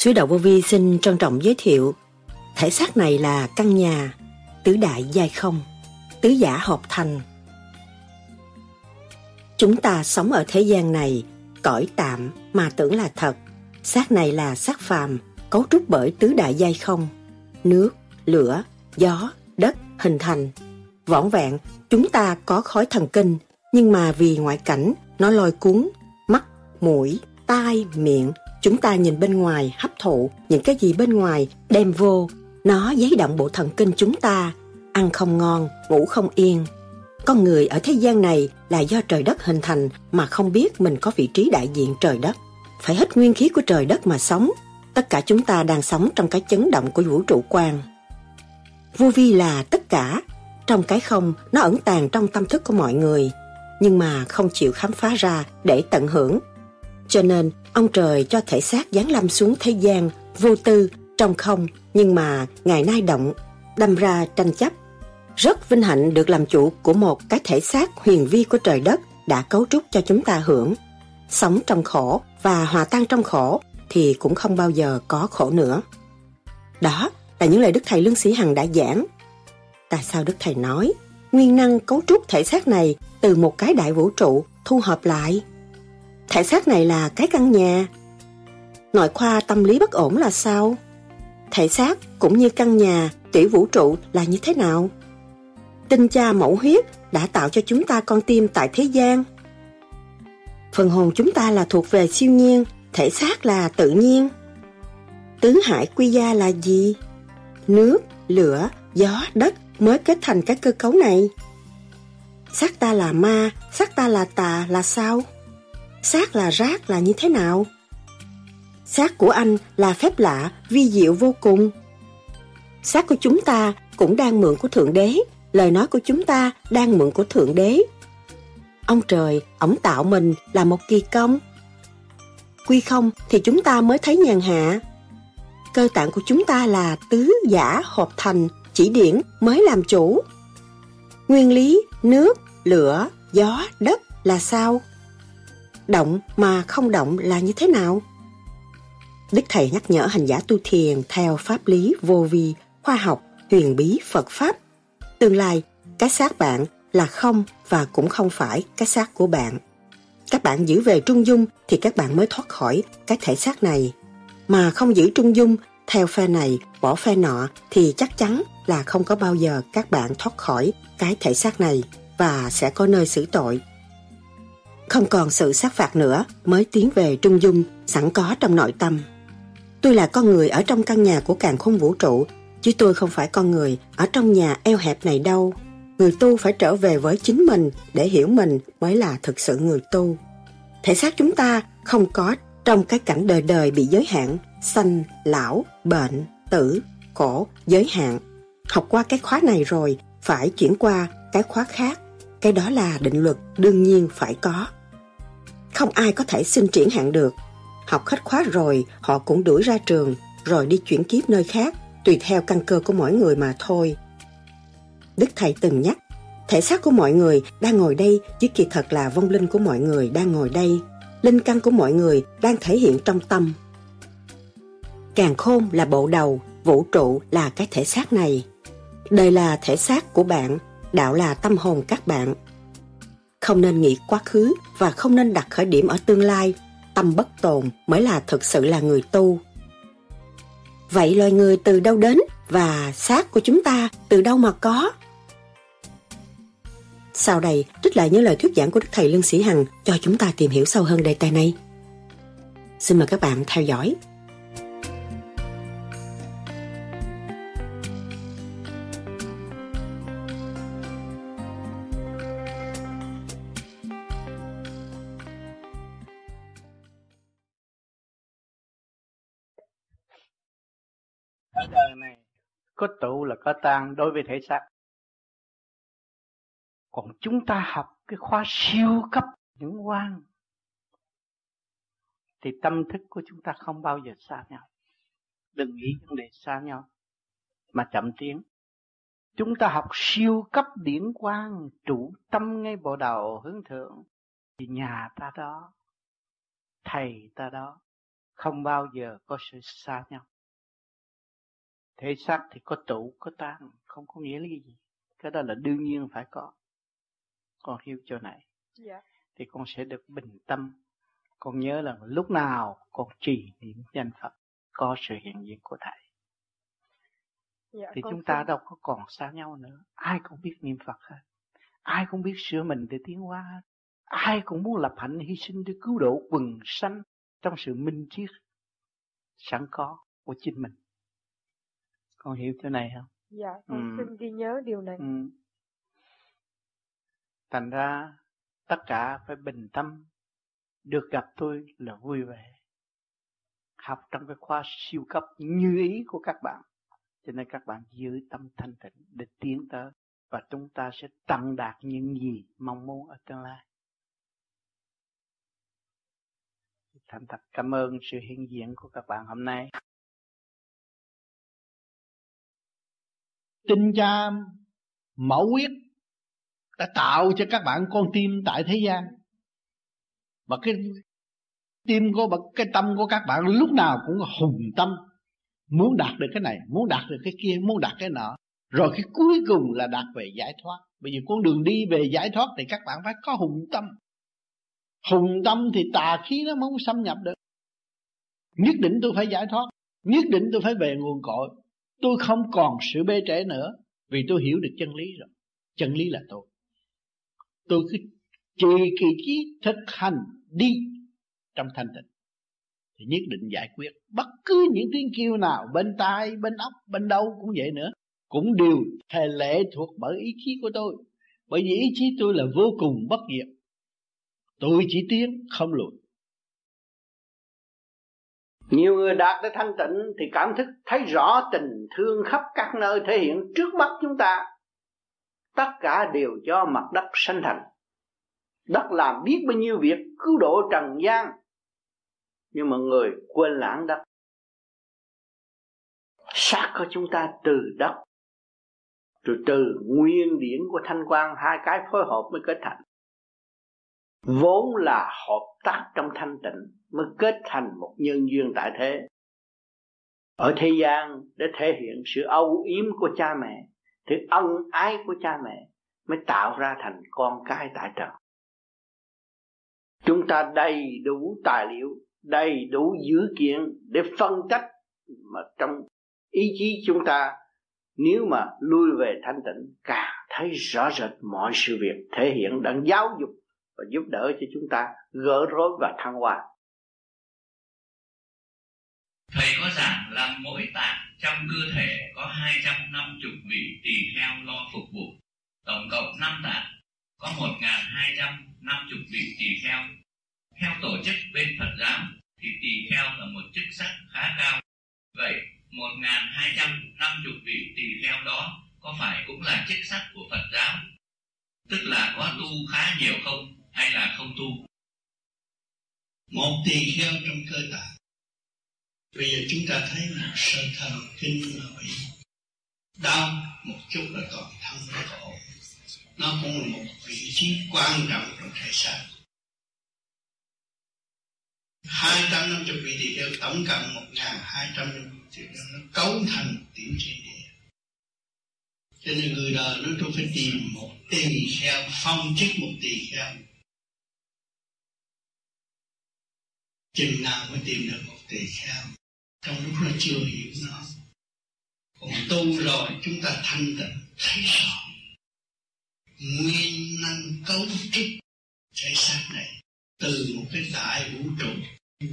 Sứ đạo Vô Vi xin trân trọng giới thiệu. Thể xác này là căn nhà Tứ đại giai không Tứ giả hợp thành. Chúng ta sống ở thế gian này Cõi tạm mà tưởng là thật. Xác này là xác phàm Cấu trúc bởi tứ đại giai không. Nước, lửa, gió, đất hình thành. Võn vẹn chúng ta có khói thần kinh Nhưng mà vì ngoại cảnh Nó lôi cuốn Mắt, mũi, tai, miệng Chúng ta nhìn bên ngoài hấp thụ những cái gì bên ngoài đem vô, nó giấy động bộ thần kinh chúng ta, ăn không ngon, ngủ không yên. Con người ở thế gian này là do trời đất hình thành mà không biết mình có vị trí đại diện trời đất. Phải hết nguyên khí của trời đất mà sống. Tất cả chúng ta đang sống trong cái chấn động của vũ trụ quan. Vô vi là tất cả. Trong cái không, nó ẩn tàng trong tâm thức của mọi người. Nhưng mà không chịu khám phá ra để tận hưởng cho nên, ông trời cho thể xác giáng lâm xuống thế gian, vô tư, trong không, nhưng mà ngày nay động, đâm ra tranh chấp. Rất vinh hạnh được làm chủ của một cái thể xác huyền vi của trời đất đã cấu trúc cho chúng ta hưởng. Sống trong khổ và hòa tan trong khổ thì cũng không bao giờ có khổ nữa. Đó là những lời Đức Thầy Lương Sĩ Hằng đã giảng. Tại sao Đức Thầy nói nguyên năng cấu trúc thể xác này từ một cái đại vũ trụ thu hợp lại? Thể xác này là cái căn nhà. Nội khoa tâm lý bất ổn là sao? Thể xác cũng như căn nhà, tiểu vũ trụ là như thế nào? Tinh cha mẫu huyết đã tạo cho chúng ta con tim tại thế gian. Phần hồn chúng ta là thuộc về siêu nhiên, thể xác là tự nhiên. Tứ hải quy gia là gì? Nước, lửa, gió, đất mới kết thành cái cơ cấu này. Xác ta là ma, xác ta là tà là sao? Xác là rác là như thế nào? Xác của anh là phép lạ, vi diệu vô cùng. Xác của chúng ta cũng đang mượn của Thượng Đế, lời nói của chúng ta đang mượn của Thượng Đế. Ông trời, ổng tạo mình là một kỳ công. Quy không thì chúng ta mới thấy nhàn hạ. Cơ tạng của chúng ta là tứ giả hợp thành, chỉ điển mới làm chủ. Nguyên lý, nước, lửa, gió, đất là sao? Động mà không động là như thế nào? Đức Thầy nhắc nhở hành giả tu thiền theo pháp lý vô vi, khoa học, huyền bí Phật Pháp. Tương lai, cái xác bạn là không và cũng không phải cái xác của bạn. Các bạn giữ về trung dung thì các bạn mới thoát khỏi cái thể xác này. Mà không giữ trung dung theo phe này, bỏ phe nọ thì chắc chắn là không có bao giờ các bạn thoát khỏi cái thể xác này và sẽ có nơi xử tội không còn sự sát phạt nữa mới tiến về trung dung sẵn có trong nội tâm. Tôi là con người ở trong căn nhà của càng khôn vũ trụ, chứ tôi không phải con người ở trong nhà eo hẹp này đâu. Người tu phải trở về với chính mình để hiểu mình mới là thực sự người tu. Thể xác chúng ta không có trong cái cảnh đời đời bị giới hạn, sanh, lão, bệnh, tử, khổ, giới hạn. Học qua cái khóa này rồi, phải chuyển qua cái khóa khác. Cái đó là định luật đương nhiên phải có. Không ai có thể xin triển hạn được. Học hết khóa rồi, họ cũng đuổi ra trường, rồi đi chuyển kiếp nơi khác, tùy theo căn cơ của mỗi người mà thôi. Đức Thầy từng nhắc, thể xác của mọi người đang ngồi đây chứ kỳ thật là vong linh của mọi người đang ngồi đây. Linh căn của mọi người đang thể hiện trong tâm. Càng khôn là bộ đầu, vũ trụ là cái thể xác này. Đời là thể xác của bạn, đạo là tâm hồn các bạn. Không nên nghĩ quá khứ và không nên đặt khởi điểm ở tương lai. Tâm bất tồn mới là thực sự là người tu. Vậy loài người từ đâu đến và xác của chúng ta từ đâu mà có? Sau đây, trích lại những lời thuyết giảng của Đức Thầy Lương Sĩ Hằng cho chúng ta tìm hiểu sâu hơn đề tài này. Xin mời các bạn theo dõi. Có tụ là có tan đối với thể xác. Còn chúng ta học cái khóa siêu cấp, những quan, thì tâm thức của chúng ta không bao giờ xa nhau. Đừng nghĩ vấn đề xa nhau, mà chậm tiến. Chúng ta học siêu cấp điển quang, trụ tâm ngay bộ đầu, hướng thượng. Thì nhà ta đó, thầy ta đó, không bao giờ có sự xa nhau thể xác thì có tụ có tan không có nghĩa là gì. Cái đó là đương nhiên phải có. Con hiểu chỗ này. Dạ. thì con sẽ được bình tâm. Con nhớ là lúc nào con trì niệm danh phật có sự hiện diện của thầy. Dạ, thì chúng xin... ta đâu có còn xa nhau nữa. Ai cũng biết niệm phật hết. Ai cũng biết sửa mình để tiến hóa hết. Ai cũng muốn lập hạnh hy sinh để cứu độ quần sanh trong sự minh triết sẵn có của chính mình con hiểu chỗ này không dạ con ừ. xin ghi nhớ điều này. Ừ. thành ra tất cả phải bình tâm. Được gặp tôi là vui vẻ. Học trong cái khoa siêu cấp như ý của các bạn. Cho nên các bạn giữ tâm thanh tịnh để tiến tới. Và chúng ta sẽ tăng đạt những gì mong muốn ở tương lai. Thành thật cảm ơn sự hiện diện của các bạn hôm nay tinh cha mẫu quyết đã tạo cho các bạn con tim tại thế gian. Và cái tim của cái tâm của các bạn lúc nào cũng hùng tâm. Muốn đạt được cái này, muốn đạt được cái kia, muốn đạt cái nọ. Rồi cái cuối cùng là đạt về giải thoát. Bởi vì con đường đi về giải thoát thì các bạn phải có hùng tâm. Hùng tâm thì tà khí nó không xâm nhập được. Nhất định tôi phải giải thoát. Nhất định tôi phải về nguồn cội tôi không còn sự bê trễ nữa, vì tôi hiểu được chân lý rồi. Chân lý là tôi. Tôi cứ trì kỳ trí thực hành đi trong thanh tịnh. Thì nhất định giải quyết bất cứ những tiếng kêu nào bên tai, bên óc, bên đâu cũng vậy nữa. Cũng đều thề lệ thuộc bởi ý chí của tôi. Bởi vì ý chí tôi là vô cùng bất diệt. Tôi chỉ tiến không lùi nhiều người đạt tới thanh tịnh thì cảm thức thấy rõ tình thương khắp các nơi thể hiện trước mắt chúng ta. Tất cả đều do mặt đất sanh thành. Đất làm biết bao nhiêu việc cứu độ trần gian. Nhưng mà người quên lãng đất. Xác của chúng ta từ đất. Rồi từ nguyên điển của thanh quan hai cái phối hợp mới kết thành vốn là hợp tác trong thanh tịnh mới kết thành một nhân duyên tại thế. Ở thế gian để thể hiện sự âu yếm của cha mẹ thì ân ái của cha mẹ mới tạo ra thành con cái tại trần. Chúng ta đầy đủ tài liệu, đầy đủ dữ kiện để phân tích mà trong ý chí chúng ta, nếu mà lui về thanh tịnh, càng thấy rõ rệt mọi sự việc thể hiện đang giáo dục và giúp đỡ cho chúng ta gỡ rối và thăng hoa. Thầy có giảng là mỗi tạng trong cơ thể có 250 vị tỳ kheo lo phục vụ. Tổng cộng 5 tạng, có 1.250 vị tỳ kheo. Theo tổ chức bên Phật giáo thì tỳ kheo là một chức sắc khá cao. Vậy 1.250 vị tỳ kheo đó có phải cũng là chức sắc của Phật giáo? Tức là có tu khá nhiều không? Hay là không tu? Một tỳ kheo trong cơ tạng. Bây giờ chúng ta thấy là sơ thần kinh là bị đau một chút là còn thân nó khổ nó cũng là một vị trí quan trọng trong thể xác hai trăm năm chục vị tỳ kheo, tổng cộng một ngàn hai trăm năm tỳ kheo nó cấu thành tiểu thiên địa. Cho nên người đời nó tôi phải tìm một tỳ kheo, phong chức một tỳ kheo. Chừng nào mới tìm được một tỳ kheo? Trong lúc nó chưa hiểu nó, còn tu rồi chúng ta thanh tịnh, thấy rõ. Nguyên năng cấu trúc thể xác này từ một cái đại vũ trụ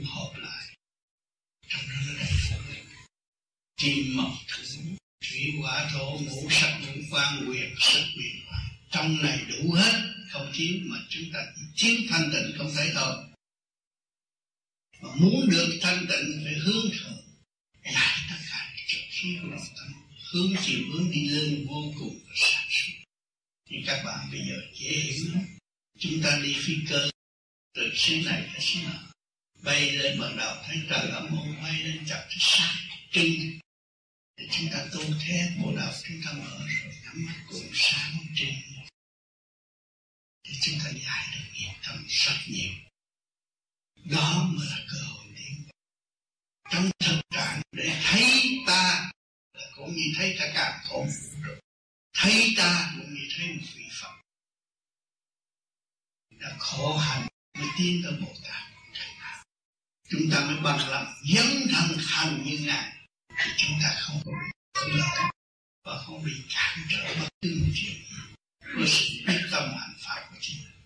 hợp lại. Trong đó nó đầy đủ kim mộc thủy thủy thổ, ngũ sắc, ngũ quan, quyền sắc quyền. Trong này đủ hết, không thiếu mà chúng ta thiếu thanh tịnh không thấy thôi mà muốn được thanh tịnh phải hướng thượng lại tất cả trực khí của lòng tâm hướng chiều hướng đi lên vô cùng và sáng suốt. Thì các bạn bây giờ dễ hiểu lắm. Chúng ta đi phi cơ từ xứ này tới xứ nào bay lên bắt đầu thấy trời ấm ôn bay lên chập tới sáng, trưng. Thì chúng ta tu thế, bộ đạo chúng ta mở rồi nhắm mắt cùng sáng trên thì chúng ta giải được nghiệp tâm rất nhiều đó mới là cơ hội tiến trong thực trạng để thấy ta là cũng như thấy cả càng khôn thấy ta cũng như thấy một vị phật. Đã khổ hạnh mới tiến tới bồ tát. Chúng ta mới bằng lòng dấn thân thành như ngài, thì chúng ta không có và không bị cản trở bất cứ một chuyện. Với sự quyết tâm hành pháp của chính mình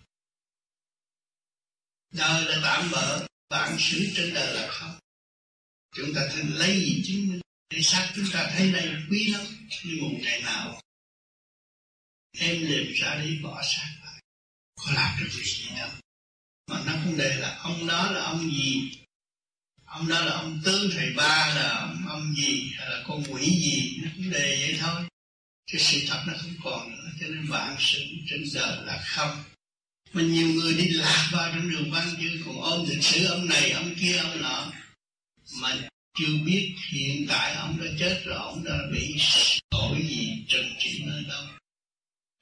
đời là tạm bỡ bạn xử trên đời là không. Chúng ta thường lấy gì chứng minh? Để xác chúng ta thấy đây quý lắm như một ngày nào. Em đêm ra đi bỏ xác lại. Có làm được việc gì đâu. Mà nó không đề là ông đó là ông gì? Ông đó là ông tứ thầy ba là ông, ông gì? Hay là con quỷ gì? Nó cũng đề vậy thôi. Cái sự thật nó không còn nữa cho nên vạn sự trên đời là không mà nhiều người đi lạc vào trong đường văn chưa còn ôm lịch sử ông này, ông kia, ông nọ. Mà chưa biết hiện tại ông đã chết rồi, ông đã bị tội gì trần trị nơi đâu.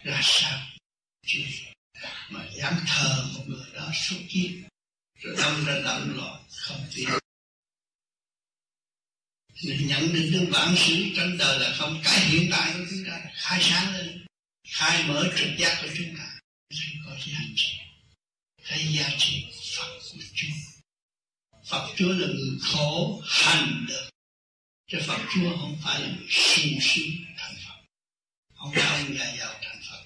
Ra sao? Chưa. Mà dám thờ một người đó suốt kiếp, rồi đâm ra động loạn, không tin. Mình nhận được đến bản sự trong đời là không cái hiện tại của chúng ta, khai sáng lên, khai mở trực giác của chúng ta thấy có giá trị thấy giá trị Phật của Chúa Phật Chúa là người khổ hành được. Chứ Phật Chúa không phải là người sung sướng thành Phật. Không phải ông già giàu thành Phật.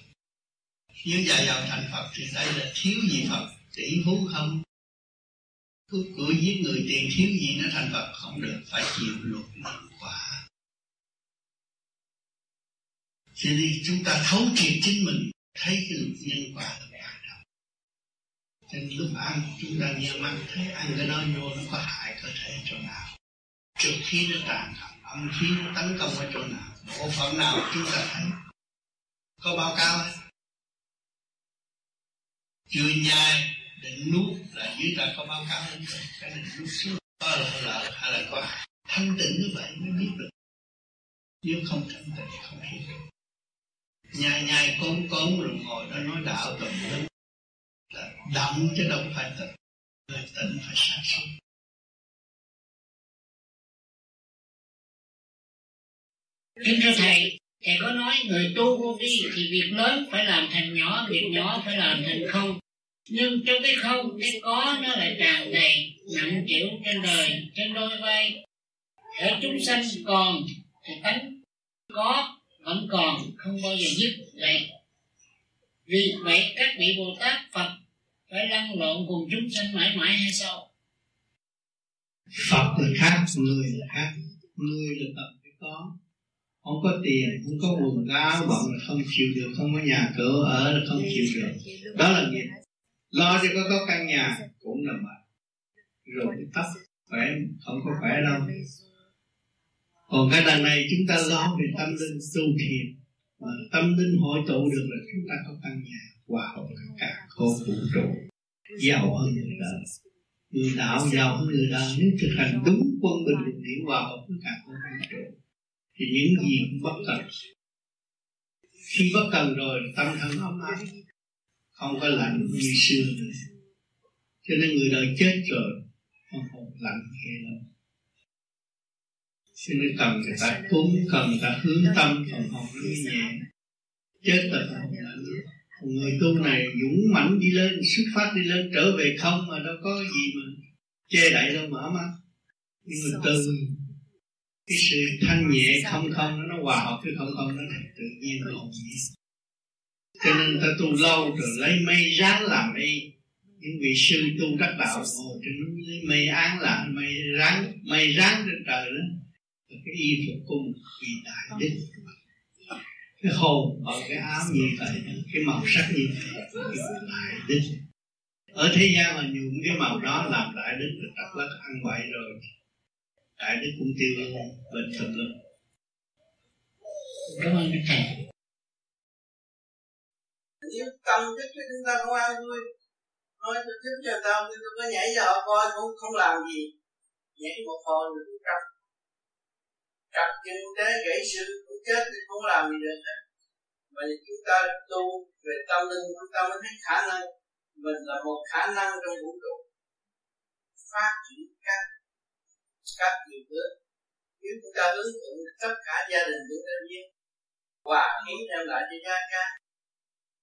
Nếu già giàu thành Phật thì đây là thiếu gì Phật? Tỷ phú không cứ cửa giết người tiền thiếu gì nó thành Phật không được, phải chịu luật nhân quả. Cho nên chúng ta thấu triệt chính mình thấy cái luật nhân quả là quan đâu, cho nên lúc ăn chúng ta nhớ mắt thấy ăn cái đó vô nó có hại cơ thể chỗ nào. Trước khi nó tàn khốc âm khí nó tấn công ở chỗ nào bộ phận nào chúng ta thấy. Có báo cáo hết chưa nhai định nuốt là dưới ta có báo cáo hết rồi. Cái này nuốt xuống có là lợi hay là có thanh tịnh như vậy mới biết được. Nếu không thanh tịnh không hiểu được nhai nhai cốn cốn rồi ngồi đó nói đạo tùm lum là động chứ đâu phải tịnh người tịnh phải sáng suốt Kính thưa Thầy, Thầy có nói người tu vô vi thì việc lớn phải làm thành nhỏ, việc nhỏ phải làm thành không. Nhưng trong cái không, cái có nó lại tràn đầy, nặng chịu trên đời, trên đôi vai. Ở chúng sanh còn, thì tánh có còn, không bao giờ dứt này Vì vậy các vị Bồ Tát Phật phải lăn lộn cùng chúng sanh mãi mãi hay sao? Phật là khác, người là khác. Người là phật phải có. Không có tiền không có quần áo bận là không chịu được không có nhà cửa ở là không chịu được. Đó là nghiệp. Lo cho có có căn nhà cũng là mệt. Rồi tóc khỏe không có khỏe đâu còn cái đằng này chúng ta lo về tâm linh tu thiền. Mà tâm linh hội tụ được là chúng ta có căn nhà, hòa hợp tất cả khổ vũ trụ. Giàu hơn người đời. Người đạo giàu hơn người đời nếu thực hành đúng quân bình định điển hòa hợp tất cả khổ vũ trụ. Thì những gì cũng bất cần khi bất cần rồi, tâm thân ấm áp. Không có lạnh như xưa nữa. Cho nên người đời chết rồi, không còn lạnh ghê nữa cho nên cần người ta cúng cần người ta hướng tâm phần hồn nó nhẹ chết là hồn lạnh còn người tu này dũng mãnh đi lên, xuất phát đi lên, trở về không mà đâu có gì mà che đậy đâu, mở mắt. Nhưng mà từ cái sự thanh nhẹ không không nó hòa hợp với không không nó thành tự nhiên hồn nhiên cho nên ta tu lâu rồi lấy mây ráng làm đi những vị sư tu đắc đạo ngồi trên núi lấy mây án làm, mây ráng mây ráng trên trời đó cái y phục của một vị đại đức cái hồn ở cái áo như vậy cái màu sắc như vậy đại đức ở thế gian mà nhuộm cái màu đó làm đại đức là tập lắc ăn bậy rồi. Đại đức cũng tiêu luôn bệnh thật lắm. Cảm ơn các thầy. Nếu tâm thức cho chúng ta không ăn vui nói tôi thức cho tao tôi có nhảy vào coi cũng không làm gì. Nhảy một hồi rồi cũng trật trật kinh tế gãy xương cũng chết thì không làm gì được hết. Mà chúng ta tu về tâm linh, chúng ta mới thấy khả năng. Mình là một khả năng trong vũ trụ. Phát triển các các nhiều thứ. Nếu chúng ta hướng thượng tất cả gia đình chúng ta biết hòa khí đem lại cho gia ca.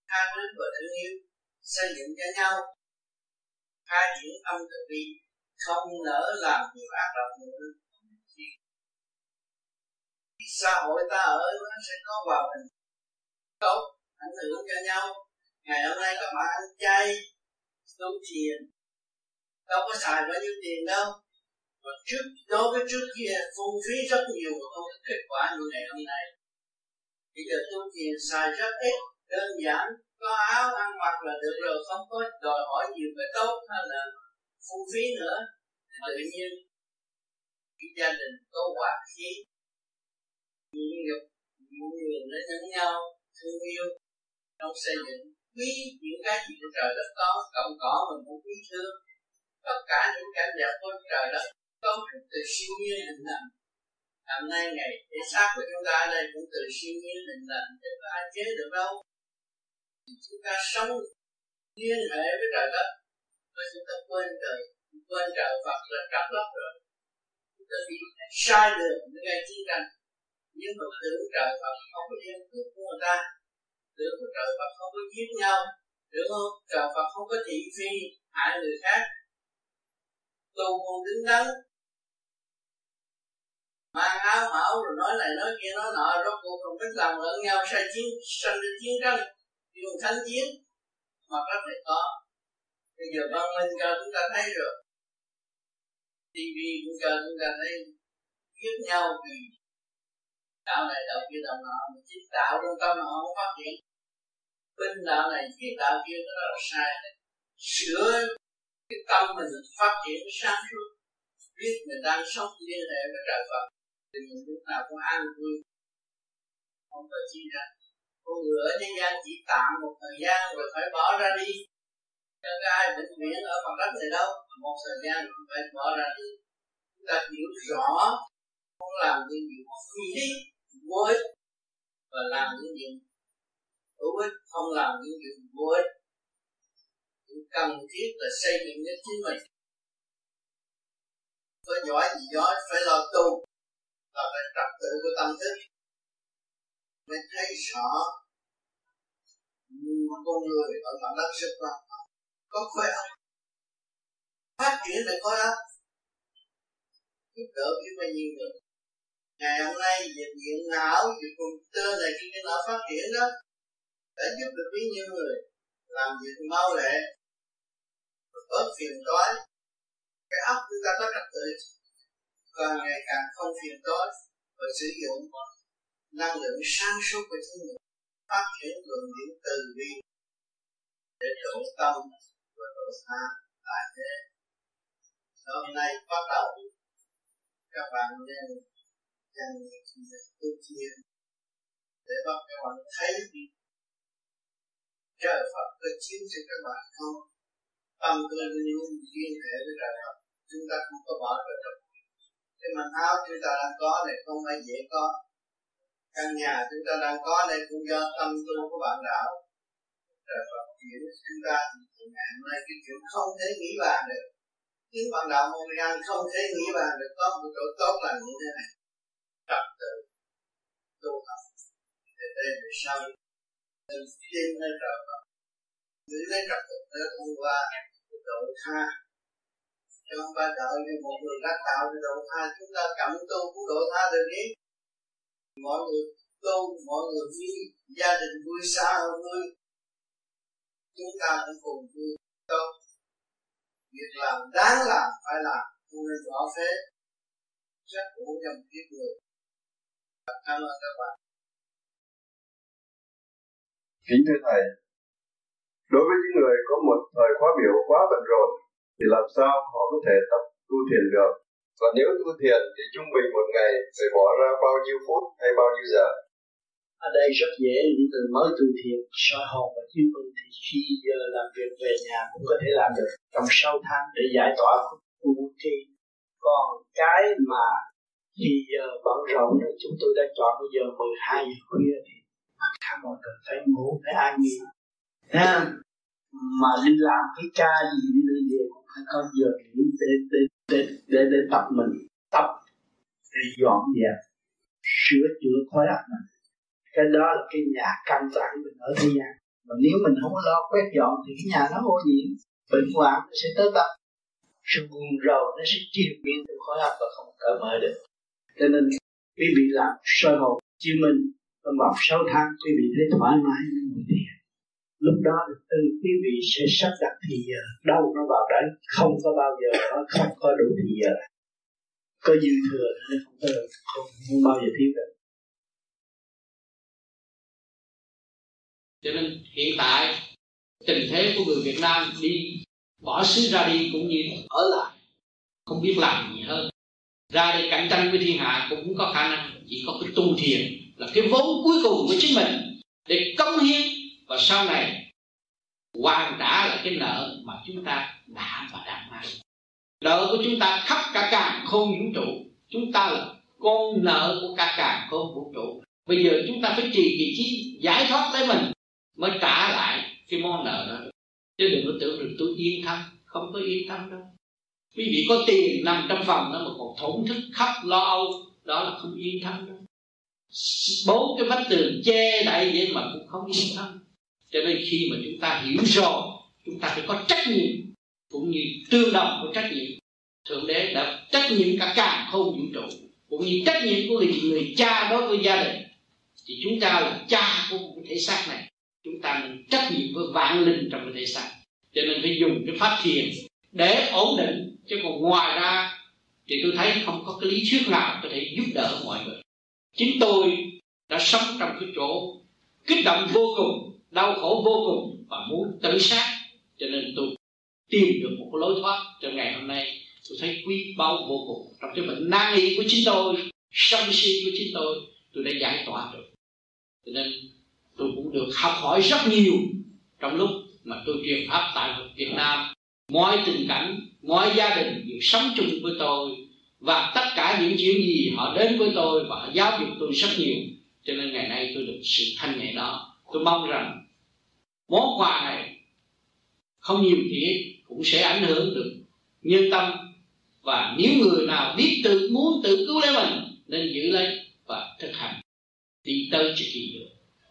Tha thứ và thương yêu. Xây dựng cho nhau. Khai triển âm từ bi. Không nỡ làm điều ác độc nữa xã hội ta ở nó sẽ có hòa bình. Tốt, ảnh hưởng cho nhau. Ngày hôm nay các bạn ăn chay tu thiền đâu có xài bao nhiêu tiền đâu. Và trước, đối với trước kia phung phí rất nhiều mà không có kết quả như ngày hôm nay. Bây giờ tu thiền xài rất ít, đơn giản. Có áo ăn mặc là được rồi, không có đòi hỏi nhiều cái tốt hay là phung phí nữa. Tự nhiên cái gia đình có hòa khí nhịn nhục nhịn người để lẫn nhau, thương yêu, trong xây dựng quý những cái gì của trời đất có cộng cỏ mình cũng quý thương. Tất cả những cảnh đẹp của trời đất cấu trúc từ siêu nhiên hình thành hôm nay ngày thể xác của chúng ta đây cũng từ siêu nhiên hình thành chứ có ai chế được đâu. Chúng ta sống liên hệ với trời đất và chúng ta quên trời quên trời Phật là trật lắm rồi. Chúng ta bị sai đường gây chiến tranh nhưng mà tưởng trời Phật không có gian cướp của người ta, tưởng của trời Phật không có giết nhau, được không? Trời Phật không có thị phi hại người khác. Tu không đứng đắn. Mang áo mão rồi nói này nói kia nói nọ, rốt cuộc không biết làm lẫn nhau, sai chiến, sanh ra chiến tranh, dùng thánh chiến. Mà có thể có. Bây giờ văn minh cho chúng ta thấy rồi. TV cũng cho chúng ta thấy, giết nhau vì đạo này đạo kia, đạo nọ mình chỉ đạo trong tâm họ không phát triển. Bên đạo này giết đạo kia nó là sai sửa cái tâm mình phát triển sáng suốt. Biết mình đang sống liên hệ với trời Phật. Thì mình lúc nào cũng an vui. Không phải chi ra. Con người ở thế gian chỉ tạm một thời gian rồi phải bỏ ra đi. Chẳng có ai vĩnh viễn ở phần đất này đâu. Một thời gian rồi phải bỏ ra đi. Chúng ta hiểu rõ không làm những điều phi lý, vô ích, và làm những điều hữu ích, không làm những điều vô ích. Những cần thiết là xây dựng cho chính mình. Có giỏi gì giỏi phải lo tu là phải trật tự của tâm thức. Mới thấy rõ con người ở mặt đất rất quan trọng có khối óc phát triển là có óc giúp đỡ biết bao nhiêu người ngày hôm nay dịch điện não công tơ này khi cái não phát triển đó, đã giúp được bao nhiêu người, làm việc mau lẹ, bớt phiền toái. Cái óc chúng ta có trật tự càng ngày càng không phiền toái và sử dụng năng lượng sáng suốt của chính mình, phát triển luồng điển từ bi để độ tâm và độ tha tại thế. Hôm nay bắt đầu, các bạn nên dành tu thiền để bắt các bạn thấy trời Phật có chiếu cho các bạn không tâm tư luôn liên hệ với trời Phật chúng ta không có bỏ trời Phật cái mảnh áo chúng ta đang có này không phải dễ có căn nhà chúng ta đang có này cũng do tâm tu của bạn đạo trời Phật chuyển chúng ta ngày hôm nay cái chuyện không thể nghĩ bàn được. Những bạn đạo môn an không thể nghĩ bàn được. Có một chỗ tốt là như thế này tự tu học để đây về sau mình tin nơi trời Phật giữ lấy trật tự để thông qua độ tha cho ông ba đợi như một người đã tạo để độ tha chúng ta cảm tu cũng độ tha được đi mọi người tu mọi người vui gia đình vui xa hơn vui chúng ta cũng cùng vui tốt việc làm đáng làm phải làm không nên bỏ phế rất cũng nhầm kiếp người cảm ơn các bạn kính thưa thầy đối với những người có một thời khóa biểu quá bận rộn thì làm sao họ có thể tập tu thiền được? Và nếu tu thiền thì trung bình một ngày phải bỏ ra bao nhiêu phút hay bao nhiêu giờ? Ở đây rất dễ những người mới tu thiền soi hồn và chiếu minh thì khi giờ làm việc về nhà cũng có thể làm được. Trong 6 tháng để giải tỏa khu tri còn cái mà thì giờ bận rộn rồi chúng tôi đã chọn bây giờ 12 giờ khuya thì cả mọi người phải ngủ phải an nghỉ ha mà đi làm cái ca gì đi đi về cũng phải có giờ nghỉ để để để để, để tập mình. Tập để dọn dẹp sửa chữa khối óc mình. Cái đó là cái nhà căn bản mình ở thế gian mà nếu mình không lo quét dọn thì cái nhà nó ô nhiễm bệnh hoạn nó sẽ tới tập sự buồn rầu nó sẽ triền miên từ khối óc và không cởi mở được cho nên quý vị làm sơ hồn chiếu minh trong vòng 6 tháng quý vị thấy thoải mái ngồi thiền. Lúc đó từ quý vị sẽ sắp đặt thì giờ đâu nó vào đấy không có bao giờ nó không có đủ thì giờ. Có dư thừa nên không có không, không bao giờ thiếu được cho nên hiện tại tình thế của người Việt Nam đi bỏ xứ ra đi cũng như ở lại không biết làm. gì ra để cạnh tranh với thiên hạ cũng có khả năng, chỉ có cái tu thiền là cái vốn cuối cùng của chính mình để cống hiến. Và sau này hoàn trả lại cái nợ mà chúng ta đã và đang mang. Nợ của chúng ta khắp cả càng không vũ trụ. Chúng ta là con nợ của cả càng không vũ trụ. Bây giờ chúng ta phải trì vị trí giải thoát lấy mình mới trả lại cái món nợ đó. Chứ đừng có tưởng được tôi yên tâm, không có yên tâm đâu quý vị có tiền nằm trong phòng đó mà còn thổn thức khắp lo âu đó là không yên thân. Đâu bốn cái vách tường che đậy vậy mà cũng không yên thân. Cho nên khi mà chúng ta hiểu rồi chúng ta phải có trách nhiệm cũng như tương đồng của trách nhiệm. Thượng đế đã trách nhiệm cả càng không vũ trụ cũng như trách nhiệm của người, người cha đối với gia đình. Thì chúng ta là cha của một thể xác này. Chúng ta nên trách nhiệm với vạn linh trong cái thể xác. Cho nên phải dùng cái pháp thiền để ổn định chứ còn ngoài ra, thì tôi thấy không có cái lý thuyết nào có thể giúp đỡ mọi người. Chính tôi đã sống trong cái chỗ kích động vô cùng, đau khổ vô cùng và muốn tự sát. Cho nên tôi tìm được một cái lối thoát cho ngày hôm nay. Tôi thấy quý báu vô cùng. Trong cái bệnh nan y của chính tôi, sân si của chính tôi tôi đã giải tỏa được. Cho nên tôi cũng được học hỏi rất nhiều trong lúc mà tôi truyền pháp tại Việt Nam. Mọi tình cảnh mọi gia đình đều sống chung với tôi và tất cả những chuyện gì họ đến với tôi và giáo dục tôi rất nhiều. Cho nên ngày nay tôi được sự thanh nhẹ đó. Tôi mong rằng món quà này không nhiều thì cũng sẽ ảnh hưởng được nhân tâm. Và nếu người nào biết tự muốn tự cứu lấy mình, nên giữ lấy và thực hành. Đi tới cho kỳ được,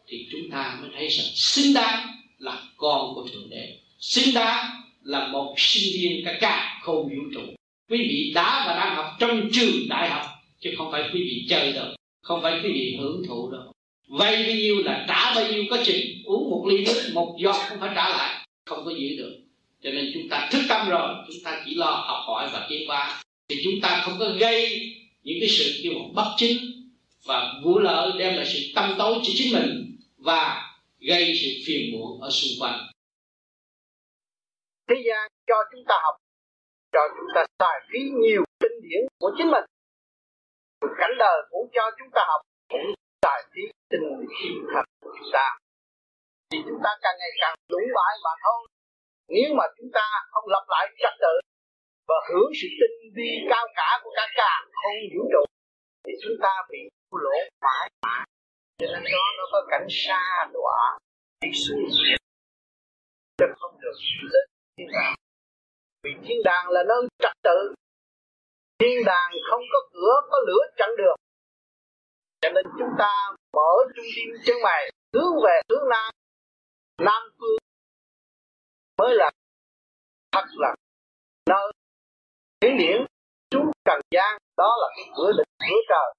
thì chúng ta mới thấy rằng xứng đáng là con của thượng đế. Xứng đáng là một sinh viên cả cả không vũ trụ. Quý vị đã và đang học trong trường đại học, chứ không phải quý vị chơi đâu, không phải quý vị hưởng thụ đâu. Vay bao nhiêu là trả bao nhiêu, có chừng uống một ly nước, một giọt không phải trả lại, không có giữ được. Cho nên chúng ta thức tâm rồi, chúng ta chỉ lo học hỏi và tiến hóa. Thì chúng ta không có gây những cái sự kêu bằng bất chính và vụ lợi đem lại sự tâm tối cho chính mình và gây sự phiền muộn ở xung quanh thế gian cho chúng ta học, cho chúng ta xài phí nhiều kinh điển của chính mình. Cảnh đời cũng cho chúng ta học, cũng xài phí tinh khí thần của chúng ta. Thì chúng ta càng ngày càng lũng bại mà thôi. Nếu mà chúng ta không lập lại trật tự và hưởng sự tinh vi cao cả của cả cả không vũ trụ, thì chúng ta bị lỗ mãi mãi. Cho nên đó, nó có cảnh xa đọa. Đi xuống chứ không được lên thiên đàng vì thiên đàng là nơi trật tự. Thiên đàng không có cửa, có lửa chặn được. Cho nên chúng ta mở trung tim chân mày, hướng về hướng nam. Nam phương mới là thật là nơi hiển điển. Chúng trần gian, đó là cái cửa định cửa trời.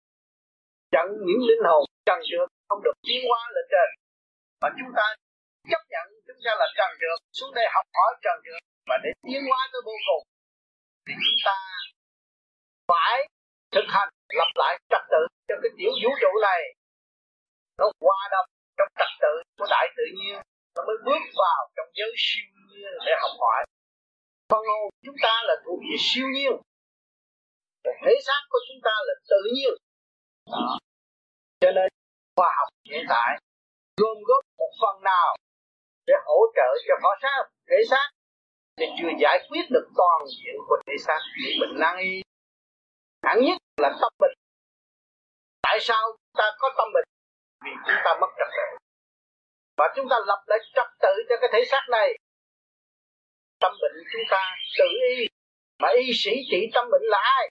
Chặn những linh hồn trần trượt không được tiến hóa lên trên. Mà chúng ta chấp nhận chúng ta là trần trượt, xuống đây học hỏi trần trượt và để tiến hóa tới vô cùng. Thì chúng ta phải thực hành lập lại trật tự cho cái tiểu vũ trụ này. Nó qua đông trong trật tự của đại tự nhiên nó mới bước vào trong giới siêu nhiên để học hỏi. Phần hồn chúng ta là thuộc về siêu nhiên. Còn thể xác của chúng ta là tự nhiên. Đó. cho nên khoa học hiện tại gồm góp một phần nào để hỗ trợ cho họ sao thể xác. Thì chưa giải quyết được toàn diện của thể xác bị bệnh năng y. Hẳn nhất là tâm bệnh. Tại sao chúng ta có tâm bệnh? Vì chúng ta mất trật tự. Và chúng ta lập lại trật tự cho cái thể xác này. Tâm bệnh chúng ta tự y. Mà y sĩ trị tâm bệnh là ai?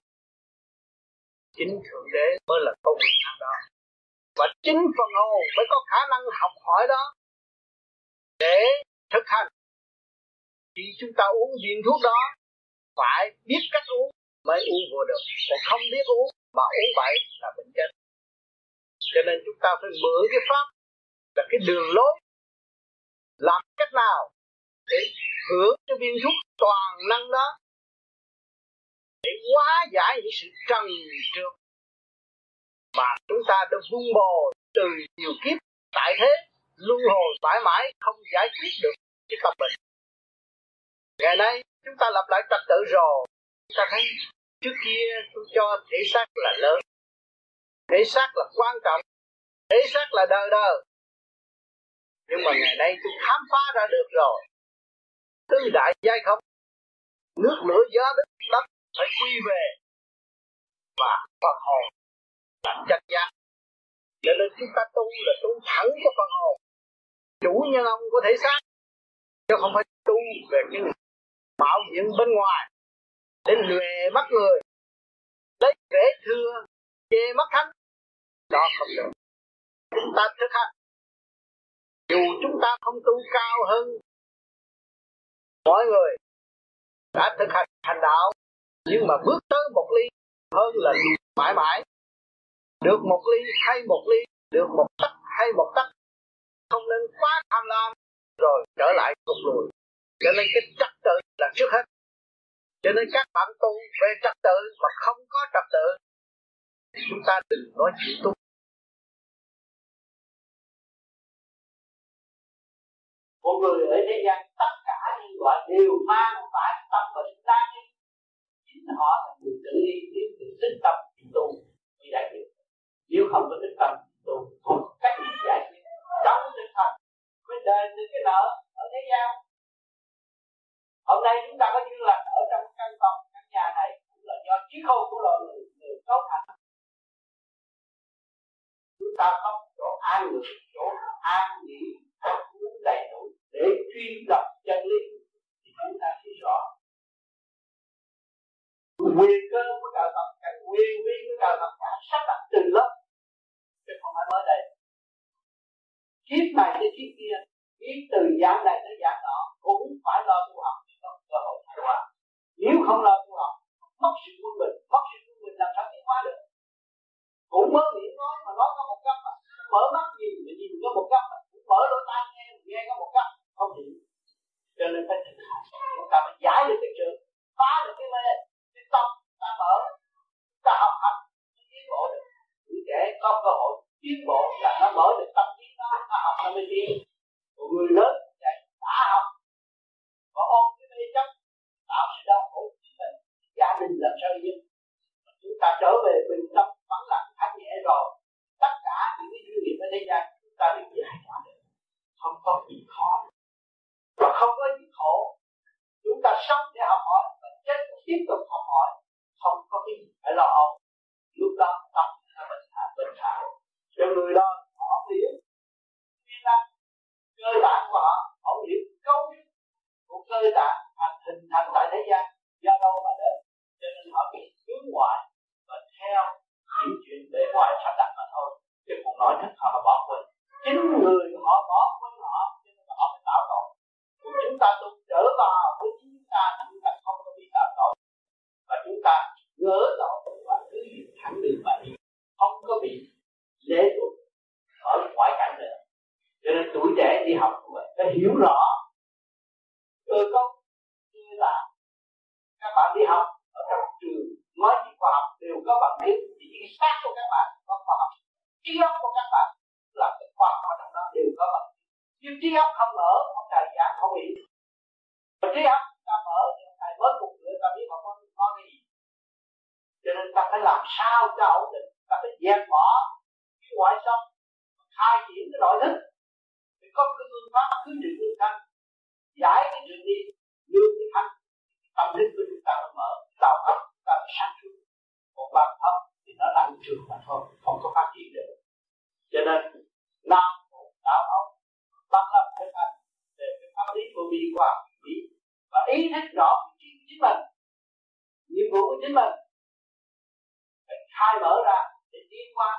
Chính thượng đế mới là công việc thằng đó. Và chính phần hồn mới có khả năng học hỏi đó để thực hành. Khi chúng ta uống viên thuốc đó, phải biết cách uống mới uống vô được. Còn không biết uống mà uống bậy là bệnh chết. Cho nên chúng ta phải mượn cái pháp là cái đường lối. Làm cách nào để hưởng cái viên thuốc toàn năng đó để hóa giải những sự trần trượt mà chúng ta đã vun bồi từ nhiều kiếp tại thế luân hồi mãi mãi không giải quyết được cái tâm bệnh. Ngày nay, chúng ta lập lại trật tự rồi. Chúng ta thấy trước kia tôi cho thể xác là lớn. Thể xác là quan trọng. Thể xác là đời đời. Nhưng mà ngày nay tôi khám phá ra được rồi. Tứ đại giai không? Nước lửa gió đất đất phải quy về. Và phần hồn là chân giác. Cho nên chúng ta tu là tu thẳng cho phần hồn chủ nhân ông có thể xác chứ không phải tu về cái bảo hiểm bên ngoài. Để lùe mắt người, lấy vẻ thưa, chê mắt thánh. Đó không được. Chúng ta thực hành dù chúng ta không tu cao hơn, mọi người đã thực hành thành đạo. Nhưng mà bước tới một ly hơn là mãi mãi. Được một ly hay một ly, được một tấc hay một tấc không nên quá tham lam, rồi trở lại cục lùi cho nên cái trật tự là trước hết. Cho nên các bạn tu về trật tự mà không có trật tự, chúng ta đừng nói chuyện tu. Một người ở thế gian, tất cả những quả đều mang phải tâm bệnh đang đi chính họ là người tự đi nếu tự tích tâm tu, thì đại diện. nếu không có tích tâm tu, không cách giải quyết trong tinh thần mới đền được cái nợ ở thế gian. Hôm nay chúng ta có duyên lành ở trong căn phòng, căn nhà này, cũng là do trí khôn của loài người người cấu thành. Chúng ta không chỗ an người, chỗ an nghỉ ăn đầy đủ để truy lập chân lý. Thì chúng ta thấy rõ. Quyền cơ của đạo Phật cả quyền vi của đạo Phật cả sắp đặt từ lớp. Chứ không phải mới đây viết này tới kiếp kia. Viết từ dạng này tới dạng nọ, cũng phải lo tu học để có cơ hội thay hóa nếu không lo tu học, mất sự quân bình, mất sự quân bình làm sao tiến hóa được. Cũng mới miệng nói mà nói có một cấp mà. Mở mắt nhìn mà nhìn có một cấp mà. Cũng mở lỗ tai nghe nghe có một cấp. Không hiểu. Cho nên phải thực hành. Chúng ta phải giải được cái trường, phá được cái mê, cái tâm, ta mở. Ta học hành tiến bộ được. Những trẻ có cơ hội tiến bộ là nó mở được tâm ta học nó học nó mới đi còn người lớn dạy đã học có ôm cái mê chấp tạo sự đau khổ chính mình gia đình làm sao đi chúng ta trở về bình tâm vắng lặng thanh nhẹ rồi tất cả những cái duyên nghiệp ở thế gian chúng ta đều giải tỏa được không có gì khó và không có gì khổ chúng ta sống để học hỏi và chết tiếp tục học hỏi không có cái gì phải lo âu lúc đó tâm là bình thản bình thản cho người đó họ hiểu cơ bản của họ họ hiểu câu trúc của cơ bản thành hình thành tại thế gian, do đâu mà đến. Cho nên họ bị hướng ngoại và theo những chuyện bề ngoài sắp đặt mà thôi. Chứ còn nói thức họ mà bỏ quên. Chính người họ bỏ quên họ, cho nên họ bị tạo tội. Còn chúng ta tu trở vào với chính chúng ta chúng ta không có bị tạo tội. Và chúng ta ngỡ tội và cứ thẳng đường mà đi. Không có bị lệ thuộc ở ngoại cảnh nữa cho nên tuổi trẻ đi học của mình phải hiểu rõ. Cơ cấu như là các bạn đi học ở trong trường, nói chuyện khoa học đều có bằng biết thì cái xác của các bạn có khoa học, trí óc của các bạn là cái khoa học ở trong đó đều có bằng nhưng trí óc không mở, ông thầy giảng không hiểu. Và trí óc ta mở thì ông thầy bớt một nữa ta biết họ có con cái gì. Cho nên ta phải làm sao cho ổn định, ta phải dẹp bỏ cái ngoại sống, khai triển cái nội thức có cái phương pháp cứ trị lương thanh giải cái chuyện đi, lương cái thanh tâm linh của chúng ta nó mở đầu óc chúng ta sáng suốt. Còn bằng óc thì nó là trường mà thôi, không có phát triển được. Cho nên, năm một đạo óc bắt lập cái hành để cái pháp lý của bi qua bi và ý thức rõ vị trí của chính mình, nhiệm vụ của chính mình. Phải khai mở ra để tiến qua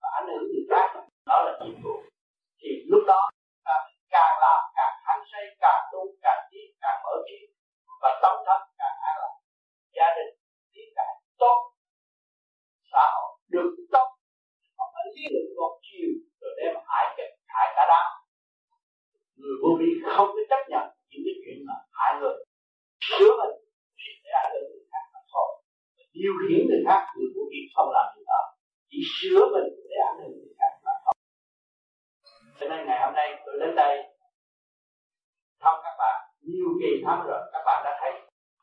và ảnh hưởng người khác. Đó là nhiệm vụ. Thì lúc đó càng làm càng hăng say, càng tu, càng tiến, càng mở trí. Và tâm thân càng an lạc gia đình, tiến càng tốt. Xã hội được tốt. Họ phải lý luận một chiều, rồi đem hại kịch hại cả đám. Người vô vi không có chấp nhận những cái chuyện mà hại người. Sửa mình để ảnh hưởng người khác mà thôi. Điều khiển người khác, người vô vi không làm gì đó. Chỉ sửa mình để ảnh hưởng người khác cho nên ngày hôm nay tôi đến đây thăm các bạn. Nhiều kỳ thăm rồi, các bạn đã thấy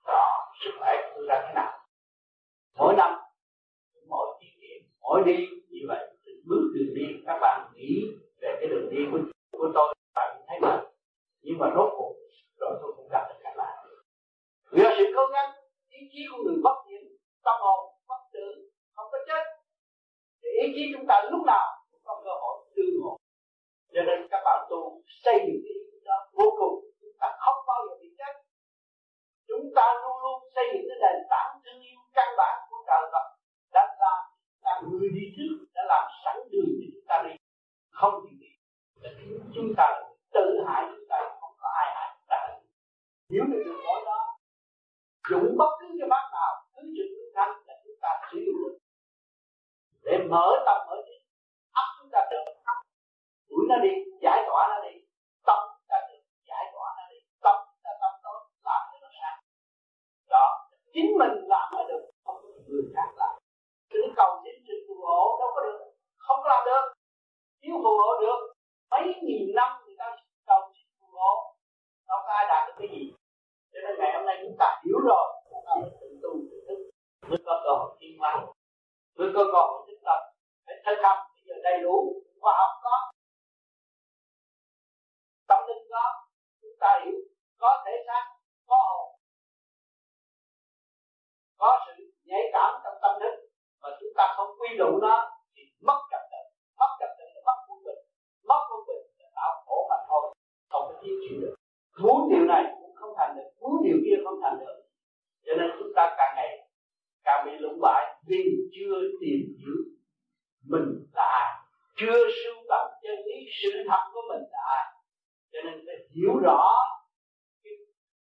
rõ sức khỏe của tôi ra thế nào. Mỗi năm, mỗi kỷ niệm, mỗi đi, như vậy bước đường đi, các bạn nghĩ về cái đường đi của của tôi bạn thấy mà. Nhưng mà rốt cuộc, rồi tôi cũng gặp được các bạn. Vì sự cố gắng, ý chí của người bất diệt tâm hồn, bất tử, không có chết, thì ý chí chúng ta lúc nào cũng có cơ hội tương ngộ cho nên các bạn tu xây dựng ý chí đó vô cùng. Chúng ta không bao giờ bị chết. Chúng ta luôn luôn xây dựng cái nền tảng thương yêu căn bản của trời Phật. Đã làm là người đi trước, đã làm sẵn đường để chúng ta đi. Không gì đi chúng ta tự hại, chúng ta không có ai hại chúng ta. Nếu được đường lối đó dùng bất cứ cái bác nào, cứ trực thứ thanh là chúng ta sử dụng được. Để mở tâm, mở trí, ấp chúng ta được đuổi nó đi, giải tỏa nó đi. Tâm ta được, giải tỏa nó đi. Tâm ta tâm tốt làm cho nó sáng. Đó, chính mình làm mới được, không có người khác làm. Cứ cầu xin sự phù hộ đâu có được, không có làm được. Nếu phù hộ được, mấy nghìn năm người ta cầu xin phù hộ, đâu có ai đạt được cái gì. Cho nên ngày hôm nay chúng ta hiểu rồi, chúng ta mới tự tu tự thức. Mới có cơ hội tiến hóa. Mới có cơ hội thức tập. Phải thực hành. Bây giờ đầy đủ, khoa học có tâm linh có chúng ta hiểu có thể xác, có hồn, có sự nhạy cảm trong tâm thức mà chúng ta không quy đủ nó thì mất trật tự mất trật tự là mất quân bình, mất quân bình là tạo khổ mà thôi, không có tiến triển được. Muốn điều này cũng không thành được, muốn điều kia không thành được. Cho nên chúng ta càng ngày càng bị lũng bại vì chưa tìm hiểu mình là ai, chưa sưu tầm chân lý sự thật của mình là ai cho nên phải hiểu rõ cái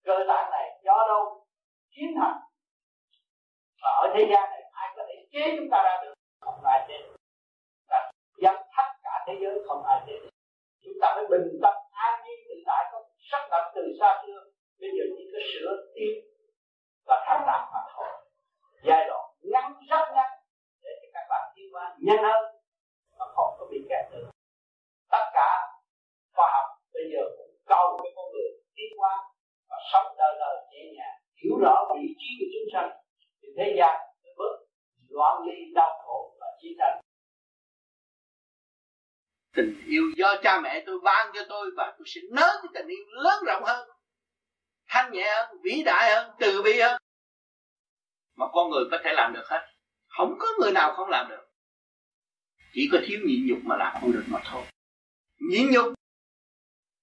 cơ tạng này do đâu chiến thành và ở thế gian này ai có thể chế chúng ta ra được? Không ai chế được. Ta dắt thắt cả thế giới, không ai chế được. Chúng ta phải bình tâm an nhiên tự tại, có sắc đặt từ xa xưa. Bây giờ chỉ có sửa tiến và tham đạt mà thôi. Giai đoạn ngắn rất ngắn để cho các bạn tiến qua nhanh hơn mà không có bị kẹt được tất cả khoa học bây giờ cũng cầu cái con người tiến qua và sống đời đời nhẹ nhàng hiểu rõ vị trí của chúng sanh, thì thế gian mới bớt loạn ly đau khổ và chiến tranh. Tình yêu do cha mẹ tôi ban cho tôi và tôi sẽ nới cái tình yêu lớn rộng hơn, thanh nhẹ hơn, vĩ đại hơn, từ bi hơn. Mà con người có thể làm được hết. Không có người nào không làm được. Chỉ có thiếu nhịn nhục mà làm không được mà thôi. Nhịn nhục,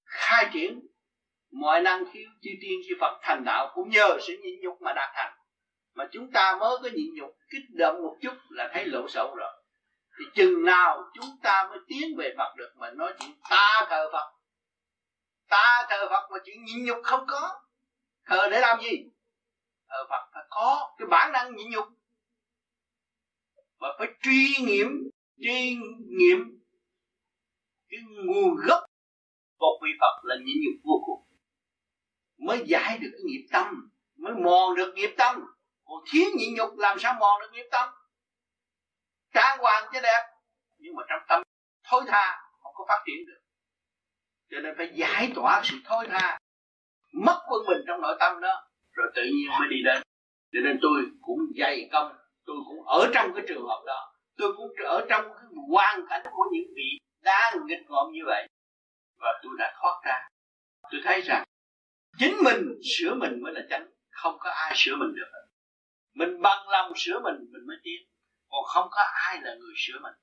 khai triển mọi năng khiếu chư tiên chư Phật thành đạo cũng nhờ sự nhịn nhục mà đạt thành. Mà chúng ta mới có nhịn nhục, kích động một chút là thấy lỗ sậu rồi. Thì chừng nào chúng ta mới tiến về Phật được mà nói chuyện ta thờ Phật. Ta thờ Phật mà chuyện nhịn nhục không có. Thờ để làm gì? Thờ Phật phải có cái bản năng nhịn nhục. Và phải truy nghiệm truy nghiệm cái nguồn gốc một vị Phật là nhịn nhục vô cùng mới giải được cái nghiệp tâm, mới mòn được nghiệp tâm. Còn thiếu nhịn nhục, làm sao mòn được nghiệp tâm? Trang hoàng cho đẹp, nhưng mà trong tâm thối tha, không có phát triển được. Cho nên phải giải tỏa sự thối tha, mất quân bình trong nội tâm đó, rồi tự nhiên mới đi đến. Cho nên tôi cũng dày công, tôi cũng ở trong cái trường hợp đó. Tôi cũng ở trong cái hoàn cảnh của những vị đang nghịch ngợm như vậy. Và tôi đã thoát ra. Tôi thấy rằng chính mình sửa mình mới là chánh, không có ai sửa mình được. Mình bằng lòng sửa mình mình mới tiến. Còn không có ai là người sửa mình.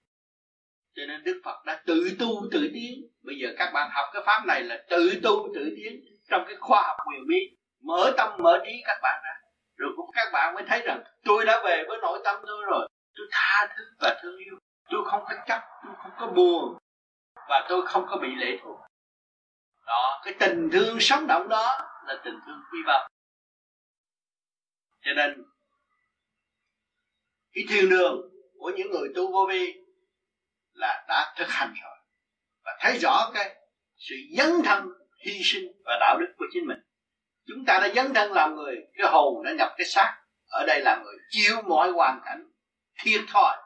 Cho nên Đức Phật đã tự tu tự tiến. Bây giờ các bạn học cái pháp này là tự tu tự tiến trong cái khoa học quyền bí. Mở tâm mở trí các bạn ra. Rồi cũng các bạn mới thấy rằng, tôi đã về với nội tâm tôi rồi. Tôi tha thứ và thương yêu. Tôi không có chấp, tôi không có buồn. Và tôi không có bị lệ thuộc đó. Cái tình thương sống động đó là tình thương quý báu. Cho nên, cái thiên đường của những người tu vô vi là đã thực hành rồi. Và thấy rõ cái sự dấn thân, hy sinh và đạo đức của chính mình. Chúng ta đã dấn thân làm người, cái hồn đã nhập cái xác. Ở đây là người chịu mọi hoàn cảnh thiệt thòi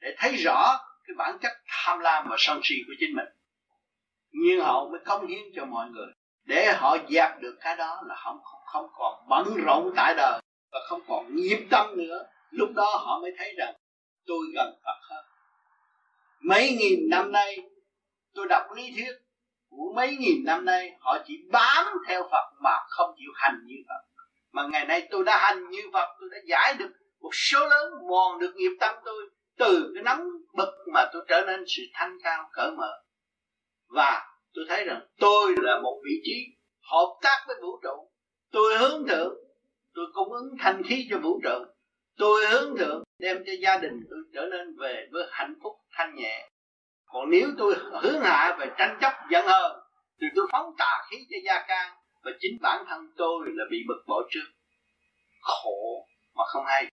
để thấy rõ cái bản chất tham lam và sân si của chính mình nhiên hậu mới cống hiến cho mọi người. Để họ dẹp được cái đó là không không, không còn bận rộn tại đời và không còn nghiệp tâm nữa. Lúc đó họ mới thấy rằng tôi gần Phật hơn. Mấy nghìn năm nay tôi đọc lý thuyết của mấy nghìn năm nay họ chỉ bám theo Phật mà không chịu hành như Phật. Mà ngày nay tôi đã hành như Phật tôi đã giải được một số lớn mòn được nghiệp tâm tôi từ cái nắng bực mà tôi trở nên sự thanh cao cởi mở và tôi thấy rằng tôi là một vị trí hợp tác với vũ trụ. Tôi hướng thượng, tôi cung ứng thanh khí cho vũ trụ. Tôi hướng thượng, đem cho gia đình tôi trở nên về với hạnh phúc, thanh nhẹ. Còn nếu tôi hướng hạ về tranh chấp giận hờn, thì tôi phóng tà khí cho gia can và chính bản thân tôi là bị bực bội trước. Khổ mà không hay.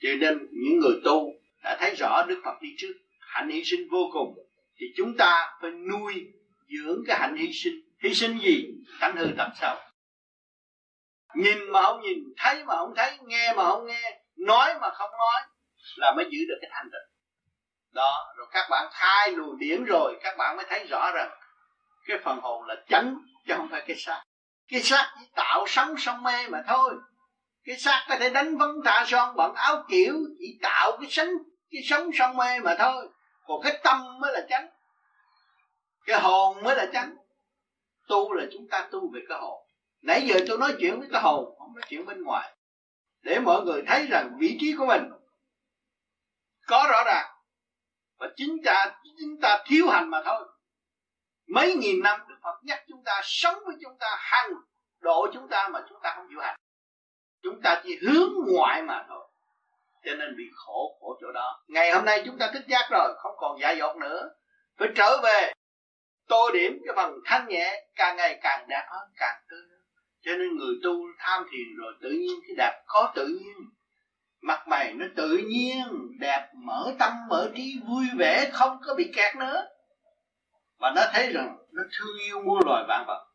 Cho nên những người tu đã thấy rõ Đức Phật đi trước. Hạnh hy sinh vô cùng thì chúng ta phải nuôi dưỡng cái hạnh hy sinh. Hy sinh gì? Tánh hư tật xấu nhìn mà không nhìn, thấy mà không thấy, nghe mà không nghe, nói mà không nói là mới giữ được cái thanh tịnh. Đó, rồi các bạn khai luồng điển rồi, các bạn mới thấy rõ rằng cái phần hồn là chánh chứ không phải cái xác. Cái xác chỉ tạo sống sông mê mà thôi. Cái xác có thể đánh vấn tạ son bằng áo kiểu chỉ tạo cái sống cái sống sông mê mà thôi còn cái tâm mới là chánh. Cái hồn mới là chánh. Tu là chúng ta tu về cái hồn. Nãy giờ tôi nói chuyện với cái hồn, không nói chuyện bên ngoài. Để mọi người thấy rằng vị trí của mình có rõ ràng. Và chính ta chính ta thiếu hành mà thôi. Mấy nghìn năm Đức Phật nhắc chúng ta sống với chúng ta hành độ chúng ta mà chúng ta không chịu hành. Chúng ta chỉ hướng ngoại mà thôi cho nên bị khổ khổ chỗ đó. Ngày hôm nay chúng ta thức giác rồi, không còn dại dột nữa. Phải trở về, tô điểm cái phần thanh nhẹ, càng ngày càng đẹp hơn, càng tươi cho nên người tu tham thiền rồi tự nhiên cái đẹp có tự nhiên. Mặt mày nó tự nhiên, đẹp, mở tâm, mở trí, vui vẻ, không có bị kẹt nữa. Và nó thấy rằng nó thương yêu muôn loài vạn vật.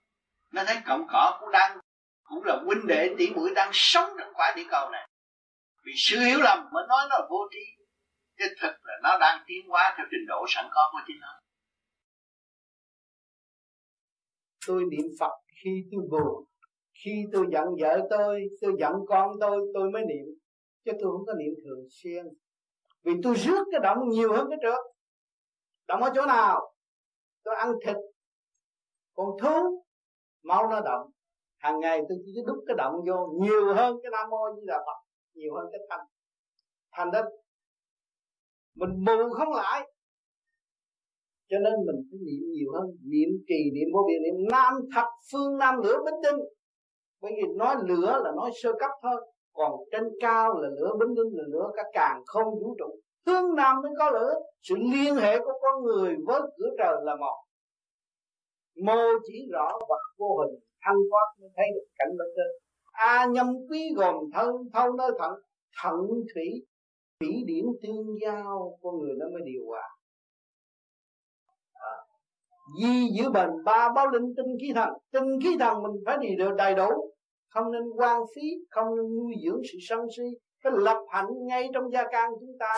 Nó thấy cọng cỏ cũng đang, cũng là huynh đệ tỷ muội đang sống trong quả địa cầu này vì sự hiểu lầm mới nói nó là vô trí cái thực là nó đang tiến hóa theo trình độ sẵn có của chính nó. Tôi niệm Phật khi tôi buồn, khi tôi giận vợ tôi tôi giận con tôi tôi mới niệm. Chứ tôi không có niệm thường xuyên. Vì tôi rước cái động nhiều hơn cái trước. Động ở chỗ nào? Tôi ăn thịt, còn thú, máu nó động. Hàng ngày tôi chỉ đúc cái động vô nhiều hơn cái nam mô như là phật nhiều hơn cái thành thành đó mình mù không lại. Cho nên mình phải niệm nhiều hơn. Niệm trì, niệm vô biên, niệm nam thập phương nam lửa bính tinh. Bởi vì nói lửa là nói sơ cấp thôi. Còn trên cao là lửa bính tinh, là lửa cả càng không vũ trụ. Hướng nam mới có lửa. Sự liên hệ của con người với cửa trời là một. Mô chỉ rõ vật vô hình thanh thoát mới thấy được cảnh bên trên a nhâm quý gồm thân, thâu nơi thận thận thủy thủy điển tương giao, con người nó mới điều hòa. À, di giữ bền ba báo linh tinh khí thần. Tinh khí thần mình phải đi được đầy đủ, không nên quan phí, không nên nuôi dưỡng sự sân si. Cái lập hạnh ngay trong gia can chúng ta,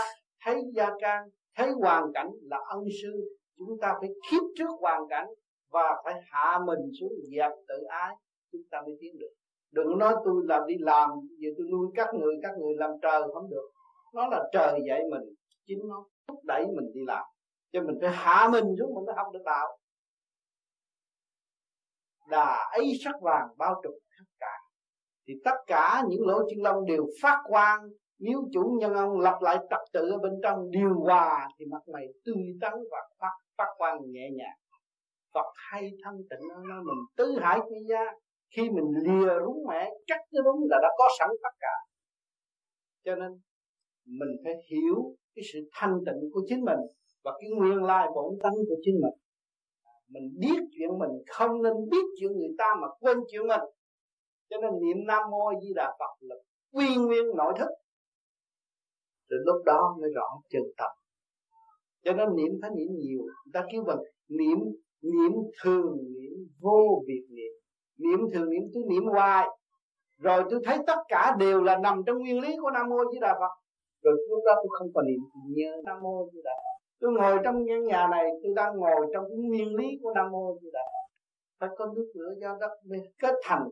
thấy gia can, thấy hoàn cảnh là ân sư. Chúng ta phải khiếp trước hoàn cảnh và phải hạ mình xuống dẹp tự ái, chúng ta mới tiến được đừng nói tôi làm đi làm vì tôi nuôi các người các người làm trời không được. Nó là trời dạy mình, chính nó thúc đẩy mình đi làm. Cho mình phải hạ mình xuống mình mới học được đạo. Đà ấy sắc vàng bao trùm tất cả. Thì tất cả những lỗ chân lông đều phát quang. Nếu chủ nhân ông lập lại trật tự ở bên trong điều hòa, thì mặt mày tươi tắn và phát phát quang nhẹ nhàng. Phật hay thân tịnh, nó mình tứ hải quy gia khi mình lìa rúng mẹ cắt cái rúng là đã có sẵn tất cả. Cho nên, mình phải hiểu cái sự thanh tịnh của chính mình và cái nguyên lai bổn tánh của chính mình. Mình biết chuyện mình, không nên biết chuyện người ta mà quên chuyện mình. Cho nên niệm nam mô di đà phật là quy nguyên nội thức. Rồi lúc đó mới rõ chân tâm cho nên niệm phải niệm nhiều. Người ta kêu bằng niệm niệm thường, niệm vô việc niệm thường niệm tôi niệm hoài. Rồi tôi thấy tất cả đều là nằm trong nguyên lý của nam mô di đà phật. Rồi lúc đó tôi không còn niệm nhớ nam mô di đà phật. Tôi ngồi trong căn nhà này, tôi đang ngồi trong cái nguyên lý của nam mô di đà phật. Phải có nước lửa do đất mới kết thành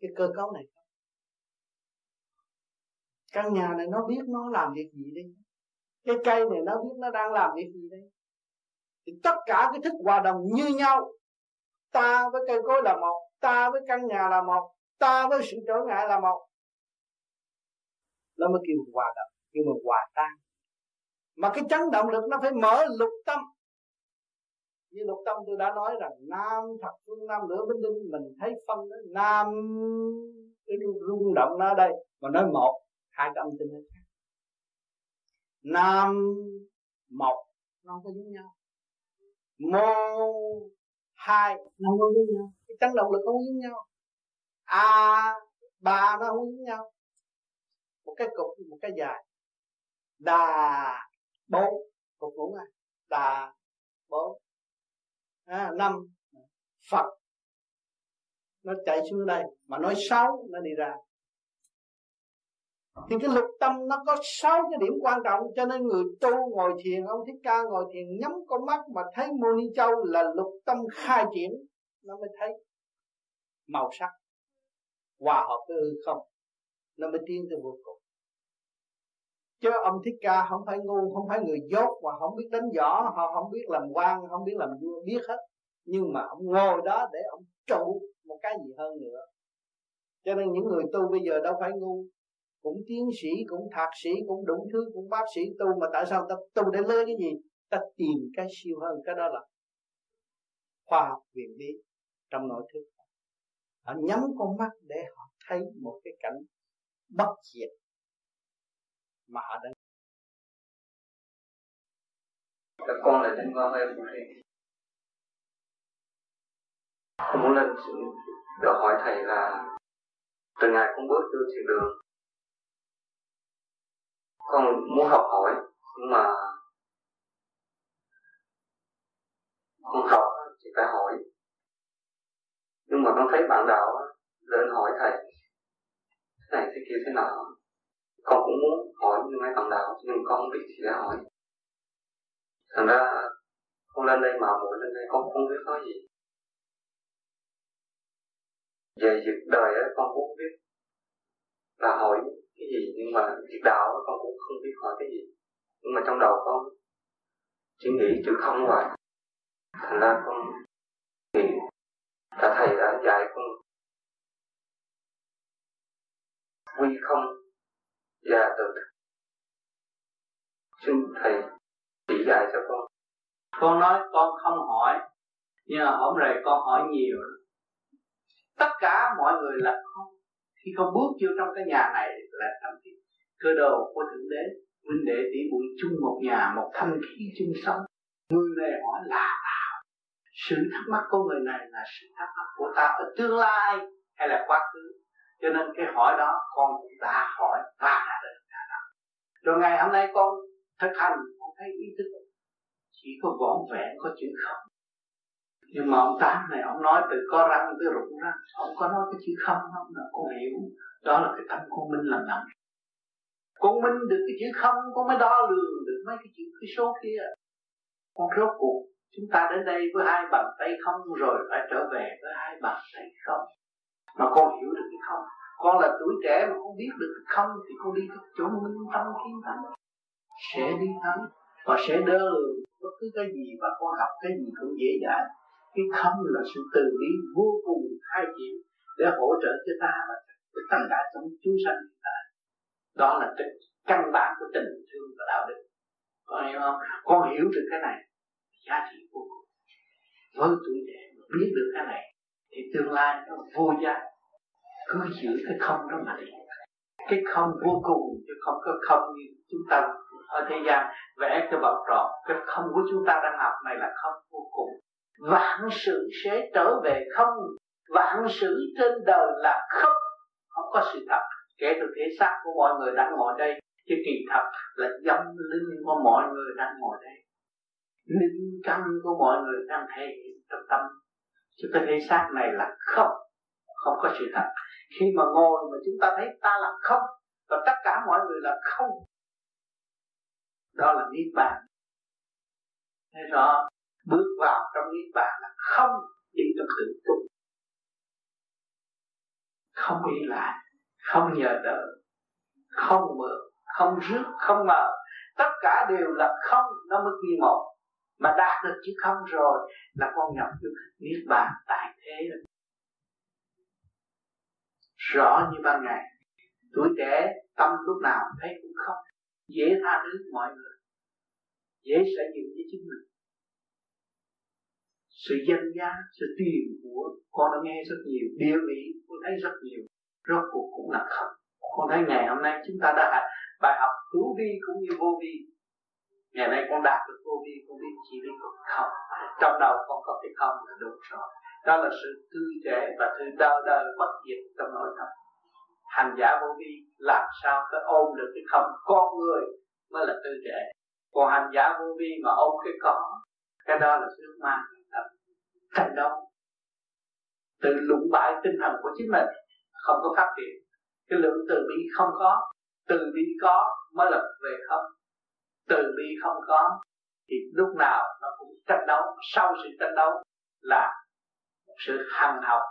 cái cơ cấu này. Căn nhà này nó biết nó làm việc gì đi cái cây này nó biết nó đang làm việc gì đây? Thì tất cả cái thức hòa đồng như nhau. Ta với cây cối là một ta với căn nhà là một, ta với sự trở ngại là một. Nó mới kêu hòa đồng, kêu mà hòa tan. Mà cái chấn động lực nó phải mở lục tâm. Như lục tâm tôi đã nói rằng, nam thật phương, nam lửa binh đinh mình thấy phân đó, nam cái rung động nó ở đây, mà nói một, hai cái âm tinh nó khác. Nam, một, nó không có giống nhau. Mô hai. Nó không giống nhau. Cái chấn động lực không giống nhau. A ba nó không giống nhau. Một cái cục một cái dài. Đà bốn. Cục ngủ à đà bốn. À, năm. Phật. Nó chạy xuống đây. Mà nói sáu nó đi ra thì cái lục tâm nó có sáu cái điểm quan trọng, cho nên người tu ngồi thiền, ông thích ca ngồi thiền nhắm con mắt mà thấy mô ni châu là lục tâm khai triển, nó mới thấy màu sắc, hòa hợp với hư không, nó mới tiến tới vô cùng. Chứ ông thích ca không phải ngu, không phải người dốt và không biết đánh võ, họ không biết làm quan, không biết làm vua, biết hết. Nhưng mà ông ngồi đó để ông trụ một cái gì hơn nữa. Cho nên những người tu bây giờ đâu phải ngu cũng tiến sĩ, cũng thạc sĩ, cũng đủ thứ, cũng bác sĩ tu, mà tại sao ta tu để lấy cái gì? Ta tìm cái siêu hơn, cái đó là khoa học viện lý trong nội thức. Họ nhắm con mắt để họ thấy một cái cảnh bất diệt mà họ đang các con là thanh con hay phụ trì con muốn lên được hỏi thầy là từ ngày con bước vô thiền đường con muốn học hỏi nhưng mà con học thì phải hỏi. Nhưng mà con thấy bạn đạo lên hỏi thầy thế này thế kia thế nào con cũng muốn hỏi như mấy bạn đạo nhưng con không biết gì để hỏi. Thành ra con lên đây mà muội lên đây con không biết nói gì. Về việc đời ấy, con cũng không biết. Là hỏi cái gì, nhưng mà việc đạo con cũng không biết hỏi cái gì. Nhưng mà trong đầu con chỉ nghĩ chữ không hoài thành ra con nghĩ cả thầy đã dạy con quy không và từ xin thầy chỉ dạy cho con. Con nói con không hỏi, nhưng mà hôm nay con hỏi nhiều tất cả mọi người là không khi con bước vô trong cái nhà này là trong cái cơ đồ của thượng đế, huynh đệ tỷ muội chung một nhà, một thanh khí chung sống. Người này hỏi là nào sự thắc mắc của người này là sự thắc mắc của ta ở tương lai hay là quá khứ. Cho nên cái hỏi đó con cũng đã hỏi và đã được rồi ngày hôm nay con thực hành con thấy ý thức. Chỉ có vỏn vẹn có chữ không nhưng mà ông tám này, ông nói từ có răng tới rụng răng ông có nói cái chữ không không là con hiểu. Đó là cái tâm con minh làm nặng. Con minh được cái chữ không, con mới đo lường được mấy cái chữ, cái số kia. Con rốt cuộc, chúng ta đến đây với hai bàn tay không rồi phải trở về với hai bàn tay không. Mà con hiểu được cái không. Con là tuổi trẻ mà con biết được cái không thì con đi cái chỗ minh tâm kiến thắng sẽ đi thắng và sẽ đỡ lường bất cứ cái gì và con học cái gì cũng dễ dàng cái không là sự từ bi vô cùng khai triển để hỗ trợ cho ta và cho tất cả chúng chúng sanh hiện tại. Đó là cái căn bản của tình thương và đạo đức. Con hiểu không? Con hiểu được cái này, giá trị vô cùng. Với tuổi trẻ biết được cái này, thì tương lai nó vô giá. Cứ giữ cái không đó mà đi. Cái không vô cùng, chứ không có không như chúng ta ở thế gian. Vẽ cho bằng tròn, cái không của chúng ta đang học này là không vô cùng vạn sự sẽ trở về không? Vạn sự trên đời là không. Không có sự thật. Kể từ thể xác của mọi người đang ngồi đây, chứ kỳ thật là dâm linh của mọi người đang ngồi đây. Linh căn của mọi người đang thể hiện trong tâm. Chứ cái thể xác này là không. Không có sự thật. Khi mà ngồi mà chúng ta thấy ta là không, và tất cả mọi người là không, đó là niết bàn. Thấy rõ bước vào trong niết bàn là không đi trong tự túc không đi lại, không nhờ đợi, không mượn, không rước, không mờ. Tất cả đều là không, nó mới quy một. Mà đạt được chữ không rồi là con nhập được niết bàn tại thế rồi. Rõ như ban ngày, tuổi trẻ tâm lúc nào thấy cũng không dễ tha thứ mọi người. Dễ xây dựng với chính mình sự danh giá sự tiền của con đã nghe rất nhiều, địa vị con thấy rất nhiều. Rốt cuộc cũng là không con thấy ngày hôm nay chúng ta đã học bài học hữu vi cũng như vô vi. Ngày nay con đạt được vô vi, con biết chỉ biết con không trong đầu con có cái không là đúng rồi. Đó là sự tươi trẻ và sự đau đời bất diệt trong nội tâm. Hành giả vô vi làm sao phải ôm được cái không con người mới là tươi trẻ còn hành giả vô vi mà ôm cái có, cái đó là sự ma thành đâu từ lũng bại tinh thần của chính mình, không có phát triển. Cái lượng từ bi không có, từ bi có mới là về không. Từ bi không có thì lúc nào nó cũng tranh đấu, sau sự tranh đấu là một sự hằng học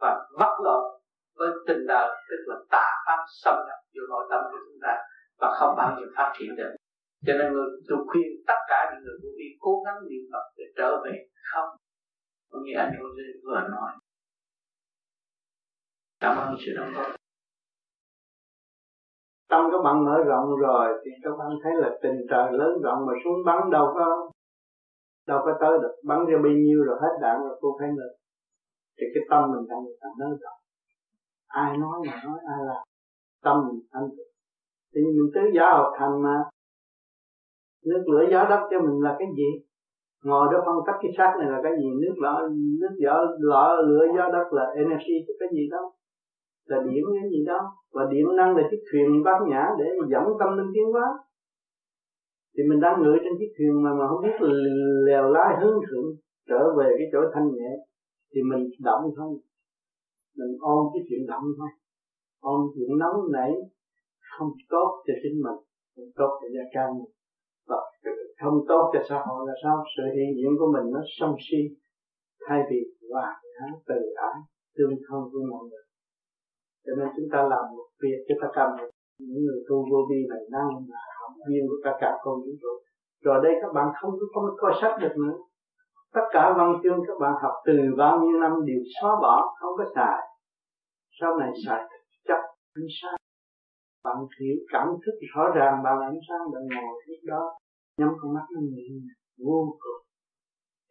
và vắt lộn với tình đời, tức là tà pháp xâm nhập vào nội tâm của chúng ta và không bao giờ phát triển được. Cho nên người tôi khuyên tất cả những người vô vi cố gắng niệm phật để trở về không cũng như anh Jose vừa nói. Cảm ơn sự đóng góp. Tâm các bạn mở rộng rồi thì các bạn thấy là tình trời lớn rộng mà xuống bắn đâu có đâu có tới được. Bắn ra bao nhiêu rồi hết đạn rồi cô thấy được thì cái tâm mình đang càng lớn rộng. Ai nói mà nói, ai làm. Tâm mình thanh thì mình tứ giả học thành mà. Nước lửa gió đất cho mình là cái gì? Ngồi đó phân tích cái xác này là cái gì? Nước lỡ nước gió lỡ lửa, gió, đất là energy cái gì đó. Là điểm cái gì đó. Và điểm năng là chiếc thuyền bát nhã để dẫn tâm linh tiến hóa. Thì mình đang ngự trên chiếc thuyền mà mà không biết lèo lái hướng thượng trở về cái chỗ thanh nhẹ, thì mình động thôi. Mình ôm cái chuyện động thôi. Ôm chuyện nóng nảy, không tốt cho chính mình, không tốt cho gia can mình và không tốt cho xã hội là sao? Sự hiện diện của mình nó song si. Thay vì hòa nhã, từ ái, tương thân với mọi người. Cho nên chúng ta làm một việc cho tất cả những người tu vô vi này đang là học viên của tất cả con vũ trụ rồi đây các bạn không có không coi sách được nữa. Tất cả văn chương các bạn học từ bao nhiêu năm đều xóa bỏ, không có xài. Sau này xài chắc ánh sáng. Bạn hiểu cảm thức rõ ràng bạn ánh sáng, bạn ngồi lúc đó nhắm con mắt nó nhìn vô cùng.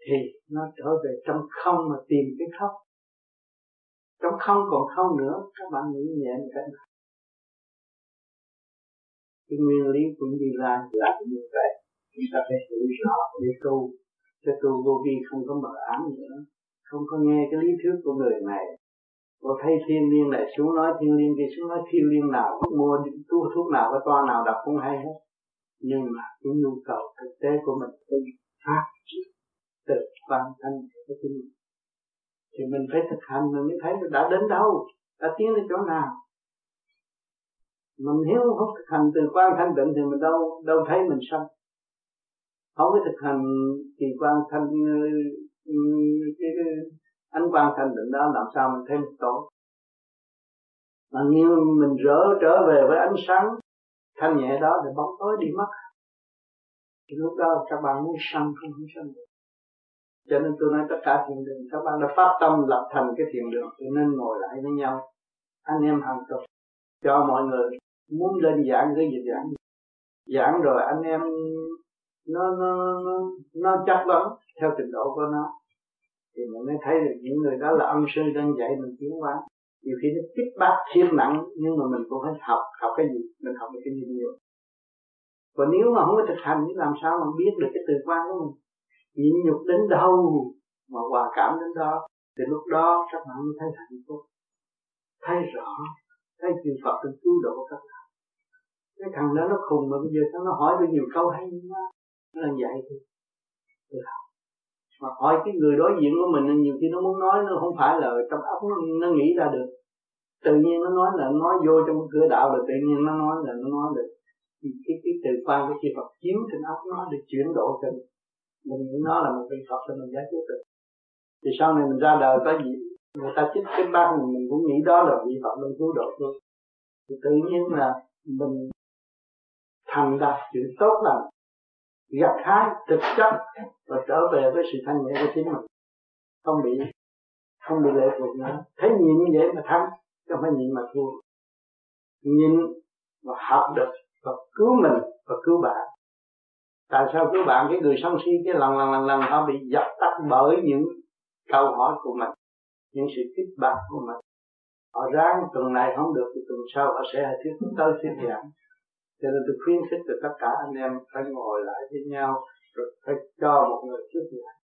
Thì nó trở về trong không mà tìm cái khóc trong không còn không nữa, các bạn nghĩ nhẹ một cách nào? Cái nguyên lý của đi ra là như vậy. Chúng ta phải hiểu rõ để tu. Cho tu vô vi không có mờ ám nữa, không có nghe cái lý thuyết của người này. Có thấy thiên liên này xuống nói, thiên liên kia xuống nói, thiên liên nào mua thuốc thuốc nào cái toa nào đọc cũng hay hết nhưng mà cái nhu cầu thực tế của mình phải phát triển từ quan thanh của chính mình. Thì mình phải thực hành mình mới thấy đã đến đâu đã tiến đến chỗ nào. Mình nếu không thực hành từ quan thanh định thì mình đâu đâu thấy mình xong. không có thực hành thì quan thanh cái, quan thanh định đó làm sao mình thấy mình tốt. Mà như mình rỡ trở về với ánh sáng thanh nhẹ đó để bóng tối đi mất. Thì lúc đó các bạn muốn sanh không muốn sanh được. Cho nên tôi nói tất cả thiền đường các bạn đã phát tâm lập thành cái thiền đường cho nên ngồi lại với nhau. Anh em hàng tục cho mọi người muốn lên giảng cái gì giảng. Giảng rồi anh em nó nó nó, nó chắc lắm theo trình độ của nó. Thì mình mới thấy được những người đó là âm sư đang dạy mình tiến hóa nhiều khi nó kích bác thiên nặng, nhưng mà mình cũng phải học học cái gì, mình học được cái gì nhiều. Và nếu mà không có thực hành, thì làm sao mà biết được cái từ quan của mình? Nhịn nhục đến đâu mà hòa cảm đến đó? Thì lúc đó các bạn mới thấy hạnh phúc. Thấy rõ, thấy chư Phật được cứu độ các bạn. Cái thằng đó nó khùng mà bây giờ nó hỏi được nhiều câu hay quá nó là vậy thôi mà hỏi cái người đối diện của mình nhiều khi nó muốn nói nó không phải là trong óc nó, nó nghĩ ra được. Tự nhiên nó nói là nói vô trong cửa đạo rồi tự nhiên nó nói là nó nói được. Thì cái cái từ quan cái chư Phật chiếu trên óc nó để chuyển độ cho mình mình nghĩ nó là một vị Phật cho mình giải quyết được. Thì sau này mình ra đời có gì người ta chích cái băng mình, mình cũng nghĩ đó là vị Phật mình cứu độ luôn thì tự nhiên là mình thành đạt chuyện tốt lành gặt hái thực chất và trở về với sự thanh nhẹ của chính mình. Không bị không bị lệ thuộc nữa. Thấy nhịn như vậy mà thắng, chứ không phải nhịn mà thua. Nhịn và học được và cứu mình và cứu bạn. Tại sao cứu bạn? Cái người sân si cái lần lần lần lần, họ bị dập tắt bởi những câu hỏi của mình, những sự kích bác của mình. Họ ráng, tuần này không được thì tuần sau họ sẽ thuyết tới thuyết giảng cho nên tôi khuyến khích được tất cả anh em phải ngồi lại với nhau, rồi phải cho một người trước giảng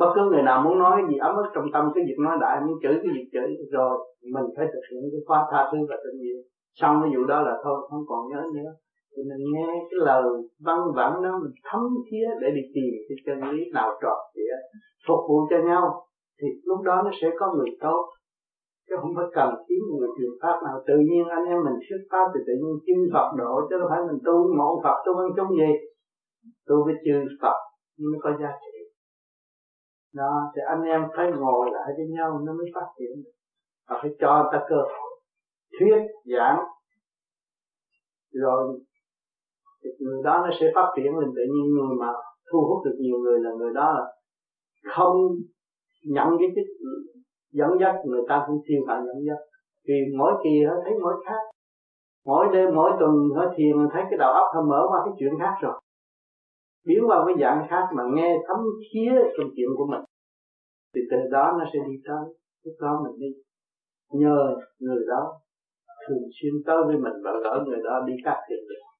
bất cứ người nào muốn nói gì, ấm ức trong tâm, cái việc nói đại, muốn chửi, cái việc chửi, rồi mình phải thực hiện cái khóa tha thứ và tình yêu xong cái vụ đó là thôi, không còn nhớ nữa. Thì mình nghe cái lời văn vẳng đó, mình thấm thía để đi tìm cái chân lý nào trọn vẹn phục vụ cho nhau, thì lúc đó nó sẽ có người tốt chứ không phải cần kiếm người truyền pháp nào. Tự nhiên anh em mình xuất pháp thì tự nhiên chư Phật độ, chứ không phải mình tu mộ Phật, tu ăn chung gì. Tu với chư Phật mới có giá trị. Đó, thì anh em phải ngồi lại với nhau, nó mới phát triển và phải cho ta cơ hội, thuyết giảng. Rồi thì người đó nó sẽ phát triển lên, tự nhiên người mà thu hút được nhiều người là người đó là không nhận cái chức dẫn dắt, người ta cũng thiền phải dẫn dắt. Vì mỗi kỳ nó thấy mỗi khác. Mỗi đêm, mỗi tuần nó thiền thấy cái đầu óc nó mở qua cái chuyện khác rồi. Biến qua cái dạng khác mà nghe thấm thía trong chuyện của mình. Thì từ đó nó sẽ đi tới, lúc đó mình đi. Nhờ người đó, thường xuyên tới với mình và gỡ người đó đi các thiền đường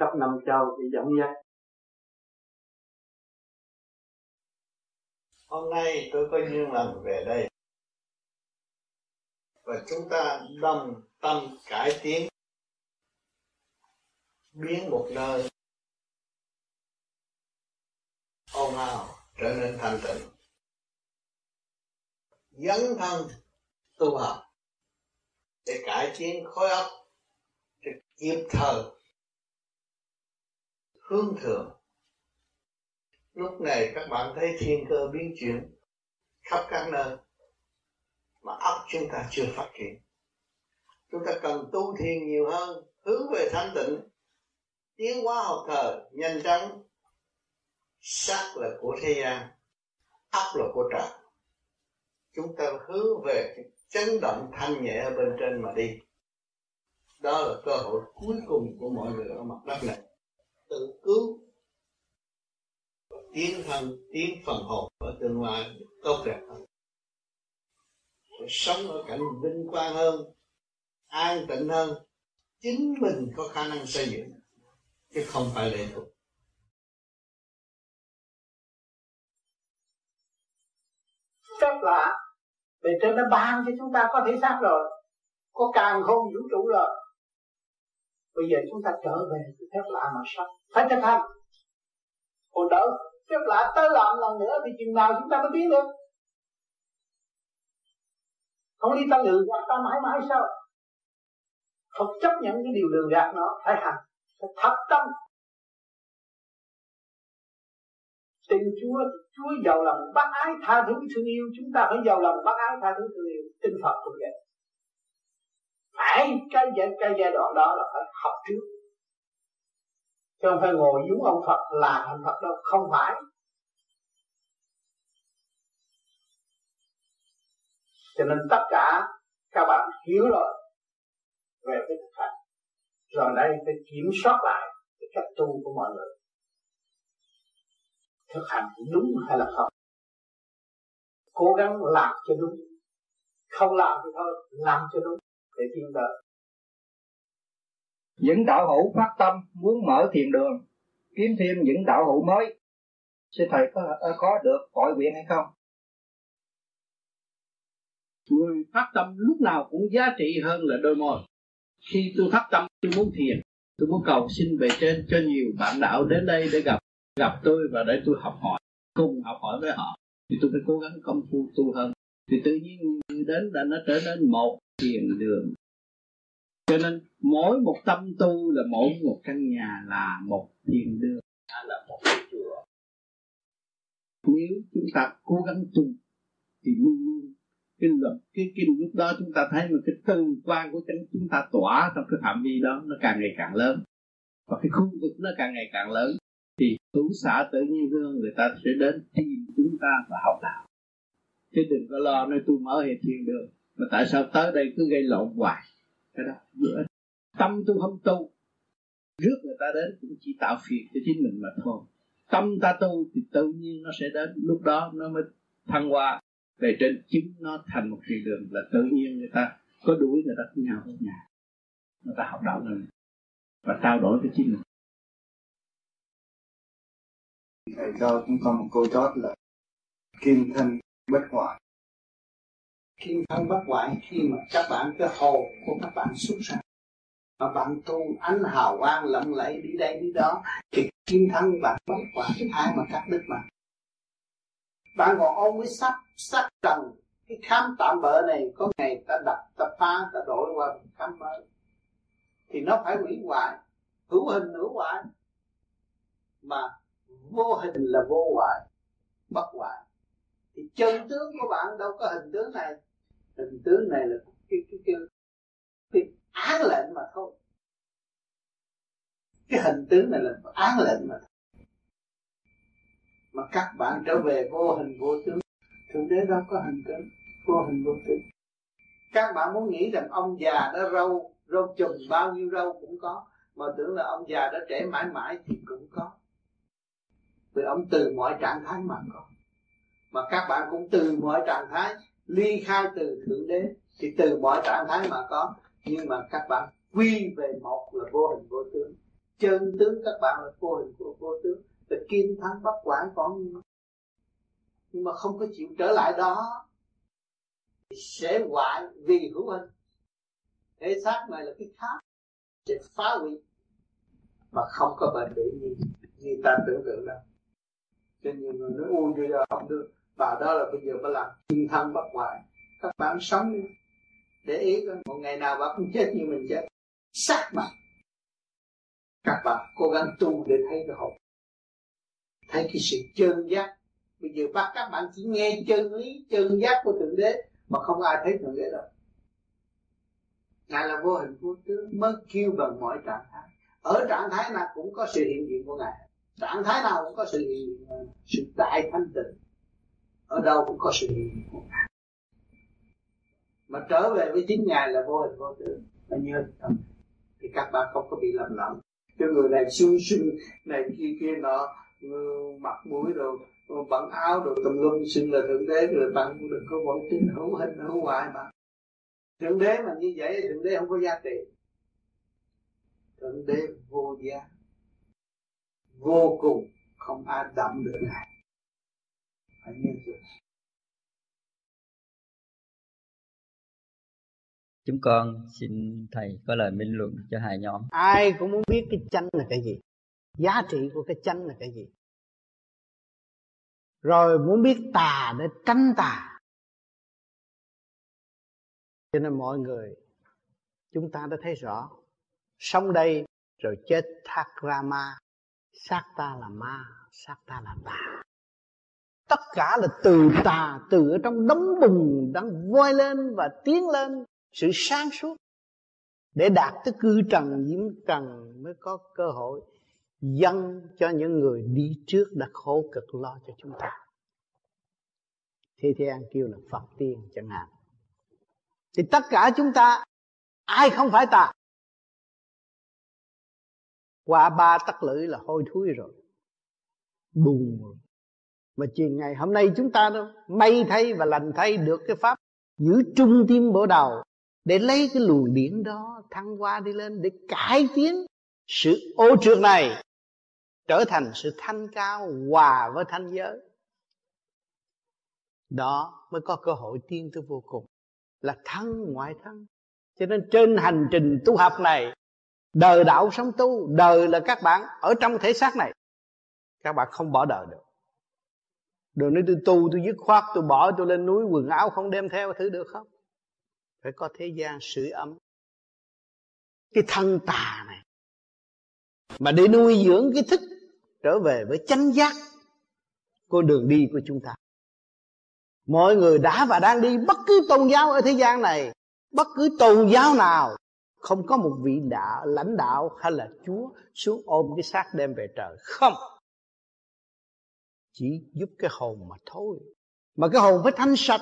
khắp năm châu để dẫn dắt. Hôm nay tôi có duyên lần về đây. Và chúng ta đồng tâm cải tiến, biến một nơi ồn ào trở nên thanh tịnh. Dấn thân tu học để cải tiến khối óc, để kịp thời hướng thượng lúc này các bạn thấy thiên cơ biến chuyển khắp các nơi mà óc chúng ta chưa phát triển. Chúng ta cần tu thiền nhiều hơn, hướng về thanh tịnh, tiến hóa học thờ nhanh chóng. Sắc là của thế gian, óc là của trời. Chúng ta hướng về chấn động thanh nhẹ ở bên trên mà đi. Đó là cơ hội cuối cùng của mọi người ở mặt đất này. Tự cứu tiến thân, tiến phần hồn ở tương lai tốt đẹp hơn. Để sống ở cảnh vinh quang hơn, an tịnh hơn, chính mình có khả năng xây dựng, chứ không phải lệ thuộc. Phép lạ bề trên nó ban cho chúng ta có thể xác rồi, có càng không vũ trụ rồi. Bây giờ chúng ta trở về cái phép lạ mà sống. Phải thực hành. Còn đỡ phép lại tới làm lần nữa thì chừng nào chúng ta mới tiến được? Không đi tăng lừa hoặc ta mãi mãi sao? Phật chấp nhận cái điều lừa gạt nó, phải hành, phải thật tâm. Tình Chúa Chúa giàu lòng bác ái tha thứ thương yêu, chúng ta phải giàu lòng bác ái tha thứ thương yêu tinh Phật cũng vậy. Phải, cái giai cái giai đoạn đó là phải học trước chứ không phải ngồi dúng ông Phật là thành Phật đâu, không phải. Cho nên tất cả các bạn hiểu rồi về cái thực hành. Rồi đây phải kiểm soát lại cái cách tu của mọi người. Thực hành đúng hay là không? Cố gắng làm cho đúng. Không làm thì thôi, làm cho đúng để tiến tới những đạo hữu phát tâm muốn mở thiền đường, kiếm thêm những đạo hữu mới. Sư thầy có à, có được gọi nguyện hay không? Người phát tâm lúc nào cũng giá trị hơn là đôi môi. Khi tôi phát tâm, tôi muốn thiền, tôi muốn cầu xin về trên cho nhiều bạn đạo đến đây để gặp gặp tôi và để tôi học hỏi, cùng học hỏi với họ. Thì tôi phải cố gắng công phu tu hơn. Thì tự nhiên người đến là nó trở nên một thiền đường cho nên mỗi một tâm tu là mỗi một căn nhà là một thiền đường. Là một chùa. Nếu chúng ta cố gắng tu thì luôn luôn cái luật cái cái lúc đó chúng ta thấy một cái tư quan của chúng ta tỏa trong cái phạm vi đó nó càng ngày càng lớn. Và cái khu vực nó càng ngày càng lớn thì hữu xã tự nhiên hương người ta sẽ đến tìm chúng ta và học đạo. Chứ đừng có lo nơi tôi mở hệ thiền đường mà tại sao tới đây cứ gây lộn hoài cái đó, bữa tâm tôi không tu. Rước người ta đến cũng chỉ tạo phiền cho chính mình mà thôi. Tâm ta tu thì tự nhiên nó sẽ đến. Lúc đó nó mới thăng hoa. Về trên chính nó thành một thiền đường là tự nhiên người ta có đuổi người ta với nhau với nhà. Người ta học đạo này và trao đổi với chính mình. Thầy cho chúng con một câu chót là kim thân bất hoại kim thân bất hoại khi mà các bạn cái hồ của các bạn xuất ra, mà bạn tu ánh hào quang lộng lẫy đi đây đi đó, thì kim thân bạn bất hoại ai mà cắt đứt mà bạn còn ôm với sắc sắc trần, cái khám tạm bỡ này, có ngày ta đập, ta phá, ta đổi qua khám mới. Thì nó phải hủy hoại, hữu hình hữu hoại. Mà vô hình là vô hoại, bất hoại. Thì chân tướng của bạn đâu có hình tướng này hình tướng này là cái cái cái, cái án lệnh mà thôi. Cái hình tướng này là án lệnh mà thôi. Mà các bạn trở về vô hình vô tướng. Thượng đế đâu có hình tướng vô hình vô tướng. Các bạn muốn nghĩ rằng ông già đó râu râu chùm bao nhiêu râu cũng có mà tưởng là ông già đó trẻ mãi mãi thì cũng có. Vì ông từ mọi trạng thái mà có. Mà các bạn cũng từ mọi trạng thái ly khai từ thượng đế thì từ mọi trạng thái mà có nhưng mà các bạn quy về một là vô hình vô tướng. Chân tướng các bạn là vô hình vô, vô tướng là kim thắng bất quản còn nhưng mà không có chịu trở lại đó sẽ hoại vì hữu hình. Thể xác này là cái khác sẽ phá hủy mà không có bền bỉ như, như ta tưởng tượng đâu. Cho nhiều người nói ui bây giờ không được và đó là bây giờ phải làm thiên thân bất hoại các bạn sống đi. Để ý coi một ngày nào bạn cũng chết như mình chết. Sắc mặt. Các bạn cố gắng tu để thấy cái hồn. Thấy cái sự chân giác. Bây giờ bắt các bạn chỉ nghe chân lý, chân giác của thượng đế mà không ai thấy thượng đế đâu. Ngài là vô hình vô tướng, mới kêu bằng mọi trạng thái. Ở trạng thái nào cũng có sự hiện diện của ngài. Trạng thái nào cũng có sự hiện diện sự đại thanh tịnh ở đâu cũng có sự hiện diện của ngài. Mà trở về với chính ngài là vô hình vô tướng. Mà nhớ thì các bạn không có bị lầm lẫn cho người này sung sưng này kia kia nọ mặt mũi rồi bận áo rồi tùm lum xưng là thượng đế rồi bạn cũng đừng có quẩn tin hữu hình, hữu hoại mà. Thượng đế mà như vậy, thượng đế không có giá trị. Thượng đế vô giá. Vô cùng không ai đậm được ngài. Phải nhớ chúng con xin thầy có lời minh luận cho hai nhóm. Ai cũng muốn biết cái chánh là cái gì? Giá trị của cái chánh là cái gì? Rồi muốn biết tà để tránh tà. Cho nên mọi người, chúng ta đã thấy rõ, sống đây rồi chết thác ra ma, xác ta là ma, xác ta là tà. Tất cả là từ tà, từ ở trong đống bùn đang voi lên và tiến lên sự sáng suốt. Để đạt tới cư trần, diễm trần mới có cơ hội dâng cho những người đi trước đã khổ cực lo cho chúng ta. Thế An kêu là phật tiên chẳng hạn. Thì tất cả chúng ta, ai không phải ta? Qua ba tắc lưỡi là hôi thối rồi. Buồn rồi. Mà chuyện ngày hôm nay chúng ta đâu, may thay và lành thay được cái pháp giữ trung tim bộ đầu để lấy cái luồng điển đó, thăng qua đi lên để cải tiến sự ô trượt này, trở thành sự thanh cao hòa với thanh giới. Đó mới có cơ hội tiên tới vô cùng, là thân ngoại thân cho nên trên hành trình tu học này, đời đạo sống tu, đời là các bạn ở trong thể xác này, các bạn không bỏ đời được. Đừng nói tôi tu, tôi dứt khoát, tôi bỏ, tôi lên núi quần áo không đem theo thứ được không? Phải có thế gian sưởi ấm. Cái thân tà này, mà để nuôi dưỡng cái thức trở về với chánh giác con đường đi của chúng ta. Mọi người đã và đang đi bất cứ tôn giáo ở thế gian này, bất cứ tôn giáo nào, không có một vị đạo lãnh đạo hay là chúa xuống ôm cái xác đem về trời. Không. Chỉ giúp cái hồn mà thôi. Mà cái hồn phải thanh sạch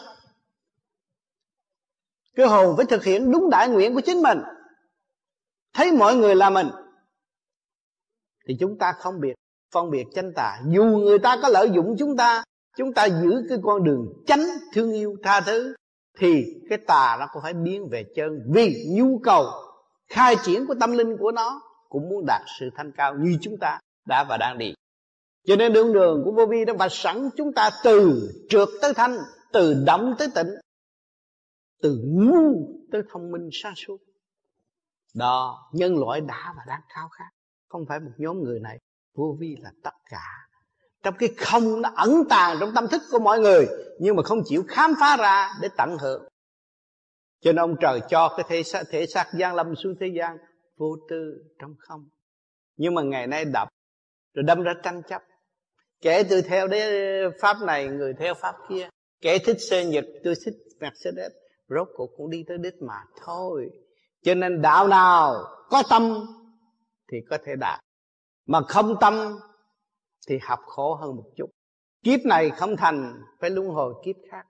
cái hồn phải thực hiện đúng đại nguyện của chính mình. Thấy mọi người là mình, thì chúng ta không biệt, phân biệt chánh tà. Dù người ta có lợi dụng chúng ta chúng ta giữ cái con đường chánh thương yêu tha thứ, thì cái tà nó cũng phải biến về chân. Vì nhu cầu khai triển của tâm linh của nó cũng muốn đạt sự thanh cao như chúng ta đã và đang đi. Cho nên đường đường của vô vi đã vạch sẵn chúng ta từ trượt tới thanh, từ động tới tịnh từ ngu tới thông minh sáng suốt đó nhân loại đã và đang khao khát. Không phải một nhóm người này vô vi là tất cả. Trong cái không nó ẩn tàng trong tâm thức của mọi người nhưng mà không chịu khám phá ra để tận hưởng. Cho nên ông trời cho cái thể xác, thể xác gian lâm xuống thế gian vô tư trong không. Nhưng mà ngày nay đập rồi đâm ra tranh chấp. Kẻ tôi theo đế pháp này người theo pháp kia. Kẻ thích xe nhật tôi thích mercedes rốt cuộc cũng đi tới đích mà thôi. Cho nên đạo nào có tâm thì có thể đạt. Mà không tâm thì học khổ hơn một chút. Kiếp này không thành, phải luân hồi kiếp khác.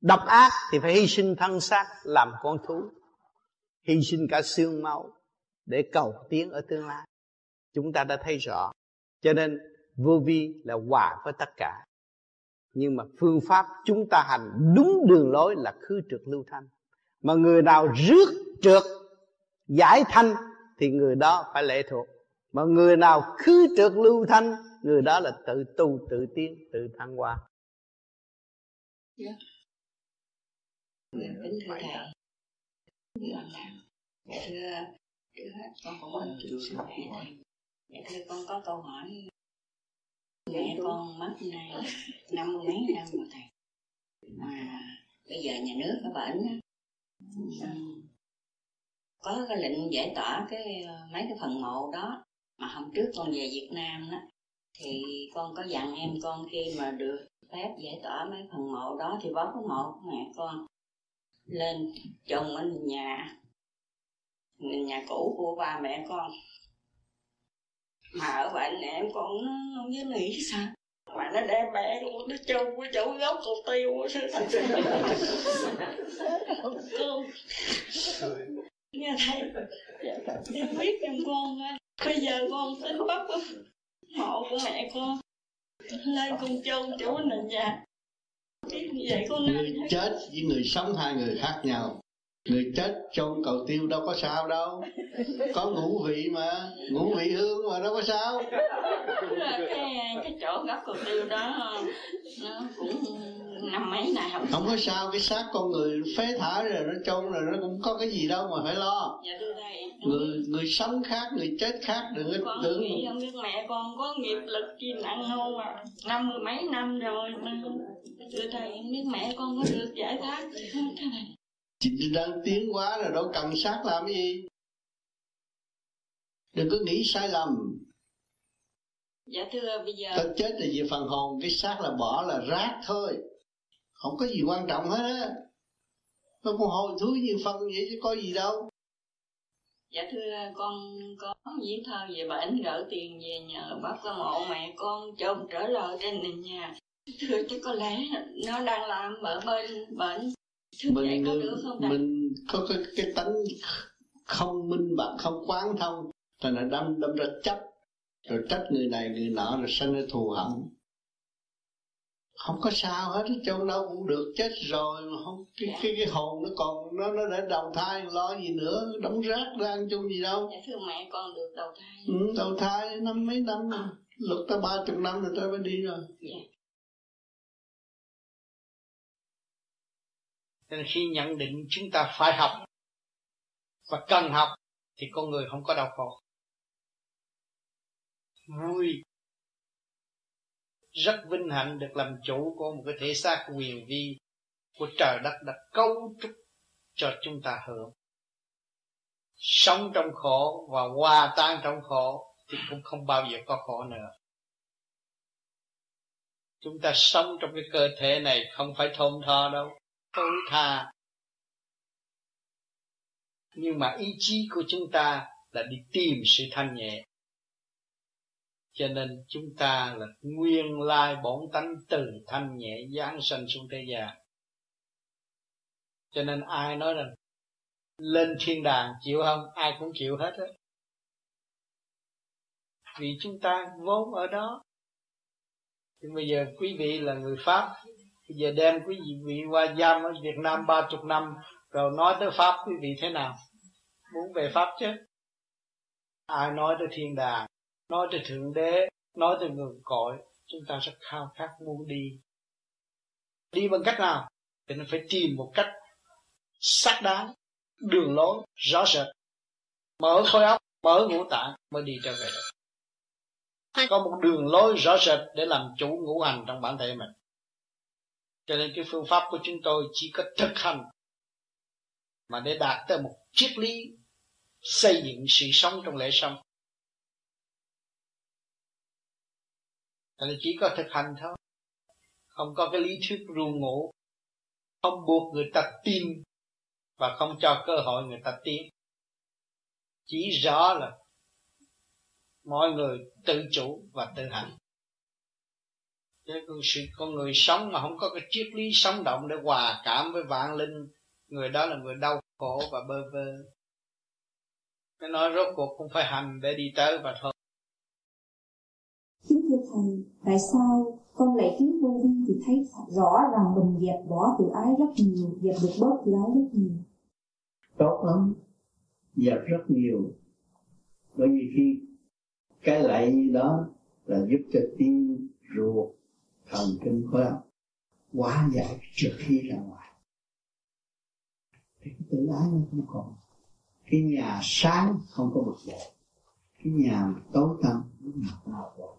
Độc ác thì phải hy sinh thân xác, làm con thú. Hy sinh cả xương máu để cầu tiến ở tương lai. Chúng ta đã thấy rõ. Cho nên vô vi là hòa với tất cả nhưng mà phương pháp chúng ta hành đúng đường lối là khứ trượt lưu thanh mà người nào rước trượt giải thanh thì người đó phải lệ thuộc mà người nào khứ trượt lưu thanh người đó là tự tu tự tiến tự thăng hoa yeah. kính thưa thầy thưa ông thưa trước hết con cũng có thưa thầy thưa con có câu hỏi mẹ con mất nay năm mươi mấy năm rồi thầy. Mà bây giờ nhà nước ở bển có cái lệnh giải tỏa cái mấy cái phần mộ đó mà hôm trước con về Việt Nam đó thì con có dặn em con khi mà được phép giải tỏa mấy phần mộ đó thì bó cái mộ của mẹ con lên chồng ở nhà nhà cũ của ba mẹ con mà ở bệnh em con nó không biết nghĩ sao? Mà nó đem mẹ luôn nó chung với chỗ gốc cầu tiêu con nghe thầy em biết em con bây giờ con tính bắt mộ của mẹ con lên con chôn chỗ nền nhà. Như vậy con người chết với người sống hai người khác nhau người chết chôn cầu tiêu đâu có sao đâu. Có ngũ vị mà ngũ vị hương mà đâu có sao. Cái cái chỗ gốc cầu tiêu đó nó cũng năm mấy này không không có sao cái xác con người phế thả rồi nó chôn rồi nó cũng có cái gì đâu mà phải lo. Dạ người người sống khác người chết khác đừng có con tưởng. nghĩ không biết mẹ con có nghiệp lực chi nặng không mà năm mươi mấy năm rồi mà. Thưa thầy không biết mẹ con có được giải thoát chị đang tiến quá rồi đâu cần xác làm cái gì? Đừng có nghĩ sai lầm. Dạ thưa bây giờ ta chết là về phần hồn cái xác là bỏ là rác thôi. Không có gì quan trọng hết á. Nó còn hồi thúi như phân vậy chứ có gì đâu. Dạ thưa con có viết thơ về bệnh gửi tiền về nhờ bác có mộ. Mẹ con chồng trở lại trên nền nhà. Thưa chứ có lẽ nó đang làm ở bên bệnh mình có được không mình có cái, cái tánh không minh bạch không quán thông. Thành là đâm đâm ra chấp rồi trách người này người nọ rồi sanh ra thù hận. Không có sao hết châu đâu cũng được chết rồi mà không cái cái cái hồn nó còn nó nó để đầu thai lo gì nữa đóng rác ra ăn chung gì đâu. Dạ thưa mẹ con được đầu thai. Ừ, đầu thai năm mấy năm rồi lúc tới ba chục năm rồi tôi mới đi rồi. Dạ nên khi nhận định chúng ta phải học và cần học, thì con người không có đau khổ. Vui. Rất vinh hạnh được làm chủ của một cái thể xác quyền vi của trời đất đã cấu trúc cho chúng ta hưởng. Sống trong khổ và hòa tan trong khổ thì cũng không bao giờ có khổ nữa. Chúng ta sống trong cái cơ thể này không phải thôn tho đâu tối tha. Nhưng mà ý chí của chúng ta là đi tìm sự thanh nhẹ. Cho nên chúng ta là nguyên lai bổn tánh từ thanh nhẹ giáng sanh xuống thế gian. Cho nên ai nói rằng lên thiên đàng chịu không? Ai cũng chịu hết á. Vì chúng ta vốn ở đó. Nhưng bây giờ quý vị là người pháp bây giờ đem quý vị qua giam ở Việt Nam ba chục năm rồi nói tới pháp quý vị thế nào? Muốn về pháp chứ? Ai nói tới thiên đàng nói tới thượng đế nói tới nguồn cội chúng ta rất khao khát muốn đi. Đi bằng cách nào? Thì nó phải tìm một cách xác đáng đường lối rõ rệt. Mở khối óc mở ngũ tạng mới đi trở về được. Có một đường lối rõ rệt để làm chủ ngũ hành trong bản thể mình cho nên cái phương pháp của chúng tôi chỉ có thực hành mà để đạt tới một triết lý xây dựng sự sống trong lễ sống. Là chỉ có thực hành thôi. Không có cái lý thuyết ru ngủ. Không buộc người ta tin và không cho cơ hội người ta tiến. Chỉ rõ là mọi người tự chủ và tự hành chứ sự con người sống mà không có cái triết lý sống động để hòa cảm với vạn linh người đó là người đau khổ và bơ vơ cái nói rốt cuộc cũng phải hành để đi tới và thôi Kính thưa Thầy, tại sao con lại kiếm vô vi thì thấy rõ rằng mình dẹp bỏ tự ái rất nhiều, dẹp được bớt tự ái rất nhiều. Tốt lắm, dẹp rất nhiều. Bởi vì khi cái lạy như đó là giúp cho tim ruột thần kinh khối óc quá giải trước khi ra ngoài. Thì cái tự ái nó không còn. Cái nhà sáng không có bực bội. Cái nhà tối tăm lúc nào cũng bực bội.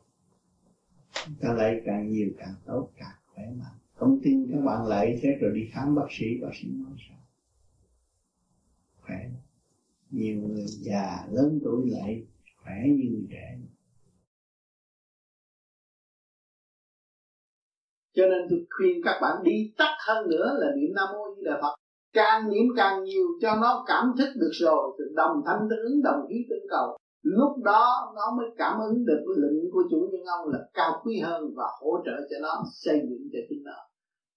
Ta lấy càng nhiều càng tốt, càng khỏe mạnh. Không tin các bạn lại thế rồi đi khám bác sĩ bác sĩ nói sao? Khỏe. Nhiều người già lớn tuổi lại khỏe như người trẻ. Cho nên tôi khuyên các bạn đi tắt hơn nữa là niệm nam mô di đà phật. Càng niệm càng nhiều cho nó cảm thức được rồi, thì đồng thanh tương ứng, đồng khí tương cầu. Lúc đó nó mới cảm ứng được lệnh của chủ nhân ông là cao quý hơn và hỗ trợ cho nó xây dựng cho chính nó.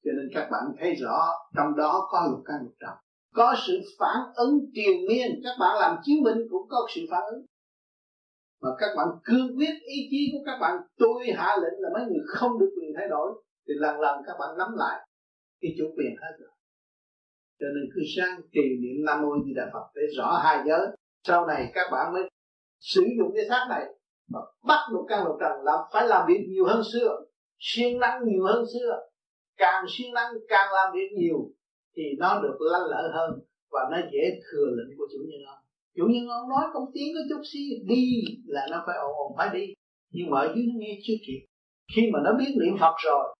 Cho nên các bạn thấy rõ, trong đó có lục căn lục trần. Có sự phản ứng triền miên, các bạn làm chiến minh cũng có sự phản ứng. Mà các bạn cương quyết ý chí của các bạn, tôi hạ lệnh là mấy người không được quyền thay đổi thì lần lần các bạn nắm lại, cái chủ quyền hết rồi. Cho nên cứ sáng trì niệm nam mô di đà phật để rõ hai giới. Sau này các bạn mới sử dụng cái xác này mà bắt được căn lục trần làm phải làm việc nhiều hơn xưa, siêng năng nhiều hơn xưa. Càng siêng năng, càng làm việc nhiều thì nó được lanh lợi hơn và nó dễ thừa lệnh của chủ nhân ông. Chủ nhân ông nói công tiếng có chút xí, đi là nó phải ồn ồn phải đi. Nhưng mà ở dưới nó nghe chưa kịp. Khi mà nó biết niệm phật rồi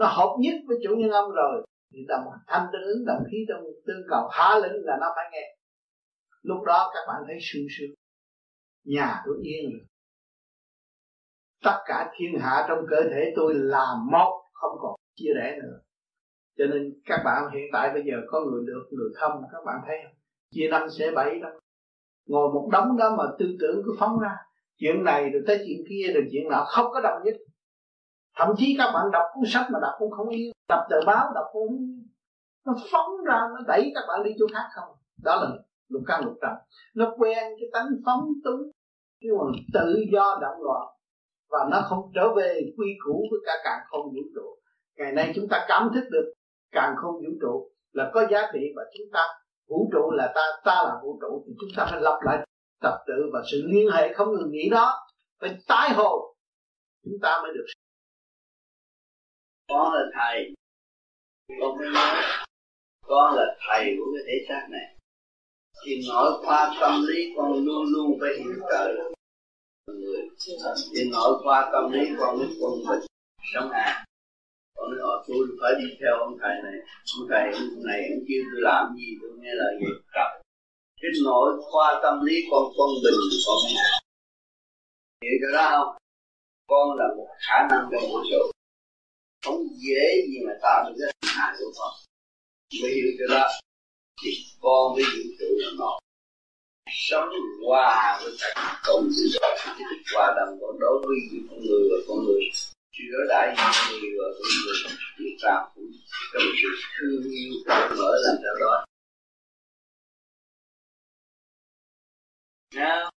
nó hợp nhất với chủ nhân ông rồi. Thì đồng thanh tương ứng, đồng khí trong tương cầu hạ lĩnh là nó phải nghe. Lúc đó các bạn thấy sung sướng. Nhà tôi yên rồi. Tất cả thiên hạ trong cơ thể tôi là một, không còn chia rẽ nữa. Cho nên các bạn hiện tại bây giờ có người được, người không, các bạn thấy không? Chia năm sẽ bảy đâu ngồi một đống đó mà tư tưởng cứ phóng ra. Chuyện này rồi tới chuyện kia rồi chuyện nọ, không có đồng nhất thậm chí các bạn đọc cuốn sách mà đọc cũng không yêu đọc tờ báo đọc cũng nó phóng ra, nó đẩy các bạn đi chỗ khác không? Đó là lục căn lục trần. Nó quen cái tánh phóng túng nhưng mà tự do động loạn. Và nó không trở về quy củ với cả càng không vũ trụ. Ngày nay chúng ta cảm thức được càng không vũ trụ là có giá trị và chúng ta, vũ trụ là ta ta là vũ trụ, thì chúng ta phải lập lại tập tự và sự liên hệ không ngừng nghỉ đó. Phải tái hồ, chúng ta mới được con là thầy. Con mới nói, con là thầy của cái thể xác này. Thì nội khoa tâm lý con luôn luôn phải hiểu trời. Người thì nội khoa tâm lý con mới quân bình sống an. Con nói họ tôi phải đi theo ông thầy này. Ông thầy ông này, ông kêu tôi làm gì? Tôi nghe lời gì cặp cái nội khoa tâm lý con quân bình con hiểu. Cho đó không? Con là một khả năng trong vũ trụ không dễ gì mà tạo được cái hình hài của con mới hiểu cho đó thì con mới hiểu trụ là một. Sống hòa với cả cộng hòa đồng con đối với con người và con người. Chữa đại người và con người chúng ta cũng trong sự thương yêu cởi mở làm sao đó. Nếu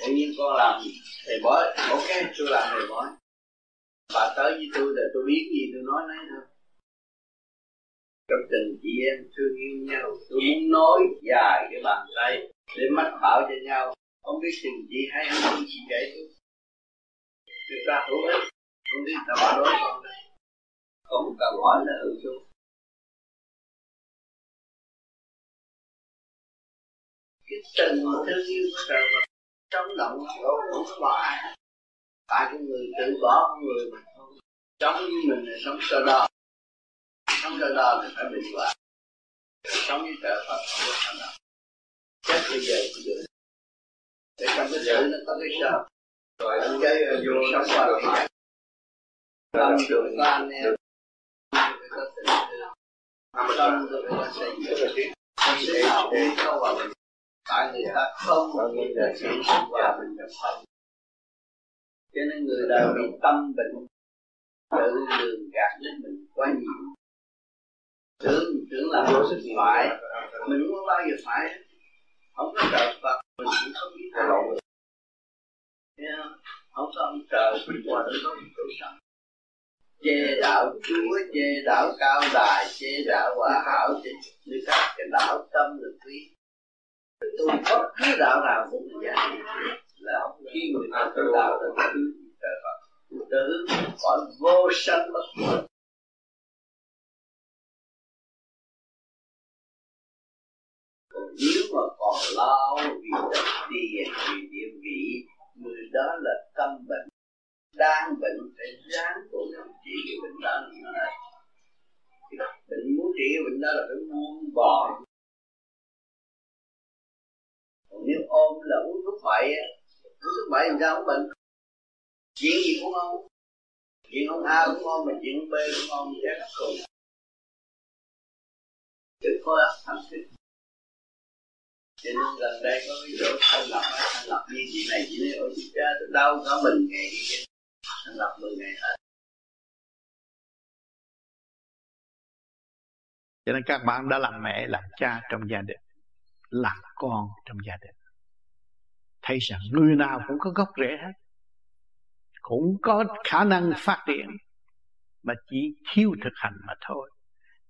tự nhiên con làm thầy bói, ok, chưa làm thầy bói. Bà tới với tôi là tôi biết gì tôi nói nấy thôi. Trong tình chị em thương yêu nhau, tôi muốn nói dài cái bàn tay để mắt bảo cho nhau. Không biết tình chị hay không chị dạy tôi. Người ta hữu ích, không biết ta bảo đối con đây. Không cần hỏi là hữu chung. cái tình thương yêu của trời Phật sống động không có bỏ ai tại cái người tự bỏ con người mà không sống với mình là sống sơ đo. Sống sơ đo thì phải bình quả sống với trời Phật không có sao đâu chết bây giờ cũng được. Để trong cái sự nó có cái sợ rồi anh chơi vô sống qua rồi phải. tâm được có anh em. Có tâm được có xây dựng. Thế nào để cho vào mình. Tại người ta không nghĩ là sự sinh hòa bình được không cho nên người đời bị tâm bệnh, tự lường gạt đến mình quá nhiều. Tưởng tưởng là mình sức phải, mình không bao giờ phải, không có trời Phật, mình cũng không biết cái lỗi. Không? Có ông trời mình qua không có chỗ chê đạo chúa, chê đạo cao đài, chê đạo hòa hảo, chê người ta cái đạo tâm được quý. Tôi bất cứ đạo nào cũng như vậy là khi người ta tu đạo là thứ trời Phật tự còn vô sanh bất diệt nếu mà còn lao vì đất tiền vì địa vị người đó là tâm bệnh, đang bệnh phải ráng cố gắng trị cái bệnh đó là bệnh muốn trị cái bệnh đó là phải buông bỏ còn nếu ôm là uống thuốc á uống số bảy làm sao không bệnh chuyện gì cũng không chuyện ông A cũng ngon, mà chuyện B cũng ngon chắc là cùng chứ có áp thẳng thức cho nên gần đây có cái chỗ thanh lập hay thanh lập như chị này chị này ôi, chị cha tôi đau cả mình ngày đi chứ. Thanh lập mười ngày hết. Cho nên các bạn đã làm mẹ, làm cha trong gia đình, làm con trong gia đình thấy rằng người nào cũng có gốc rễ hết, cũng có khả năng phát triển, mà chỉ thiếu thực hành mà thôi.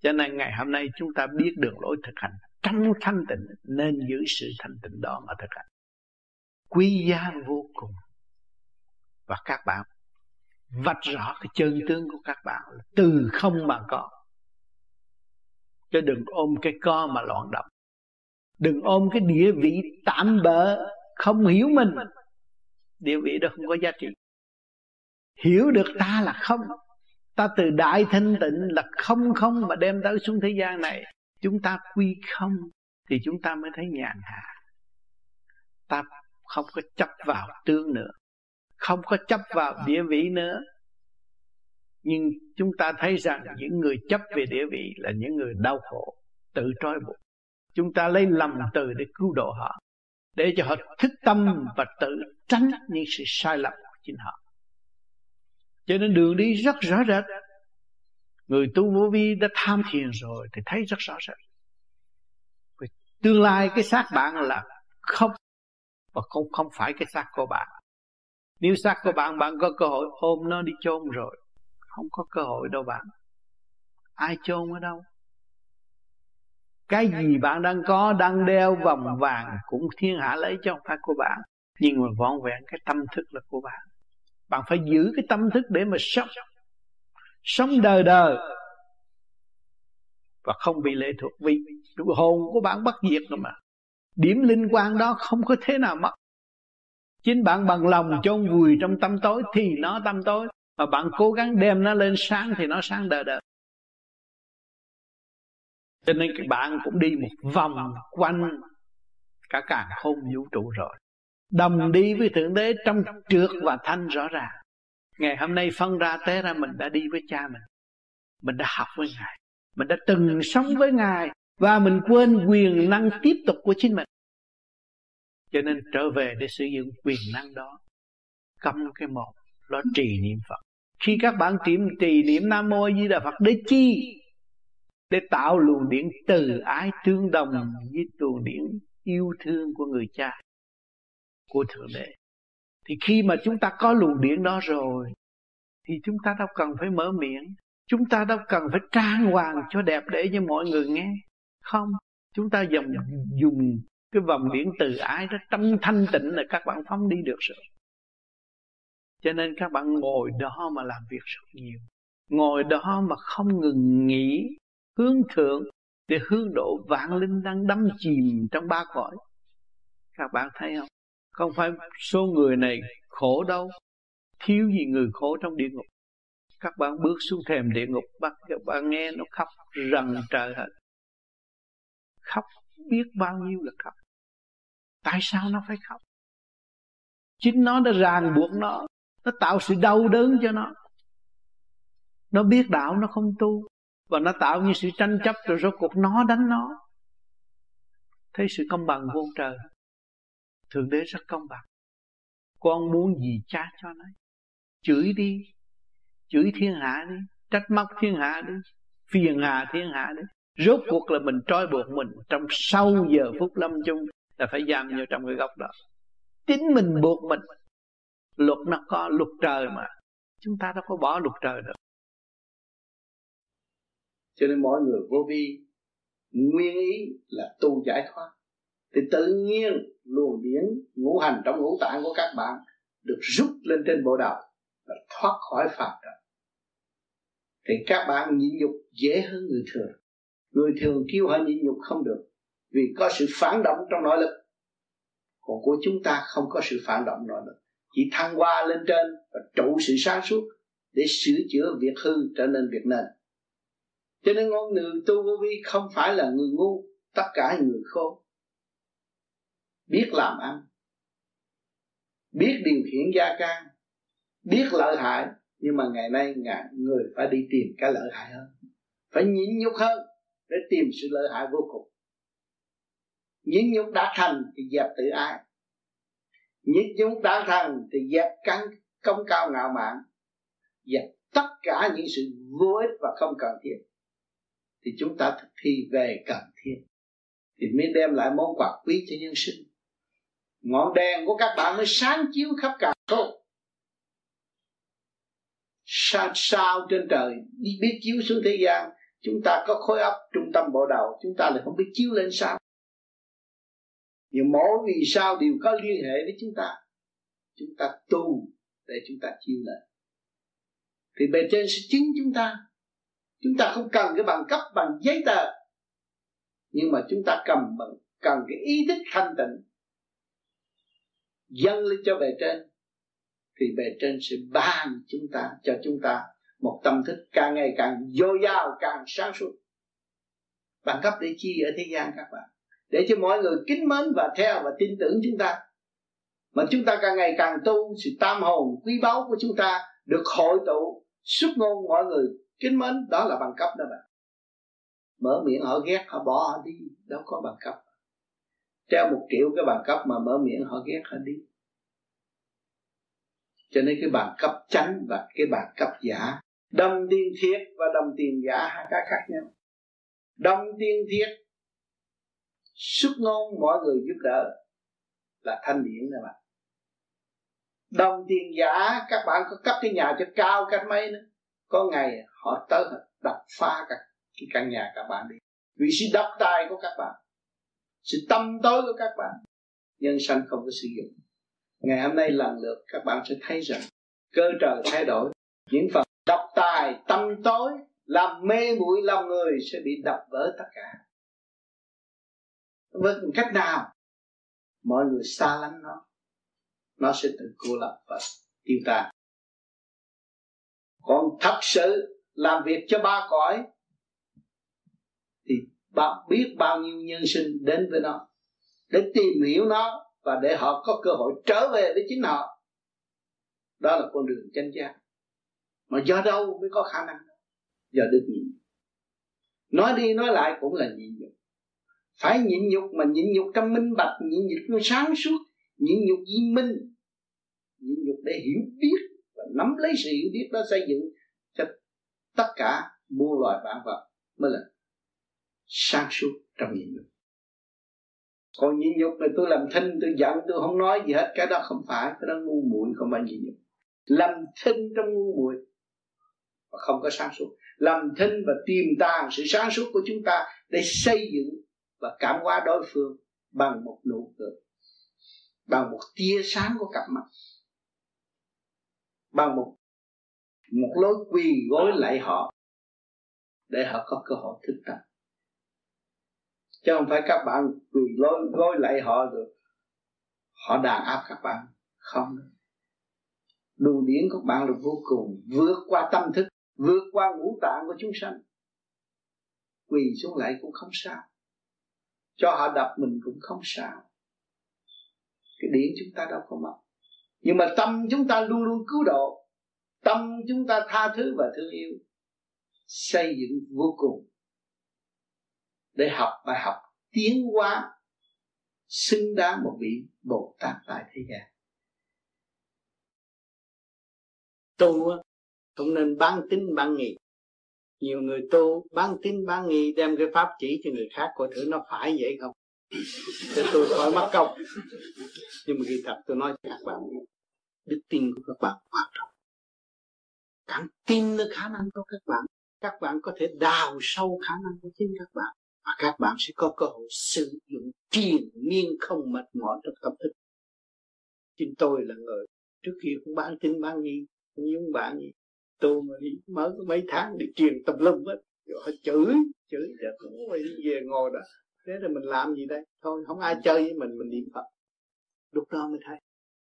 Cho nên ngày hôm nay chúng ta biết đường lối thực hành trong thanh tịnh, nên giữ sự thanh tịnh đó mà thực hành. Quý giá vô cùng. Và các bạn, vạch rõ cái chân tướng của các bạn là từ không mà có. Chứ đừng ôm cái co mà loạn động. Đừng ôm cái địa vị tạm bỡ không hiểu mình. Địa vị đó không có giá trị. Hiểu được ta là không. Ta từ đại thanh tịnh là không không mà đem tới xuống thế gian này. Chúng ta quy không thì chúng ta mới thấy nhàn hạ. Ta không có chấp vào tương nữa. Không có chấp vào địa vị nữa. Nhưng chúng ta thấy rằng những người chấp về địa vị là những người đau khổ, tự trói buộc. Chúng ta lấy lầm từ để cứu độ họ để cho họ thức tâm và tự tránh những sự sai lầm của chính họ. Cho nên đường đi rất rõ rệt. Người tu vô vi đã tham thiền rồi thì thấy rất rõ rệt. Vì tương lai cái xác bạn là không, và không không phải cái xác của bạn. Nếu xác của bạn bạn có cơ hội ôm nó đi chôn rồi, không có cơ hội đâu bạn. Ai chôn ở đâu? Cái gì bạn đang có đang đeo vòng vàng cũng thiên hạ lấy cho không phải của bạn. Nhưng mà vọn vẹn cái tâm thức là của bạn. Bạn phải giữ cái tâm thức để mà sống. Sống đời đời và không bị lệ thuộc. Vì hồn của bạn bất diệt rồi mà. Điểm linh quan đó không có thế nào mất. Chính bạn bằng lòng chôn vùi trong tâm tối thì nó tâm tối. Mà bạn cố gắng đem nó lên sáng thì nó sáng đời đời cho nên các bạn cũng đi một vòng quanh cả càng khôn vũ trụ rồi. Đồng đi với thượng đế trong trượt và thanh rõ ràng. Ngày hôm nay phân ra té ra mình đã đi với cha mình. Mình đã học với ngài. Mình đã từng sống với ngài và mình quên quyền năng tiếp tục của chính mình. Cho nên trở về để sử dụng quyền năng đó. Cầm cái một lo trì niệm phật. Khi các bạn tìm trì niệm nam mô di đà phật để chi? Để tạo luồng điện từ ái tương đồng với luồng điện yêu thương của người cha của thượng đế. Thì khi mà chúng ta có luồng điện đó rồi, thì chúng ta đâu cần phải mở miệng. Chúng ta đâu cần phải trang hoàng cho đẹp để cho mọi người nghe. Không, chúng ta dùng dùng cái vòng điện từ ái đó trong thanh tịnh là các bạn phóng đi được rồi. Cho nên các bạn ngồi đó mà làm việc rất nhiều. Ngồi đó mà không ngừng nghỉ hướng thượng để hướng độ vạn linh đang đắm chìm trong ba cõi. Các bạn thấy không? Không phải số người này khổ đâu, thiếu gì người khổ trong địa ngục. Các bạn bước xuống thềm địa ngục, bắt các bạn nghe nó khóc rần trời hết. Khóc biết bao nhiêu là khóc. Tại sao nó phải khóc? Chính nó đã ràng buộc nó nó tạo sự đau đớn cho nó. Nó biết đạo, nó không tu và nó tạo như sự tranh chấp rồi rốt cuộc nó đánh nó. Thấy sự công bằng vô trời. Thượng đế rất công bằng. Con muốn gì cha cho nó. Chửi đi. Chửi thiên hạ đi. Trách móc thiên hạ đi. Phiền hà thiên hạ đi. Rốt cuộc là mình trói buộc mình trong sau giờ phút lâm chung là phải giam vào trong cái góc đó. Chính mình buộc mình. Luật nó có luật trời mà. Chúng ta đâu có bỏ luật trời được cho nên mọi người vô vi, nguyên ý là tu giải thoát. Thì tự nhiên luồng điển ngũ hành trong ngũ tạng của các bạn được rút lên trên bộ đầu và thoát khỏi phạm trần. Thì các bạn nhịn nhục dễ hơn người thường. Người thường kêu họ nhịn nhục không được vì có sự phản động trong nội lực. Còn của chúng ta không có sự phản động nội lực. Chỉ thăng hoa lên trên và trụ sự sáng suốt để sửa chữa việc hư trở nên việc nền cho nên con người tu vô vi không phải là người ngu, tất cả người khôn. Biết làm ăn, biết điều khiển gia can, biết lợi hại, nhưng mà ngày nay ngài, người phải đi tìm cái lợi hại hơn, phải nhịn nhục hơn để tìm sự lợi hại vô cùng. Nhịn nhục đã thành thì dẹp tự ái. Nhịn nhục đã thành thì dẹp căng, công cao ngạo mạn. Dẹp tất cả những sự vô ích và không cần thiết thì chúng ta thực thi về cần thiết. Thì mới đem lại món quà quý cho nhân sinh. Ngọn đèn của các bạn mới sáng chiếu khắp cả khôn sao sao trên trời, đi biết chiếu xuống thế gian, chúng ta có khối óc trung tâm bộ đầu, chúng ta lại không biết chiếu lên sao. Nhưng mỗi vì sao đều có liên hệ với chúng ta chúng ta tu để chúng ta chiếu lên. Thì bề trên sẽ chứng chúng ta chúng ta không cần cái bằng cấp, bằng giấy tờ. Nhưng mà chúng ta cầm bằng, cần cái ý thức thanh tịnh. Dâng lên cho bề trên, thì bề trên sẽ ban chúng ta, cho chúng ta một tâm thức càng ngày càng dồi dào, càng sáng suốt. Bằng cấp để chi ở thế gian các bạn? Để cho mọi người kính mến và theo và tin tưởng chúng ta. Mà chúng ta càng ngày càng tu, sự tam hồn quý báu của chúng ta được hội tụ, xuất ngôn mọi người kính mến, đó là bằng cấp đó bạn. Mở miệng họ ghét, họ bỏ họ đi. Đâu có bằng cấp. Treo một triệu cái bằng cấp mà mở miệng họ ghét họ đi. Cho nên cái bằng cấp chánh và cái bằng cấp giả đồng tiền thiệt và đồng tiền giả hai cái khác nhau. Đồng tiền thiệt, xuất ngôn mọi người giúp đỡ là thanh điển nè bạn. Đồng tiền giả, các bạn có cấp cái nhà cho cao cách mấy nữa có ngày họ tới đập phá cả cái căn nhà các bạn đi. Vì sự đập tài của các bạn, sự tâm tối của các bạn, nhân sanh không có sử dụng. Ngày hôm nay lần lượt các bạn sẽ thấy rằng cơ trời thay đổi. Những phần độc tài, tâm tối làm mê muội lòng người sẽ bị đập vỡ tất cả. Với cách nào? Mọi người xa lánh nó. Nó sẽ tự cô lập và tiêu tan còn thật sự làm việc cho ba cõi, thì bạn biết bao nhiêu nhân sinh đến với nó, để tìm hiểu nó và để họ có cơ hội trở về với chính họ. Đó là con đường chân giác. Mà do đâu mới có khả năng? Do đức nhịn. Nói đi nói lại cũng là nhịn nhục. Phải nhịn nhục mà nhịn nhục trong minh bạch, nhịn nhục sáng suốt, nhịn nhục di minh nhịn nhục để hiểu biết nắm lấy sự hiểu biết đó xây dựng cho tất cả muôn loài vạn vật mới là sáng suốt trong nhịn nhục còn nhịn nhục là tôi làm thinh, tôi giận, tôi không nói gì hết, cái đó không phải, cái đó ngu muội, không phải nhịn nhục. Làm thinh trong ngu muội và không có sáng suốt. Làm thinh và tiềm tàng sự sáng suốt của chúng ta để xây dựng và cảm hóa đối phương bằng một nụ cười, bằng một tia sáng của cặp mắt bằng một một lối quỳ gối lại họ để họ có cơ hội thức tâm chứ không phải các bạn quỳ lối, gối lại họ rồi họ đàn áp các bạn. Không. Đường điển của bạn là vô cùng, vượt qua tâm thức, vượt qua ngũ tạng của chúng sanh. Quỳ xuống lại cũng không sao. Cho họ đập mình cũng không sao. Cái điển chúng ta đâu có mất nhưng mà tâm chúng ta luôn luôn cứu độ. Tâm chúng ta tha thứ và thương yêu. Xây dựng vô cùng. Để học bài học tiến hóa, xứng đáng một vị bồ tát tại thế gian. Tu không nên bán tính bán nghi. Nhiều người tu, bán tin bán nghi, đem cái pháp chỉ cho người khác, coi thử nó phải vậy không? Thế tôi khỏi mắc công nhưng mà khi thật, tôi nói cho các bạn đức tin của các bạn quan trọng càng tin được khả năng của các bạn. Các bạn có thể đào sâu khả năng của chính các bạn. Và các bạn sẽ có cơ hội sử dụng triền miên không mệt mỏi trong tâm thức. Chính tôi là người trước khi cũng bán tin bán nghi, cũng giống bạn gì tôi mà đi mới có mấy tháng đi truyền tập lum hết. Rồi họ chửi chửi, rồi cũng đi về ngồi đó thế rồi mình làm gì đây? Thôi không ai chơi với mình mình niệm phật. Lúc đó mới thấy.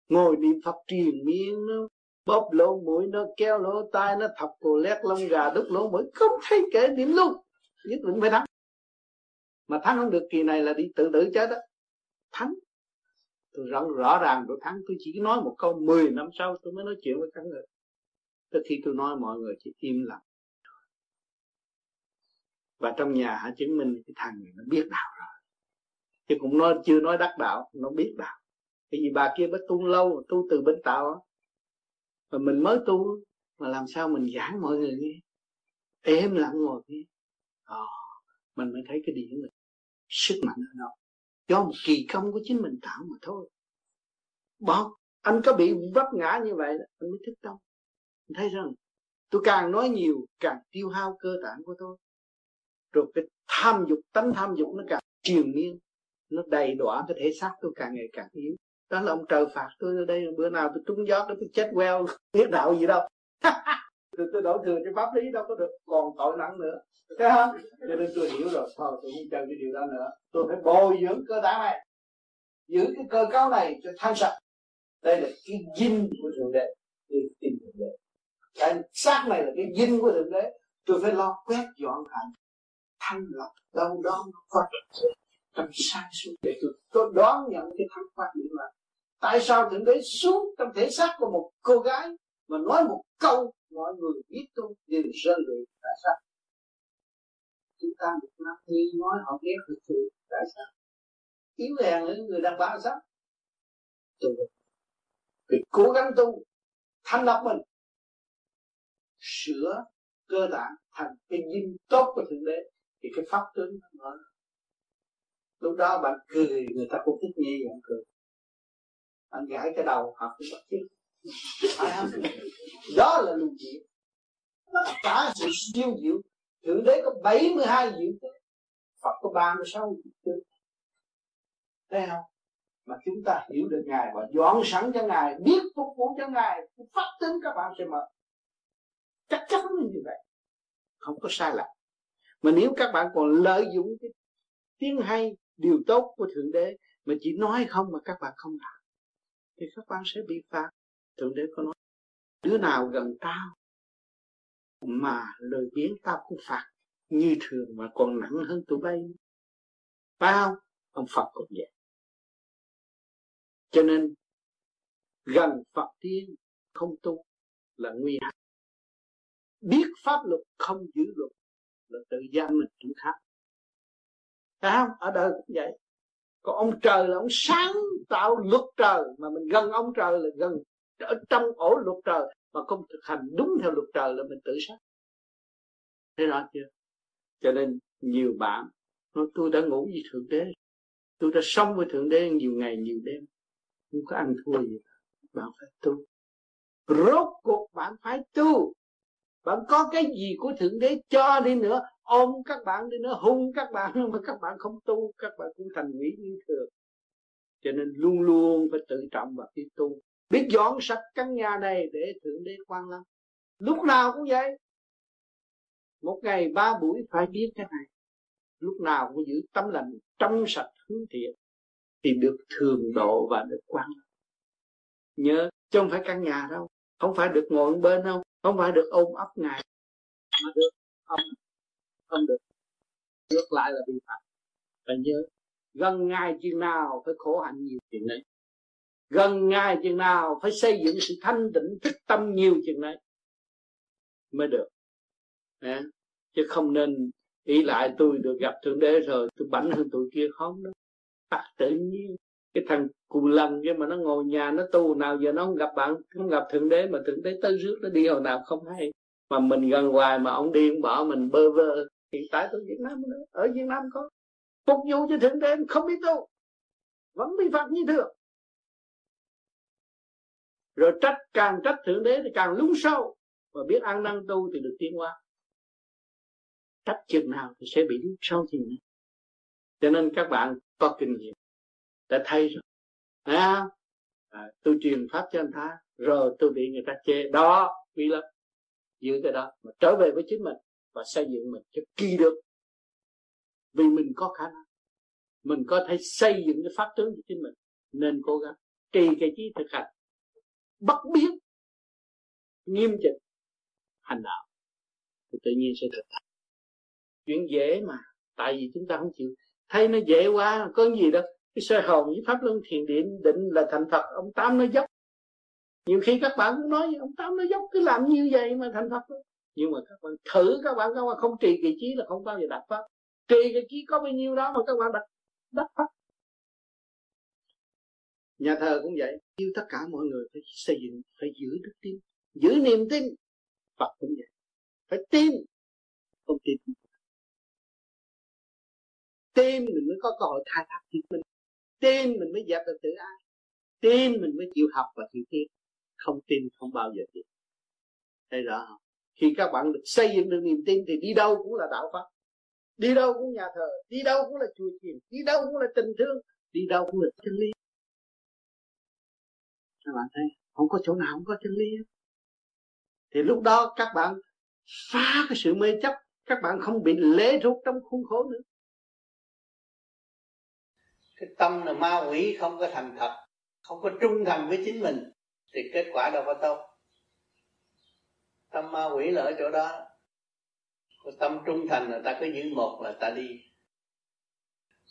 Ngồi niệm phật truyền miên nó bóp lỗ mũi nó kéo lỗ tai nó thọc cù lét lông gà đứt lỗ mũi. Không thấy kể điểm luôn. Nhất định phải thắng. Mà thắng không được kỳ này là đi tự tử chết đó. Thắng. Tôi rõ, rõ ràng tôi thắng. Tôi chỉ nói một câu 10 năm sau tôi mới nói chuyện với các người. Tới khi tôi nói mọi người chỉ im lặng và trong nhà hả chứng minh cái thằng này nó biết đạo rồi. Chứ cũng nói chưa nói đắc đạo nó biết đạo. Cái gì bà kia mới tu lâu tu từ bên tạo và mình mới tu mà làm sao mình giảng mọi người nghe? Êm lặng ngồi nghe. À, mình mới thấy cái điểm này. Sức mạnh ở đâu? Do một kỳ công của chính mình tạo mà thôi. Bỏ anh có bị vấp ngã như vậy anh mới thức tâm. Anh thấy rằng tôi càng nói nhiều càng tiêu hao cơ tạng của tôi rồi cái tham dục tánh tham dục nó càng triền miên nó đầy đọa cái thể xác tôi càng ngày càng yếu. Đó là ông trời phạt tôi ở đây bữa nào tôi trúng gió tôi chết queo biết đạo gì đâu. Tôi, tôi đổ thừa cho pháp lý đâu có được còn tội nặng nữa. Thấy không? Cho nên tôi hiểu rồi thôi tôi không chơi cái điều đó nữa. Tôi phải bồi dưỡng cơ thể này giữ cái cơ cấu này cho thanh sạch. Đây là cái dinh của thượng đế tôi tin thượng đế. Cái xác này là cái dinh của thượng đế. Tôi phải lo quét dọn hành thanh lọc đâu đó nó có trong sáng suốt để tôi, tôi đón nhận cái thắng quan điểm là tại sao thượng đế xuống trong thể xác của một cô gái mà nói một câu mọi người biết tôi đều rơi lệ tại sao? Chúng ta một năm nhi nói họ ghét thực sự tại sao? Yếu hèn những người đàn bà sao tôi vì cố gắng tu thanh lọc mình sửa cơ tạng thành cái dinh tốt của thượng đế thì cái pháp tướng nó mở lúc đó bạn cười, người ta cũng thích nghe bạn cười. Bạn gãi cái đầu, học cái bất chước. Đó là luồng diệu tất cả sự siêu diệu, thượng đế có 72 diện diệu Phật có 36 diện tích thấy không? Mà chúng ta hiểu được ngài và dọn sẵn cho ngài, biết phục vụ cho ngài, pháp tính các bạn sẽ mở. Chắc chắn như vậy. Không có sai lầm mà nếu các bạn còn lợi dụng cái tiếng hay, điều tốt của thượng đế mà chỉ nói không mà các bạn không làm, thì các bạn sẽ bị phạt. Thượng đế có nói, đứa nào gần tao mà lời biến tao cũng phạt như thường mà còn nặng hơn tụi bay. Phải không? Ông phật cũng vậy. Cho nên, gần phật tiên không tu là nguy hại. Biết pháp luật không giữ luật là tự giam mình chúng khác phải không? Ở đời cũng vậy. Còn ông trời là ông sáng tạo luật trời, mà mình gần ông trời là gần ở trong ổ luật trời, mà không thực hành đúng theo luật trời là mình tự sát. Thế rõ chưa? Cho nên nhiều bạn nói, tôi đã ngủ với thượng đế, tôi đã sống với thượng đế nhiều ngày, nhiều đêm. Không có ăn thua gì. Bạn phải tu. Rốt cuộc bạn phải tu bạn có cái gì của thượng đế cho đi nữa, ôm các bạn đi nữa, hung các bạn, mà các bạn không tu, các bạn cũng thành quỷ như thường cho nên luôn luôn phải tự trọng và khi tu. Biết dọn sạch căn nhà này để thượng đế quan lâm lúc nào cũng vậy. Một ngày ba buổi phải biết cái này. Lúc nào cũng giữ tâm lành, trong sạch, hướng thiện. Thì được thường độ và được quan nhớ, chứ không phải căn nhà đâu. Không phải được ngồi bên đâu không phải được ôm ấp ngài mà được không không được. Ngược lại là bị phạt. Phải nhớ gần ngài chừng nào phải khổ hạnh nhiều chuyện đấy gần ngài chừng nào phải xây dựng sự thanh tịnh thức tâm nhiều chừng đấy mới được. À, chứ không nên ý lại tôi được gặp thượng đế rồi tôi bảnh hơn tụi kia. Không đó. tắt tự nhiên cái thằng cù lần kia mà nó ngồi nhà nó tu, nào giờ nó không gặp bạn, không gặp thượng đế mà thượng đế tới rước nó đi, hồi nào không hay. Mà mình gần hoài mà ông đi ông bỏ mình bơ vơ. Hiện tại tôi Việt Nam nữa, ở Việt Nam có phục vụ cho thượng đế không biết tu vẫn bị phạt như thường. Rồi trách, càng trách thượng đế thì càng lún sâu. Và biết ăn năn tu thì được tiến hóa. Trách chừng nào thì sẽ bị lún sâu chừng nào. Cho nên các bạn có kinh nghiệm đã thấy rồi. À, à, tôi truyền pháp cho anh ta rồi tôi bị người ta chê. Đó vì lắm. Giữ cái đó mà trở về với chính mình và xây dựng mình cho kỳ được. Vì mình có khả năng. Mình có thể xây dựng cái pháp tướng của chính mình. Nên cố gắng trì cái trí thực hành. Bất biến, nghiêm chỉnh. Hành đạo. Thì tự nhiên sẽ thực hành chuyện dễ mà. Tại vì chúng ta không chịu. Thấy nó dễ quá có gì đâu cái sơ hồn với pháp luân thiền định định là thành phật, ông tám nói dốc. Nhiều khi các bạn cũng nói, ông tám nói dốc, cứ làm như vậy mà thành phật. Nhưng mà các bạn thử, các bạn các bạn không trì kỳ trí là không bao giờ đạt pháp trì kỳ trí có bao nhiêu đó mà các bạn đạt đắc pháp nhà thờ cũng vậy. Yêu tất cả mọi người phải xây dựng, phải giữ đức tin, giữ niềm tin. Phật cũng vậy. Phải tin. Không tin. Tin mình mới có cơ hội khai thác chính mình tin mình mới dẹp được tự ái, tin mình mới chịu học và chịu tin không tin không bao giờ tin. Thấy rõ không? Khi các bạn được xây dựng được niềm tin thì đi đâu cũng là đạo pháp đi đâu cũng nhà thờ. Đi đâu cũng là chùa chiền. Đi đâu cũng là tình thương. Đi đâu cũng là chân lý. Các bạn thấy không? Có chỗ nào không có chân lý thì lúc đó các bạn phá cái sự mê chấp. Các bạn không bị lễ thuộc trong khuôn khổ nữa cái tâm là ma quỷ, không có thành thật, không có trung thành với chính mình, thì kết quả đâu có tốt. Tâm ma quỷ là ở chỗ đó. Còn tâm trung thành là ta cứ giữ một là ta đi.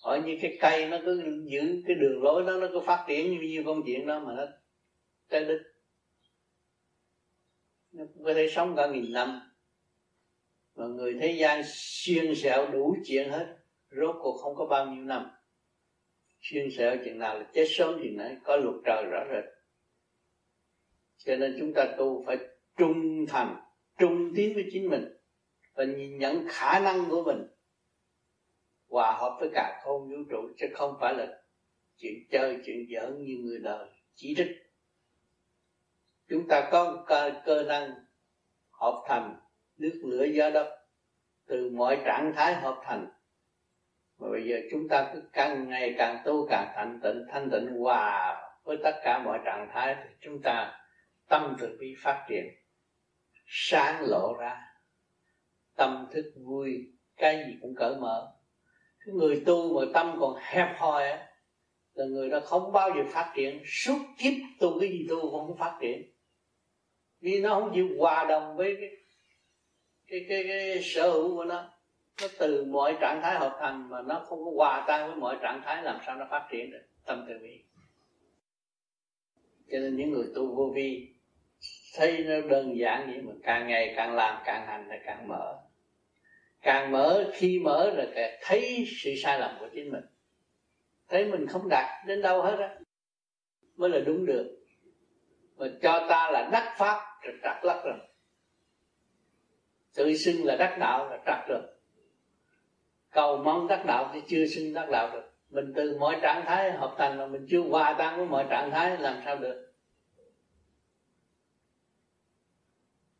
Hỏi như cái cây, nó cứ giữ cái đường lối đó, nó cứ phát triển như như công chuyện đó mà nó tới đích. Nó cũng có thể sống cả nghìn năm. Mà người thế gian xuyên sẹo đủ chuyện hết, rốt cuộc không có bao nhiêu năm xuyên sẻ chuyện nào là chết sớm thì nấy có luật trời rõ rệt. Cho nên chúng ta tu phải trung thành trung tín với chính mình và nhìn nhận khả năng của mình. Hòa hợp với cả không vũ trụ chứ không phải là chuyện chơi chuyện giỡn như người đời chỉ trích. Chúng ta có cơ, cơ năng hợp thành nước lửa gió đất từ mọi trạng thái hợp thành mà bây giờ chúng ta cứ càng ngày càng tu càng thanh tịnh thanh tịnh hòa với tất cả mọi trạng thái thì chúng ta tâm từ bi phát triển sáng lộ ra. Tâm thức vui cái gì cũng cởi mở. Cái người tu mà tâm còn hẹp hòi á là người đó không bao giờ phát triển. Suốt kiếp tu cái gì tu cũng không phát triển. Vì nó không chịu hòa đồng với cái cái cái, cái sở hữu của nó nó từ mọi trạng thái hợp thành mà nó không có hòa tan với mọi trạng thái làm sao nó phát triển được, tâm từ bi. Cho nên những người tu vô vi, thấy nó đơn giản vậy mà càng ngày càng làm, càng hành là càng mở. Càng mở, khi mở là càng thấy sự sai lầm của chính mình. Thấy mình không đạt đến đâu hết á, mới là đúng được. Mà cho ta là đắc pháp rồi trật lắc rồi. Tự xưng là đắc đạo, là trật rồi cầu mong đắc đạo thì chưa xưng đắc đạo được. Mình từ mọi trạng thái hợp thành mà mình chưa hòa tan với mọi trạng thái làm sao được?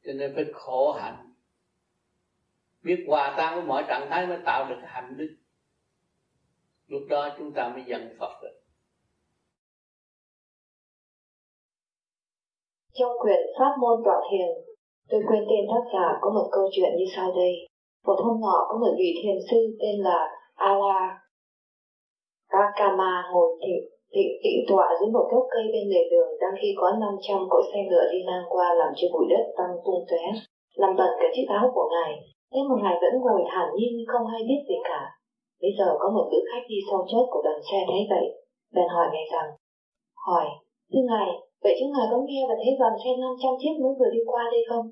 Cho nên phải khổ hạnh. Biết hòa tan với mọi trạng thái mới tạo được hạnh đức. Lúc đó chúng ta mới dần Phật được. Trong quyển Pháp môn tọa thiền, tôi quên tên tác giả có một câu chuyện như sau đây. Một hôm nọ có một vị thiền sư tên là Ala Rakama ngồi tịnh tịnh tịnh tọa dưới một gốc cây bên lề đường. Đang khi có 500 cỗ xe ngựa đi ngang qua làm cho bụi đất tăng tung tóe, làm bẩn cả chiếc áo của ngài. Thế mà ngài vẫn ngồi thản nhiên như không hay biết gì cả. Bây giờ có một nữ khách đi sau chốt của đoàn xe thấy vậy, bèn hỏi ngài rằng, hỏi, thưa ngài, vậy chứ ngài có nghe và thấy đoàn xe 500 chiếc mới vừa đi qua đây không?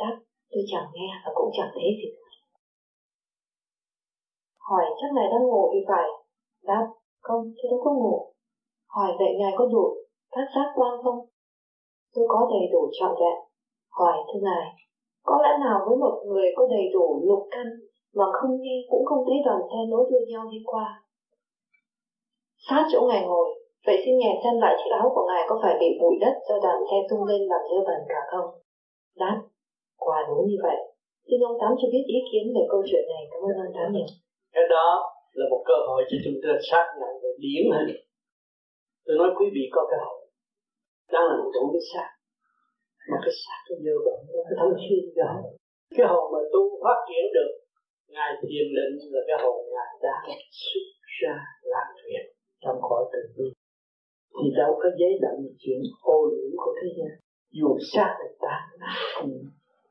Đáp tôi chẳng nghe và cũng chẳng thấy gì cả hỏi chắc ngài đang ngủ thì phải. Đáp, không tôi đâu có ngủ. Hỏi vậy ngài có đủ các giác quan không? Tôi có đầy đủ trọn vẹn. Hỏi thưa ngài, có lẽ nào với một người có đầy đủ lục căn mà không nghe cũng không thấy đoàn xe nối đuôi nhau đi qua? Sát chỗ ngài ngồi. Vậy xin ngài xem lại chiếc áo của ngài có phải bị bụi đất do đoàn xe tung lên làm dơ bẩn cả không? Đáp, quả đúng như vậy. Xin ông tám cho biết ý kiến về câu chuyện này. Cảm ơn ông tám nhiều cái đó là một cơ hội cho chúng ta xác nhận về điển hình. Tôi nói quý vị có cái hội đang là một cái xác. Mà cái xác nó vô bẩn cái thánh thiên đó. cái hồn mà tu phát triển được ngài thiền định là cái hồn ngài đang xuất ra làm việc trong khỏi tự nhiên. thì đâu có giấy đậm chuyện ô nhiễm của thế gian. Dù xác là tan nát cũng,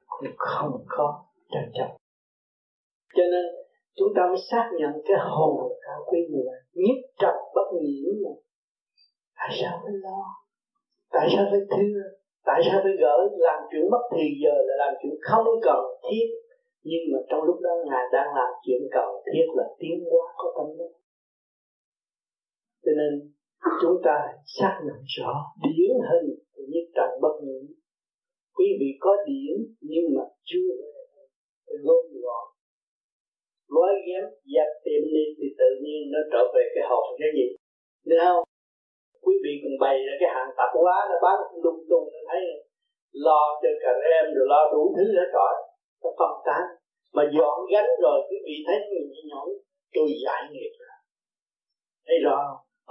cũng không có trân trọng. Cho nên chúng ta mới xác nhận cái hồn cao quý như vậy. Nhất trần bất nhiễm mà. Tại sao phải lo? Tại sao phải thưa? Tại sao phải gỡ? Làm chuyện mất thì giờ là làm chuyện không cần thiết. Nhưng mà trong lúc đó, ngài đang làm chuyện cần thiết là tiến hóa có tâm linh. Cho nên, chúng ta xác nhận rõ điển hình của nhất trần bất nhiễm. Quý vị có điển nhưng mà chưa gom gọn gói dám dập tiệm đi thì tự nhiên nó trở về cái hồn cái gì? Được không? Quý vị cùng bày ra cái hàng tạp quá, nó bán lung tung nó thấy lo cho cả em rồi lo đủ thứ hết rồi. Nó phân tán. Mà dọn gánh rồi quý vị thấy mình nhẹ nhõm tôi giải nghiệp rồi. Thấy rõ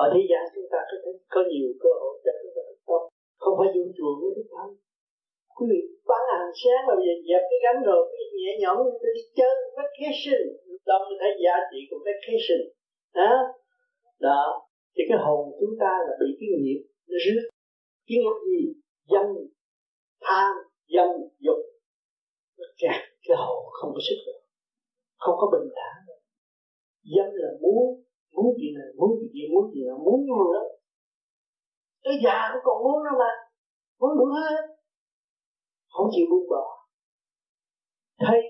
ở thế gian chúng ta có thể có nhiều cơ hội cho chúng ta thành công không phải dùng chùa với đức thánh. Quý vị hàng sáng mà bây giờ dẹp cái gánh rồi, cái nhẹ nhõm, cái đi chơi vacation đó mới thấy giá trị của vacation đó. Đó. Thì cái hồn chúng ta là bị cái nghiệp nó rước. Cái nghiệp gì? Dâm, tham, dâm, dục. Nó kẹt cái hồn không có sức được không có bình thản. Dâm là muốn muốn gì này muốn gì kia muốn gì là muốn nhiều lắm tới già cũng còn muốn đâu mà. Muốn đủ hết không chịu buông bỏ. Thấy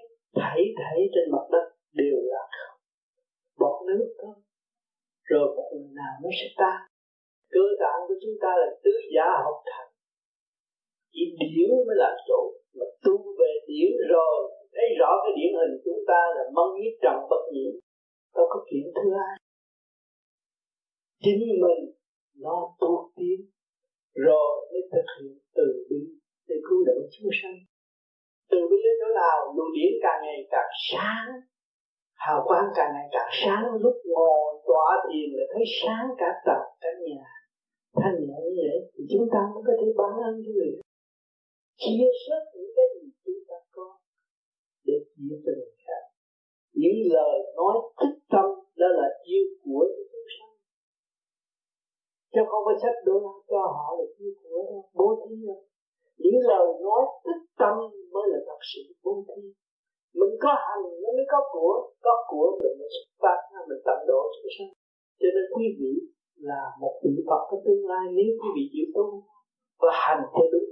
thảy thảy trên mặt đất đều là không. Bọt nước thôi. Rồi một lần nào nó sẽ tan. Cơ tạng của chúng ta là tứ giả học thành. Chỉ điển mới là chỗ mà tu về điển rồi. Thấy rõ cái điển hình chúng ta là mong nhất trần bất nhiễm. Đâu có chuyện thứ ai chính mình nó tu tiến. Rồi mới thực hiện từ bi để cứu độ chúng sanh. Từ bi đến chỗ nào luồng điển càng ngày càng sáng, hào quang càng ngày càng sáng. Lúc ngồi tọa thiền là thấy sáng cả tập cả nhà. Thanh nhẹ như vậy thì chúng ta mới có thể ban ơn cho người. Chia sớt những cái gì chúng ta có để chia cho người khác. Những lời nói thích tâm đó là yêu của chúng sanh. Chứ không phải sách đô la cho họ là yêu của đâu bố thí đâu những lời nói tích tâm mới là thật sự vô vi. Mình có hành, nó mới có của có của mình mới xuất phát mình tận độ chúng sanh. Cho nên quý vị là một vị Phật có tương lai, nếu quý vị chịu tu và hành theo đúng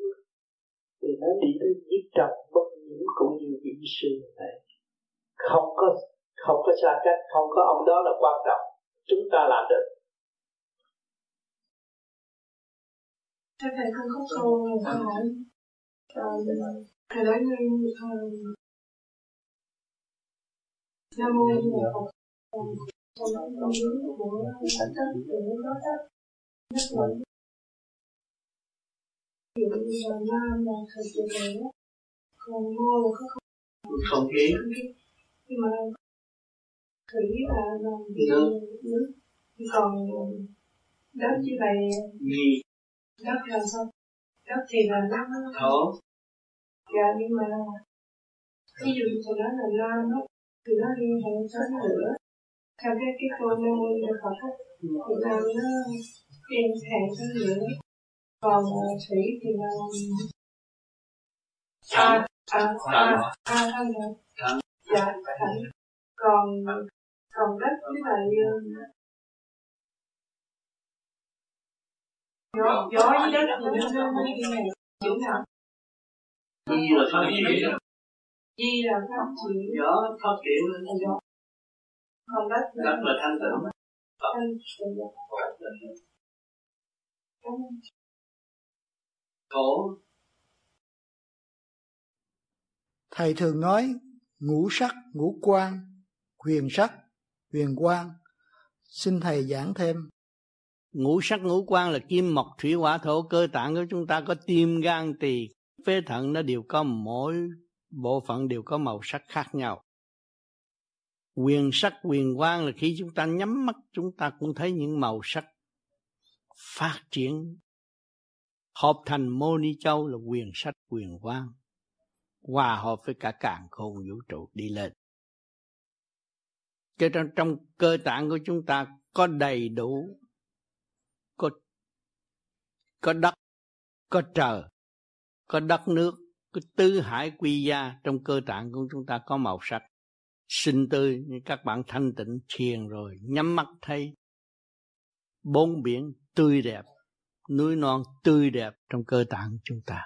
thì nó đi tới giết trồng bất nhiễm cũng như vị sư này. Không có không có xa cách, không có ông đó là quan trọng. Chúng ta làm được. Thưa thầy con có câu một câu hỏi thầy nói như nam mô di đà phật. Trong đó con hướng của tất tất của đó tất nhất dụ như là nam là thời kỳ này còn ngô là có không? Không khí. Nhưng mà thủy là là nước. còn đất như vậy gì đất là sao? Đất thì là nước thổ dạ nhưng mà ví dụ như tôi nói là nam đó thì nó liên hệ tới lửa. Theo cái cái câu nam mô di phật á thì nam nó liên hệ tới lửa. Còn thủy thì là a a a a thân rồi dạ thẳng còn còn đất với lại gió gió đất thì này nào Di là phát triển Di là phát triển Gió phát triển lên gió Còn đất Đất là thanh tịnh Thanh tịnh Khổ Thầy thường nói ngũ sắc, ngũ quan, huyền sắc, huyền quang. Xin thầy giảng thêm. Ngũ sắc ngũ quan là kim mộc thủy hỏa thổ cơ tạng của chúng ta có tim gan tỳ phế thận nó đều có mỗi bộ phận đều có màu sắc khác nhau. Quyền sắc quyền quang là khi chúng ta nhắm mắt chúng ta cũng thấy những màu sắc phát triển. Hợp thành mô ni châu là quyền sắc quyền quang. Hòa hợp với cả càng khôn vũ trụ đi lên. Cho trong, trong cơ tạng của chúng ta có đầy đủ có đất, có trời, có đất nước cái tứ hải quy gia. Trong cơ tạng của chúng ta có màu sắc. Xinh tươi như các bạn thanh tịnh thiền rồi, nhắm mắt thấy. Bốn biển tươi đẹp, núi non tươi đẹp trong cơ tạng của chúng ta.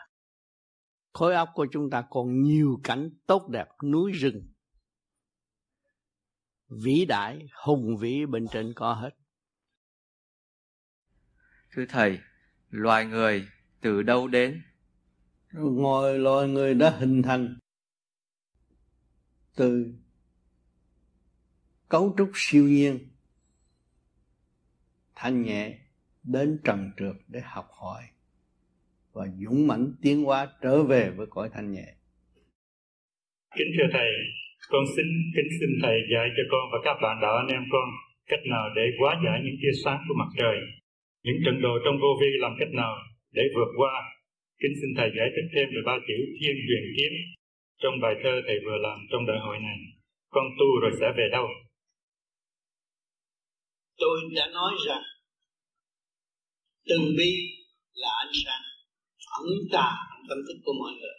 Khối óc của chúng ta còn nhiều cảnh tốt đẹp, núi rừng. Vĩ đại, hùng vĩ, bên trên có hết. Thưa thầy loài người từ đâu đến ngồi loài người đã hình thành từ cấu trúc siêu nhiên thanh nhẹ đến trần trượt để học hỏi và dũng mãnh tiến hóa trở về với cõi thanh nhẹ. Kính thưa Thầy, con xin kính xin Thầy dạy cho con và các bạn đạo anh em con cách nào để hóa giải những tia sáng của mặt trời, những trận đồ trong vô vi làm cách nào để vượt qua. Kính xin Thầy giải thích thêm về ba chữ thiên huyền kiếm trong bài thơ Thầy vừa làm trong đại hội này. Con tu rồi sẽ về đâu? Tôi đã nói rằng, từ bi là ánh sáng ẩn tàng tâm thức của mọi người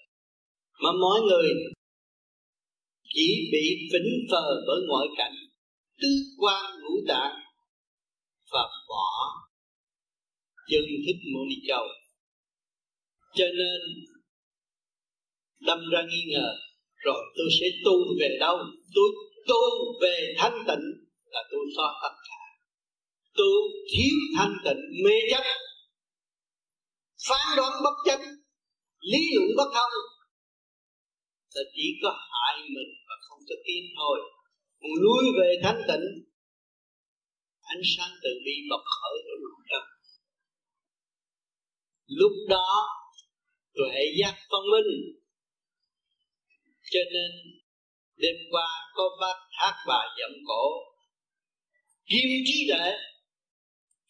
mà mọi người chỉ bị vĩnh phờ bởi ngoại cảnh tứ quan ngũ tạng và bỏ dân thích mô ni châu cho nên đâm ra nghi ngờ rồi tôi sẽ tu về đâu? Tôi tu về thanh tịnh là tôi so tất cả. Tôi thiếu thanh tịnh mê chấp phán đoán bất chấp, lý luận bất thông. Là chỉ có hại mình và không có tiến thôi. Còn lui về thanh tịnh ánh sáng từ bi bộc khởi ở lòng đó lúc đó, tuệ giác phân minh. Cho nên, đêm qua có bác hát bài giọng cổ, kim trí tuệ.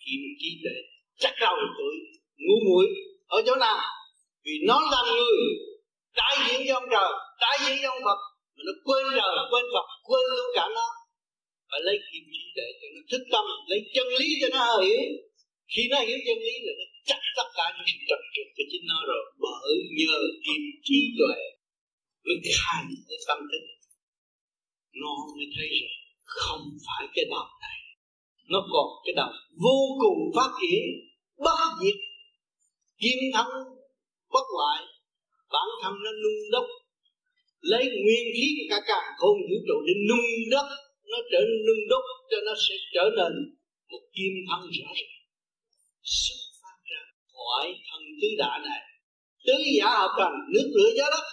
Kim trí tuệ chắc đầu tuổi, ngu muội, ở chỗ nào? Vì nó là người đại diện cho ông trời đại diện cho ông Phật. Mà nó quên trời, quên Phật, quên luôn cả nó. Và lấy kim trí tuệ cho nó thức tâm, lấy chân lý cho nó hiểu. Khi nó hiểu chân lý là nó chắc tất cả những trật trực của chính nó rồi, bởi nhờ kim trí tuệ với khai với tâm thức. Nó mới thấy rằng không phải cái đầu này. Nó còn cái đầu vô cùng phát triển, bất diệt, kim thân, bất hoại. Bản thân nó nung đốc lấy nguyên khí của cả càng không vũ trụ để nung đất. Nó trở nên nung đốc cho nó sẽ trở nên một kim thân rõ ràng phát khỏi thân tứ đại này, tứ giả hợp thành nước lửa gió đất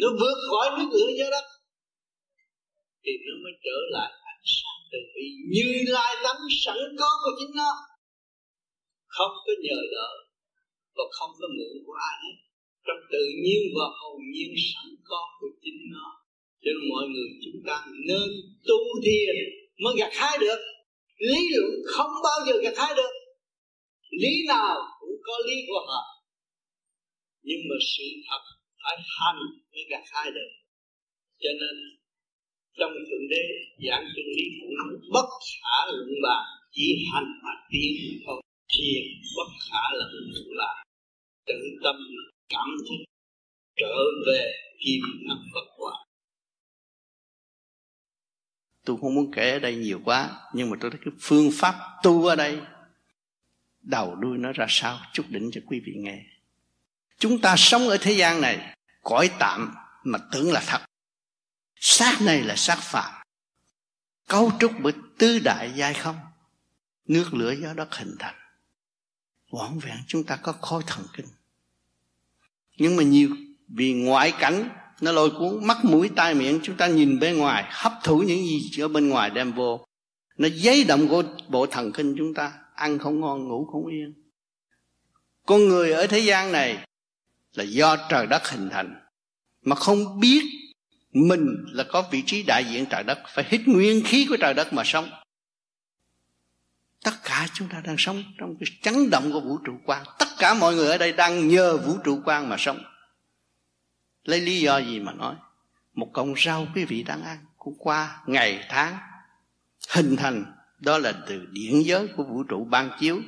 nó vượt khỏi nước lửa gió đất thì nó mới trở lại ánh sáng từ bi, như lai tánh sẵn có của chính nó. Không có nhờ đỡ và không có mượn của ai hết trong tự nhiên và hồn nhiên sẵn có của chính nó. Cho nên mọi người chúng ta nên tu thiền mới gặt hái được. Lý luận không bao giờ gặt hái được lý nào cũng có lý của họ. Nhưng mà sự thật phải hành mới gặt hai được. Cho nên, trong thượng đế, giảng chân lý cũng bất khả luận bàn, chỉ hành mà tiến thôi. Thiền bất khả luận là tự tâm cảm thức, trở về kim thân Phật quả. Tôi không muốn kể ở đây nhiều quá, nhưng mà tôi thấy cái phương pháp tu ở đây đầu đuôi nó ra sao? Chút đỉnh cho quý vị nghe. Chúng ta sống ở thế gian này, cõi tạm mà tưởng là thật. Xác này là xác phạm. Cấu trúc bởi tứ đại giai không? Nước lửa gió đất hình thành. Vỏn vẹn chúng ta có khối thần kinh. Nhưng mà nhiều, vì ngoại cảnh, nó lôi cuốn, mắt mũi tai miệng, chúng ta nhìn bên ngoài, hấp thụ những gì ở bên ngoài đem vô. Nó giấy động của bộ thần kinh chúng ta ăn không ngon, ngủ không yên. Con người ở thế gian này là do trời đất hình thành. Mà không biết mình là có vị trí đại diện trời đất, phải hít nguyên khí của trời đất mà sống. Tất cả chúng ta đang sống trong cái chấn động của vũ trụ quan tất cả mọi người ở đây đang nhờ vũ trụ quan mà sống. Lấy lý do gì mà nói? Một cọng rau quý vị đang ăn cũng qua ngày, tháng hình thành đó là từ điện giới của vũ trụ ban chiếu.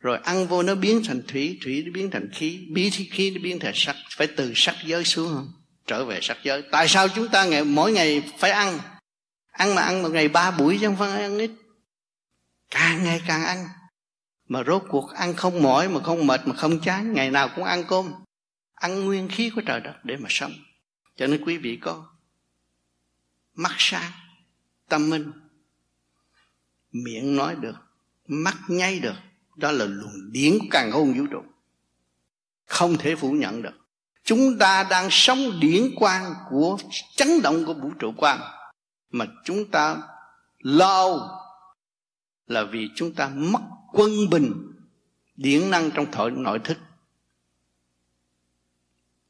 Rồi ăn vô nó biến thành thủy thủy nó biến thành khí biến thì khí nó biến thành sắc. Phải từ sắc giới xuống không? Trở về sắc giới. Tại sao chúng ta ngày, mỗi ngày phải ăn? Ăn mà ăn một ngày ba buổi chứ không phải ăn ít. Càng ngày càng ăn. Mà rốt cuộc ăn không mỏi, mà không mệt, mà không chán. Ngày nào cũng ăn cơm. Ăn nguyên khí của trời đất để mà sống. Cho nên quý vị có mắt sáng, tâm minh miệng nói được, mắt nháy được, đó là luồng điển của càng hôn vũ trụ. Không thể phủ nhận được. Chúng ta đang sống điển quang của chấn động của vũ trụ quang, mà chúng ta lo là vì chúng ta mất quân bình, điển năng trong thọ nội thức.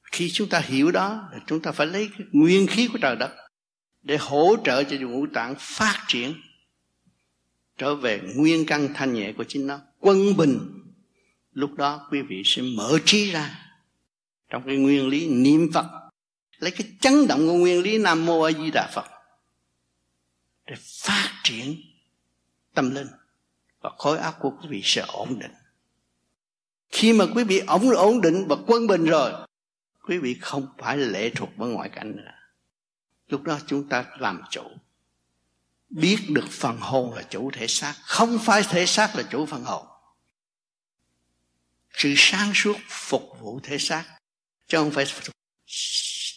Khi chúng ta hiểu đó, là chúng ta phải lấy cái nguyên khí của trời đất để hỗ trợ cho ngũ tạng phát triển trở về nguyên căn thanh nhẹ của chính nó, quân bình. Lúc đó quý vị sẽ mở trí ra trong cái nguyên lý niệm phật. Lấy cái chấn động của nguyên lý nam mô a di đà phật để phát triển tâm linh và khối óc của quý vị sẽ ổn định. Khi mà quý vị ổn ổn định và quân bình rồi, quý vị không phải lệ thuộc vào ngoại cảnh nữa. Lúc đó chúng ta làm chủ biết được phần hồn là chủ thể xác, không phải thể xác là chủ phần hồn. Sự sáng suốt phục vụ thể xác, chứ không phải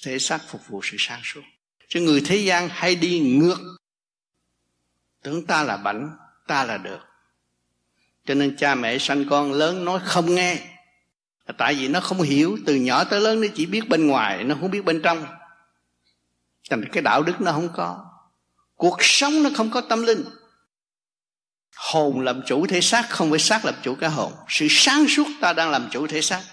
thể xác phục vụ sự sáng suốt. Chứ người thế gian hay đi ngược, tưởng ta là bảnh, ta là được. Cho nên cha mẹ sanh con lớn nói không nghe. Tại vì nó không hiểu, từ nhỏ tới lớn nó chỉ biết bên ngoài, nó không biết bên trong. Thành cái đạo đức nó không có cuộc sống nó không có tâm linh. Hồn làm chủ thể xác không phải xác làm chủ cái hồn. Sự sáng suốt ta đang làm chủ thể xác.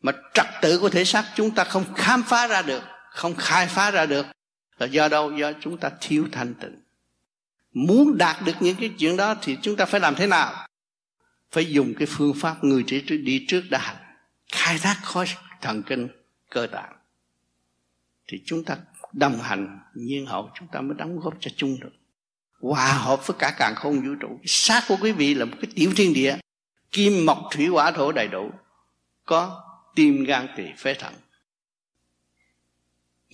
Mà trật tự của thể xác chúng ta không khám phá ra được, không khai phá ra được. Là do đâu? Do chúng ta thiếu thanh tịnh. Muốn đạt được những cái chuyện đó thì chúng ta phải làm thế nào? Phải dùng cái phương pháp người trí đi trước đã. Hành khai thác khối thần kinh, cơ tạng. Thì chúng ta đồng hành nhiên hậu chúng ta mới đóng góp cho chung được. Hòa hợp với cả càng không vũ trụ. Xác của quý vị là một cái tiểu thiên địa. Kim mộc thủy hỏa thổ đầy đủ. Có tim gan tỳ phế thận.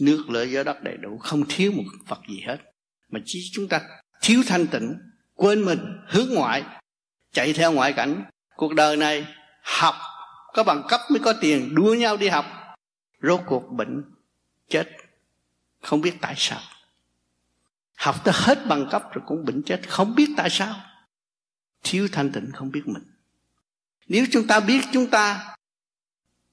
Nước lửa gió đất đầy đủ. Không thiếu một vật gì hết. Mà chỉ chúng ta thiếu thanh tịnh, quên mình, hướng ngoại, chạy theo ngoại cảnh. Cuộc đời này học, có bằng cấp mới có tiền, đua nhau đi học. Rốt cuộc bệnh, chết không biết tại sao. Học tới hết bằng cấp rồi cũng bệnh chết. Không biết tại sao. Thiếu thanh tịnh không biết mình. Nếu chúng ta biết chúng ta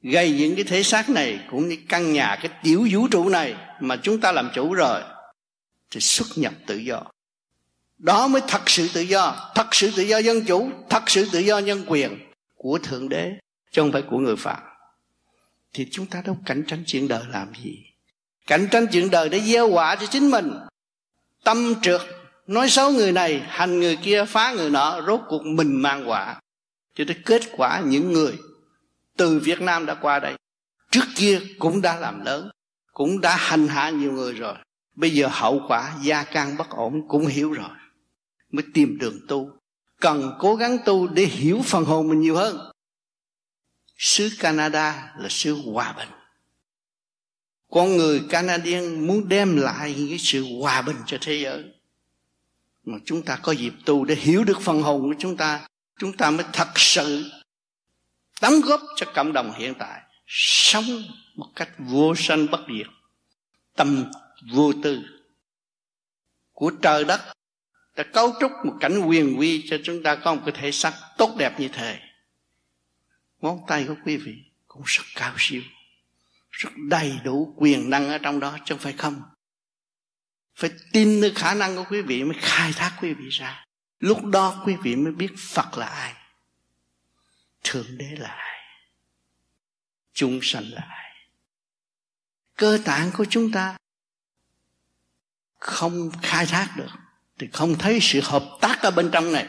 gây những cái thể xác này cũng như căn nhà, cái tiểu vũ trụ này mà chúng ta làm chủ rồi, thì xuất nhập tự do. Đó mới thật sự tự do. Thật sự tự do dân chủ, thật sự tự do nhân quyền của thượng đế, chứ không phải của người phạm thì chúng ta đâu cạnh tranh chuyện đời làm gì? Cạnh tranh chuyện đời để gieo quả cho chính mình. Tâm trượt, nói xấu người này, hành người kia, phá người nọ, rốt cuộc mình mang quả. Cho tới kết quả những người từ Việt Nam đã qua đây, trước kia cũng đã làm lớn, cũng đã hành hạ nhiều người rồi. Bây giờ hậu quả gia can bất ổn cũng hiểu rồi. Mới tìm đường tu, cần cố gắng tu để hiểu phần hồn mình nhiều hơn. Xứ Canada là xứ hòa bình con người Canadian muốn đem lại cái sự hòa bình cho thế giới. Mà chúng ta có dịp tu để hiểu được phần hồn của chúng ta chúng ta mới thật sự đóng góp cho cộng đồng hiện tại sống một cách vô sanh bất diệt, tâm vô tư của trời đất đã cấu trúc một cảnh quyền quy cho chúng ta có một cái thể xác tốt đẹp như thế. Ngón tay của quý vị cũng rất cao siêu rất đầy đủ quyền năng ở trong đó, chứ không phải không. Phải tin nơi khả năng của quý vị mới khai thác quý vị ra. Lúc đó quý vị mới biết phật là ai. Thượng đế là ai. Chúng sanh là ai. Cơ tạng của chúng ta không khai thác được, thì không thấy sự hợp tác ở bên trong này.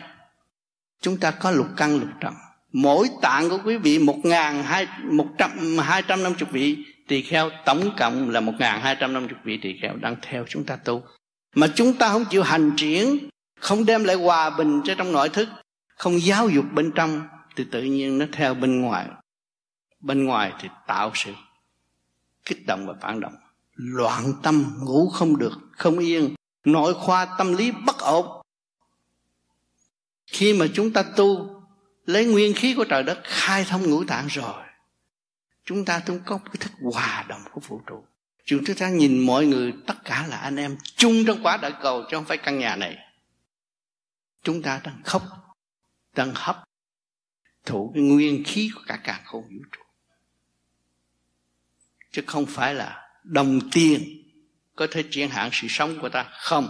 Chúng ta có lục căn lục trần. Mỗi tạng của quý vị một ngàn hai, một trăm, hai trăm năm chục vị tỳ kheo tổng cộng là một ngàn hai trăm năm chục vị tỳ kheo đang theo chúng ta tu. Mà chúng ta không chịu hành triển, không đem lại hòa bình cho trong nội thức, không giáo dục bên trong, thì tự nhiên nó theo bên ngoài. Bên ngoài thì tạo sự kích động và phản động. Loạn tâm, ngủ không được, không yên, nội khoa tâm lý bất ổn. Khi mà chúng ta tu, lấy nguyên khí của trời đất, khai thông ngũ tạng rồi chúng ta cũng có cái thức hòa đồng của vũ trụ. Chúng ta nhìn mọi người, tất cả là anh em chung trong quả đại cầu chứ không phải căn nhà này. Chúng ta đang khóc, đang hấp thụ cái nguyên khí của cả càng không vũ trụ. Chứ không phải là đồng tiền có thể chuyển hạn sự sống của ta không.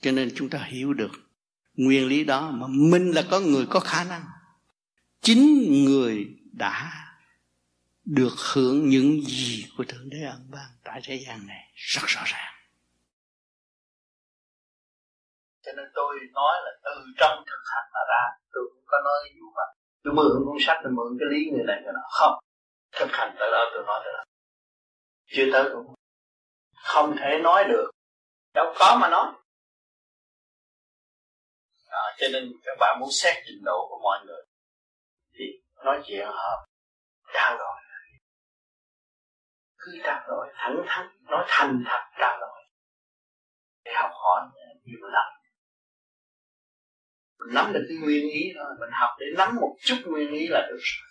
Cho nên chúng ta hiểu được nguyên lý đó mà mình là có người có khả năng chính người đã được hưởng những gì của thượng đế ân ban tại thế gian này rất rõ ràng. Cho nên tôi nói là từ trong thực hành mà ra tôi cũng có nói dụ mà tôi mượn cuốn sách tôi mượn cái lý người này người nọ. Không thực hành tới đó tôi nói tới đó chưa tới cũng không thể nói được. Đâu có mà nói. À, cho nên các bạn muốn xét trình độ của mọi người nói chuyện hợp. Trao đổi cứ trao đổi thẳng thắn. Nói thành thật trao đổi để học hỏi nhiều lắm mình nắm được cái nguyên ý thôi mình học để nắm một chút nguyên ý là được rồi.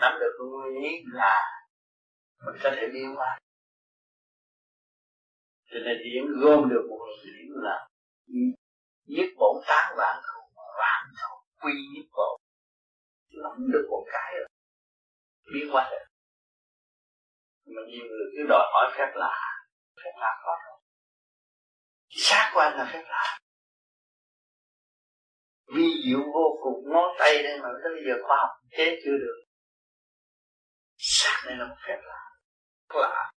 Nắm được cái nguyên ý là mình có thể biến qua cho nên điểm gom được một điểm là nhất bổn tán vạn thù vạn thù quy nhất bổn lắm được một cái rồi. Biến qua được mà nhiều người cứ đòi hỏi phép lạ phép lạ có rồi. Xác quan là phép lạ. Vi diệu vô cùng ngón tay đây mà tới bây giờ khoa học thế chưa được. Xác này là một phép lạ. Lạ.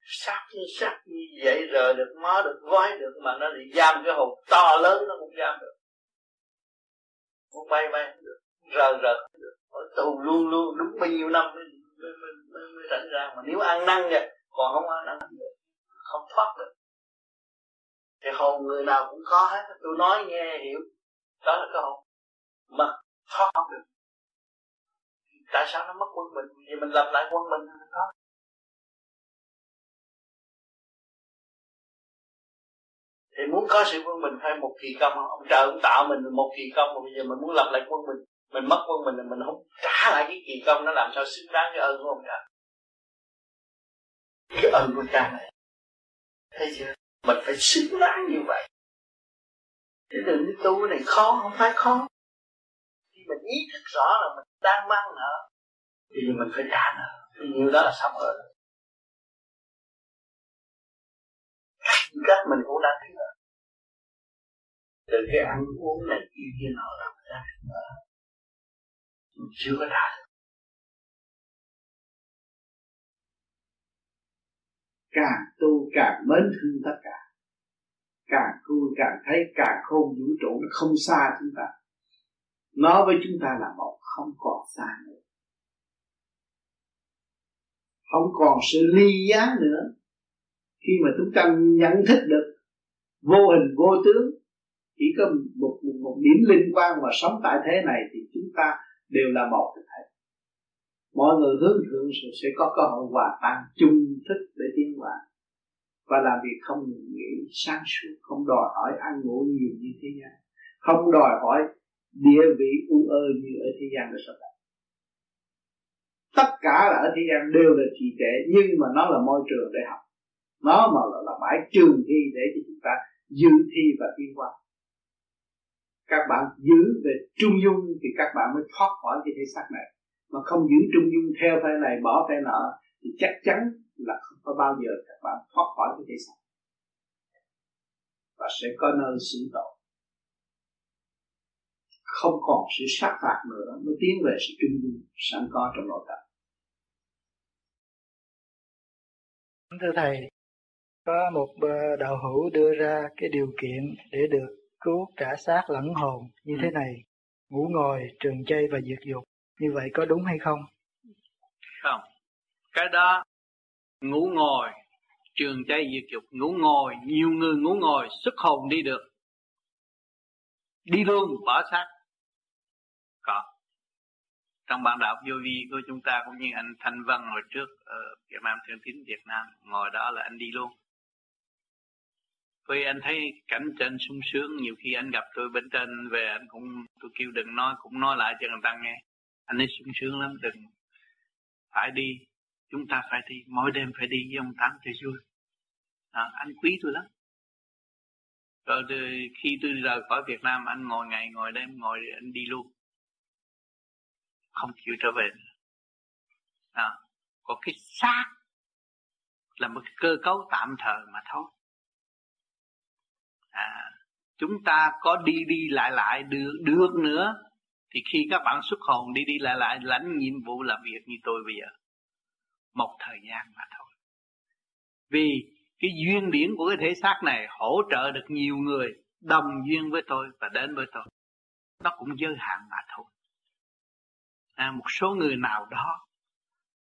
Sắc như sắc như vậy rờ được, mó được gói được mà nó thì giam cái hồn to lớn nó cũng giam được. Muốn bay bay không được rờ rờ. Ở tù luôn luôn đúng bao nhiêu năm mới mới, mới, mới, mới rảnh ra. Mà nếu ăn năn vậy còn không ăn năn không thoát được. Thì hồn người nào cũng có hết. Tôi nói nghe hiểu. Đó là cái hồn. Mà thoát không được. Tại sao nó mất quân mình vì mình lập lại quân mình thoát. thì muốn có sự quân bình phải một kỳ công. Ông trời ông tạo mình một kỳ công mà bây giờ mình muốn lập lại quân mình mình mất quân mình mình không trả lại cái kỳ công nó làm sao xứng đáng cái ơn của ông trời cái ơn của cha này. Thấy chưa? Mình phải xứng đáng như vậy. Cái đường đi tu này khó, không phải khó. Khi mình ý thức rõ là mình đang mang nợ, thì mình phải trả nợ. Như nhiều đó là xong rồi. Các mình cũng đã thấy rồi từ cái ăn uống này, kia kia nọ, làm rồi mình chưa có đạt càng tu càng mến thương tất cả. Càng tu càng thấy càng khôn vũ trụ nó không xa chúng ta. Nó với chúng ta là một không còn xa nữa. Không còn sự ly giá nữa. Khi mà chúng ta nhận thức được vô hình vô tướng chỉ có một, một, một điểm liên quan và sống tại thế này thì chúng ta đều là một thể mọi người hướng thượng sẽ có cơ hội hòa tan chung thức để tiến hóa. Và làm việc không ngừng nghỉ sáng suốt không đòi hỏi ăn ngủ nhiều như thế gian. Không đòi hỏi địa vị u ơ như ở thế gian được sắp tất cả là ở thế gian đều là trì trệ nhưng mà nó là môi trường để học. Nó mà là, là bãi trường thi để cho chúng ta dự thi và tiến qua các bạn giữ về trung dung thì các bạn mới thoát khỏi cái thể xác này. Mà không giữ trung dung theo phe này, bỏ phe nọ, thì chắc chắn là không có bao giờ các bạn thoát khỏi cái thể xác. Và sẽ có nơi xử tội. Không còn sự sát phạt nữa, mới tiến về sự trung dung sẵn có trong nội tâm. Thưa thầy, có một ờ, đạo hữu đưa ra cái điều kiện để được cứu cả xác lẫn hồn như ừ. thế này ngủ ngồi trường chay và diệt dục như vậy có đúng hay không? Không. Cái đó ngủ ngồi trường chay diệt dục ngủ ngồi nhiều người ngủ ngồi xuất hồn đi được. Đi luôn bỏ xác. Có. Trong bản đạo vô vi của chúng ta cũng như anh Thanh Vân hồi trước ở Việt Nam Thương Tín Việt Nam ngồi đó là anh đi luôn vì anh thấy cảnh trên sung sướng nhiều khi anh gặp tôi bên trên về anh cũng tôi kêu đừng nói cũng nói lại cho người ta nghe. Anh ấy sung sướng lắm đừng phải đi chúng ta phải đi mỗi đêm phải đi với ông tám cho vui. À, anh quý tôi lắm. Rồi khi tôi rời khỏi Việt Nam anh ngồi ngày ngồi đêm ngồi anh đi luôn. Không chịu trở về à, có cái xác là một cái cơ cấu tạm thời mà thôi à, chúng ta có đi đi lại lại được được nữa. Thì khi các bạn xuất hồn đi đi lại lại lãnh nhiệm vụ làm việc như tôi bây giờ. Một thời gian mà thôi. Vì cái duyên điển của cái thể xác này hỗ trợ được nhiều người đồng duyên với tôi và đến với tôi. Nó cũng giới hạn mà thôi. À, một số người nào đó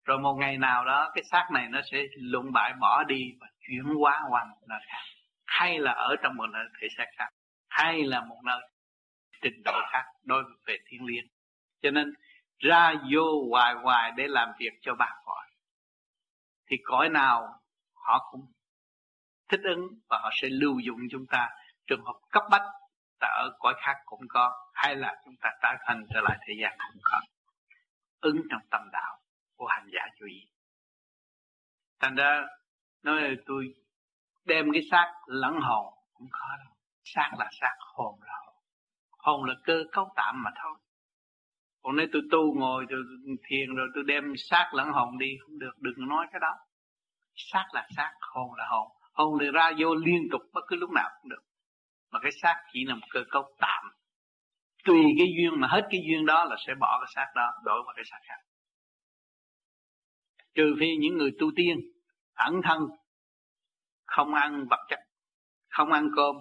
rồi một ngày nào đó cái xác này nó sẽ lụng bại bỏ đi và chuyển hóa qua một nơi khác hay là ở trong một nơi thể xác khác, hay là một nơi trình độ khác đối về thiên liêng. Cho nên ra vô hoài hoài để làm việc cho ba cõi, thì cõi nào họ cũng thích ứng và họ sẽ lưu dụng chúng ta. Trường hợp cấp bách ta ở cõi khác cũng có, hay là chúng ta tái thành trở lại thế gian cũng có. Ứng trong tâm đạo của hành giả chú ý. Thành ra, nói là tôi đem cái xác lẫn hồn cũng khó đâu. Xác là xác, hồn là hồn. Hồn là cơ cấu tạm mà thôi. Còn nếu tôi tu ngồi, tôi thiền rồi tôi đem xác lẫn hồn đi, không được, đừng nói cái đó. Xác là xác, hồn là hồn. Hồn thì ra vô liên tục bất cứ lúc nào cũng được. Mà cái xác chỉ là một cơ cấu tạm. Tùy cái duyên mà hết cái duyên đó là sẽ bỏ cái xác đó, đổi vào cái xác khác. Trừ phi những người tu tiên, ẩn thân không ăn vật chất, không ăn cơm,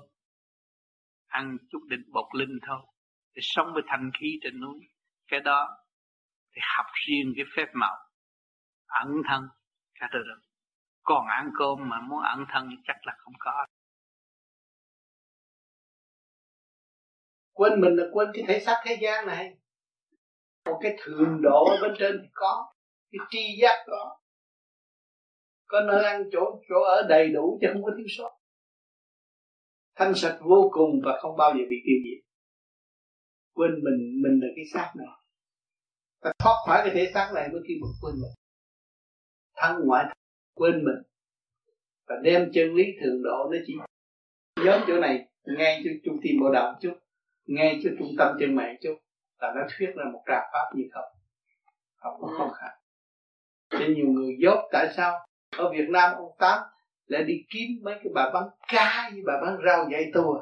ăn chút định bột linh thôi. Để sống với thanh khí trên núi, cái đó thì học riêng cái phép màu. Ẩn thân cả từ được còn ăn cơm mà muốn ẩn thân chắc là không có. Quên mình là quên cái thể xác thế gian này. Một cái thường độ ở bên trên thì có, cái tri giác có có nơi ăn chỗ chỗ ở đầy đủ chứ không có thiếu sót. Thanh sạch vô cùng và không bao giờ bị tiêu diệt. Quên mình mình là cái xác này. Ta thoát khỏi cái thể xác này mới khi một quên mình. Thân ngoại quên mình. Và đem chân lý thường độ nó chỉ nhóm chỗ này ngay cho trung tim bộ đạo chút ngay cho trung tâm chân mạng chút là nó thuyết ra một trà pháp như không. Không có không khác. Cho nhiều người dốt tại sao ở Việt Nam ông Tám lại đi kiếm mấy cái bà bán cá với bà bán rau dạy tua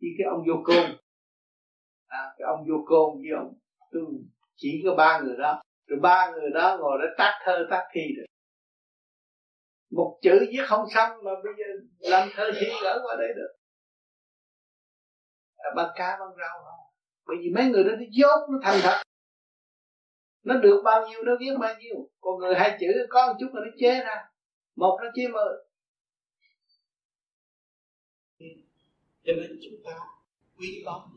với cái ông vô côn. À, cái ông vô côn với ông tôi chỉ có ba người đó. Rồi ba người đó ngồi đó tác thơ tác thi được. Một chữ viết không xong mà bây giờ làm thơ thi gỡ qua đây được. À, bán cá bán rau không bởi vì mấy người đó nó dốt nó thành thật nó được bao nhiêu nó viết bao nhiêu. Còn người hai chữ có một chút là nó chế ra. Một nó chế mười cho nên chúng ta quý báu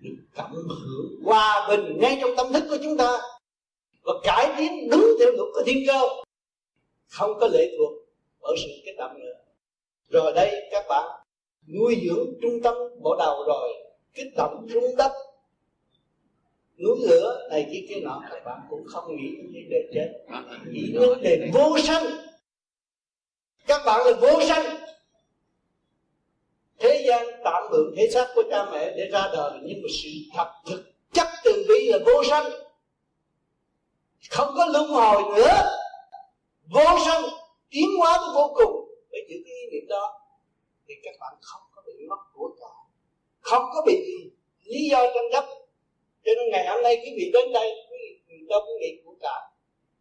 được cảm hưởng hòa bình ngay trong tâm thức của chúng ta và cải tiến đúng theo luật của thiên cơ. Không có lệ thuộc ở sự kích động nữa. Rồi đây các bạn nuôi dưỡng trung tâm bộ đầu rồi, kích động rung đất núi lửa này kia kia nọ các bạn cũng không nghĩ đến vấn đề chết. Nghĩ đến vấn đề vô sanh. Các bạn là vô sanh. Thế gian tạm mượn thể xác của cha mẹ để ra đời nhưng mà sự thật thực chất từ bi là vô sanh. Không có luân hồi nữa. Vô sanh tiến hóa tới vô cùng. Để giữ cái ý niệm đó. Thì các bạn không có bị mất của cải không có bị lý do tranh chấp cho nên ngày hôm nay quý vị đến đây, quý vị cho quý nghĩ của cả.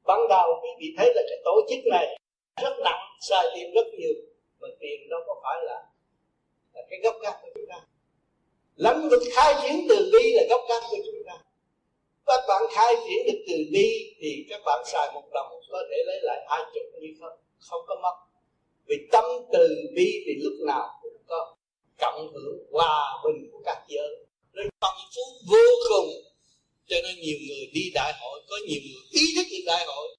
Ban đầu quý vị thấy là cái tổ chức này rất nặng xài tiền rất nhiều. Mà tiền đâu có phải là là cái gốc gác của chúng ta. Lắm vực khai triển từ bi là gốc gác của chúng ta. Các bạn khai triển được từ bi thì các bạn xài một đồng, có thể lấy lại hai chục như không? Không có mất. Vì tâm từ bi thì lúc nào cũng có. Cộng hưởng hòa bình của các giới nên phong phú vô cùng. Cho nên nhiều người đi đại hội, có nhiều người ý thức đi đại hội,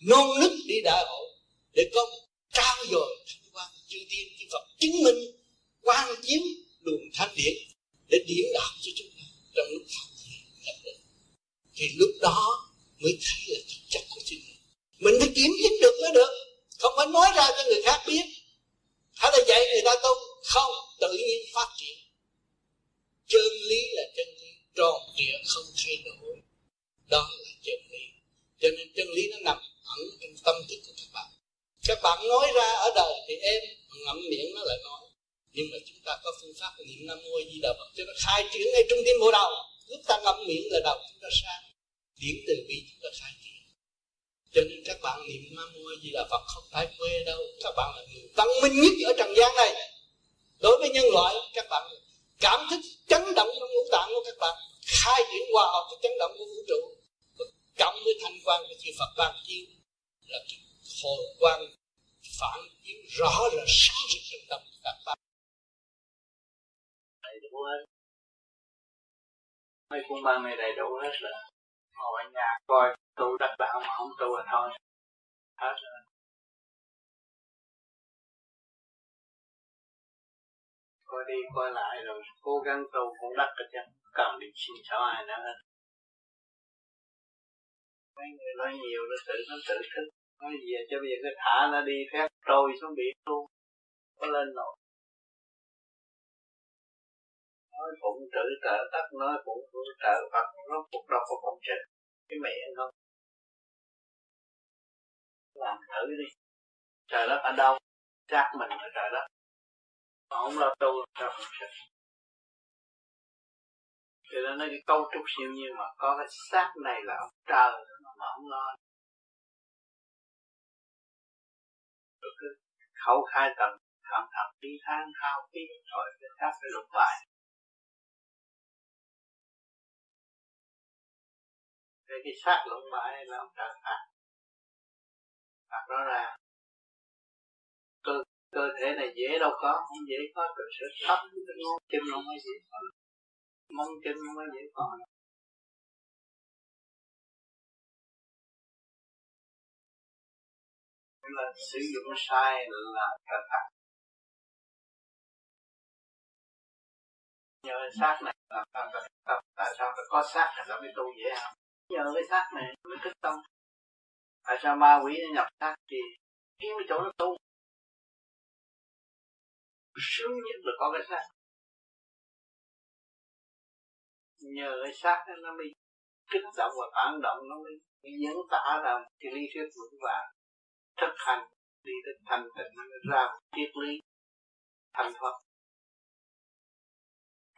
nôn nức đi đại hội để có trao dồi thanh quan chư tiên chư phật chứng minh, quan chiếu luồng thanh điển để điểm đạo cho chúng ta trong lúc phát nhập định thì lúc đó mới thấy là thực chất của chính mình. Mình phải kiểm chứng được mới được. Không phải nói ra cho người khác biết. Hay là dạy người ta tu? Không, tự nhiên phát triển chân lý là chân lý, tròn trịa không thay đổi. Đó là chân lý. Cho nên chân lý nó nằm ẩn trong tâm thức của các bạn. Các bạn nói ra ở đời thì em ngậm miệng nó lại nói. Nhưng mà chúng ta có phương pháp niệm nam mô di đà phật cho nó khai triển ngay trung tim bộ đầu. Lúc ta ngậm miệng là đầu chúng ta sang điển từ bi chúng ta khai triển. Cho nên các bạn niệm nam mô di đà phật không phải quê đâu. Các bạn là người văn minh nhất ở trần gian này. Đối với nhân loại, các bạn cảm thức chấn động trong ngũ tạng của các bạn. Khai triển hòa hợp với chấn động của vũ trụ. Cộng với thanh quan của chư Phật ban chiếu. Là cái hồi quan phản chiếu rõ là sáng rực trong tâm các bạn. Đầy đủ hết. Mấy cuốn băng này đầy đủ hết là ngồi ở nhà coi, tu đắc đạo mà không tu là thôi. Hết rồi. Coi đi, coi lại rồi cố gắng tu cũng đắc được chân cần đi, xin xỏ ai nữa. Hết mấy người nói nhiều, nó tự nó tự thức. Nói gì cho bây giờ cứ thả nó đi, phép trôi xuống biển luôn. Có lên nổi. Nói phụng trữ trợ tất nói phụng phụng trợ Phật, nó cũng đâu có phụng trừ cái mẹ nó. Làm thử đi. Trời đất ở đâu? Xác mình ở trời đất mà không lo tu sao không sinh cho nên nói cái cấu trúc siêu nhiên mà có cái xác này là ông trời mà không lo. Rồi cứ khẩu khai tầm thầm thầm đi than thao tí rồi cái xác phải lục lại. Thế cái xác lục bại là ông trời phạt. Phạt rõ ràng cơ thể này dễ đâu có, không dễ có từ sự thấp cái ngón chân nó mới dễ có. Mong chân nó mới dễ có. Là sử dụng sai là thật thật nhờ xác này là tại sao phải có xác thì mới tu dễ không? Nhờ cái xác này mới thức tâm. Tại sao ma quỷ nó nhập xác thì kiếm cái chỗ nó tu? Sướng nhất là có cái xác. Nhờ cái xác nó mới kích động và phản động, nó mới diễn tả ra cái lý thuyết vững vàng. Thực hành, đi đến thành tịnh, nó ra một triết lý thành thoát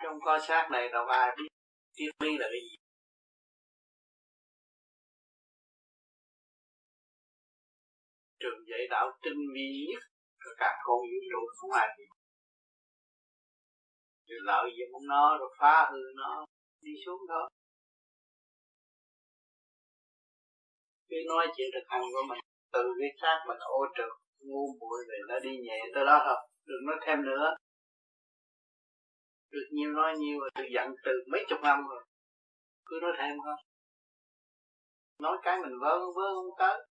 trong có xác này đâu ai biết triết lý là cái gì? Trường dạy đạo tinh vi nhất cả con vũ trụ không ai biết rồi lợi dụng nó rồi phá hư nó, đi xuống thôi cứ nói chuyện thực hành của mình, từ cái khác mình ô trực ngu muội về nó đi nhẹ tới đó thôi, đừng nói thêm nữa. Được nhiều nói nhiều rồi từ giận từ mấy chục năm rồi, cứ nói thêm thôi. Nói cái mình vớ vớ không tới.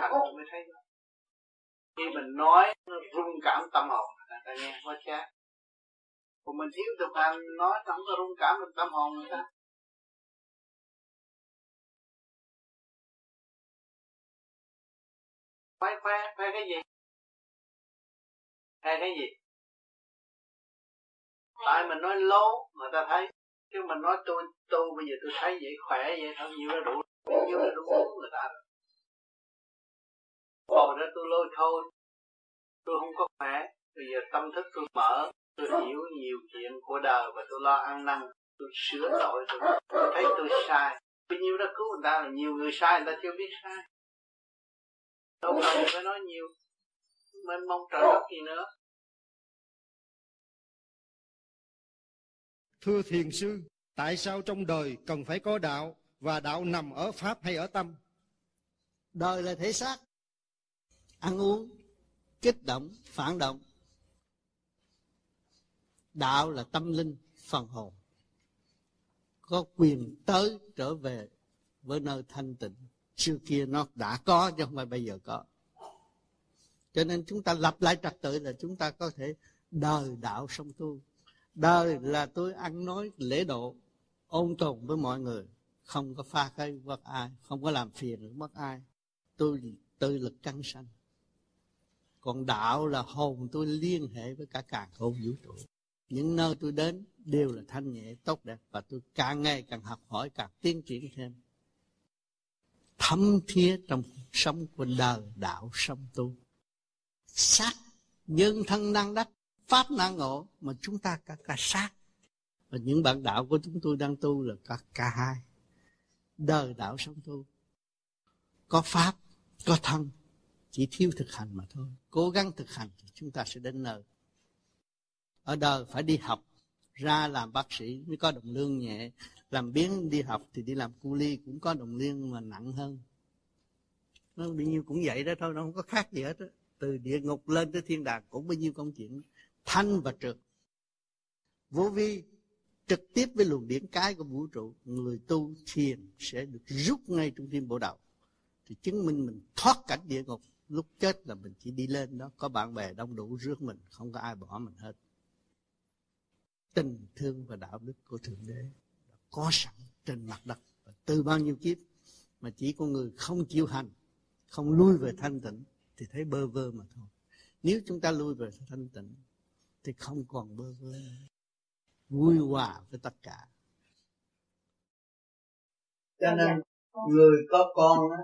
Thành mới thấy đó. khi mình nói, nó rung cảm tâm hồn, người ta nghe quá chát còn mình thiếu thực hành, nói không có rung cảm mình tâm hồn người ta. Khoe khoe khoe cái gì? Khoe cái gì? Tại mình nói lố người ta thấy. Chứ mình nói tôi tôi bây giờ tôi thấy vậy, khỏe vậy, thôi, nhiều là đủ. Nhiều là đủ người ta rồi. Còn đó tôi lôi thôi. Tôi không có khỏe. Bây giờ tâm thức tôi mở tôi hiểu nhiều chuyện của đời và tôi lo ăn năn tôi sửa lỗi tôi, tôi thấy tôi sai. Bao nhiêu đã cứu người ta là nhiều người sai người ta chưa biết sai. Đâu cần phải nói nhiều. Mênh mong trời đất gì nữa. Thưa thiền sư, tại sao trong đời cần phải có đạo và đạo nằm ở pháp hay ở tâm? Đời là thể xác, ăn uống, kích động, phản động. Đạo là tâm linh, phần hồn. Có quyền tới trở về với nơi thanh tịnh. Xưa kia nó đã có chứ không phải bây giờ có. Cho nên chúng ta lập lại trật tự là chúng ta có thể đời đạo song tu đời là tôi ăn nói lễ độ ôn tồn với mọi người không có pha cây bất ai không có làm phiền mất ai tôi tự lực căng sanh còn đạo là hồn tôi liên hệ với cả càng hồn vũ trụ những nơi tôi đến đều là thanh nhẹ, tốt đẹp, và tôi càng ngày càng học hỏi, càng tiến triển thêm. Thấm thía trong sống của đời đạo sống tu. Sát nhân thân năng đắc, pháp năng ngộ mà chúng ta cả cả sát và những bạn đạo của chúng tôi đang tu là cả cả hai. Đời đạo sống tu. Có pháp, có thân, chỉ thiếu thực hành mà thôi. Cố gắng thực hành thì chúng ta sẽ đến nơi ở đời phải đi học, ra làm bác sĩ mới có đồng lương nhẹ. Làm biến đi học thì đi làm cu ly cũng có đồng lương mà nặng hơn. Nó bao nhiêu cũng vậy đó thôi, nó không có khác gì hết đó. từ địa ngục lên tới thiên đàng cũng bao nhiêu công chuyện. Thanh và trượt. Vô vi trực tiếp với luồng điển cái của vũ trụ, người tu thiền sẽ được rút ngay trong tim bộ đầu thì chứng minh mình thoát cảnh địa ngục. Lúc chết là mình chỉ đi lên đó, có bạn bè đông đủ rước mình, không có ai bỏ mình hết tình thương và đạo đức của thượng đế có sẵn trên mặt đất. Và từ bao nhiêu kiếp mà chỉ có người không chịu hành không lui về thanh tịnh thì thấy bơ vơ mà thôi. Nếu chúng ta lui về thanh tịnh thì không còn bơ vơ vui hòa với tất cả. Cho nên người có con á,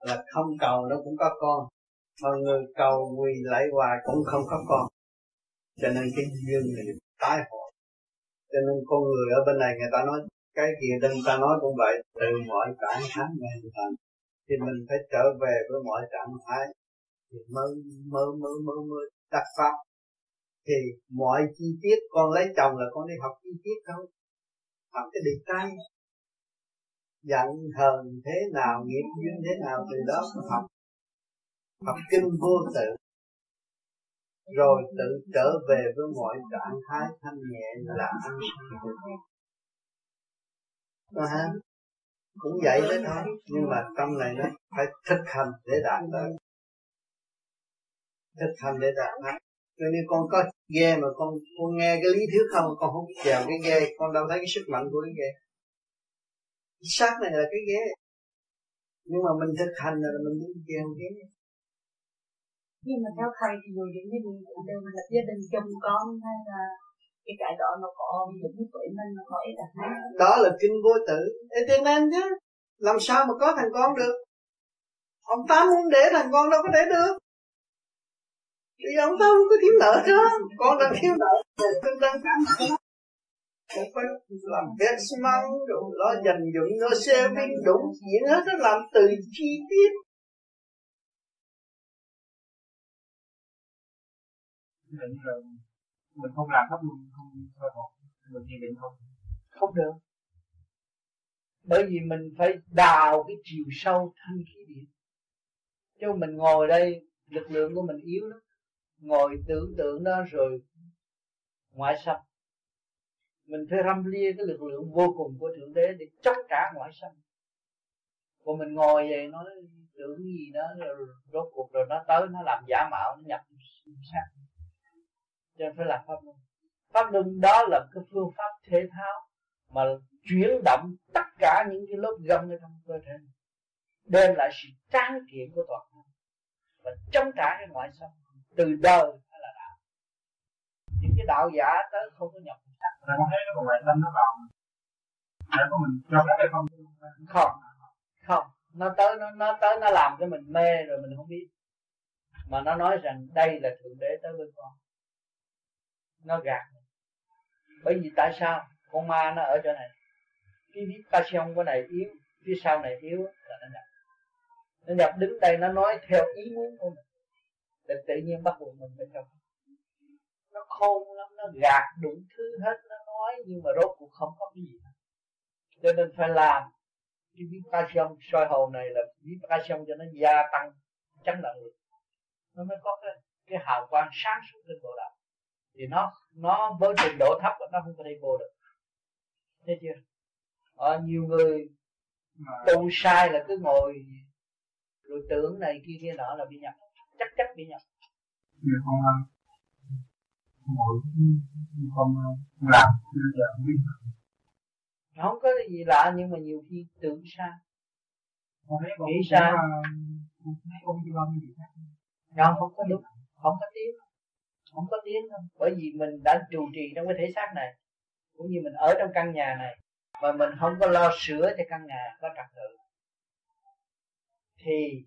là không cầu nó cũng có con mà người cầu quỳ lại hoài cũng không có con. Cho nên cái duyên này tái hội cho nên con người ở bên này người ta nói cái kia bên ta nói cũng vậy. Từ mọi trạng thái này thành, thì mình phải trở về với mọi trạng thái. Thì mới mới mới mới mới đắc pháp. Thì mọi chi tiết, con lấy chồng là con đi học chi tiết thôi. Học cái điện tay giận hờn thế nào, nghiệp duyên thế nào, từ đó học. Học kinh vô tự rồi tự trở về với mọi trạng thái thanh nhẹ là ăn. Ha cũng vậy đấy thôi. Nhưng mà tâm này nó phải thực hành để đạt tới. Thực hành để đạt tới. Cho nên con có ghe mà con con nghe cái lý thuyết không? Con không chèo cái ghe con đâu thấy cái sức mạnh của cái ghe xác này là cái ghế nhưng mà mình thực hành là mình đi chèo ghế nhưng mà theo thầy thì người những cái gì đều là gia đình chồng con hay là cái cái đó nó có những cái tuổi mình nó có ít là đó là kinh vô tử. Ê, cho nên chứ làm sao mà có thằng con được? Ông ta muốn để thằng con đâu có để được. Vì ông ta không có thiếu nợ đó con đang thiếu nợ con đang cảm cũng phải làm vết măng rồi lo dành dụng nó viên đủ diễn hết nó làm từ chi tiết. Định rồi mình không làm pháp luân, không soi hồn mình thiền định không không được. Bởi vì mình phải đào cái chiều sâu thanh khí điện. Chứ mình ngồi đây, lực lượng của mình yếu lắm. Ngồi tưởng tượng đó rồi, ngoại xâm mình phải râm lia cái lực lượng vô cùng của thượng đế để chống trả ngoại xâm còn mình ngồi về nói tưởng gì đó, rồi rốt cuộc rồi nó tới, nó làm giả mạo, nó nhập sát cho nên phải làm pháp luân. Pháp luân đó là cái phương pháp thể thao mà chuyển động tất cả những cái lớp gân ở trong cơ thể. Đem lại sự tráng kiện của toàn thân. Và chống trả cái ngoại xâm. Từ đời hay là đạo. Những cái đạo giả tới không có nhập. Con thấy nó còn. Ngoại tâm nó vào có mình cho không? Không. Không. Nó tới nó nó tới nó làm cho mình mê rồi mình không biết. Mà nó nói rằng đây là thượng đế tới với con nó gạt bởi vì tại sao? Con ma nó ở chỗ này. Cái biết calcium của này yếu, phía sau này yếu là nó nhập. Nó nhập đứng đây, nó nói theo ý muốn của mình. Để tự nhiên bắt buộc mình phải trong nó khôn lắm, nó gạt đủ thứ hết, nó nói, nhưng mà rốt cuộc không có cái gì cho nên phải làm cái biết calcium soi hồn này là biết calcium cho nó gia tăng chấn động lực nó mới có cái cái hào quang sáng suốt trên bộ đạo thì nó nó với trình độ thấp nó không có thể vô được. Thấy chưa? Ở nhiều người tu sai là cứ ngồi rồi tưởng này kia kia nọ là bị nhập chắc chắc bị nhập người con ngồi không làm bây giờ không biết không có gì lạ nhưng mà nhiều khi tưởng sai. Nghĩ sai. đi không không có đúng. Không có tiếng không có tiếng đâu bởi vì mình đã trụ trì trong cái thể xác này, cũng như mình ở trong căn nhà này, mà mình không có lo sửa cho căn nhà có trật tự. Thì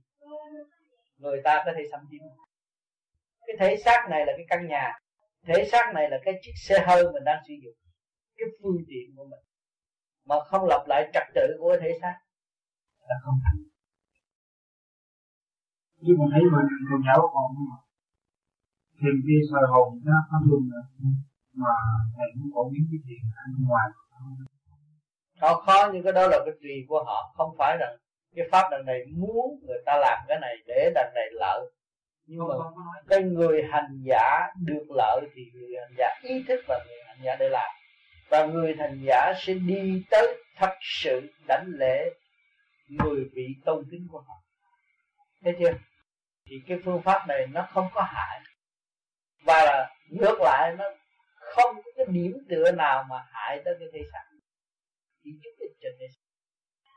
người ta có thể xâm chiếm. Cái thể xác này là cái căn nhà, thể xác này là cái chiếc xe hơi mình đang sử dụng, cái phương tiện của mình, mà không lập lại trật tự của thể xác là không thành. Nhưng mà thấy mình còn giáo còn mà thiền kia soi hồn nó pháp luân mà thầy cũng còn những cái thiền ăn ngoài họ khó nhưng cái đó là cái tùy của họ. Không phải rằng cái pháp đằng này muốn người ta làm cái này để đằng này lợi. Nhưng mà cái người hành giả được lợi thì người hành giả ý thức và người hành giả để làm. Và người hành giả sẽ đi tới thật sự đánh lễ người vị tôn kính của họ. Thấy chưa? Thì cái phương pháp này nó không có hại và ngược lại, nó không có cái điểm tựa nào mà hại tới cái thể xác chỉ giúp ích cho thể xác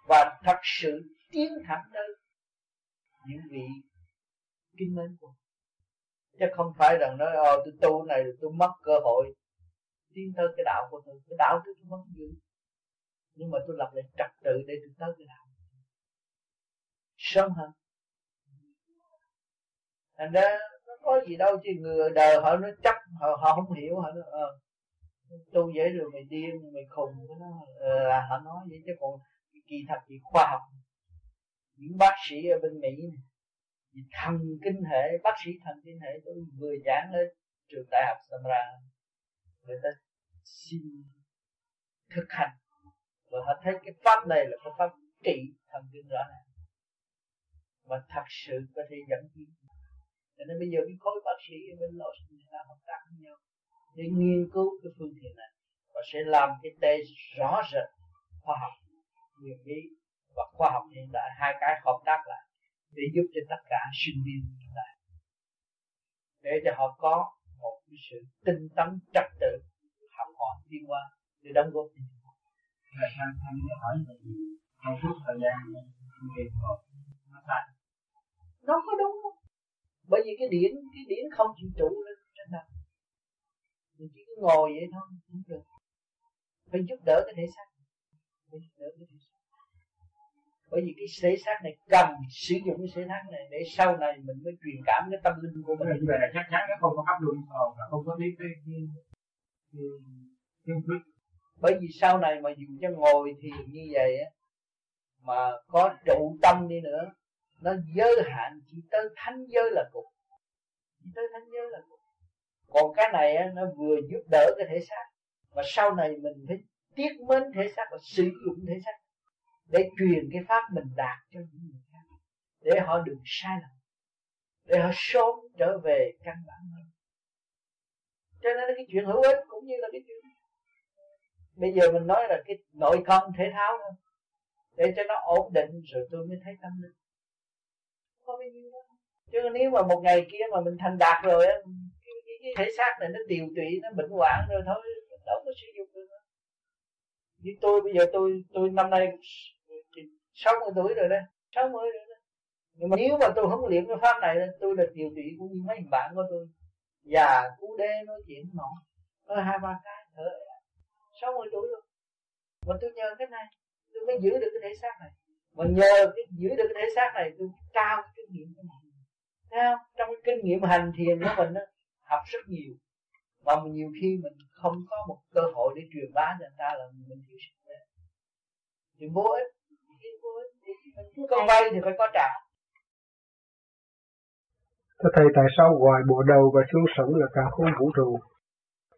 và thật sự tiến thẳng tới những vị kinh mến của chứ không phải rằng nói ờ tôi tu này, tôi mất cơ hội tiến tới cái đạo của tôi. Cái đạo tôi tôi mất giữ nhưng mà tôi lập lại trật tự để tôi tới cái đạo. Sớm hơn. Thành ra có gì đâu chứ người đời họ nó chấp họ, họ không hiểu họ nói ờ tu dễ rồi mày điên mày khùng nó ờ, là họ nói vậy chứ còn kỳ thật thì khoa học. Những bác sĩ ở bên Mỹ này, thần kinh hệ bác sĩ thần kinh hệ tôi vừa giảng ở trường đại học samra người ta xin thực hành. Và họ thấy cái pháp này là cái pháp trị thần kinh rõ ràng. Và thật sự có thể dẫn tiến cho nên bây giờ cái khối bác sĩ ở bên Los người ta hợp tác với nhau để nghiên cứu cái phương tiện này và sẽ làm cái tê rõ rệt khoa học nguyên lý và khoa học hiện đại, hai cái hợp tác lại để giúp cho tất cả sinh viên hiện đại để cho họ có một cái sự tinh tấn trật tự, học hỏi đi qua để đóng góp cho Thầy Thanh Thanh hỏi là gì? Trong suốt thời gian tìm rồi nó sai. Nó có đúng không? Bởi vì cái điển cái điển không chịu trụ lên trên đầu. Mình chỉ cứ ngồi vậy thôi, không được. Phải giúp đỡ cái thể xác. Phải giúp đỡ cái thể xác. Bởi vì cái thể xác này cần sử dụng cái thể xác này để sau này mình mới truyền cảm cái tâm linh của mình. Như vậy là chắc chắn nó không có pháp luân thường và không có biết cái cái cái, cái, cái bởi vì sau này mà dùng cho ngồi thì như vậy á mà có trụ tâm đi nữa nó giới hạn chỉ tới thánh giới là cùng chỉ tới thánh giới là cùng còn cái này nó vừa giúp đỡ cái thể xác. Và sau này mình phải tiếc mến thể xác và sử dụng thể xác để truyền cái pháp mình đạt cho những người khác. Để họ đừng sai lầm. Để họ sớm trở về căn bản hơn. Cho nên cái chuyện hữu ích cũng như là cái chuyện bây giờ mình nói là cái nội công thể thao thôi để cho nó ổn định rồi tôi mới thấy tâm linh có bao nhiêu đó chứ nếu mà một ngày kia mà mình thành đạt rồi á cái, cái, cái thể xác này nó tiều tụy nó bệnh hoạn rồi thôi đâu có sử dụng được nữa. Như tôi bây giờ tôi tôi năm nay 60 tuổi rồi đây 60 rồi đó. Nhưng mà nếu mà tôi không luyện cái pháp này tôi là tiều tụy cũng như mấy bạn của tôi. Già cú đê nói chuyện nọ nói hai ba cái thở 60 tuổi rồi. Mà tôi nhờ cái này tôi mới giữ được cái thể xác này mà nhờ cái giữ được cái thể xác này tôi cao cái kinh nghiệm của mình. Thấy không? Trong cái kinh nghiệm hành thiền của mình đó, học rất nhiều. Mà nhiều khi mình không có một cơ hội để truyền bá cho người ta là mình thiếu sức khỏe. Thì vô ích. Có vay thì phải có trả. Thưa Thầy tại sao ngoài bộ đầu và xương sống là cả khôn vũ trụ?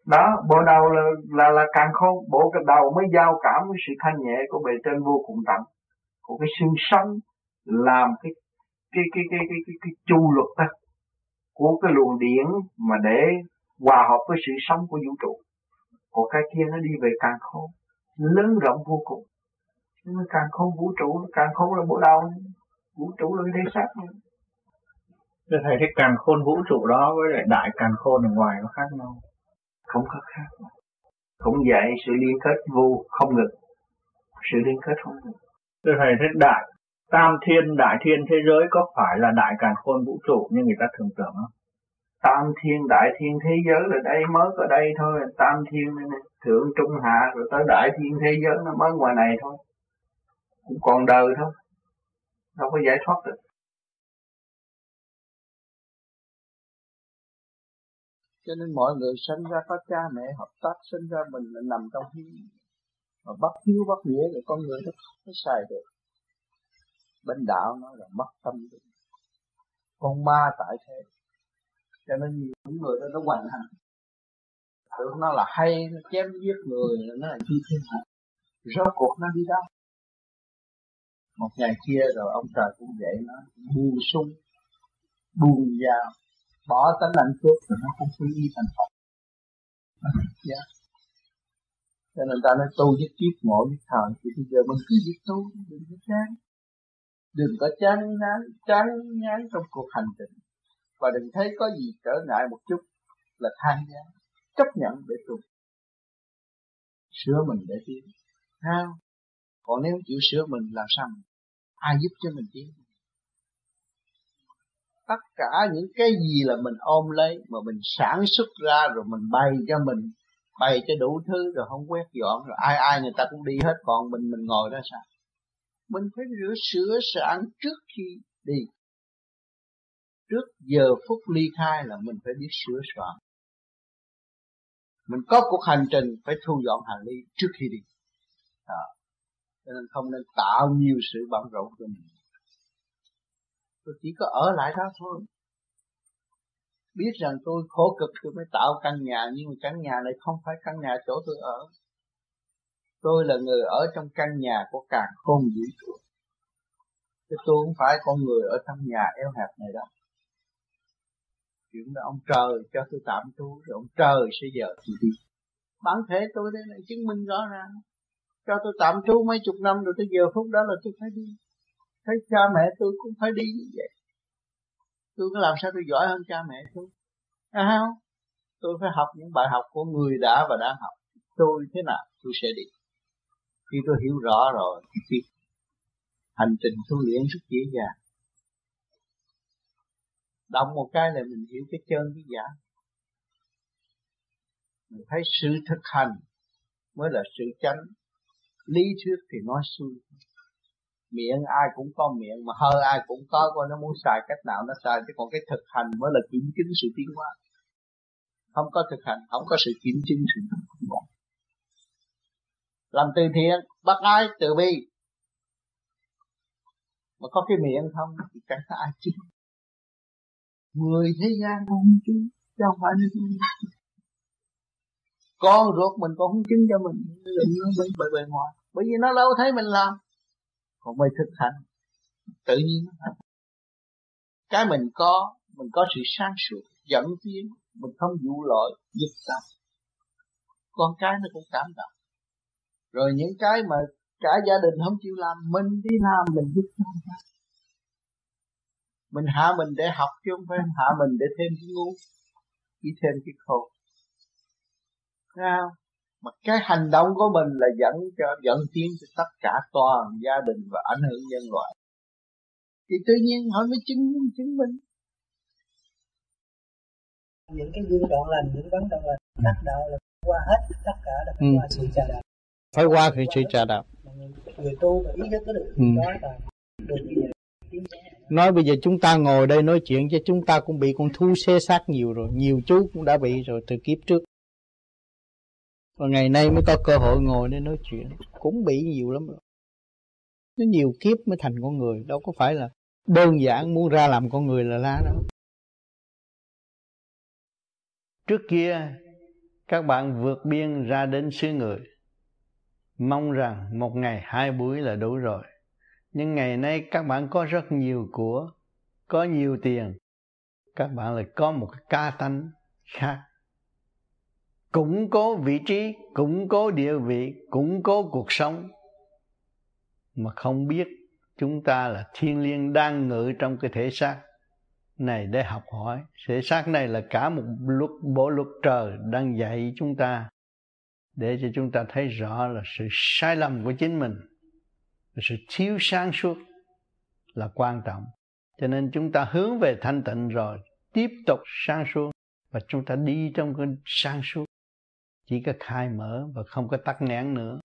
Đó bộ đầu là là là càng khôn bộ cái đầu mới giao cảm với sự thanh nhẹ của bề trên vô cùng tận của cái xương sống làm cái cái cái cái cái cái, cái chu luật đó của cái luồng điển mà để hòa hợp với sự sống của vũ trụ. Còn cái kia nó đi về càng khôn lớn rộng vô cùng. Nhưng mà càng khôn vũ trụ càng khôn là bộ đầu. Vũ trụ là cái thể xác nữa Thưa Thầy, cái càng khôn vũ trụ đó với lại đại càng khôn ở ngoài nó khác nhau không có khác. Cũng vậy sự liên kết vô không ngừng. Sự liên kết không ngừng Thưa Thầy, thế đại tam thiên đại thiên thế giới có phải là đại càn khôn vũ trụ như người ta thường tưởng không? Tam thiên đại thiên thế giới là đây mới có đây thôi, tam thiên này, thượng trung hạ rồi tới đại thiên thế giới nó mới ngoài này thôi. Cũng còn đời thôi. Đâu có giải thoát được. cho nên mọi người sinh ra có cha mẹ hợp tác sinh ra mình là nằm trong hiếu mà bắt hiếu bắt nghĩa thì con người nó không có xài được. Bên đạo nó là mất tâm được. Con ma tại thế. Cho nên những người đó nó hoành hành. Tưởng nó là hay, nó chém giết người nó là chi thiên hạ rốt cuộc nó đi đâu? Một ngày kia rồi ông trời cũng vậy nó, buông sung buông dao, bỏ tánh hạnh phúc rồi nó không quy y thành Phật. Yeah cho nên ta nói tu nhất kiếp, ngộ nhất thời thì bây giờ mình cứ việc tu đừng có chán. Đừng có chán ngán chán, ngán trong cuộc hành trình. Và đừng thấy có gì trở ngại một chút là than gian chấp nhận để tu. Sửa mình để tiến. Ha còn nếu chịu sửa mình làm sao ai giúp cho mình tiến? Tất cả những cái gì là mình ôm lấy mà mình sản xuất ra rồi mình bày cho mình bày cho đủ thứ rồi không quét dọn rồi. Ai ai người ta cũng đi hết còn mình mình ngồi đó sao? Mình phải rửa sửa sẵn trước khi đi. Trước giờ phút ly khai là mình phải biết sửa soạn. Mình có cuộc hành trình phải thu dọn hành lý trước khi đi. À, cho nên không nên tạo nhiều sự bận rộn cho mình. Tôi chỉ có ở lại đó thôi biết rằng tôi khổ cực tôi mới tạo căn nhà, nhưng mà căn nhà này không phải căn nhà chỗ tôi ở. Tôi là người ở trong căn nhà của càng khôn vũ trụ. Chứ tôi không phải con người ở trong nhà eo hẹp này đâu. Chuyện đó ông trời cho tôi tạm trú, rồi ông trời sẽ giờ tôi đi. Bản thể tôi đây này chứng minh rõ ràng. Cho tôi tạm trú mấy chục năm rồi tới giờ phút đó là tôi phải đi. Thấy cha mẹ tôi cũng phải đi như vậy tôi có làm sao tôi giỏi hơn cha mẹ tôi? À không. Tôi phải học những bài học của người đã và đang học. Tôi thế nào, tôi sẽ đi. Khi tôi hiểu rõ rồi, thì hành trình tu luyện rất dễ dàng. Động một cái là mình hiểu cái chân, cái giả mình thấy sự thực hành mới là sự chánh. Lý thuyết thì nói xuôi miệng, ai cũng có miệng, mà hơi ai cũng có, coi nó muốn xài cách nào nó xài, chứ còn cái thực hành mới là kiểm chứng sự tiến hóa. Không có thực hành, không có sự kiểm chứng sự tiến hóa. Làm từ thiện, bắt ai? Từ bi. Mà có cái miệng không thì chẳng có ai chứng người thế gian không chứng chứ không phải nên con ruột mình còn không chứng cho mình đừng nó bởi bề bề ngoài. Bởi vì nó đâu thấy mình làm còn mới thực hành tự nhiên cái mình có mình có sự sáng suốt, dẫn tiến, mình không vụ lỗi giúp ta con cái nó cũng cảm động. Rồi những cái mà cả gia đình không chịu làm, mình đi làm, mình giúp cho mình hạ mình để học chứ không phải hạ mình để thêm cái ngu chỉ thêm cái khổ. Sao? Mà cái hành động của mình là dẫn cho dẫn tiến cho tất cả toàn gia đình và ảnh hưởng nhân loại. Thì tự nhiên họ mới chứng chứng minh. Những cái duyên đoạn lành những vấn đoạn lành đắc đạo là qua hết tất cả là ừ. qua sự trà đạp phải qua cái sự trà đạp người tu mà ý thức có được ừ. đó là được nói bây giờ chúng ta ngồi đây nói chuyện chứ chúng ta cũng bị con thú xé xác nhiều rồi nhiều chú cũng đã bị rồi từ kiếp trước và ngày nay mới có cơ hội ngồi để nói chuyện. Cũng bị nhiều lắm rồi. Nó nhiều kiếp mới thành con người. Đâu có phải là đơn giản muốn ra làm con người là la đâu. Trước kia, các bạn vượt biên ra đến xứ người. Mong rằng một ngày hai buổi là đủ rồi. Nhưng ngày nay các bạn có rất nhiều của, có nhiều tiền. Các bạn lại có một cái ca tánh khác cũng có vị trí, cũng có địa vị, cũng có cuộc sống. Mà không biết chúng ta là thiên liêng đang ngự trong cái thể xác này để học hỏi. Thể xác này là cả một luật, bộ luật trời đang dạy chúng ta để cho chúng ta thấy rõ là sự sai lầm của chính mình sự thiếu sáng suốt là quan trọng. Cho nên chúng ta hướng về thanh tịnh rồi tiếp tục sáng suốt và chúng ta đi trong cái sáng suốt chỉ có khai mở và không có tắc nén nữa.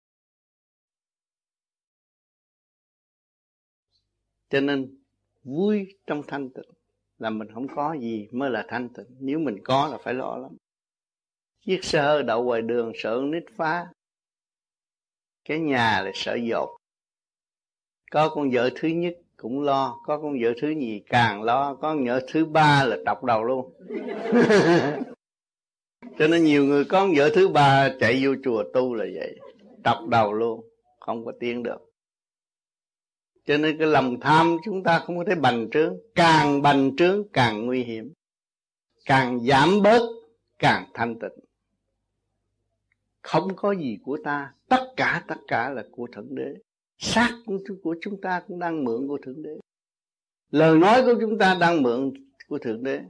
Cho nên, vui trong thanh tịnh là mình không có gì mới là thanh tịnh. Nếu mình có là phải lo lắm. Chiếc xe hơi đậu ngoài đường, sợ nít phá. Cái nhà là sợ dột. Có con vợ thứ nhất cũng lo, có con vợ thứ nhì càng lo, có con vợ thứ ba là trọc đầu luôn. cho nên nhiều người con vợ thứ ba chạy vô chùa tu là vậy. Trọc đầu luôn, không có tiến được. Cho nên cái lòng tham chúng ta không có thể bành trướng. Càng bành trướng, càng nguy hiểm. Càng giảm bớt, càng thanh tịnh. Không có gì của ta. Tất cả tất cả là của thượng đế. Xác của chúng ta cũng đang mượn của thượng đế. Lời nói của chúng ta đang mượn của thượng đế.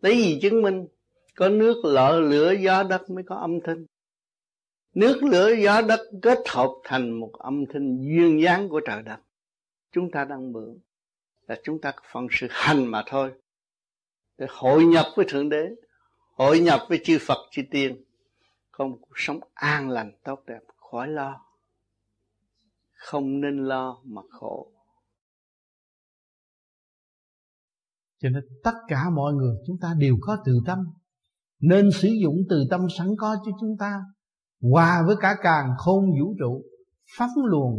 Lấy gì chứng minh? Có nước lợ lửa gió đất mới có âm thanh. Nước lửa gió đất kết hợp thành một âm thanh duyên dáng của trời đất. Chúng ta đang mượn là chúng ta phần sự hành mà thôi. Để hội nhập với thượng đế, hội nhập với chư phật, chư tiên. Có một cuộc sống an lành, tốt đẹp, khỏi lo. Không nên lo mà khổ. Cho nên tất cả mọi người chúng ta đều có từ tâm nên sử dụng từ tâm sẵn có cho chúng ta. Hòa với cả càng khôn vũ trụ, phóng luồng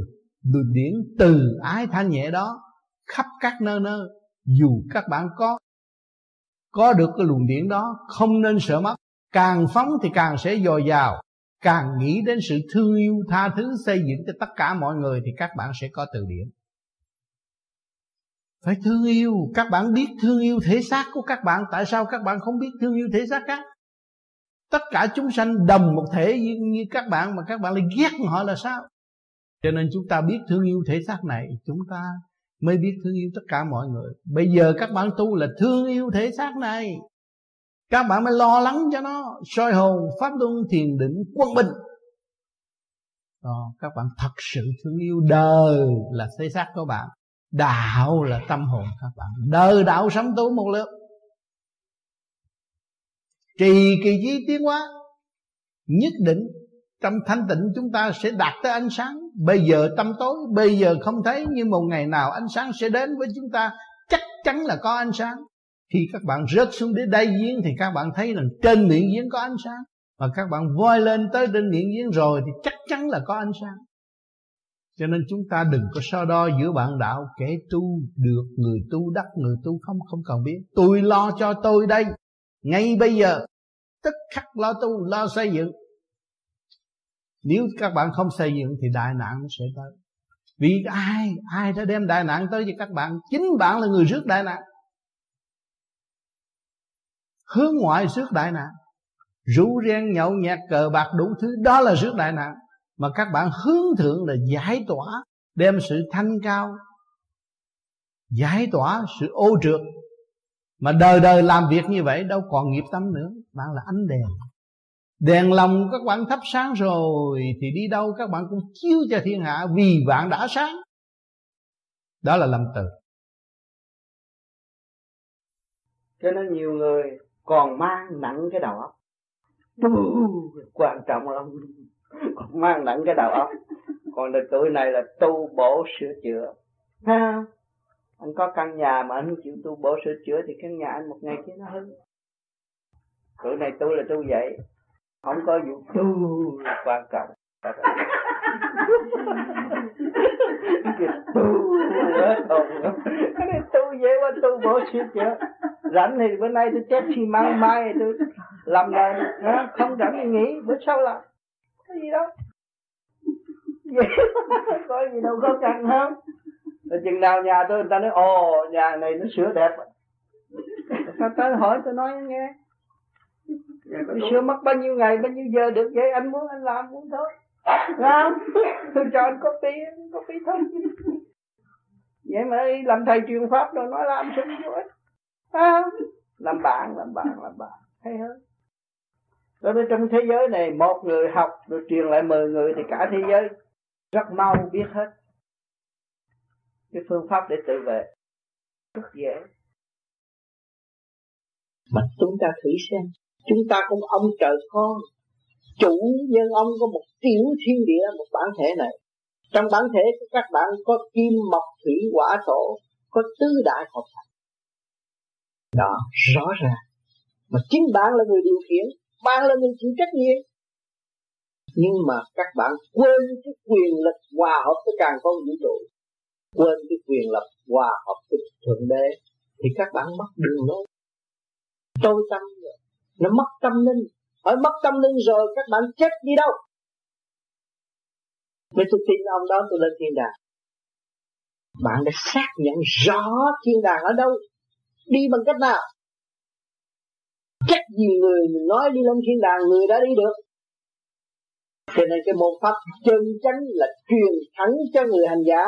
từ điển từ ái thanh nhẹ đó, khắp các nơi nơi, dù các bạn có có được cái luồng điển đó, không nên sợ mất. Càng phóng thì càng sẽ dồi dào. Càng nghĩ đến sự thương yêu tha thứ xây dựng cho tất cả mọi người thì các bạn sẽ có từ điển. Phải thương yêu. Các bạn biết thương yêu thể xác của các bạn. Tại sao các bạn không biết thương yêu thể xác khác? Tất cả chúng sanh đồng một thể như, như các bạn mà các bạn lại ghét họ là sao? Cho nên chúng ta biết thương yêu thể xác này chúng ta mới biết thương yêu tất cả mọi người. Bây giờ các bạn tu là thương yêu thể xác này. Các bạn mới lo lắng cho nó. Soi hồn pháp luân thiền định quân bình. Đó, các bạn thật sự thương yêu đời là thể xác của bạn. Đạo là tâm hồn các bạn. Đời đạo sống tu một lượt trì kỳ trí tiến hóa. Nhất định trong thanh tịnh chúng ta sẽ đạt tới ánh sáng. Bây giờ tâm tối, bây giờ không thấy, nhưng một ngày nào ánh sáng sẽ đến với chúng ta, chắc chắn là có ánh sáng. Khi các bạn rớt xuống đến đây giếng thì các bạn thấy rằng trên miệng giếng có ánh sáng. Và các bạn voi lên tới trên miệng giếng rồi thì chắc chắn là có ánh sáng. Cho nên chúng ta đừng có so đo giữa bạn đạo kẻ tu được, người tu đắc, người tu không không cần biết. Tôi lo cho tôi đây ngay bây giờ, tức khắc lo tu lo xây dựng. Nếu các bạn không xây dựng thì đại nạn nó sẽ tới. Vì ai ai đã đem đại nạn tới cho các bạn, chính bạn là người rước đại nạn. Hướng ngoại rước đại nạn. Rủ ren nhậu nhẹt, cờ bạc đủ thứ, đó là rước đại nạn. Mà các bạn hướng thượng là giải tỏa, đem sự thanh cao, giải tỏa sự ô trượt mà đời đời làm việc như vậy đâu còn nghiệp tâm nữa. Bạn là ánh đèn. Đèn lòng các bạn thắp sáng rồi thì đi đâu các bạn cũng chiếu cho thiên hạ vì bạn đã sáng. Đó là lâm từ. Cho nên nhiều người còn mang nặng cái đầu óc. Quan trọng lắm. Còn mang nặng cái đầu óc. Còn là tuổi này là tu bổ sửa chữa. Ha anh có căn nhà mà anh chịu tu bổ sửa chữa thì căn nhà anh một ngày kia nó hư. Tuổi này tu là tu vậy. Không có vụ tu là quan trọng. Tu hết hồn cái này tu dễ quá tu bổ sửa chữa. Rảnh thì bữa nay tôi chết xi măng mai tôi làm lại. Không rảnh thì nghỉ bữa sau là cái gì đó, vậy có gì đâu khó khăn không rồi chừng nào nhà tôi, người ta nói, ồ, nhà này nó sửa đẹp. Nó tới hỏi tôi nói, nghe. Tôi sửa mất bao nhiêu ngày, bao nhiêu giờ được vậy? Anh muốn anh làm cũng thôi. Không? Tôi cho anh copy copy thôi. Vậy mà làm thầy truyền pháp rồi nói làm sao vô ích làm bạn làm bạn làm bạn. Hay hơn. Cho nên trong thế giới này, một người học rồi truyền lại mười người thì cả thế giới rất mau biết hết cái phương pháp để tự vệ. Rất dễ. Mà chúng ta thử xem, chúng ta cũng ông trời con, chủ nhân ông có một tiểu thiên địa, một bản thể này. Trong bản thể của các bạn có kim, mộc, thủy, hỏa, thổ, có tứ đại hợp thành. Đó, rõ ràng. Mà chính bạn là người điều khiển, bạn là người chịu trách nhiệm. Nhưng mà các bạn quên cái quyền lực hòa hợp với càng con vũ trụ quên cái quyền lập hòa hợp với thượng đế, thì các bạn mất đường lối. Tôi tâm rồi nó mất tâm linh. Hỏi mất tâm linh rồi, các bạn chết đi đâu? Nếu tôi tin ông đó, tôi lên thiên đàng. Bạn đã xác nhận rõ thiên đàng ở đâu. Đi bằng cách nào? Chắc gì người nói đi lên thiên đàng, Người đã đi được. Cho nên cái môn pháp chân chánh là truyền thẳng cho người hành giả.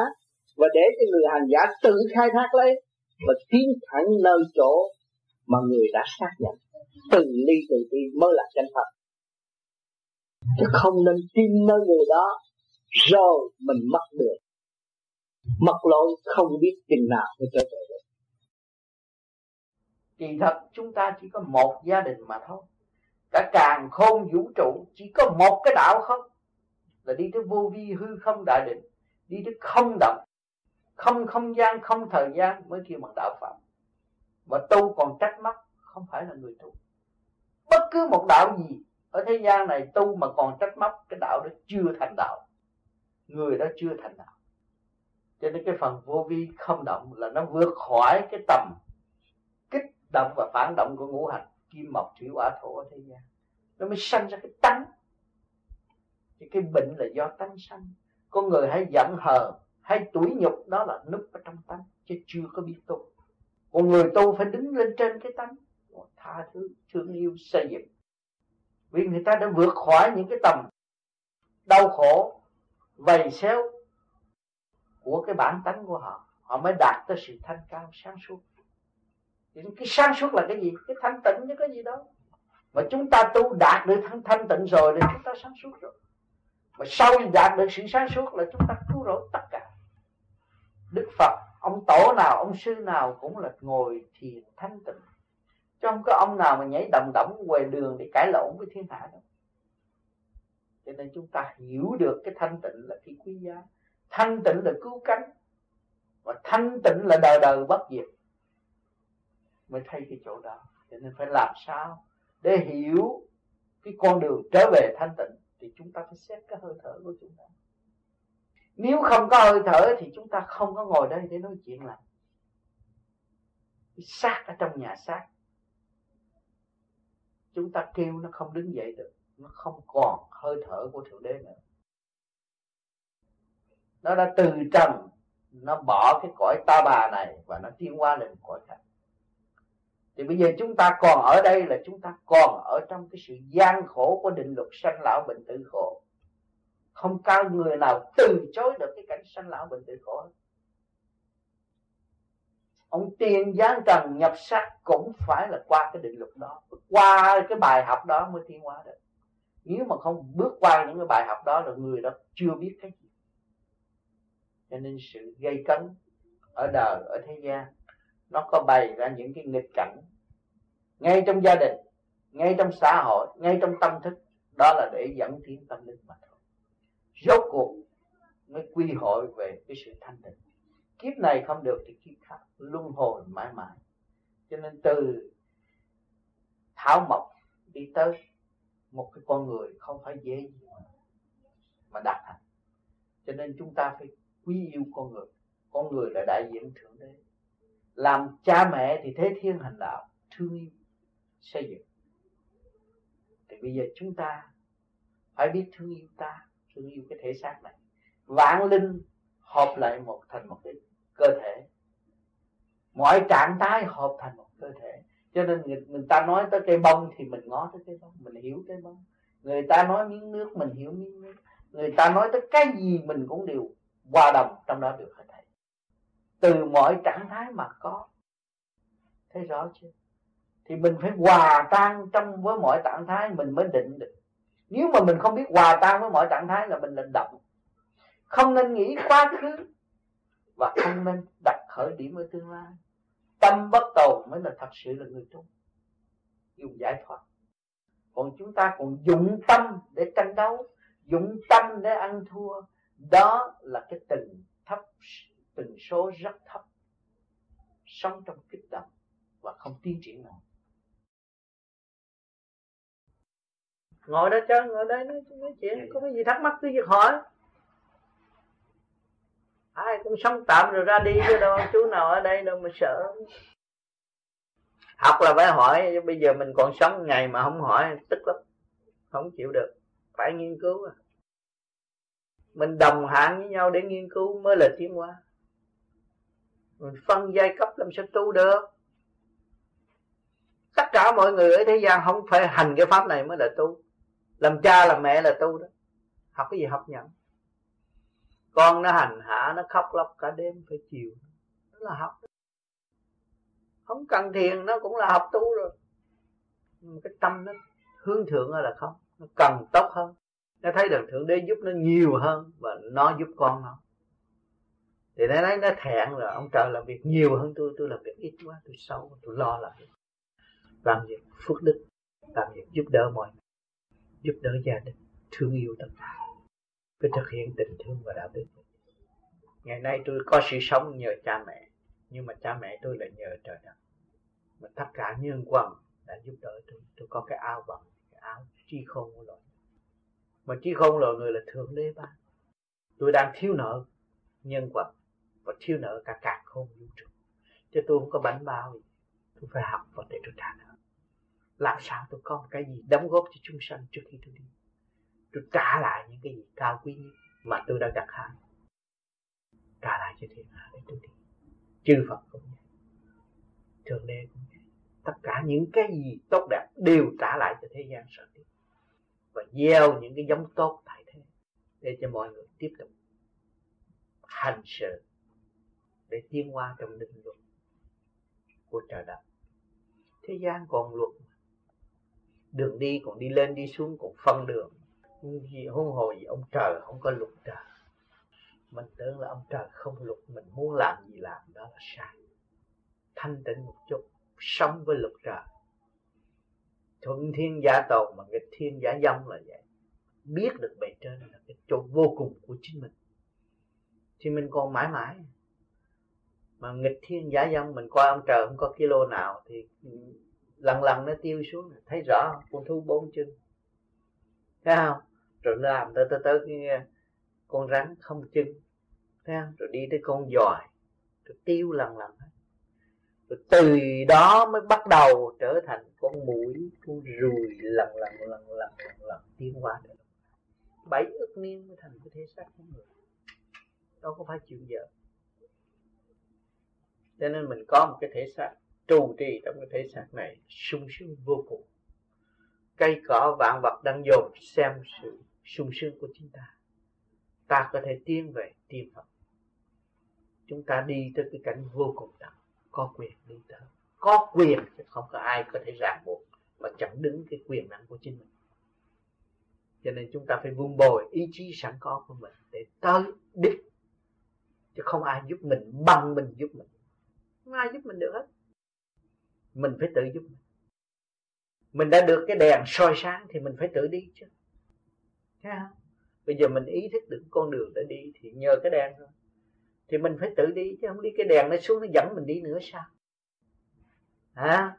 Và để cho người hành giả tự khai thác lấy Và tiến thẳng nơi chỗ mà người đã xác nhận. Từng ly, từng tí mới là chân thật. Chứ không nên tin nơi người đó, rồi mình mất được. Mất lỗi không biết chừng nào mới trở về được. Kỳ thật, chúng ta chỉ có một gia đình mà thôi. Cả càng khôn vũ trụ, chỉ có một cái đạo không? Là đi tới vô vi hư không đại định, đi tới không động không không gian, không thời gian mới kêu bằng đạo phật. Và tu còn trách móc, không phải là người tu. Bất cứ một đạo gì ở thế gian này tu mà còn trách móc, cái đạo đó chưa thành đạo. Người đó chưa thành đạo. Cho nên cái phần vô vi không động là nó vượt khỏi cái tầm kích động và phản động của ngũ hành, kim mộc thủy hỏa thổ ở thế gian. Nó mới sanh ra cái tánh. Thì cái bệnh là do tánh sanh. Con người hãy giận hờn hay tuổi nhục đó là núp ở trong tánh chứ chưa có biết tu. Còn người tu phải đứng lên trên cái tánh. Tha thứ thương yêu xây dựng. Vì người ta đã vượt khỏi những cái tầm đau khổ vầy xéo của cái bản tánh của họ. Họ mới đạt tới sự thanh cao sáng suốt. Cái sáng suốt là cái gì? Cái thanh tịnh chứ cái gì đó mà chúng ta tu đạt được thanh, thanh tịnh rồi thì chúng ta sáng suốt rồi. Mà sau đạt được sự sáng suốt là chúng ta cứu rỗi tất cả đức phật, ông tổ nào, ông sư nào cũng là ngồi thiền thanh tịnh. Chứ không có ông nào mà nhảy đầm đẫm ngoài đường để cãi lộn với thiên hạ đâu. Cho nên chúng ta hiểu được cái thanh tịnh là cái quý giá. Thanh tịnh là cứu cánh. Và thanh tịnh là đời đời bất diệt. Mới thấy cái chỗ đó. Cho nên phải làm sao để hiểu cái con đường trở về thanh tịnh thì chúng ta phải xét cái hơi thở của chúng ta nếu không có hơi thở thì chúng ta không có ngồi đây để nói chuyện làm xác ở trong nhà xác chúng ta kêu nó không đứng dậy được. Nó không còn hơi thở của thượng đế nữa. Nó đã từ trần, nó bỏ cái cõi ta bà này và nó tiến qua lên cõi khác. Thì bây giờ chúng ta còn ở đây là chúng ta còn ở trong cái sự gian khổ của định luật sanh lão bệnh tử khổ không cao người nào từ chối được cái cảnh sanh lão bệnh tử khổ ông tiên giáng trần nhập sắc cũng phải là qua cái định luật đó. Qua cái bài học đó mới tiến hóa được. Nếu mà không bước qua những cái bài học đó là người đó chưa biết cái gì. Cho nên sự gây cấn ở đời, ở thế gian, nó có bày ra những cái nghịch cảnh. Ngay trong gia đình, ngay trong xã hội, ngay trong tâm thức, đó là để dẫn tiến tâm linh mà. thôi rốt cuộc mới quy hội về cái sự thanh tịnh. Kiếp này không được thì kiếp khác luân hồi mãi mãi. Cho nên từ thảo mộc đi tới một cái con người không phải dễ gì mà đạt thành. Cho nên chúng ta phải quý yêu con người. Con người là đại diện thượng đế. Làm cha mẹ thì thế thiên hành đạo thương yêu, xây dựng. Thì bây giờ chúng ta phải biết thương yêu ta thương yêu cái thể xác này vạn linh hợp lại một thành một cái cơ thể. Mọi trạng thái hợp thành một cơ thể. Cho nên người, người ta nói tới cây bông thì mình ngó tới cây bông mình hiểu cây bông. Người ta nói miếng nước mình hiểu miếng nước. Người ta nói tới cái gì mình cũng đều hòa đồng trong đó được hết thảy từ mọi trạng thái mà có. Thấy rõ chưa? Thì mình phải hòa tan trong với mọi trạng thái mình mới định được nếu mà mình không biết hòa tan với mọi trạng thái là mình lệnh động. Không nên nghĩ quá khứ và không nên đặt khởi điểm ở tương lai. Tâm bất tồn mới là thật sự là người tu. Dùng giải thoát. Còn chúng ta còn dụng tâm để tranh đấu, dụng tâm để ăn thua. Đó là cái tình thấp, tình số rất thấp. Sống trong kích động và không tiến triển nổi ngồi đó chơi ngồi đây nói, nói chuyện có cái gì thắc mắc cứ việc hỏi. Ai cũng sống tạm rồi ra đi chứ đâu chú nào ở đây đâu mà sợ. Học là phải hỏi bây giờ mình còn sống ngày mà không hỏi tức lắm không chịu được phải nghiên cứu à. Mình đồng hạng với nhau để nghiên cứu mới là tiến hóa. Mình phân giai cấp làm sao tu được. Tất cả mọi người ở thế gian không phải hành cái pháp này mới là tu làm cha làm mẹ là tu đó. Học cái gì học nhẫn. Con nó hành hạ, nó khóc lóc cả đêm phải chiều đó là học. Không cần thiền, nó cũng là học tu rồi. Cái tâm nó hướng thượng là không. Nó cần tốt hơn. Nó thấy được thượng đế giúp nó nhiều hơn và nó giúp con nó. Thì nó nói, nó thẹn rồi ông trời làm việc nhiều hơn tôi tôi làm việc ít quá, tôi xấu tôi lo làm việc. Làm việc phước đức, làm việc giúp đỡ mọi người giúp đỡ gia đình, thương yêu tất cả phải thực hiện tình thương và đạo đức. Ngày nay tôi có sự sống nhờ cha mẹ, nhưng mà cha mẹ tôi là nhờ trời đất. Mà tất cả nhân quần đã giúp đỡ tôi. Tôi có cái áo bằng cái áo trí khôn của loài mà trí khôn loài người là thượng đế ban tôi đang thiếu nợ nhân quần và thiếu nợ cả cả khôn vũ trụ. Chứ tôi không có bánh bao gì. Tôi phải học và để tôi trả nợ làm sao tôi có cái gì đóng góp cho chúng sanh trước khi tôi đi. Tôi trả lại những cái gì cao quý nhất mà tôi đã gặt hái. Trả lại cho thiên hạ để tôi đi. Chư Phật cũng vậy. Thượng đế cũng vậy. Tất cả những cái gì tốt đẹp đều trả lại cho thế gian sở tiếp và gieo những cái giống tốt thay thế để cho mọi người tiếp tục hành sự để tiến qua trong định luật của trời đất. Thế gian còn luật đường đi còn đi lên đi xuống còn phân đường. Gì huống hồ gì ông trời không có luật trời. Mình tưởng là ông trời không luật, mình muốn làm gì làm, đó là sai. Thanh tịnh một chút, sống với luật trời. Thuận thiên giả tồn mà nghịch thiên giả dông là vậy. Biết được bề trên là cái chỗ vô cùng của chính mình. Thì mình còn mãi mãi. Mà nghịch thiên giả dông mình coi ông trời không có kilo nào thì lần lần nó tiêu xuống, thấy rõ, con thú bốn chân. Thấy không? Rồi làm tới tới tới cái, con rắn không chân. Thấy không? Rồi đi tới con giòi rồi tiêu lần lần hết. Rồi từ đó mới bắt đầu trở thành con mũi, con ruồi lần lần lần lần lần lần tiến hóa được. Bảy ức niên mới thành cái thể xác của người. Đâu có phải chuyện giờ cho nên mình có một cái thể xác trụ trì trong cái thể xác này sung sướng vô cùng. Cây cỏ vạn vật đang dồn xem sự sung sướng của chúng ta. Ta có thể tiến về tiên Phật. Chúng ta đi tới cái cảnh vô cùng tận có quyền đi tới. Có quyền chứ không có ai có thể ràng buộc và chặn đứng cái quyền năng của chính mình. Cho nên chúng ta phải vun bồi ý chí sẵn có của mình để tới đích. Chứ không ai giúp mình, bằng mình giúp mình. Không ai giúp mình được hết mình phải tự giúp. Mình mình đã được cái đèn soi sáng thì mình phải tự đi chứ. Thấy không? Bây giờ mình ý thức được con đường để đi thì nhờ cái đèn thôi. Thì mình phải tự đi chứ không đi cái đèn nó xuống nó dẫn mình đi nữa sao? Hả?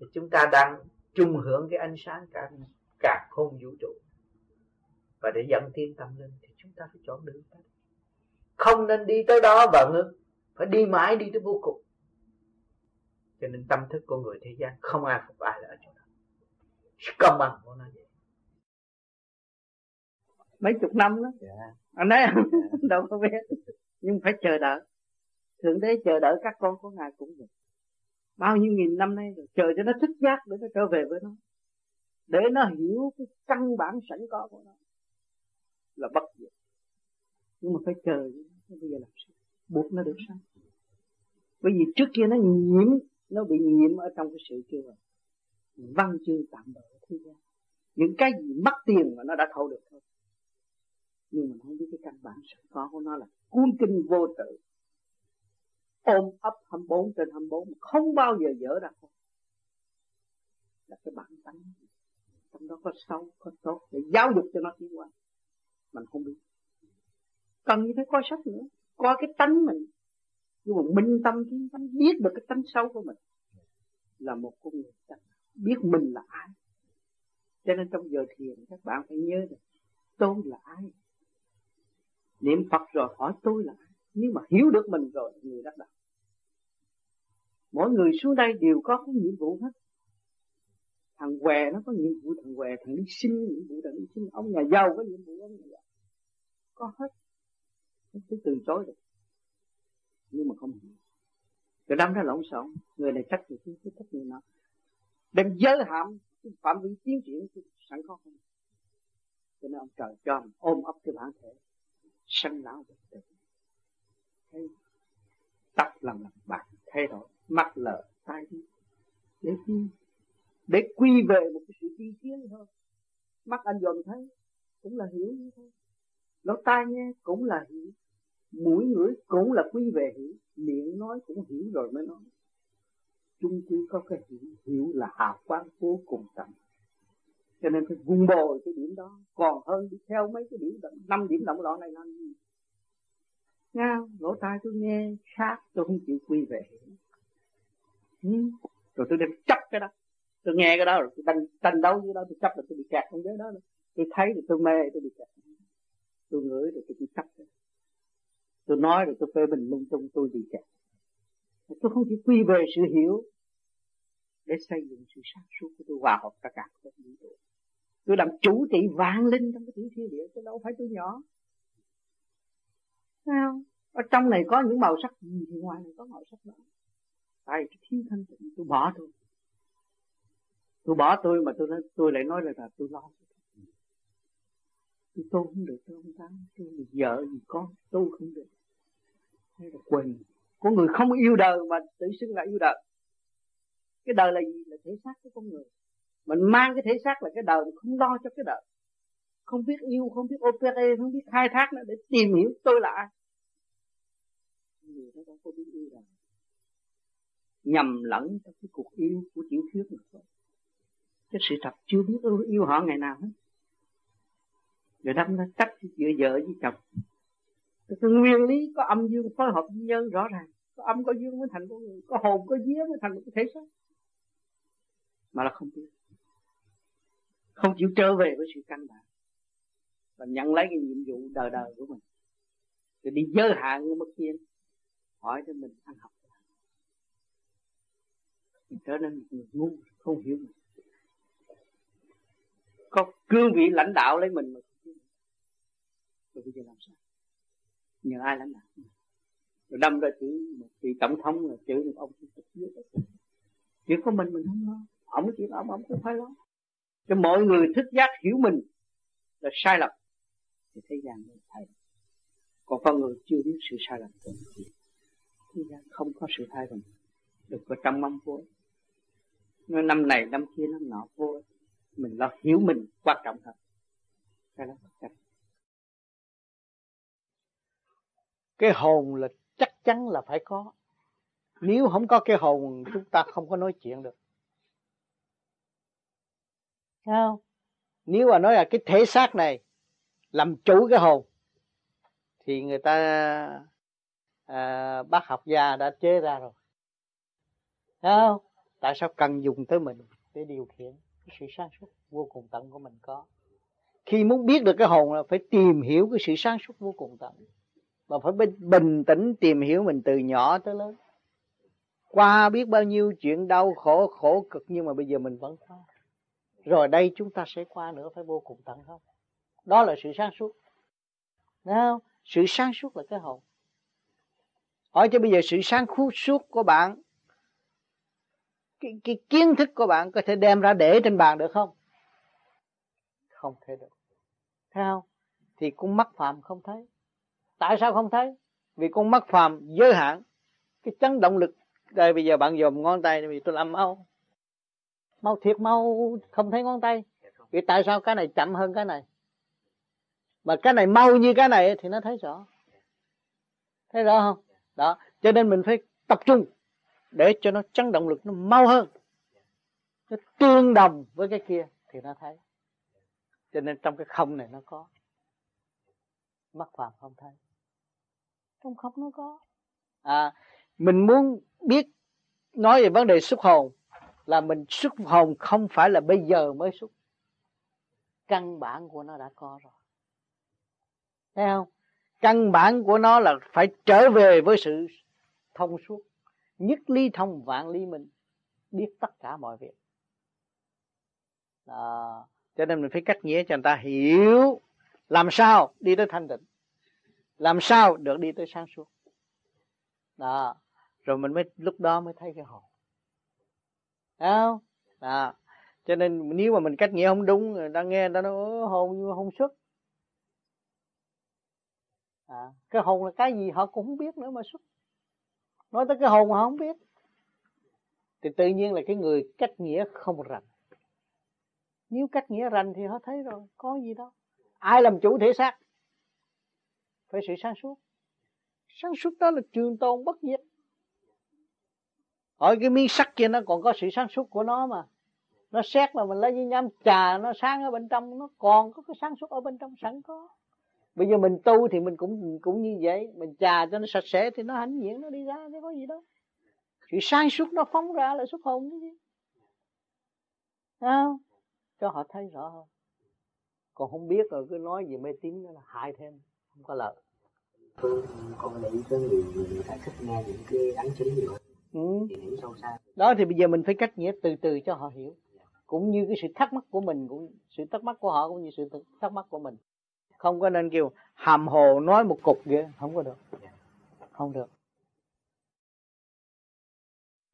Thì chúng ta đang chung hưởng cái ánh sáng cả cả khôn vũ trụ. Và để dẫn tiên tâm linh thì chúng ta phải chọn đường đó không nên đi tới đó và ngưng. Phải đi mãi đi tới vô cùng cho nên tâm thức của người thế gian không ai phục ai là ở chỗ đó. Công bằng của nó vậy. Mấy chục năm đó. Yeah. anh ấy đâu có biết. Nhưng phải chờ đợi. Thượng đế chờ đợi các con của ngài cũng vậy bao nhiêu nghìn năm nay rồi chờ cho nó thức giác để nó trở về với nó. Để nó hiểu cái căn bản sẵn có của nó. Là bất diệt. Nhưng mà phải chờ. Bây giờ làm sao? Buộc nó được sao? Bởi vì trước kia nó nhiễm nó bị nhiễm ở trong cái sự kêu gọi văn chương tạm bỡ thế gian. Những cái gì mất tiền mà nó đã thâu được thôi. Nhưng mà không biết cái căn bản sẵn có của nó là cuốn kinh vô tự. Ôm ấp 24 trên 24 mà không bao giờ dở ra không là cái bản tánh. Trong đó có sâu có tốt để giáo dục cho nó tiến qua mình không biết. Cần như phải coi sách nữa. Coi cái tánh mình nhưng mà minh tâm kiến tánh biết được cái tánh xấu của mình là một con người chắc biết mình là ai. Cho nên trong giờ thiền các bạn phải nhớ được tôi là ai. Niệm Phật rồi hỏi tôi là ai. Nhưng mà hiểu được mình rồi người đắc đạo mỗi người xuống đây đều có cái nhiệm vụ hết. Thằng què nó có nhiệm vụ, thằng què, thằng đi sinh nhiệm vụ, thằng đi sinh ông nhà giàu có nhiệm vụ, ông nhà giàu. Có hết. Không thể từ chối được nhưng mà không hiểu. Rồi đâm ra lộn xộn. Người này trách người kia trách người nọ. Đem giới hạn phạm vi tiến triển sẵn có không? Cho nên ông trời cho ông ôm ấp cái bản thể sân lão bệnh tử thấy tắt lần lần bạc thay đổi mắt lờ, tai đi để chi để quy về một cái sự tiên tiến thôi. Mắt anh dòm thấy, cũng là hiểu như thôi lỗ tai nghe cũng là hiểu mũi ngửi cũng là quy về hiểu miệng nói cũng hiểu rồi mới nói. Chung quy có cái hiểu hiểu là hào quang vô cùng tận. Cho nên phải vun bồi cái điểm đó. Còn hơn đi theo mấy cái điểm năm điểm động loạn này làm gì? Nghe lỗ tai tôi nghe khác tôi không chịu quy về ừ. rồi tôi đem chấp cái đó. Tôi nghe cái đó rồi, tôi tranh tranh đấu với đó, tôi chấp là tôi bị kẹt trong giới đó. Tôi thấy thì tôi mê, tôi bị kẹt. Tôi ngửi rồi tôi bị chấp tôi nói rồi tôi phê bình lung tung tôi bị cả, tôi không chỉ quy về sự hiểu để xây dựng sự sáng suốt của tôi hòa hợp tất cả các vũ trụ tôi làm chủ trị vạn linh trong cái tiểu thiên địa chứ đâu phải tôi nhỏ. Sao ở trong này có những màu sắc gì thì ngoài này có màu sắc đó tại cái thiếu thanh tịnh tôi bỏ tôi. Tôi bỏ tôi mà tôi nói, tôi lại nói là, là tôi lo. Tôi tôi không được tôi không dám tôi vợ gì con tôi không được hay là quên của người không yêu đời mà tự xưng là yêu đời. Cái đời là gì? Là thể xác của con người. Mình mang cái thể xác là cái đời mình không lo cho cái đời. Không biết yêu không biết opere không biết khai thác nữa để tìm hiểu tôi là ai. Người đó đâu có biết yêu đời. Nhầm lẫn trong cái cuộc yêu của tiểu thuyết mà thôi. Cái sự thật chưa biết yêu, yêu họ ngày nào hết. Người đâm nó trách giữa vợ với chồng cái nguyên lý có âm dương phối hợp với nhân rõ ràng. Có âm, có dương mới thành con người. Có hồn, có vía mới thành một cái thể xác. Mà là không biết. Không chịu trở về với sự căn bản. Và nhận lấy cái nhiệm vụ đời đời của mình. Rồi đi giới hạn như mất kiên hỏi cho mình ăn học. Mình trở nên một người ngu, không hiểu mình. Có cương vị lãnh đạo lấy mình mà rồi bây giờ làm sao? Nhờ ai lãnh đạo rồi đâm ra chữ một vị tổng thống là chữ một ông chủ tịch nước. Chuyện của mình mình không lo. Ông chuyện ông ông cũng phải lo. Cho mọi người thức giác hiểu mình là sai lầm, thì thế gian mới thay còn con người chưa biết sự sai lầm của mình thế gian không có sự thay đổi. Được có trăm mong vô. Nó năm này năm kia năm nọ vô, mình lo hiểu mình quan trọng hơn. Cái đó chắc cái hồn là chắc chắn là phải có. Nếu không có cái hồn chúng ta không có nói chuyện được. Không? Nếu mà nói là cái thể xác này làm chủ cái hồn thì người ta à, bác học gia đã chế ra rồi. Không? Tại sao cần dùng tới mình để điều khiển? Cái sự sáng suốt vô cùng tận của mình có. Khi muốn biết được cái hồn là phải tìm hiểu cái sự sáng suốt vô cùng tận mà phải bình tĩnh tìm hiểu mình từ nhỏ tới lớn. Qua biết bao nhiêu chuyện đau khổ khổ cực nhưng mà bây giờ mình vẫn qua rồi đây chúng ta sẽ qua nữa phải vô cùng tận không đó là sự sáng suốt. Đấy không? Sự sáng suốt là cái hồn. Hỏi cho bây giờ sự sáng suốt của bạn cái, cái kiến thức của bạn có thể đem ra để trên bàn được không? Không thể được. Thấy không? Thì cũng mắc phạm không thấy tại sao không thấy? Vì con mắt phàm giới hạn. Cái chấn động lực. Đây, bây giờ bạn dòm ngón tay vì tôi làm mau. Mau thiệt mau không thấy ngón tay. Vì tại sao cái này chậm hơn cái này? Mà cái này mau như cái này thì nó thấy rõ. Thấy rõ không? Đó, cho nên mình phải tập trung để cho nó chấn động lực nó mau hơn. Nó tương đồng với cái kia thì nó thấy. Cho nên trong cái không này nó có mắt phàm không thấy. Trong không nó có. À mình muốn biết nói về vấn đề xuất hồn là mình xuất hồn không phải là bây giờ mới xuất. Căn bản của nó đã có rồi. Thấy không? Căn bản của nó là phải trở về với sự thông suốt nhất ly thông vạn ly minh biết tất cả mọi việc. Đó. cho nên mình phải cách nghĩa cho người ta hiểu làm sao đi tới thanh tịnh? Làm sao được đi tới sáng suốt? Đó rồi mình mới lúc đó mới thấy cái hồn. Thấy không? Đó cho nên nếu mà mình cách nghĩa không đúng người ta nghe người ta nói hồn nhưng mà không xuất? À, cái hồn là cái gì họ cũng không biết nữa mà xuất. Nói tới cái hồn mà họ không biết. Thì tự nhiên là cái người cách nghĩa không rành. Nếu cách nghĩa rành thì họ thấy rồi có gì đâu ai làm chủ thể xác? Phải sự sáng suốt. Sáng suốt đó là trường tồn bất diệt. Ở cái miếng sắt kia nó còn có sự sáng suốt của nó mà. Nó xét mà mình lấy với nhám trà nó sáng ở bên trong, nó còn có cái sáng suốt ở bên trong, sẵn có. Bây giờ mình tu thì mình cũng cũng như vậy. Mình trà cho nó sạch sẽ thì nó hãnh diện, nó đi ra chứ có gì đâu. Sự sáng suốt nó phóng ra là xuất hồn chứ không? Cho họ thấy rõ hơn còn không biết rồi cứ nói gì mê tín nó là hại thêm không có lợi. Con để ý tới người người ta thích nghe những cái đánh chứng nhiều ừ. thì hiểu sâu xa. Đó thì bây giờ mình phải cách nghĩa từ từ cho họ hiểu. Cũng như cái sự thắc mắc của mình cũng sự thắc mắc của họ cũng như sự thắc mắc của mình. Không có nên kêu hàm hồ nói một cục kia không có được. Không được.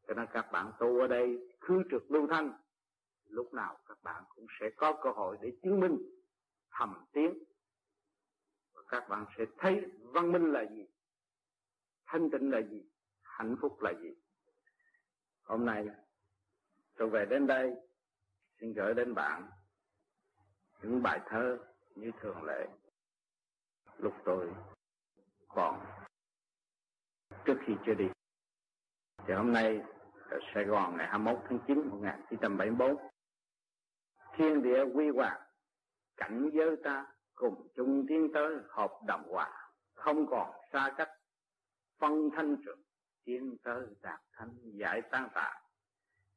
Cho nên các bạn tu ở đây khứ trực lưu thanh lúc nào các bạn cũng sẽ có cơ hội để chứng minh hầm tiến và các bạn sẽ thấy văn minh là gì, thanh tịnh là gì, hạnh phúc là gì. Hôm nay tôi về đến đây, xin gửi đến bạn những bài thơ như thường lệ. Lúc tôi còn trước khi chưa đi, thì hôm nay ở Sài Gòn ngày 21 tháng 9 1974 thiên địa quy hoàng cảnh giới ta cùng chung tiến tới hợp đồng hòa, không còn xa cách. Phân thanh trực tiến tới đạt thanh giải tan tạ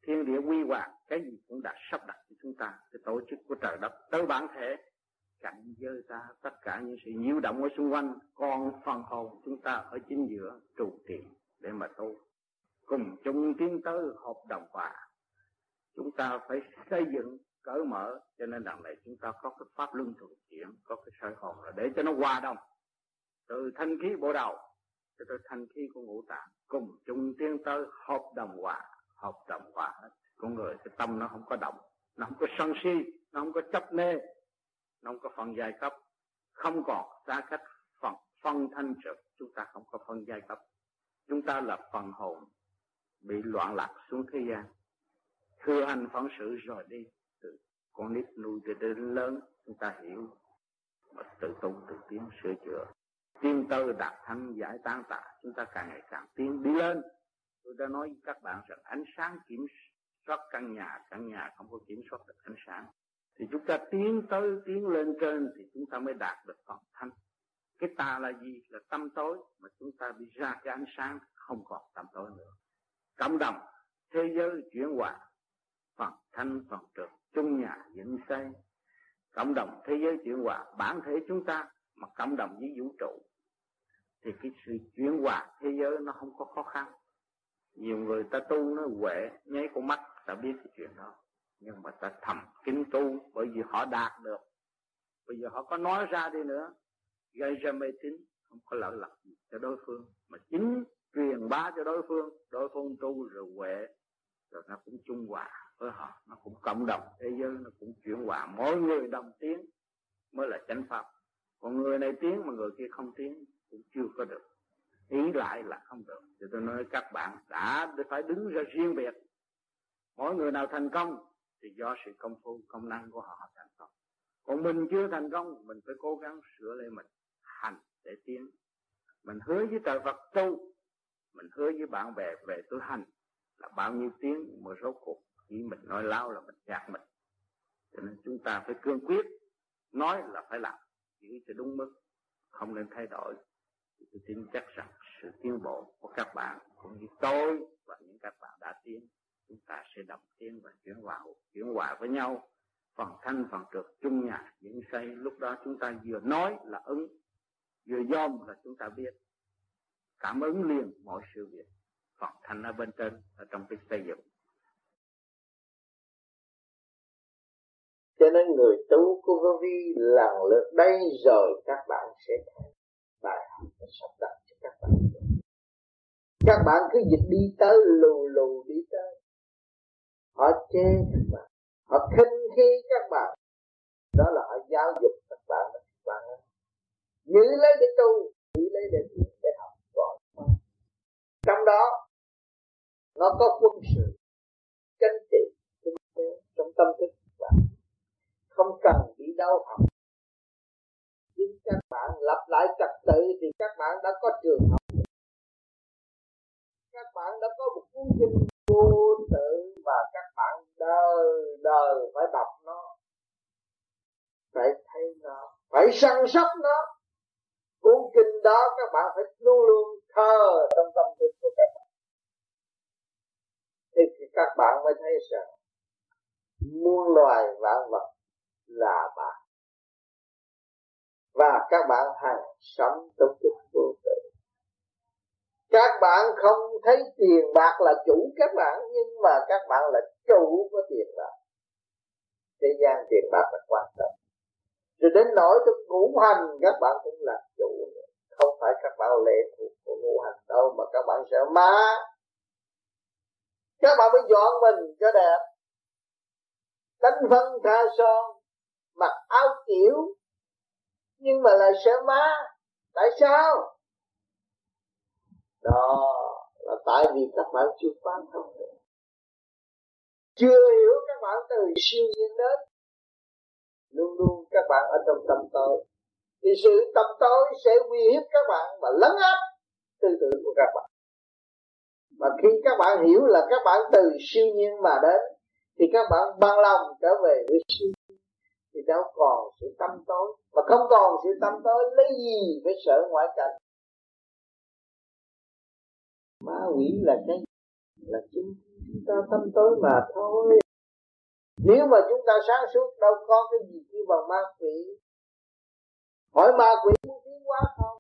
thiên địa quy hoàng cái gì cũng đã sắp đặt cho chúng ta, cái tổ chức của trời đất, tới bản thể. Cảnh giới ta, tất cả những sự nhiễu động ở xung quanh, còn phần hồn chúng ta ở chính giữa trụ trì để mà tu. Cùng chung tiến tới hợp đồng hòa, chúng ta phải xây dựng cởi mở, cho nên đằng này chúng ta có cái pháp luân thường chuyển, có cái sợi hồn là để cho nó qua đông từ thanh khí bộ đầu cho tới thanh khí của ngũ tạng, cùng chung tiến tới hợp đồng hòa. Hợp đồng hòa, con người cái tâm nó không có động, nó không có sân si, nó không có chấp mê, nó không có phần giai cấp. Không còn xa cách phần, phân thanh trực, chúng ta không có phân giai cấp. Chúng ta là phần hồn bị loạn lạc xuống thế gian. Thừa hành phận sự rồi đi con nít nuôi cho đến lớn, chúng ta hiểu. Mà tự tu tự tiến, sửa chữa. Tiên tư đạt thanh giải tan tạ chúng ta càng ngày càng tiến đi lên. Tôi đã nói với các bạn rằng ánh sáng kiểm soát căn nhà căn nhà không có kiểm soát được ánh sáng. Thì chúng ta tiến tới, tiến lên trên thì chúng ta mới đạt được toàn thanh cái tà là gì? Là tâm tối, mà chúng ta bị ra cái ánh sáng không còn tâm tối nữa. Cộng đồng, thế giới chuyển hòa phần thanh phần trường chung nhà dựng xây cộng đồng thế giới chuyển hòa, bản thể chúng ta mà cộng đồng với vũ trụ, thì cái sự chuyển hòa thế giới nó không có khó khăn. Nhiều người ta tu nó huệ, nháy con mắt, ta biết cái chuyện đó. Nhưng mà ta thầm kính tu, bởi vì họ đạt được. Bây giờ họ có nói ra đi nữa, gây ra mê tín, không có lợi lộc gì cho đối phương. Mà chính truyền bá cho đối phương đối phương tu rồi huệ, rồi nó cũng chung hòa với họ nó cũng cộng đồng thế giới, nó cũng chuyển hòa. Mỗi người đồng tiếng mới là chánh pháp. Còn người này tiếng mà người kia không tiếng cũng chưa có được. Ý lại là không được. Thì tôi nói các bạn đã phải đứng ra riêng biệt. Mỗi người nào thành công thì do sự công phu, công năng của họ thành công. Còn mình chưa thành công, mình phải cố gắng sửa lại mình hành để tiến. Mình hứa với trời Phật tu, mình hứa với bạn bè về tôi hành là bao nhiêu tiếng mà rốt cuộc chỉ mình nói lao là mình gạt mình. Cho nên chúng ta phải cương quyết, nói là phải làm. Giữ cho đúng mức, không nên thay đổi. Thì tôi tin chắc rằng sự tiến bộ của các bạn, cũng như tôi và những các bạn đã tiến, chúng ta sẽ đồng tiến và chuyển hòa chuyển hòa với nhau. Phần thanh, phần trượt chung nhà, những xây lúc đó chúng ta vừa nói là ứng, vừa dòm là chúng ta biết. Cảm ứng liền mọi sự việc. Phần thanh ở bên trên, ở trong cái xây dựng. Cho nên người tu của vô vi lần lượt đây rồi các bạn sẽ thấy bài học sắp đặt cho các bạn. Các bạn cứ dịch đi tới, lù lù đi tới. Họ chê các bạn, họ khinh khi các bạn. Đó là họ giáo dục các bạn là các bạn giữ lấy để tu, giữ lấy để tu, để học còn trong đó, nó có quân sự chính trị, kinh tế, trong tâm thức không cần đi đâu học nhưng các bạn lập lại trật tự thì các bạn đã có trường học. Các bạn đã có một cuốn kinh vô tự và các bạn đời đời phải đọc nó, phải thấy nó, phải săn sóc nó. Cuốn kinh đó các bạn phải luôn luôn thờ trong tâm thức của các bạn. Thì các bạn mới thấy rằng muôn loài vạn vật là bạn và các bạn hàng sống trong chút vô tự các bạn không thấy tiền bạc là chủ các bạn nhưng mà các bạn là chủ của tiền bạc. Thế gian tiền bạc là quan trọng. Rồi đến nỗi trong ngũ hành các bạn cũng là chủ. Không phải các bạn lệ thuộc của ngũ hành đâu mà các bạn sợ má, các bạn mới dọn mình cho đẹp. Đánh phân tha son mặc áo kiểu. Nhưng mà lại sợ má tại sao? Đó là tại vì các bạn chưa quan thông được chưa hiểu các bạn từ siêu nhiên đến. Luôn luôn các bạn ở trong tâm tối. Thì sự tâm tối sẽ uy hiếp các bạn và lấn áp tư tưởng của các bạn. Mà khi các bạn hiểu là các bạn từ siêu nhiên mà đến, thì các bạn bằng lòng trở về với siêu đâu còn sự tâm tối. Mà không còn sự tâm tối, lấy gì với sợ ngoại cảnh? Ma quỷ là cái là chúng ta tâm tối mà thôi. Nếu mà chúng ta sáng suốt, đâu có cái gì kêu bằng ma quỷ. Hỏi ma quỷ muốn tiến hóa không?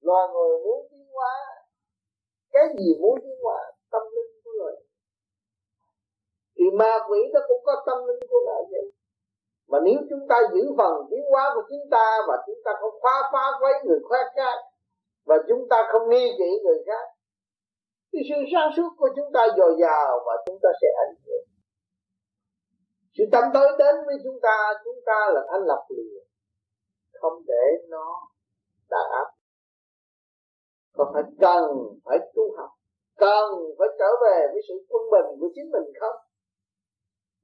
Loài người muốn tiến hóa, cái gì muốn tiến hóa? Tâm linh thì ma quỷ nó cũng có tâm linh của nó vậy mà nếu chúng ta giữ phần tiến hóa của chúng ta và chúng ta không phá phá quấy người khác và chúng ta không nghi kỵ người khác, thì sự sáng suốt của chúng ta dồi dào và chúng ta sẽ hạnh hưởng. Sự tâm tới đến với chúng ta chúng ta là thanh lập liền không để nó đàn áp. Còn phải cần phải tu học, cần phải trở về với sự quân bình của chính mình không?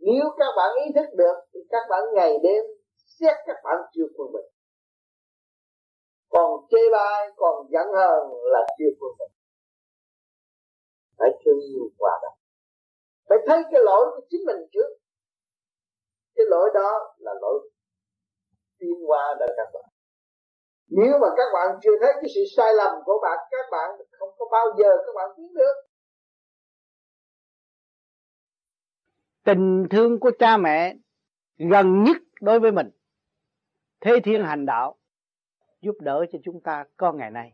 Nếu các bạn ý thức được, thì các bạn ngày đêm xét các bạn chưa quân bình. Còn chê bai, còn giận hờn là chưa quân bình. Phải thương yêu qua đó phải thấy cái lỗi của chính mình trước. Cái lỗi đó là lỗi tiên qua đời các bạn. Nếu mà các bạn chưa thấy cái sự sai lầm của bạn, các bạn không có bao giờ các bạn tiến được. Tình thương của cha mẹ gần nhất đối với mình. Thế thiên hành đạo giúp đỡ cho chúng ta có ngày nay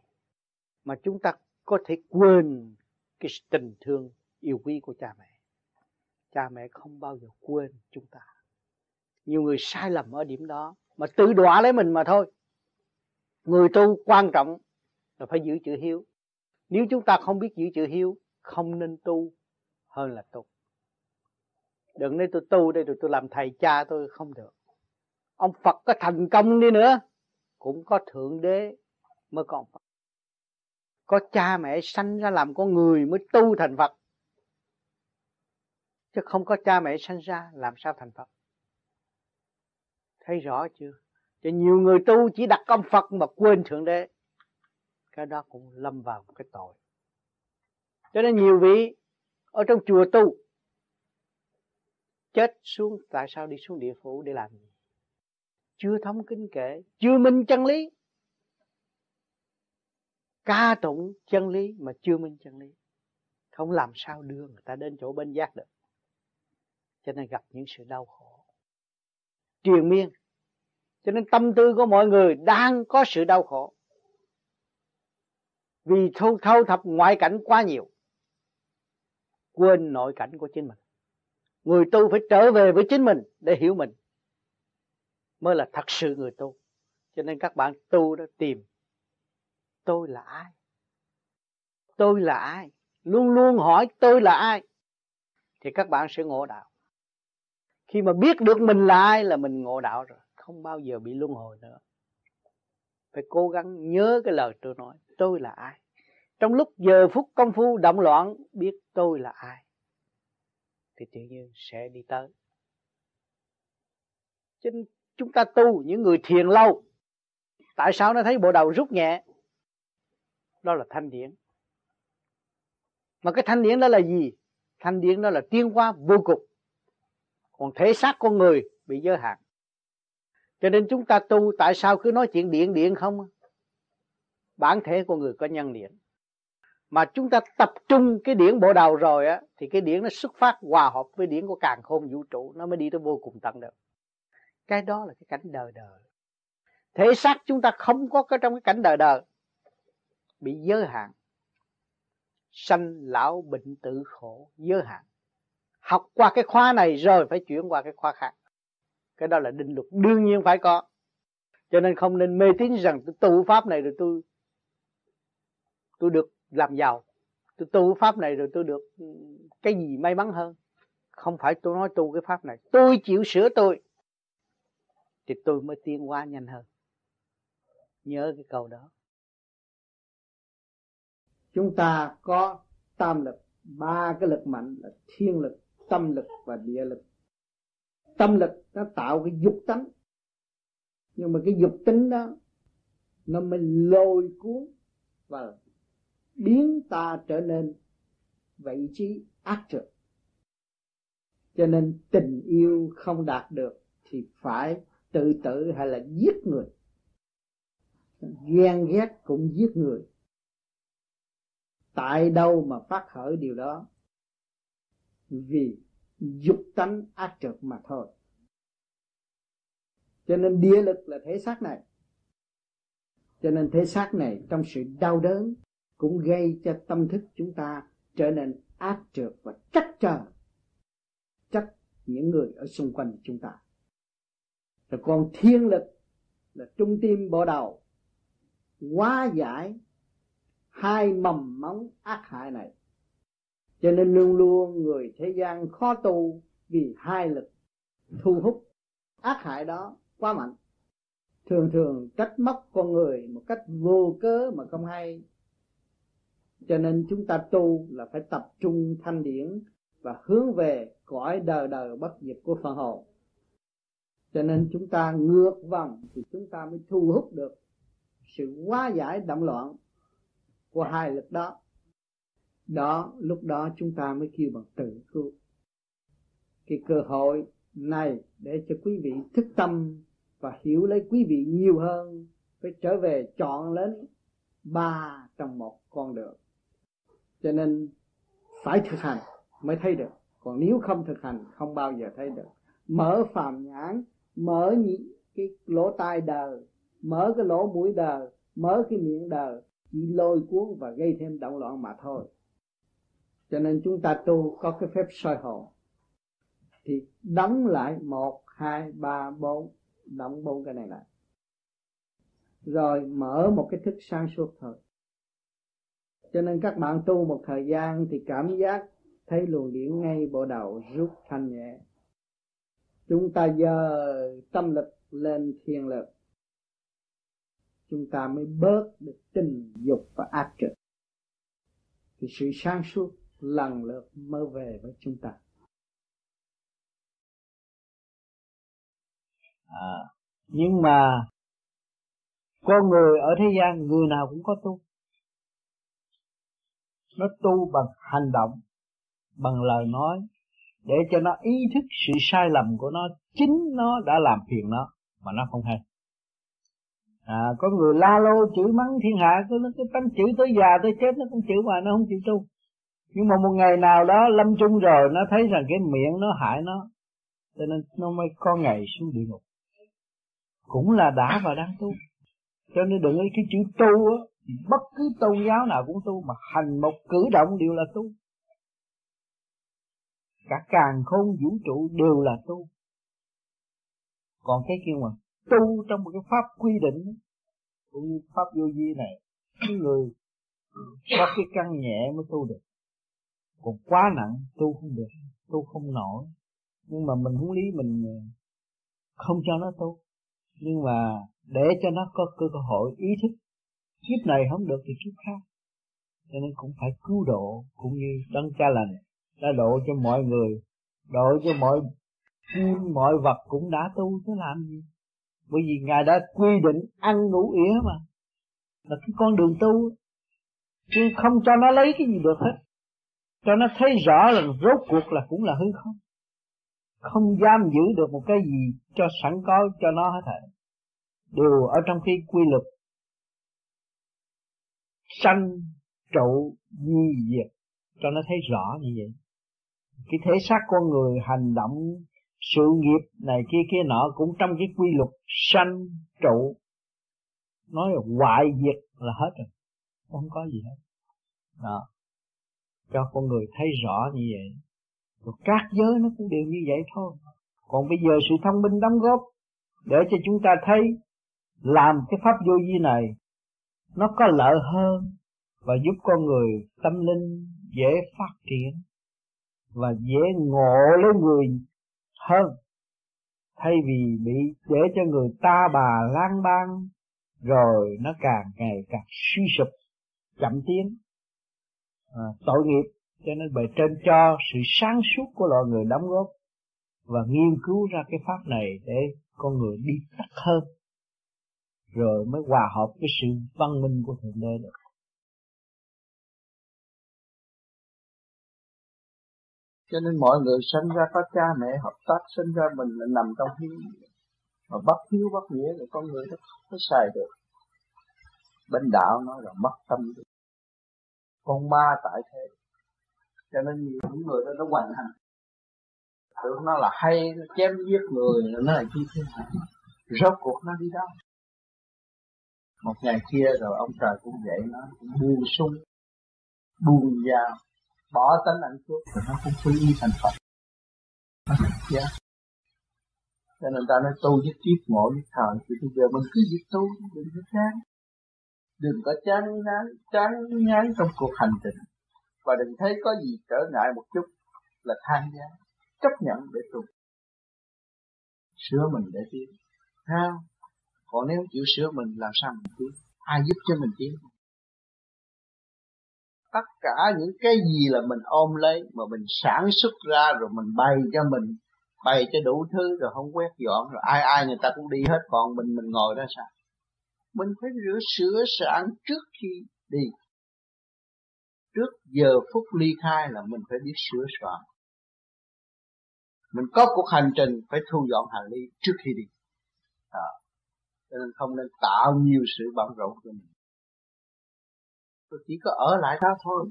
mà chúng ta có thể quên cái tình thương yêu quý của cha mẹ. Cha mẹ không bao giờ quên chúng ta. Nhiều người sai lầm ở điểm đó mà tự đọa lấy mình mà thôi. Người tu quan trọng là phải giữ chữ hiếu. Nếu chúng ta không biết giữ chữ hiếu, không nên tu hơn là tu đừng nói tôi tu đây rồi tôi làm thầy cha tôi không được. Ông phật có thành công đi nữa, cũng có thượng đế mới còn phật. Có cha mẹ sanh ra làm con người mới tu thành phật. Chứ không có cha mẹ sanh ra làm sao thành phật. Thấy rõ chưa? Cho nhiều người tu chỉ đặt ông phật mà quên thượng đế. Cái đó cũng lâm vào cái tội. Cho nên nhiều vị ở trong chùa tu chết xuống, tại sao đi xuống địa phủ để làm gì? Chưa thông kinh kệ chưa minh chân lý. Ca tụng chân lý mà chưa minh chân lý. Không làm sao đưa người ta đến chỗ bên giác được. Cho nên gặp những sự đau khổ. Triền miên. Cho nên tâm tư của mọi người đang có sự đau khổ. Vì thâu thâu thập ngoại cảnh quá nhiều, quên nội cảnh của chính mình người tu phải trở về với chính mình để hiểu mình. Mới là thật sự người tu. Cho nên các bạn tu đó tìm, tôi là ai? Tôi là ai? Luôn luôn hỏi tôi là ai? Thì các bạn sẽ ngộ đạo. Khi mà biết được mình là ai là mình ngộ đạo rồi. Không bao giờ bị luân hồi nữa. Phải cố gắng nhớ cái lời tôi nói. Tôi là ai? Trong lúc giờ phút công phu động loạn, biết tôi là ai? Thì tự nhiên sẽ đi tới. Chứ chúng ta tu những người thiền lâu, tại sao nó thấy bộ đầu rút nhẹ? Đó là thanh điển. Mà cái thanh điển đó là gì? Thanh điển đó là tiên qua vô cùng. Còn thể xác con người bị giới hạn. Cho nên chúng ta tu, tại sao cứ nói chuyện điện điện không? Bản thể của người có nhân điện mà chúng ta tập trung cái điển bộ đầu rồi á, thì cái điển nó xuất phát hòa hợp với điển của càng khôn vũ trụ, nó mới đi tới vô cùng tận được. Cái đó là cái cảnh đời đời. Thể xác chúng ta không có cái trong cái cảnh đời đời, bị giới hạn. Sanh lão bệnh tử khổ, giới hạn. Học qua cái khóa này rồi phải chuyển qua cái khóa khác. Cái đó là định luật đương nhiên phải có. Cho nên không nên mê tín rằng tôi tu pháp này rồi tôi tôi được làm giàu. Tôi tu pháp này rồi tôi được ừ, cái gì may mắn hơn? Không phải tôi nói tu cái pháp này. Tôi chịu sửa tôi thì tôi mới tiến hóa nhanh hơn. Nhớ cái câu đó. Chúng ta có tam lực, ba cái lực mạnh là thiên lực, tâm lực và địa lực. Tâm lực nó tạo cái dục tánh. Nhưng mà cái dục tính đó, nó mới lôi cuốn và biến ta trở nên vị trí ác trực cho nên tình yêu không đạt được thì phải tự tử hay là giết người. Ghen ghét cũng giết người. Tại đâu mà phát khởi điều đó? Vì dục tánh ác trực mà thôi. Cho nên địa lực là thể xác này. Cho nên thể xác này trong sự đau đớn cũng gây cho tâm thức chúng ta trở nên ác trượt và trách trời trách những người ở xung quanh chúng ta. Rồi còn thiên lực, là trung tim bộ đầu, hóa giải hai mầm móng ác hại này. Cho nên luôn luôn người thế gian khó tu vì hai lực thu hút ác hại đó quá mạnh. Thường thường trách móc con người một cách vô cớ mà không hay cho nên chúng ta tu là phải tập trung thanh điển và hướng về cõi đời đời bất diệt của phần hồn cho nên chúng ta ngược vòng thì chúng ta mới thu hút được sự hóa giải động loạn của hai lực đó. Đó, lúc đó chúng ta mới kêu bằng tự cứu. Cái cơ hội này để cho quý vị thức tâm và hiểu lấy quý vị nhiều hơn, phải trở về chọn lên ba trong một con đường cho nên phải thực hành mới thấy được. Còn nếu không thực hành, không bao giờ thấy được. Mở phàm nhãn, mở những cái lỗ tai đời mở cái lỗ mũi đời mở cái miệng đời chỉ lôi cuốn và gây thêm động loạn mà thôi. Cho nên chúng ta tu có cái phép soi hồn. Thì đóng lại một, hai, ba, bốn, đóng bốn cái này lại. Rồi mở một cái thức sáng suốt thôi cho nên các bạn tu một thời gian thì cảm giác thấy luồng điển ngay bộ đầu rút thanh nhẹ. Chúng ta giờ tâm lực lên thiên lực. Chúng ta mới bớt được tình dục và ác trực. Thì sự sáng suốt lần lượt mới về với chúng ta. À, nhưng mà con người ở thế gian người nào cũng có tu nó tu bằng hành động, bằng lời nói, để cho nó ý thức sự sai lầm của nó, chính nó đã làm phiền nó, mà nó không hay. À có người la lô chửi mắng thiên hạ, cứ nó cứ tánh chửi tới già tới chết, nó cũng chửi mà nó không chịu tu. Nhưng mà một ngày nào đó lâm chung rồi, nó thấy rằng cái miệng nó hại nó, cho nên nó mới có ngày xuống địa ngục. Cũng là đã và đang tu. Cho nên đừng cái chữ tu á bất cứ tôn giáo nào cũng tu mà hành một cử động đều là tu. Cả càng khôn vũ trụ đều là tu. Còn cái kia mà tu trong một cái pháp quy định, cũng như pháp vô vi này, cái người có cái căn nhẹ mới tu được. Còn quá nặng, tu không được, tu không nổi. Nhưng mà mình muốn lý mình ờ, không cho nó tu. Nhưng mà để cho nó có cơ hội ý thức kiếp này không được thì kiếp khác. Cho nên cũng phải cứu độ, cũng như đấng cha lành đã độ cho mọi người, độ cho mọi chim, mọi vật cũng đã tu, chứ làm gì? Bởi vì ngài đã quy định ăn ngủ ỉa mà. Là cái con đường tu. Chứ không cho nó lấy cái gì được hết. Cho nó thấy rõ là rốt cuộc là cũng là hư không. Không giam giữ được một cái gì cho sẵn có cho nó hết thảy. Đều ở trong cái quy luật sanh trụ di diệt. Cho nó thấy rõ như vậy. Cái thể xác con người hành động, sự nghiệp này kia kia nọ cũng trong cái quy luật sanh trụ. Nói là hoại diệt là hết rồi. Không có gì hết. Đó. Cho con người thấy rõ như vậy. Rồi các giới nó cũng đều như vậy thôi. Còn bây giờ sự thông minh đóng góp để cho chúng ta thấy làm cái pháp vô vi này nó có lợi hơn và giúp con người tâm linh dễ phát triển và dễ ngộ lấy người hơn. Thay vì bị để cho người ta bà lang bang rồi nó càng ngày càng suy sụp chậm tiến. À, tội nghiệp cho nên bề trên cho sự sáng suốt của loài người đóng góp và nghiên cứu ra cái pháp này để con người đi tắt hơn rồi mới hòa hợp với sự văn minh của thượng đế được. Cho nên mọi người sinh ra có cha mẹ hợp tác, sinh ra mình là nằm trong hiếu mà bắt hiếu bắt nghĩa thì con người nó không có xài được. Bên đạo nói là mất tâm được con ma tại thế. Cho nên nhiều những người đó nó hoành hành. Tưởng nó là hay, nó chém giết người, nó là chi thế nào? Rốt cuộc nó đi đâu? Một ngày kia rồi ông trời cũng vậy nó, cũng buông sung buông dao, bỏ tánh ảnh cướp rồi nó cũng quy y thành Phật. Nó yeah. cho nên ta nói tu với kiếp ngộ với thời thì bây giờ mình cứ việc tu, đừng có chán. Đừng có chán ngán chán ngán trong cuộc hành trình. Và đừng thấy có gì trở ngại một chút là than giá, chấp nhận để tu. Sửa mình để tiến. Ha còn nếu chịu sửa mình làm sao mình tiến? Ai giúp cho mình tiến? Tất cả những cái gì là mình ôm lấy mà mình sản xuất ra rồi mình bày cho mình bày cho đủ thứ rồi không quét dọn rồi ai ai người ta cũng đi hết còn mình mình ngồi đó sao? Mình phải rửa sửa soạn trước khi đi. Trước giờ phút ly khai là mình phải biết sửa soạn. Mình có cuộc hành trình phải thu dọn hành lý trước khi đi. À, cho nên không nên tạo nhiều sự bận rộn cho mình. Tôi chỉ có ở lại đó thôi.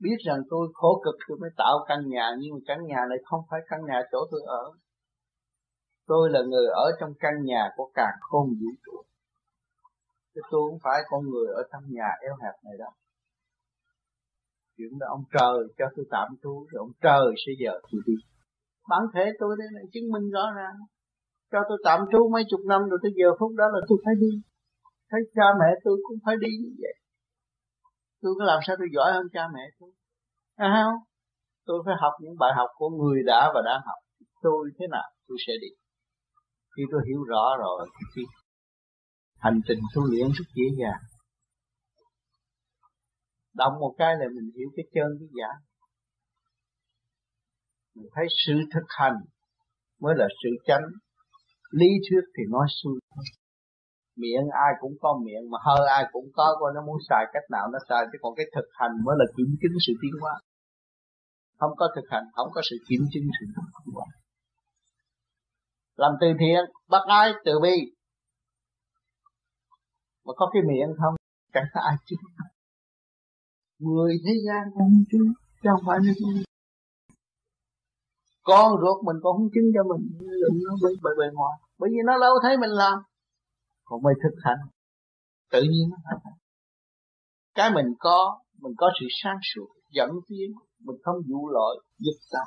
Biết rằng tôi khổ cực tôi mới tạo căn nhà, nhưng mà căn nhà này không phải căn nhà chỗ tôi ở. Tôi là người ở trong căn nhà của cả khôn vũ trụ. Chứ tôi không phải con người ở trong nhà eo hẹp này đâu. Chuyện đó ông trời cho tôi tạm trú, rồi ông trời sẽ giờ tôi đi. Bản thể tôi đây này chứng minh rõ ràng cho tôi tạm trú mấy chục năm rồi tới giờ phút đó là tôi phải đi. Thấy cha mẹ tôi cũng phải đi như vậy. Tôi có làm sao tôi giỏi hơn cha mẹ tôi? À không. Tôi phải học những bài học của người đã và đang học. Tôi thế nào, tôi sẽ đi. Khi tôi hiểu rõ rồi, thì hành trình tu luyện rất dễ dàng. Động một cái là mình hiểu cái chân, cái giả mình thấy sự thực hành mới là sự chánh lý thuyết thì nói xuôi miệng ai cũng có miệng, mà hơi ai cũng có, coi nó muốn xài cách nào nó xài, chứ còn cái thực hành mới là kiểm chứng sự tiến hóa. Không có thực hành, không có sự kiểm chứng sự tiến hóa. Làm từ thiện, bắt ai? Từ bi. Mà có cái miệng không? Chẳng có ai chứ người thế gian không chứng, chứ không phải mình con ruột mình còn không chứng cho mình đừng nó bề bề, bề ngoài. Bởi vì nó đâu thấy mình làm. Còn mới thực hành. Tự nhiên nó cái mình có mình có sự sáng suốt dẫn tiến mình không vụ lợi giúp ta.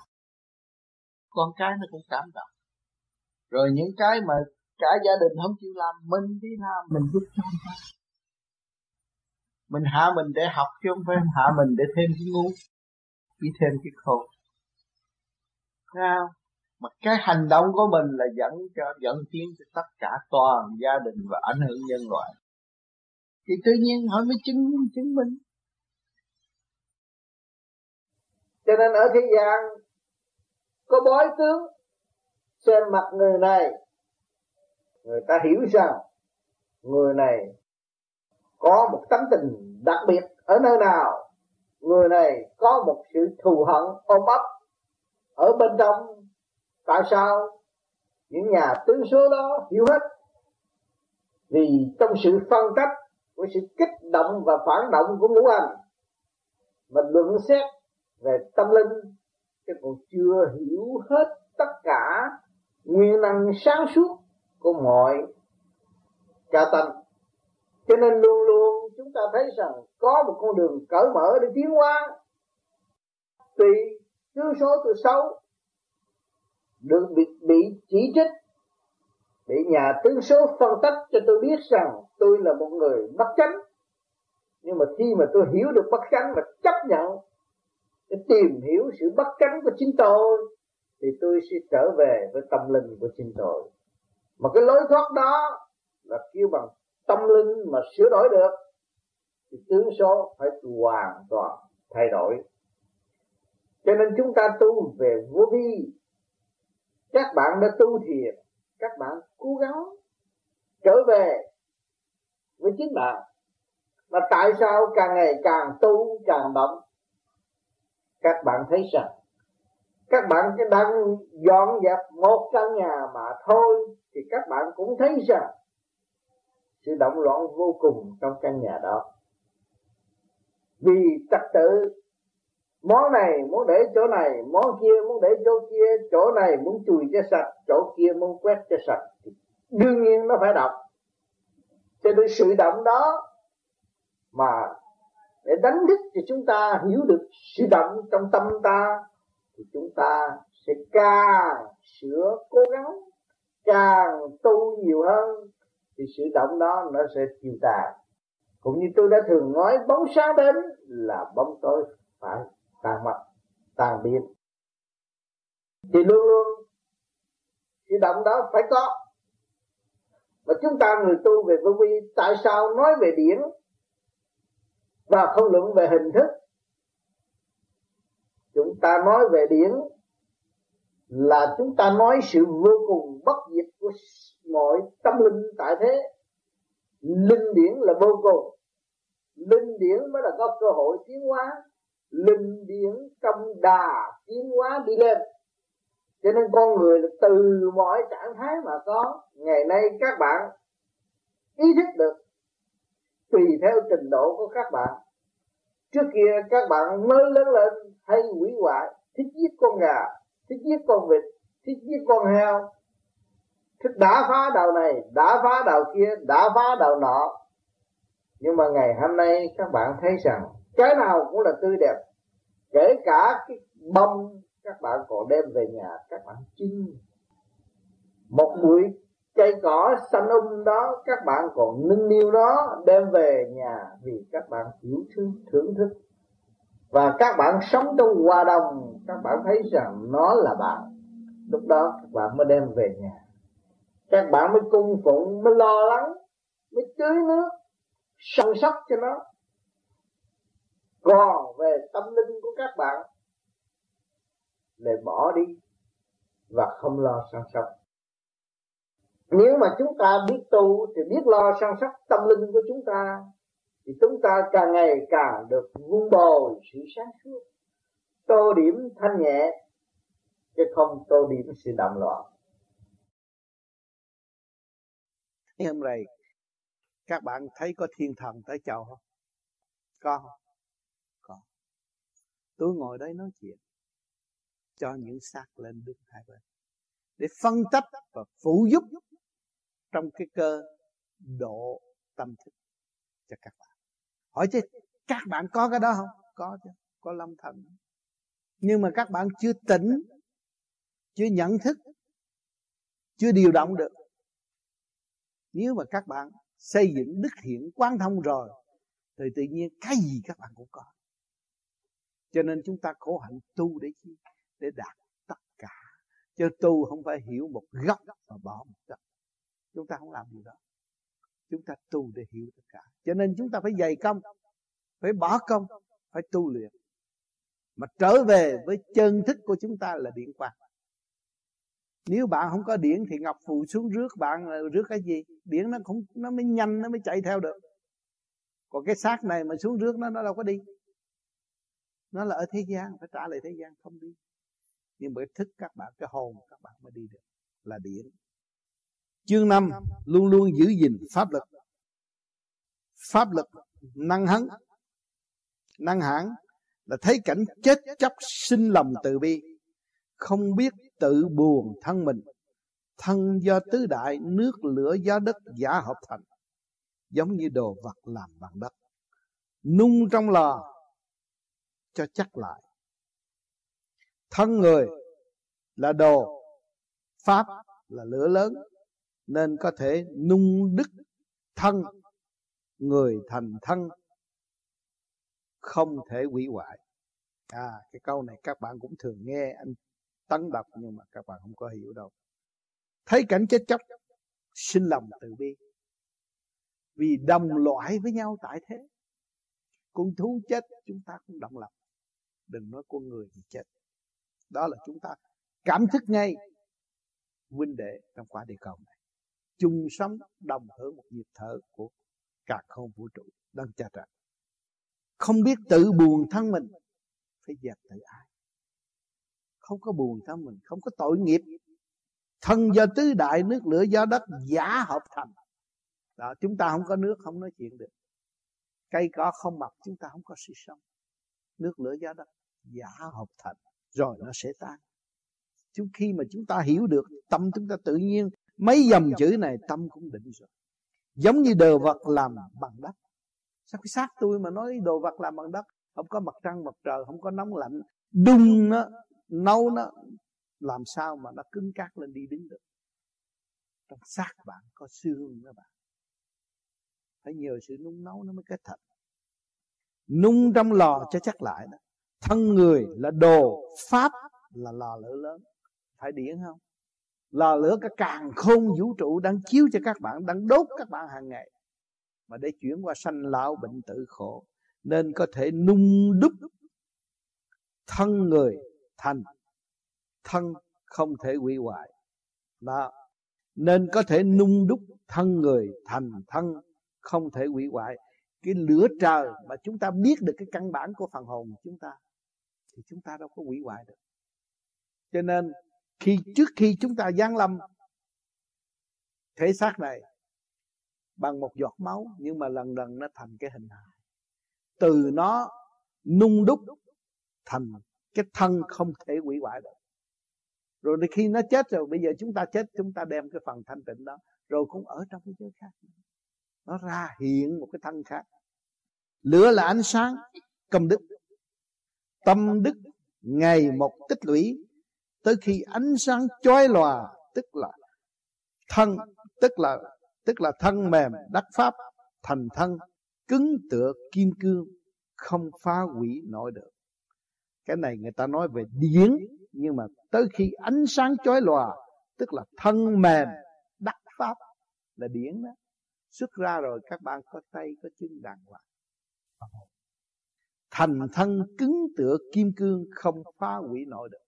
Con cái nó cũng cảm động. Rồi những cái mà cả gia đình không chịu làm mình đi làm mình giúp cho người ta mình hạ mình để học chứ không phải hạ mình để thêm cái ngu đi thêm cái khôn khao mà cái hành động của mình là dẫn cho, dẫn tiến cho tất cả toàn gia đình và ảnh hưởng nhân loại. Thì tự nhiên họ mới chứng chứng minh. Cho nên ở thế gian, có bói tướng xem mặt người này, người ta hiểu rằng người này có một tấm tình đặc biệt ở nơi nào. Người này có một sự thù hận ôm ấp ở bên trong, tại sao những nhà tứ số đó hiểu hết? Vì trong sự phân cách của sự kích động và phản động của ngũ hành, mà luận xét về tâm linh chứ còn chưa hiểu hết tất cả nguyên năng sáng suốt của mọi ca tâm. Cho nên luôn luôn chúng ta thấy rằng có một con đường cởi mở để tiến hóa. Tuy tướng số từ xấu được bị, bị chỉ trích bị nhà tướng số phân tích cho tôi biết rằng tôi là một người bất chánh. Nhưng mà khi mà tôi hiểu được bất chánh và chấp nhận để tìm hiểu sự bất chánh của chính tôi thì tôi sẽ trở về với tâm linh của chính tôi. Mà cái lối thoát đó là kêu bằng tâm linh mà sửa đổi được thì tướng số phải hoàn toàn thay đổi cho nên chúng ta tu về vô vi. Các bạn đã tu thiền, các bạn cố gắng trở về với chính bạn. Mà tại sao càng ngày càng tu càng động? Các bạn thấy rằng, các bạn chỉ đang dọn dẹp một căn nhà mà thôi, thì các bạn cũng thấy rằng sự động loạn vô cùng trong căn nhà đó. Vì trật tự món này muốn để chỗ này, món kia muốn để chỗ kia, chỗ này muốn chùi cho sạch, chỗ kia muốn quét cho sạch. Đương nhiên nó phải động cho nên sự động đó mà để đánh thức cho chúng ta hiểu được sự động trong tâm ta, thì chúng ta sẽ càng sửa cố gắng, càng tu nhiều hơn, thì sự động đó nó sẽ tiêu tàn. Cũng như tôi đã thường nói, bóng sáng đến là bóng tối phải tan mặt tan biến thì luôn luôn, cái động đó phải có. Mà chúng ta người tu về vô vi, tại sao nói về điển và không luận về hình thức? Chúng ta nói về điển là chúng ta nói sự vô cùng bất diệt của mọi tâm linh tại thế. Linh điển là vô cùng. Linh điển mới là có cơ hội tiến hóa linh điển trong đà tiến hóa đi lên. Cho nên con người là từ mọi trạng thái mà có, ngày nay các bạn ý thức được, tùy theo trình độ của các bạn. Trước kia các bạn mới lớn lên, hay quỷ hoại, thích giết con gà, thích giết con vịt, thích giết con heo, thích đã phá đầu này đã phá đầu kia đã phá đầu nọ. Nhưng mà ngày hôm nay các bạn thấy rằng cái nào cũng là tươi đẹp. Kể cả cái bông các bạn còn đem về nhà các bạn chinh. Một bụi cây cỏ xanh um đó các bạn còn nâng niu nó đem về nhà vì các bạn hiểu thương thưởng thức. Và các bạn sống trong hòa đồng các bạn thấy rằng nó là bạn. Lúc đó các bạn mới đem về nhà. Các bạn mới cung phụng mới lo lắng mới tưới nước săn sóc cho nó còn về tâm linh của các bạn. Để bỏ đi và không lo săn sóc. Nếu mà chúng ta biết tu thì biết lo săn sóc tâm linh của chúng ta, thì chúng ta càng ngày càng được vun bồi sự sáng suốt. Tô điểm thanh nhẹ, chứ không tô điểm sự động loạn. Hôm nay, các bạn thấy có thiên thần tới chào không? Có không? Tôi ngồi đây nói chuyện, cho những xác lên đứng hai bên, để phân tích và phụ giúp trong cái cơ độ tâm thức cho các bạn. Hỏi chứ, các bạn có cái đó không? Có chứ, có lâm thần. Nhưng mà các bạn chưa tỉnh, chưa nhận thức, chưa điều động được. Nếu mà các bạn xây dựng đức hiện quán thông rồi, thì tự nhiên cái gì các bạn cũng có cho nên chúng ta khổ hạnh tu để chi? Để đạt tất cả. Chứ tu không phải hiểu một góc và bỏ một góc chúng ta không làm điều đó. Chúng ta tu để hiểu tất cả. Cho nên chúng ta phải dày công, phải bỏ công, phải tu luyện. Mà trở về với chân thức của chúng ta là điện quang. Nếu bạn không có điện thì ngọc phù xuống rước bạn rước cái gì? Điện nó không nó mới nhanh, nó mới chạy theo được. Còn cái xác này mà xuống rước nó nó đâu có đi nó là ở thế gian, phải trả lại thế gian, không đi. Nhưng bởi thức các bạn, cái hồn các bạn mới đi được, là điển. Chương 5 luôn luôn giữ gìn pháp lực pháp lực năng hấn, năng hãn là thấy cảnh chết chấp sinh lòng từ bi. Không biết tự buồn thân mình, thân do tứ đại, nước lửa gió đất giả hợp thành. Giống như đồ vật làm bằng đất. Nung trong lò cho chắc lại. Thân người là đồ, pháp là lửa lớn, nên có thể nung đức thân người thành thân, không thể hủy hoại. À cái câu này các bạn cũng thường nghe, anh tấn đọc nhưng mà các bạn không có hiểu đâu. Thấy cảnh chết chóc xin lòng từ bi. Vì đồng loại với nhau tại thế con thú chết chúng ta cũng động lòng đừng nói con người thì chết. Đó là chúng ta cảm thức ngay huynh đệ trong quả địa cầu này. Chung sống đồng hưởng một nhịp thở của cả không vũ trụ. Đang cha trận không biết tự buồn thân mình phải dẹp tự ai không có buồn thân mình, không có tội nghiệp. Thân do tứ đại, nước lửa gió đất, giả hợp thành. Đó, chúng ta không có nước, không nói chuyện được. Cây cỏ không mọc, chúng ta không có sự sống. Nước lửa gió đất giả hợp thành rồi nó sẽ tan. Chúng khi mà chúng ta hiểu được, tâm chúng ta tự nhiên, mấy dòng chữ này tâm cũng định rồi. Giống như đồ vật làm bằng đất. Sao cái xác tôi mà nói đồ vật làm bằng đất, không có mặt trăng, mặt trời, không có nóng lạnh, đun nó nấu nó, làm sao mà nó cứng cáp lên đi đứng được? Trong xác bạn có xương đó bạn. Phải nhờ sự nung nấu nó mới kết thật. Nung trong lò cho chắc lại đó thân người là đồ pháp là lò lửa lớn. Phải điển không? Lò lửa cả càng khôn vũ trụ đang chiếu cho các bạn, đang đốt các bạn hàng ngày. Mà để chuyển qua sanh lão bệnh tử khổ, nên có thể nung đúc thân người thành thân không thể hủy hoại. Đó. Nên có thể nung đúc thân người thành thân không thể hủy hoại. Cái lửa trời mà chúng ta biết được cái căn bản của phần hồn chúng ta thì chúng ta đâu có hủy hoại được. Cho nên, khi trước khi chúng ta giáng lâm, thể xác này bằng một giọt máu, nhưng mà lần lần nó thành cái hình hài. Từ nó nung đúc thành cái thân không thể hủy hoại được. Rồi khi nó chết rồi, bây giờ chúng ta chết, chúng ta đem cái phần thanh tịnh đó, rồi cũng ở trong cái giới khác. Nó ra hiện một cái thân khác. Lửa là ánh sáng, công đức tâm đức ngày một tích lũy, tới khi ánh sáng chói lòa, tức là thân, tức là tức là thân mềm đắc pháp, thành thân, cứng tựa kim cương, không phá hủy nổi được. Cái này người ta nói về điển, nhưng mà tới khi ánh sáng chói lòa, tức là thân mềm đắc pháp, là điển đó. Xuất ra rồi các bạn có tay có chân đàng hoàng thành thân cứng tựa kim cương không phá hủy nổi được.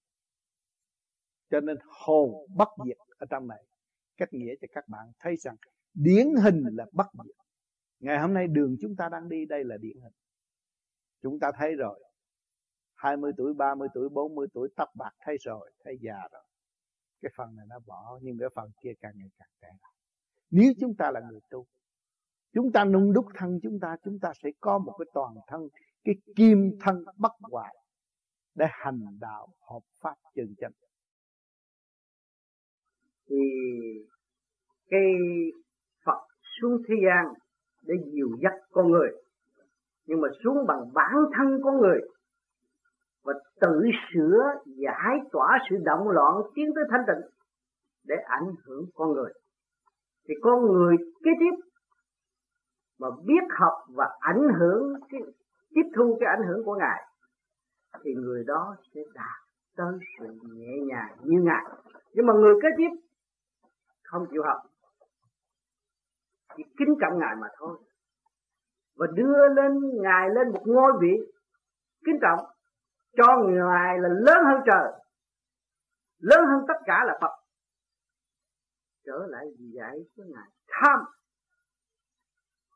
Cho nên hồn bất diệt ở trong này. Cách nghĩa cho các bạn thấy rằng điển hình là bất diệt. Ngày hôm nay đường chúng ta đang đi đây là điển hình. Chúng ta thấy rồi. 20 tuổi, 30 tuổi, 40 tuổi tóc bạc thấy rồi, thấy già rồi. Cái phần này nó bỏ nhưng cái phần kia càng ngày càng trẻ lại. Nếu chúng ta là người tu, chúng ta nung đúc thân chúng ta, chúng ta sẽ có một cái toàn thân, cái kim thân bất hoại để hành đạo hợp pháp chân chánh. Thì cái Phật xuống thế gian để dìu dắt con người, nhưng mà xuống bằng bản thân con người và tự sửa, giải tỏa sự động loạn tiến tới thanh tịnh để ảnh hưởng con người. Thì con người kế tiếp mà biết học và ảnh hưởng cái tiếp thu cái ảnh hưởng của ngài, thì người đó sẽ đạt tới sự nhẹ nhàng như ngài. Nhưng mà người kế tiếp không chịu học, chỉ kính trọng ngài mà thôi. Và đưa lên, ngài lên một ngôi vị kính trọng cho ngài là lớn hơn trời, lớn hơn tất cả là phật. Trở lại vì vậy cho ngài tham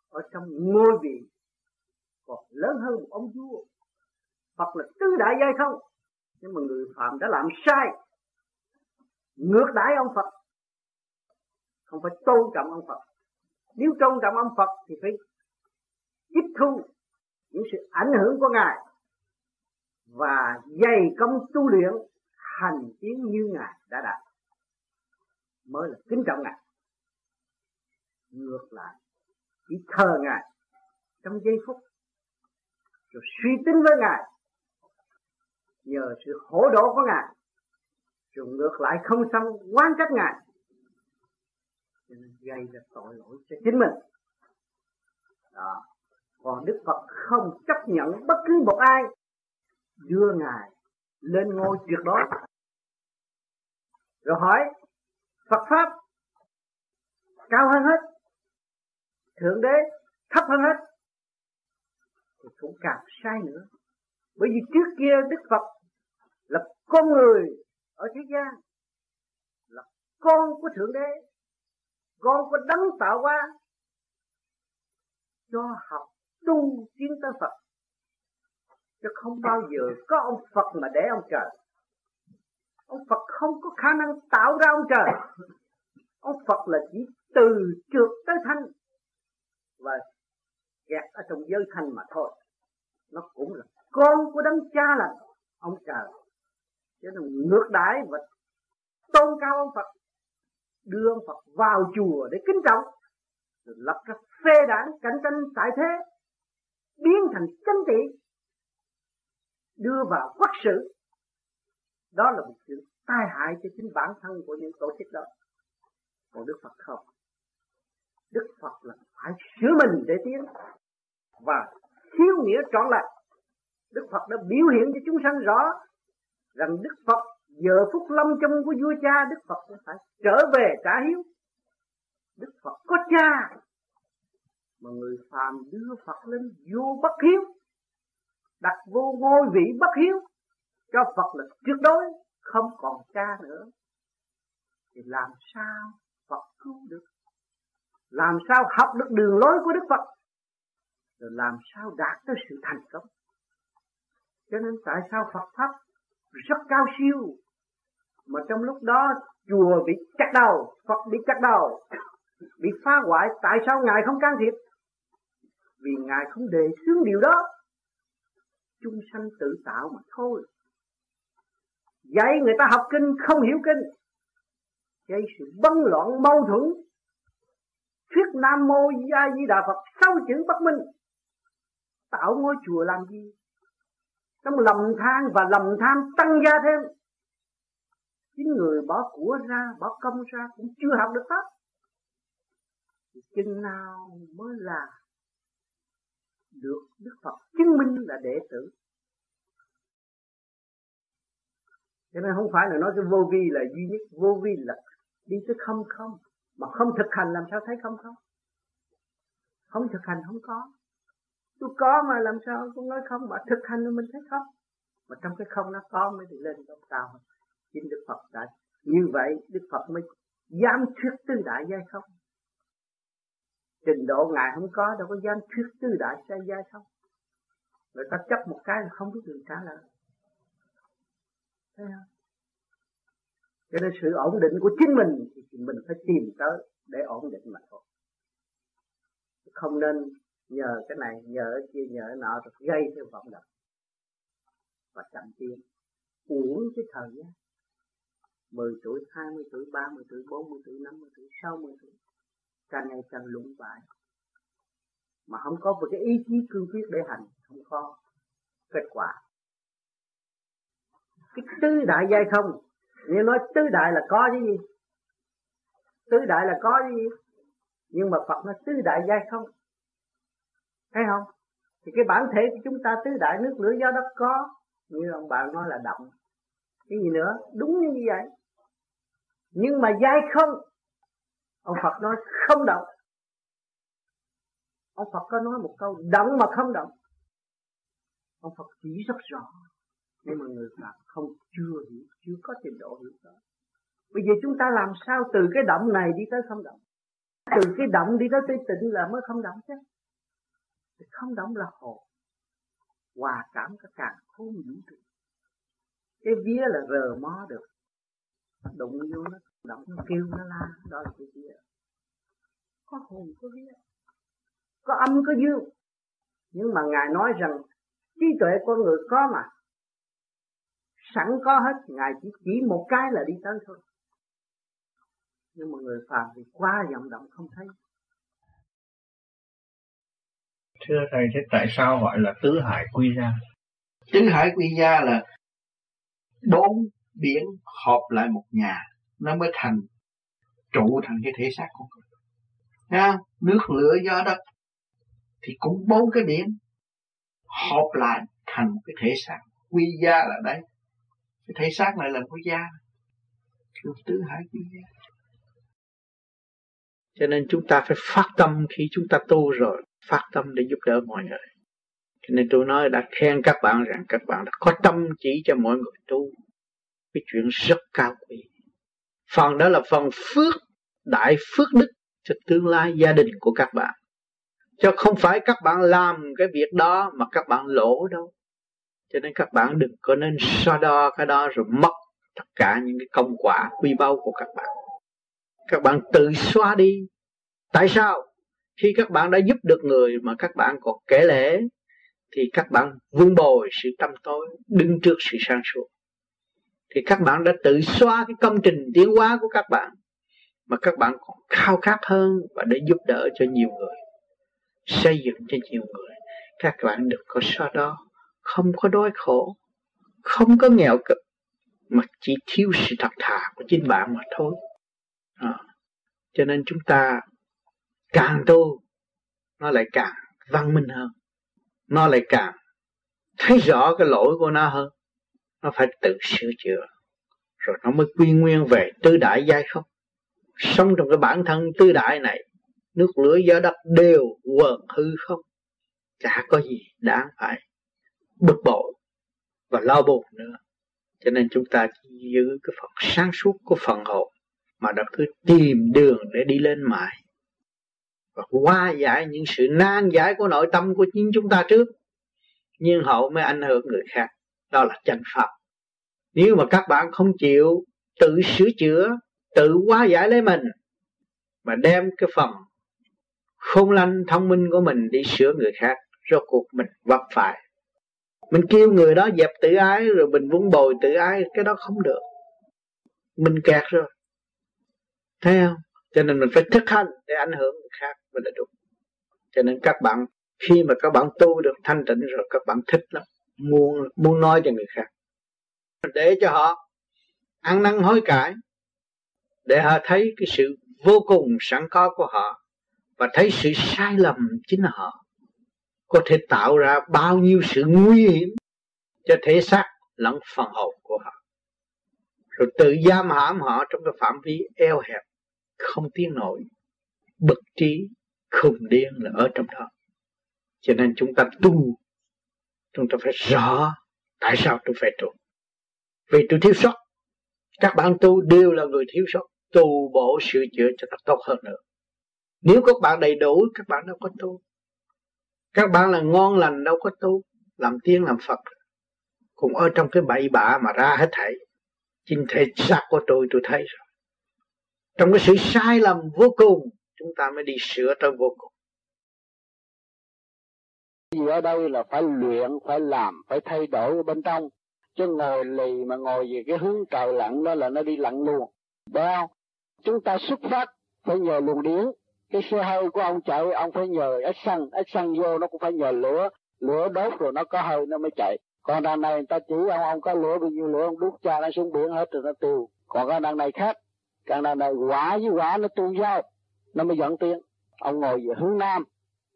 ở trong ngôi vị còn lớn hơn một ông vua. Phật là tứ đại giai không? Nhưng mà người phạm đã làm sai. Ngược đãi ông Phật. Không phải tôn trọng ông Phật. Nếu tôn trọng ông Phật thì phải tiếp thu những sự ảnh hưởng của ngài và dày công tu luyện hành tiến như ngài đã đạt. Mới là kính trọng ngài. Ngược lại, chỉ thờ ngài trong giây phút rồi suy tính với ngài. Nhờ sự hỗ độ của ngài rồi ngược lại không xong quan trách ngài. Cho nên gây ra tội lỗi cho chính mình. Đó. Còn đức phật không chấp nhận bất cứ một ai đưa ngài lên ngôi tuyệt đối. Rồi hỏi, phật pháp cao hơn hết, thượng đế thấp hơn hết? Thì cũng càng sai nữa. Bởi vì trước kia đức phật là con người ở thế gian, là con của thượng đế, con của đấng tạo hóa, cho học tu tiến tới Phật. Chứ không bao giờ có ông Phật mà để ông trời. Ông Phật không có khả năng tạo ra ông trời. Ông Phật là chỉ từ trượt tới thanh và kẹt ở trong giới thanh mà thôi. Nó cũng là con của đấng cha là ông trời. Chứ nó ngược đãi và tôn cao ông Phật. Đưa ông Phật vào chùa để kính trọng. Rồi lập ra phê đảng, cạnh tranh tại thế. Biến thành chánh trị. Đưa vào quốc sự. Đó là một sự tai hại cho chính bản thân của những tổ chức đó. Còn Đức Phật không. Đức Phật là phải sửa mình để tiến. Và thiếu nghĩa trọn lại Đức Phật đã biểu hiện cho chúng sanh rõ rằng Đức Phật giờ phút lâm chung của vua cha, Đức Phật phải trở về trả hiếu. Đức Phật có cha mà người phàm đưa Phật lên vô bất hiếu, đặt vô ngôi vị bất hiếu, cho Phật là tuyệt đối không còn cha nữa. Thì làm sao Phật cứu được? Làm sao học được đường lối của Đức Phật? Rồi làm sao đạt tới sự thành công? Cho nên tại sao Phật pháp rất cao siêu? Mà trong lúc đó, chùa bị chặt đầu, Phật bị chặt đầu, bị phá hoại. Tại sao ngài không can thiệp? Vì ngài không đề xướng điều đó. Chúng sanh tự tạo mà thôi. Dạy người ta học kinh, không hiểu kinh. Gây sự bấn loạn, mâu thuẫn thuyết nam mô a di đà phật. Sáu chữ bất minh, tạo ngôi chùa làm gì? Trong lầm than và lầm tham tăng gia thêm. Chính người bỏ của ra, bỏ công ra cũng chưa học được pháp. Thì chừng nào mới là được Đức Phật chứng minh là đệ tử? Cho nên không phải là nói cái vô vi là duy nhất, vô vi là đi tới không không mà không thực hành làm sao thấy không không không thực hành không có. Tôi có mà làm sao cũng nói không? Mà thực hành thì mình thấy không? Mà trong cái không nó có mới được lên trong cao chính Đức Phật đã. Như vậy Đức Phật mới dám thuyết tư đại giai không? Trình độ ngài không có, đâu có dám thuyết tư đại giai giai không? Người ta chấp một cái là không biết đường trả lời. Thấy không? Cho nên sự ổn định của chính mình thì mình phải tìm tới để ổn định mà thôi. Không nên nhờ cái này nhờ cái kia nhờ cái nọ rồi gây theo vọng động. Và chậm tiến. Uổng cái thời gian. 10 tuổi, 20 tuổi, 30 tuổi, 40 tuổi, 50 tuổi, 60 tuổi. Càng ngày càng lũng bại mà không có một cái ý chí cương quyết để hành không có kết quả. Cái tứ đại giai không nếu nói tứ đại là có chứ gì? Tứ đại là có chứ gì? Nhưng mà Phật nói tứ đại giai không? Thấy không? Thì cái bản thể của chúng ta tứ đại nước lửa gió đất có. Như ông bạn nói là động. Cái gì nữa? Đúng như vậy. Nhưng mà dai không? Ông Phật nói không động. Ông Phật có nói một câu, động mà không động. Ông Phật chỉ rất rõ nhưng mà người Phật không, chưa hiểu, chưa có trình độ hiểu đó bây giờ chúng ta làm sao từ cái động này đi tới không động? Từ cái động đi tới tươi tịnh là mới không động chứ. Không động là hồ hòa cảm cả càng khôn vũ trụ cái vía là rờ mó được. Đụng vô nó, động nó kêu nó la, đó là cái vía. Có hồn, có vía. Có âm, có dương. Nhưng mà ngài nói rằng, trí tuệ con người có mà sẵn có hết ngài chỉ chỉ một cái là đi tới thôi. Nhưng mà người phàm thì quá vọng động không thấy. Thưa thầy thế tại sao gọi là tứ hải quy gia? Tứ hải quy gia là bốn biển hợp lại một nhà nó mới thành trụ thành cái thể xác của con. Nha, nước lửa gió đất thì cũng bốn cái biển hợp lại thành một cái thể xác. Quy gia là đây cái thể xác này là của gia lục tứ hải của gia cho nên chúng ta phải phát tâm khi chúng ta tu rồi, phát tâm để giúp đỡ mọi người. Cho nên tôi nói đã khen các bạn rằng các bạn đã có tâm chỉ cho mọi người tu. Cái chuyện rất cao quý. Phần đó là phần phước, đại phước đức cho tương lai gia đình của các bạn. Cho không phải các bạn làm cái việc đó mà các bạn lỗ đâu cho nên các bạn đừng có nên so đo cái đó rồi mất tất cả những cái công quả quy báu của các bạn. Các bạn tự xóa đi. Tại sao? Khi các bạn đã giúp được người mà các bạn còn kể lễ thì các bạn vun bồi sự tâm tối, đứng trước sự sáng suốt. Thì các bạn đã tự xóa cái công trình tiến hóa của các bạn mà các bạn còn khao khát hơn và để giúp đỡ cho nhiều người, xây dựng cho nhiều người. Các bạn đừng có so đó không có đói khổ không có nghèo cực mà chỉ thiếu sự thật thà của chính bạn mà thôi. À, cho nên chúng ta càng tu nó lại càng văn minh hơn nó lại càng thấy rõ cái lỗi của nó hơn. Nó phải tự sửa chữa rồi nó mới quy nguyên về tư đại giai không? Sống trong cái bản thân tư đại này nước lửa gió đất đều quần hư không? Chả có gì đáng phải bực bội và lo buồn nữa. Cho nên chúng ta giữ cái phần sáng suốt của phần hồn mà đã cứ tìm đường để đi lên mãi. Và qua giải những sự nan giải của nội tâm của chính chúng ta trước, nhưng hậu mới ảnh hưởng người khác. Đó là chân pháp. Nếu mà các bạn không chịu tự sửa chữa, tự hóa giải lấy mình, mà đem cái phần không lanh thông minh của mình đi sửa người khác, rốt cuộc mình vấp phải mình kêu người đó dẹp tự ái rồi mình vun bồi tự ái, cái đó không được. Mình kẹt rồi. Thấy không? Cho nên mình phải thực hành để ảnh hưởng người khác mới là đúng. Cho nên các bạn, khi mà các bạn tu được thanh tịnh rồi, các bạn thích lắm. Muốn muốn nói cho người khác. Để cho họ ăn năn hối cải, để họ thấy cái sự vô cùng sẵn có của họ và thấy sự sai lầm chính là họ có thể tạo ra bao nhiêu sự nguy hiểm cho thể xác lẫn phần hồn của họ. Rồi tự giam hãm họ trong cái phạm vi eo hẹp, không tiến nổi, bực trí, khùng điên là ở trong đó. Cho nên chúng ta tu, chúng ta phải rõ tại sao tôi phải tu. Vì tôi thiếu sót, các bạn tu đều là người thiếu sót, tu bổ sửa chữa cho nó tốt hơn nữa. Nếu các bạn đầy đủ, các bạn đâu có tu các bạn là ngon lành, đâu có tu làm tiên, làm phật. Cũng ở trong cái bậy bạ mà ra hết thảy. Chính thể xác của tôi tôi thấy rồi. Trong cái sự sai lầm vô cùng, chúng ta mới đi sửa tới vô cùng. Gì ở đây là phải luyện, phải làm, phải thay đổi ở bên trong. Chứ ngồi lì mà ngồi về cái hướng trời lặn đó là nó đi lặn luôn. Đó chúng ta xuất phát, phải nhờ luồng điển cái xe hơi của ông chạy ông phải nhờ ít xăng ít xăng vô nó cũng phải nhờ lửa. Lửa đốt rồi nó có hơi nó mới chạy. Còn đằng này người ta chỉ ông ông có lửa bao nhiêu lửa ông đút cha nó xuống biển hết rồi nó tiêu. Còn cái đằng này khác. Cái đằng này quả với quả nó tuôn giao nó mới dẫn tiếng. Ông ngồi về hướng nam.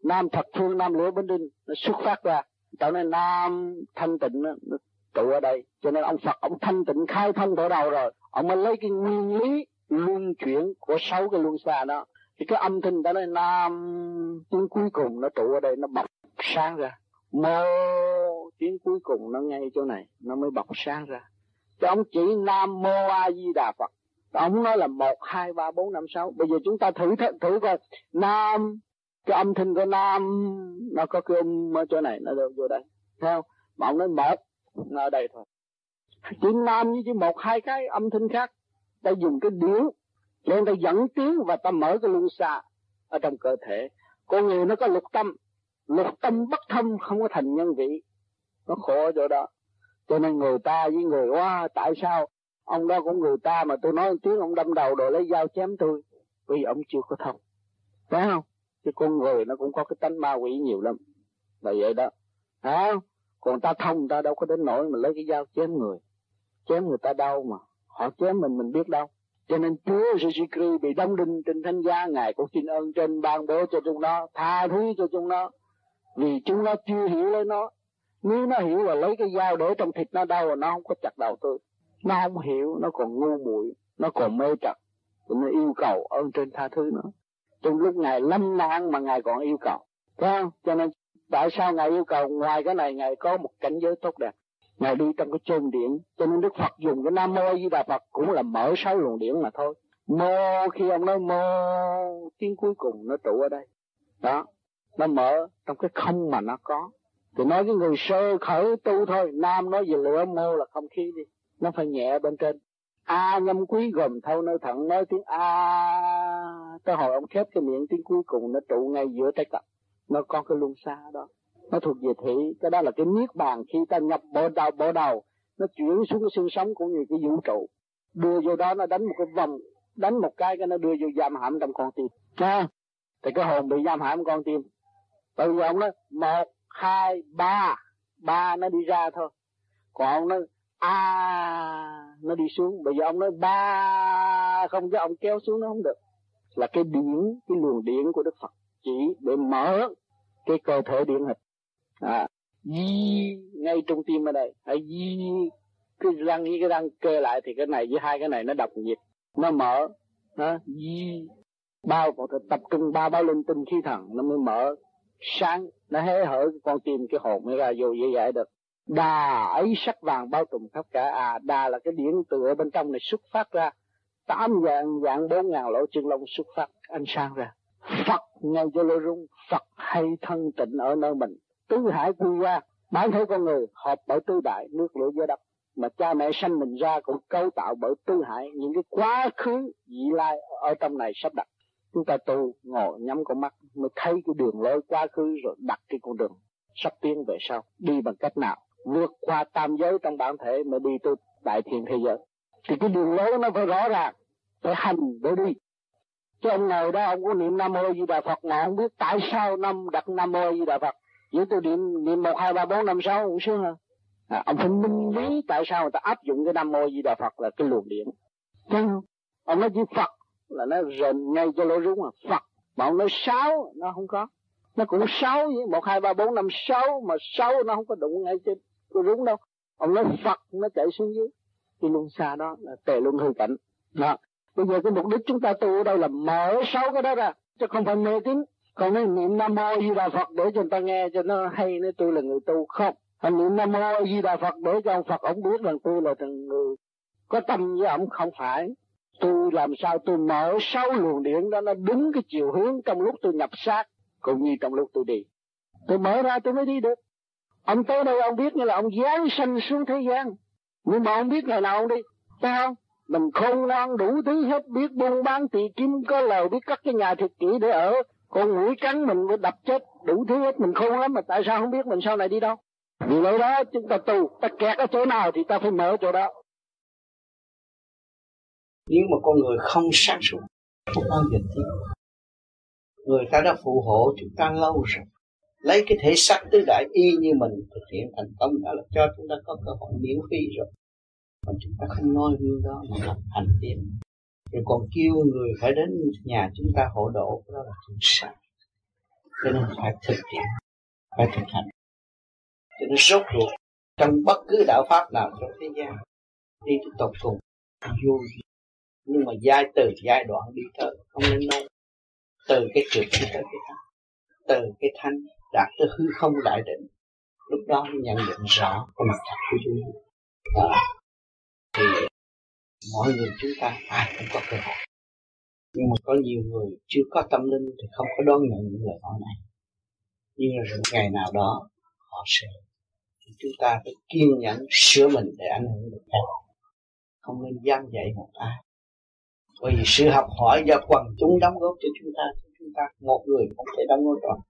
Nam thập phương nam lửa bến đinh nó xuất phát ra. Tạo nên nam thanh tịnh nó, nó ở đây. Cho nên ông phật ông thanh tịnh khai thông từ đầu rồi. Ông mới lấy cái nguyên lý luân chuyển của sáu cái luân xa đó thì cái âm thanh đó là nam tiếng cuối cùng nó trụ ở đây nó bọc sáng ra. Mô tiếng cuối cùng nó ngay chỗ này nó mới bọc sáng ra. Cho ông chỉ nam mô a di đà phật ông nói là một hai ba bốn năm sáu. Bây giờ chúng ta thử thử, thử coi. Nam cái âm thanh của nam nó có cái âm ở chỗ này nó đâu vô đây. Theo mà ông nói một nó ở đây thôi. Chữ nam như chỉ một hai cái âm thanh khác. Ta dùng cái điếu nên ta dẫn tiếng và ta mở cái luân xa ở trong cơ thể. Con người nó có lục tâm. Lục tâm bất thâm, không có thành nhân vị. Nó khổ ở chỗ đó. Cho nên người ta với người quá tại sao ông đó cũng người ta mà tôi nói tiếng, ông đâm đầu rồi lấy dao chém tôi? Vì ông chưa có thông phải không? Chứ con người nó cũng có cái tánh ma quỷ nhiều lắm. Là vậy đó. Hả còn ta thông, ta đâu có đến nỗi mà lấy cái dao chém người. Chém người ta đau mà. Họ chém mình mình biết đâu cho nên Chúa giêsu Christ bị đóng đinh trên thánh giá, ngài cũng xin ơn trên ban bố cho chúng nó, tha thứ cho chúng nó, vì chúng nó chưa hiểu lấy nó. Nếu nó hiểu là lấy cái dao để trong thịt nó đau rồi nó không có chặt đầu tôi. Nó không hiểu, nó còn ngu muội, nó còn mê trật. Cho nên yêu cầu ơn trên tha thứ nó. Trong lúc ngài lâm nạn mà ngài còn yêu cầu. Phải không? Cho nên tại sao ngài yêu cầu ngoài cái này ngài có một cảnh giới tốt đẹp? Ngài đi trong cái chân điện, cho nên đức phật dùng cái nam mô di đà phật cũng là mở sáu luồng điện mà thôi. Mô khi ông nói mô, tiếng cuối cùng nó trụ ở đây. Đó, nó mở trong cái không mà nó có. Thì nói với người sơ khởi tu thôi, nam nói về lửa mô là không khí đi. Nó phải nhẹ bên trên. A nhâm quý gồm thâu nơi thận nói tiếng a. Tới hồi ông khép cái miệng, tiếng cuối cùng nó trụ ngay giữa tay cặp. Nó có cái luân xa đó nó thuộc về thị cái đó là cái niết bàn khi ta nhập bộ đầu bộ đầu nó chuyển xuống cái xương sống cũng như cái vũ trụ. Đưa vô đó nó đánh một cái vòng đánh một cái cái nó đưa vô giam hãm trong con tim. Ha thì cái hồn bị giam hãm con tim. Bây giờ ông nói một hai ba. Ba nó đi ra thôi. Còn ông nói a nó đi xuống. Bây giờ ông nói ba không cho ông kéo xuống nó không được. Là cái điển cái luồng điển của đức phật. Chỉ để mở cái cơ thể điển hình à, di ngay trong tim ở đây. Hãy di cái răng với cái răng kê lại thì cái này với hai cái này nó độc nhiệt. Nó mở. Nó di bao còn tập trung ba bao linh tinh khí thần nó mới mở sáng. Nó hé hở con tim cái hồn mới ra vô dễ dãi được. Đà ấy sắc vàng bao trùm khắp cả. À đà là cái điển từ ở bên trong này xuất phát ra. Tám dạng dạng bốn ngàn lỗ chân lông xuất phát ánh sáng ra. Phật ngay cho lỗ rung. Phật hay thân tịnh ở nơi mình tứ hải quy qua bản thể con người hợp bởi tứ đại nước lửa gió đất mà cha mẹ sanh mình ra cũng cấu tạo bởi tứ hải, những cái quá khứ vị lai ở trong này sắp đặt. Chúng ta tu ngồi nhắm con mắt mới thấy cái đường lối quá khứ rồi đặt cái con đường sắp tiến về sau. Đi bằng cách nào? Vượt qua tam giới trong bản thể mà đi tới đại thiện thế giới. Thì cái đường lối nó phải rõ ràng, phải hành để đi. Chứ ông ngồi đó, ông có niệm nam mô di đà phật mà không biết tại sao năm đặt nam mô di đà phật chỉ tôi niệm niệm một hai ba bốn năm sáu cũng sướng hơn à, ông phải minh lý tại sao người ta áp dụng cái nam mô di đà phật là cái luồng điển. Chứ ông nói chữ phật là nó rền ngay cho lỗ rúng à. Phật mà ông nói sáu nó không có. Nó cũng sáu với một hai ba bốn năm sáu mà sáu nó không có đụng ngay trên cái rúng đâu. Ông nói phật nó chạy xuống dưới. Cái luân xa đó là tề luân hư cảnh. Đó. Bây giờ cái mục đích chúng ta tu ở đây là mở sáu cái đó ra chứ không phải mê tín còn nói niệm nam mô di đà phật để cho người ta nghe cho nó hay, nói tôi là người tu. Không. Anh niệm nam mô di đà phật để cho ông phật ông biết rằng tôi là người có tâm với ông không phải. Tôi làm sao tôi mở sáu luồng điện đó, nó đúng cái chiều hướng trong lúc tôi nhập sát, cũng như trong lúc tôi đi. Tôi mở ra tôi mới đi được. Ông tới đây ông biết như là ông giáng sanh xuống thế gian. Nhưng mà ông biết ngày nào ông đi? Phải không? Mình khôn ngoan đủ thứ hết, biết buôn bán tỳ kim có lời biết cắt cái nhà thiệt kỹ để ở con mũi cắn mình mới đập chết, đủ thứ hết, mình khôn lắm mà tại sao không biết mình sau này đi đâu? Vì lỗi đó, chúng ta tu, ta kẹt ở chỗ nào thì ta phải mở chỗ đó. Nếu mà con người không sáng suốt, không bao giờ tiến người ta đã phù hộ chúng ta lâu rồi. Lấy cái thể xác tứ đại y như mình thực hiện thành công đã là cho chúng ta có cơ hội miễn phí rồi. Mà chúng ta không nói như đó mà làm hành tiến rồi còn kêu người phải đến nhà chúng ta hộ độ, đó là chuyện sai cho nên phải thực hiện, phải thực hành. Cho nên rốt ruột trong bất cứ đạo pháp nào trong thế gian, đi tới tột cùng, vô nhưng mà giai từ, giai đoạn đi tới, không nên nói. Từ cái trượt đi tới cái thanh. Từ cái thanh đạt tới hư không đại định. Lúc đó mới nhận định rõ cái mặt thật của chúng ta. Thì mọi người chúng ta à, ai cũng có cơ hội. Nhưng mà có nhiều người chưa có tâm linh thì không có đón nhận những lời nói này. Nhưng là một ngày nào đó, họ sẽ thì chúng ta phải kiên nhẫn sửa mình để ảnh hưởng được khác không nên dám dạy một ai. Bởi vì sự học hỏi do quần chúng đóng góp cho chúng ta chúng ta, một người không thể đóng góp được.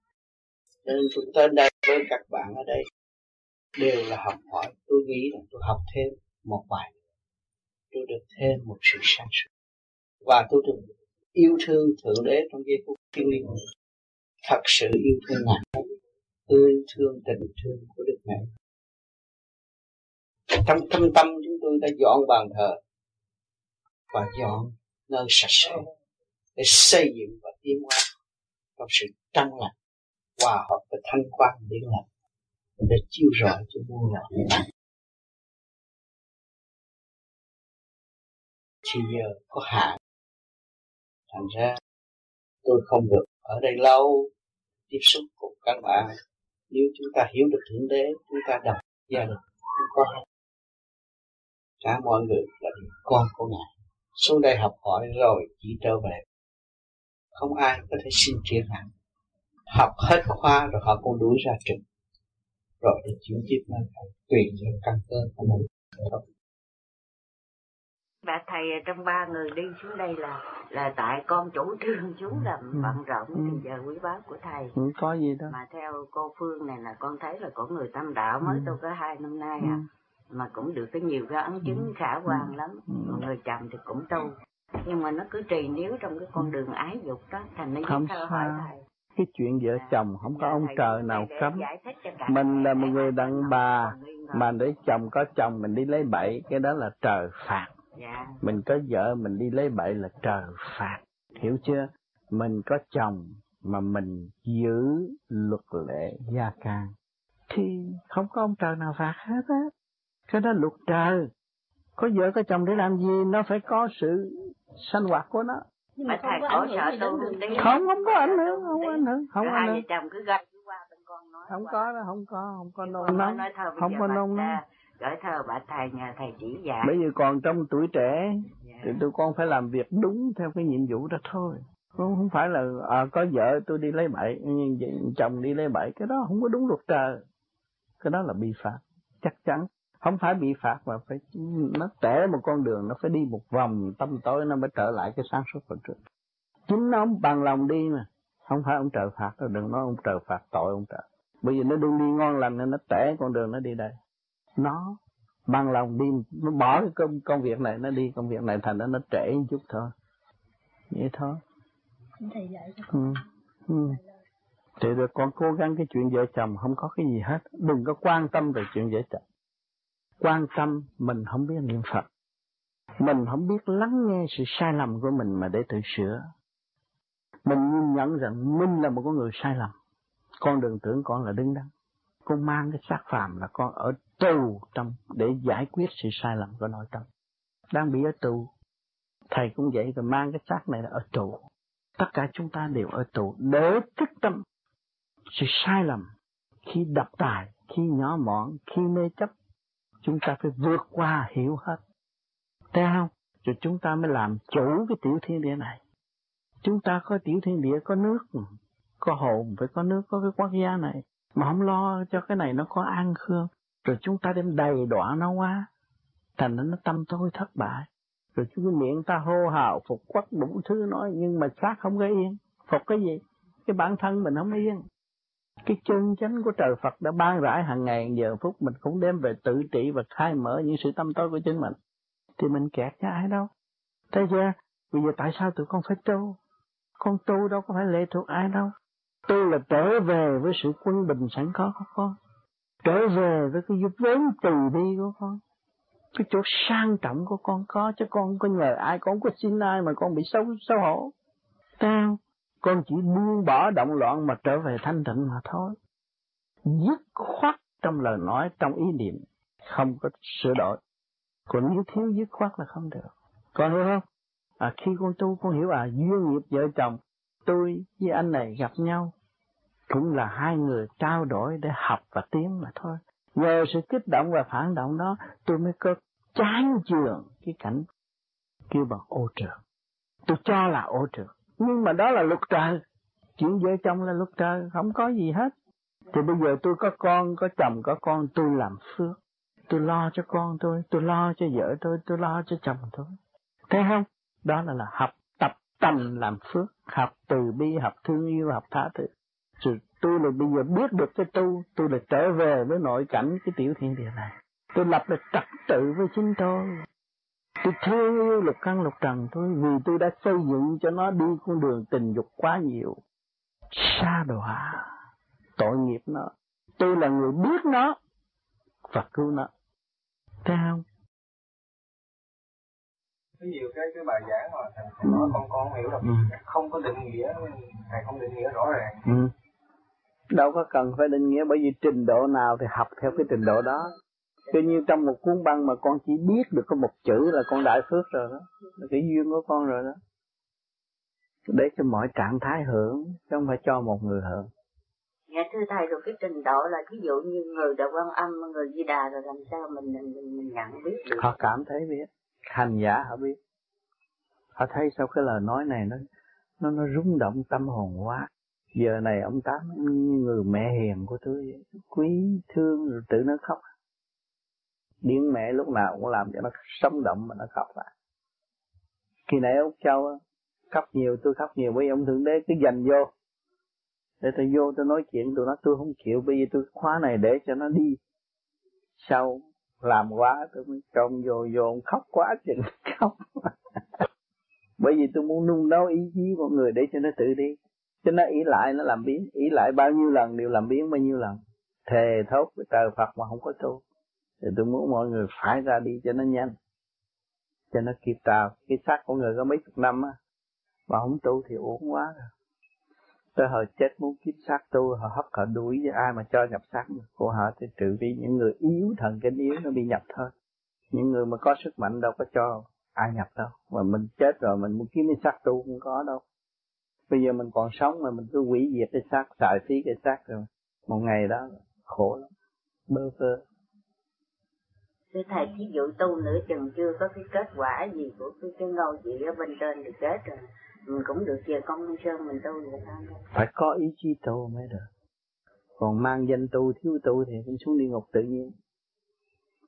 Nên tôi ta đây với các bạn ở đây, đều là học hỏi. Tôi nghĩ là tôi học thêm một bài tôi được thêm một sự sáng suốt. Và tôi được yêu thương thượng đế trong giây phút thiêng liêng. Thật sự yêu thương ngài. Tươi thương tình thương của đức mẹ. Trong thâm tâm chúng tôi đã dọn bàn thờ và dọn nơi sạch sẽ để xây dựng và tiến hóa trong sự trăng lành, hòa hợp với thanh quan điển lành để chiêu rọi cho muôn loài. Thì giờ có hạn. Thành ra, tôi không được ở đây lâu, tiếp xúc cùng các bạn. Nếu chúng ta hiểu được thượng đế, chúng ta đồng gia đình không có hết cả mọi người là con của ngài. Xuống đây học hỏi rồi, chỉ trở về. Không ai có thể xin triển hẳn học hết khoa rồi họ cũng đuổi ra trường. Rồi để chuyển tiếp nó tùy theo căn cơ của mình bà thầy trong ba người đi xuống đây là là tại con chủ trương xuống làm ừ. bận rộn ừ. thì giờ quý báu của thầy không có gì đâu mà theo cô phương này là con thấy là có người tâm đạo mới ừ. tôi có hai năm nay à ừ. mà cũng được cái nhiều cái ấn chứng ừ. khả quan ừ. lắm ừ. người chồng thì cũng tu nhưng mà nó cứ trì níu trong cái con đường ái dục đó thành nó không sao hỏi thầy cái chuyện vợ à, chồng không có ông trời nào cấm mình là một người đàn bà mà để chồng có chồng mình đi lấy bậy cái đó là trời phạt Dạ. Mình có vợ mình đi lấy bậy là trời phạt. Hiểu chưa? Mình có chồng mà mình giữ luật lệ gia can thì không có ông trời nào phạt hết á. Cái đó luật trời. Có vợ có chồng để làm gì nó phải có sự sanh hoạt của nó. Nhưng mà thầy có sợ tôi Không, không có ảnh hưởng, không có ảnh hưởng, không có ảnh hưởng. Chồng cứ gạch qua bên con nói. Không có đó, không có, không có nôn nóng. Không có nôn nóng gửi thơ bà thầy nhờ thầy chỉ dạy. Bây giờ còn trong tuổi trẻ dạ. thì tụi con phải làm việc đúng theo cái nhiệm vụ đó thôi. Không, không phải là à, có vợ tôi đi lấy bậy chồng đi lấy bậy cái đó không có đúng luật trời. Cái đó là bị phạt chắc chắn. Không phải bị phạt mà phải nó tẻ một con đường nó phải đi một vòng tâm tối nó mới trở lại cái sáng suốt hồi trước chính nó bằng lòng đi mà. Không phải ông trời phạt đâu đừng nói ông trời phạt tội ông trời. Bây giờ nó đừng đi ngon lành nên nó tẻ con đường nó đi đây nó bằng lòng đi nó bỏ cái công công việc này nó đi công việc này thành ra nó trễ một chút thôi. Vậy thôi. Thầy dạy cho con. Ừ. ừ. thì được con cố gắng cái chuyện vợ chồng không có cái gì hết. Đừng có quan tâm về chuyện vợ chồng. Quan tâm mình không biết niệm phật. Mình không biết lắng nghe sự sai lầm của mình mà để tự sửa. Mình nhìn nhận rằng mình là một con người sai lầm. Con đừng tưởng con là đứng đắn con mang cái xác phàm là con ở tù trong để giải quyết sự sai lầm của nội tâm. Đang bị ở tù, thầy cũng vậy, rồi mang cái xác này là ở tù. Tất cả chúng ta đều ở tù để thức tâm sự sai lầm. Khi đập tài, khi nhỏ mọn, khi mê chấp, chúng ta phải vượt qua hiểu hết. Thấy không? Rồi chúng ta mới làm chủ cái tiểu thiên địa này. Chúng ta có tiểu thiên địa, có nước, có hồn, phải có nước, có cái quốc gia này mà không lo cho cái này nó có ăn khương. Rồi chúng ta đem đầy đọa nó quá. Thành nó tâm tôi thất bại. Rồi chúng cái miệng ta hô hào, phục quất đủ thứ nói, nhưng mà xác không có yên. Phục cái gì? Cái bản thân mình không yên. Cái chân chánh của trời Phật đã ban rãi hàng ngày, giờ phút mình cũng đem về tự trị và khai mở những sự tâm tối của chính mình. Thì mình kẹt cho ai đâu. Thế chưa? Bây giờ tại sao tụi con phải tu? Con tu đâu có phải lệ thuộc ai đâu tôi là trở về với sự quân bình sẵn có của con trở về với cái giúp vốn từ bi của con. Cái chỗ sang trọng của con có, chứ con có nhờ ai, con có xin ai mà con bị xấu xấu hổ. Tao con chỉ buông bỏ động loạn mà trở về thanh tịnh mà thôi. Dứt khoát trong lời nói, trong ý niệm, không có sửa đổi. Còn nếu thiếu dứt khoát là không được. Con hiểu không? À khi con tu, con hiểu à duyên nghiệp vợ chồng tôi với anh này gặp nhau cũng là hai người trao đổi để học và tiến mà thôi. Nhờ sự kích động và phản động đó, tôi mới có chán trường cái cảnh kêu bằng ô trường. Tôi cho là ô trường. Nhưng mà đó là luật trời. Chuyện vợ chồng là luật trời, không có gì hết. Thì bây giờ tôi có con, có chồng, có con, tôi làm phước. Tôi lo cho con tôi, tôi lo cho vợ tôi, tôi lo cho chồng tôi. Thấy không? Đó là, là học tâm làm phước, học từ bi, học thương yêu, học tha thứ. rồi tôi là bây giờ biết được cái tu tôi là trở về với nội cảnh cái tiểu thiên địa này. Tôi lập được trật tự với chính tôi. Tôi thương yêu lục căn lục trần tôi vì tôi đã xây dựng cho nó đi con đường tình dục quá nhiều. Xa đọa tội nghiệp nó. Tôi là người biết nó và cứu nó. Thấy không? Có nhiều cái cái bài giảng mà thầy, nói con con hiểu là ừ. không có định nghĩa thầy không định nghĩa rõ ràng ừ. đâu có cần phải định nghĩa bởi vì trình độ nào thì học theo cái trình độ đó Tuy nhiên trong một cuốn băng mà con chỉ biết được có một chữ là con đại phước rồi đó là cái duyên của con rồi đó để cho mọi trạng thái hưởng chứ không phải cho một người hưởng Dạ thưa thầy rồi cái trình độ là ví dụ như người đạo quan âm, người di đà rồi làm sao mình mình, mình, mình nhận biết được. Họ cảm thấy biết, hành giả họ biết. Họ thấy sau cái lời nói này nó nó nó rung động tâm hồn quá. Giờ này ông Tám như người mẹ hiền của tôi quý thương, rồi tự nó khóc. Điên mẹ lúc nào cũng làm cho nó sống động mà nó khóc lại. Khi nãy ông Châu khóc nhiều, tôi khóc nhiều bây giờ ông Thượng Đế cứ dành vô để tôi vô tôi nói chuyện tôi nói tôi không chịu bây giờ tôi khóa này để cho nó đi sau làm quá tôi mới trông vô vô khóc quá chừng khóc. Bởi vì tôi muốn nung nấu ý chí của người để cho nó tự đi. Cho nó ý lại, nó làm biến. Ý lại bao nhiêu lần đều làm biến bao nhiêu lần. Thề thốt với trời Phật mà không có tu. Thì tôi muốn mọi người phải ra đi cho nó nhanh. Cho nó kịp tàu cái xác của người có mấy chục năm á, mà không tu thì uổng quá rồi tới họ chết muốn kiếp xác tu họ hấp họ đuổi với ai mà cho nhập xác của họ thì trừ vì những người yếu thần kinh yếu nó bị nhập thôi. Những người mà có sức mạnh đâu có cho ai nhập đâu. Mà mình chết rồi mình muốn kiếm cái xác tu cũng có đâu. Bây giờ mình còn sống mà mình cứ hủy diệt cái xác xài phí cái xác rồi. Một ngày đó khổ lắm. Bơ phơ. Thưa thầy, thí dụ tu nửa chừng chưa có cái kết quả gì của cái, cái ngôi vị ở bên trên thì chết rồi mình cũng được về công sơn mình tu vậy thôi. Phải có ý chí tu mới được. Còn mang danh tu thiếu tu thì cũng xuống địa ngục tự nhiên.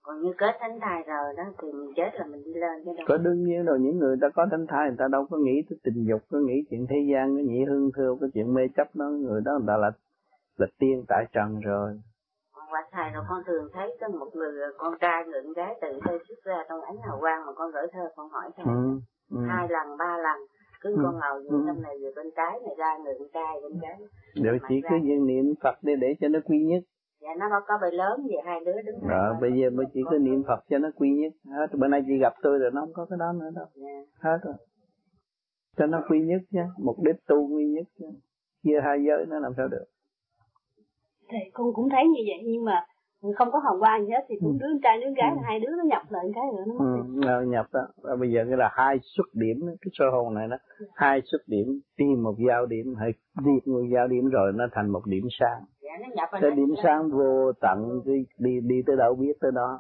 Còn như kết thánh thai rồi đó thì mình chết là mình đi lên chứ đâu có đương nhiên rồi những người ta có thánh thai người ta đâu có nghĩ tới tình dục có nghĩ chuyện thế gian cái nhị hương thưa cái chuyện mê chấp đó người đó người ta là là tiên tại trần rồi. Quả thầy rồi con thường thấy có một người con trai người gái tự thơ xuất ra trong ánh hào quang mà con gửi thơ con hỏi thầy. Ừ, ừ. hai lần ba lần cứ ừ. con ngồi giữa ừ. này vừa bên trái này ra người bên trai bên trái. Đều chỉ cứ viên niệm phật để để cho nó quy nhất. Dạ nó có bề lớn về hai đứa đứng rồi bây giờ mới chỉ cứ niệm phật cho nó quy nhất. Hết bữa nay chị gặp tôi rồi nó không có cái đó nữa đâu. Dạ. hết rồi. Cho nó quy nhất chứ mục đích tu quy nhất chia hai giới nó làm sao được? Thì con cũng thấy như vậy nhưng mà không có hồng quang gì hết thì cũng ừ. đứa trai đứa gái ừ. hai đứa nó nhập lại cái nữa nó mất ừ, nhập đó. Và bây giờ cái là hai xuất điểm cái sơ hồn này đó. Ừ. hai xuất điểm tìm một giao điểm hay đi một giao điểm rồi nó thành một điểm sang. Dạ, cái điểm sang vô tận đi, đi đi tới đâu biết tới đó.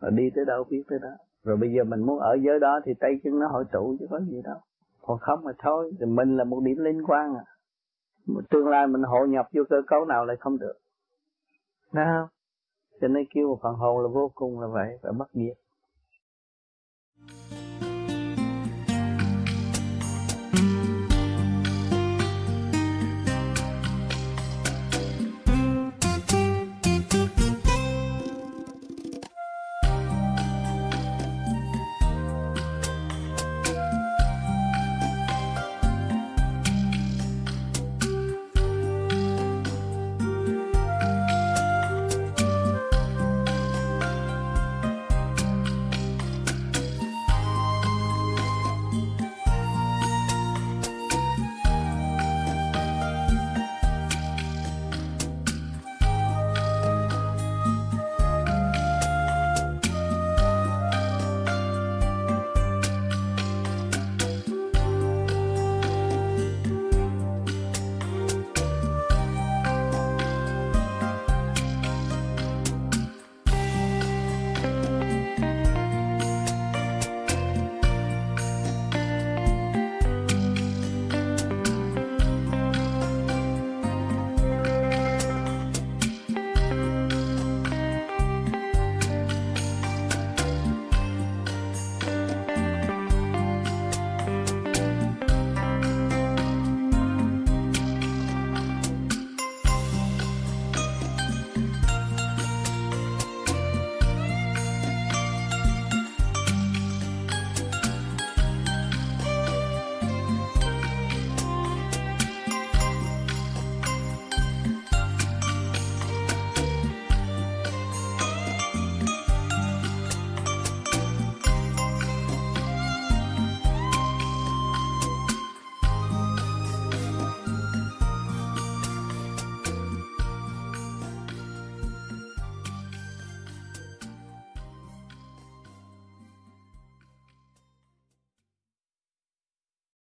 Rồi đi tới đâu biết tới đó. Rồi bây giờ mình muốn ở giới đó thì tay chân nó hội tụ chứ có gì đâu. Còn không mà thôi thì mình là một điểm liên quan à. Tương lai mình hội nhập vô cơ cấu nào lại không được đó không? Cho nên kêu một phần hồn là vô cùng là vậy, phải mất diệt.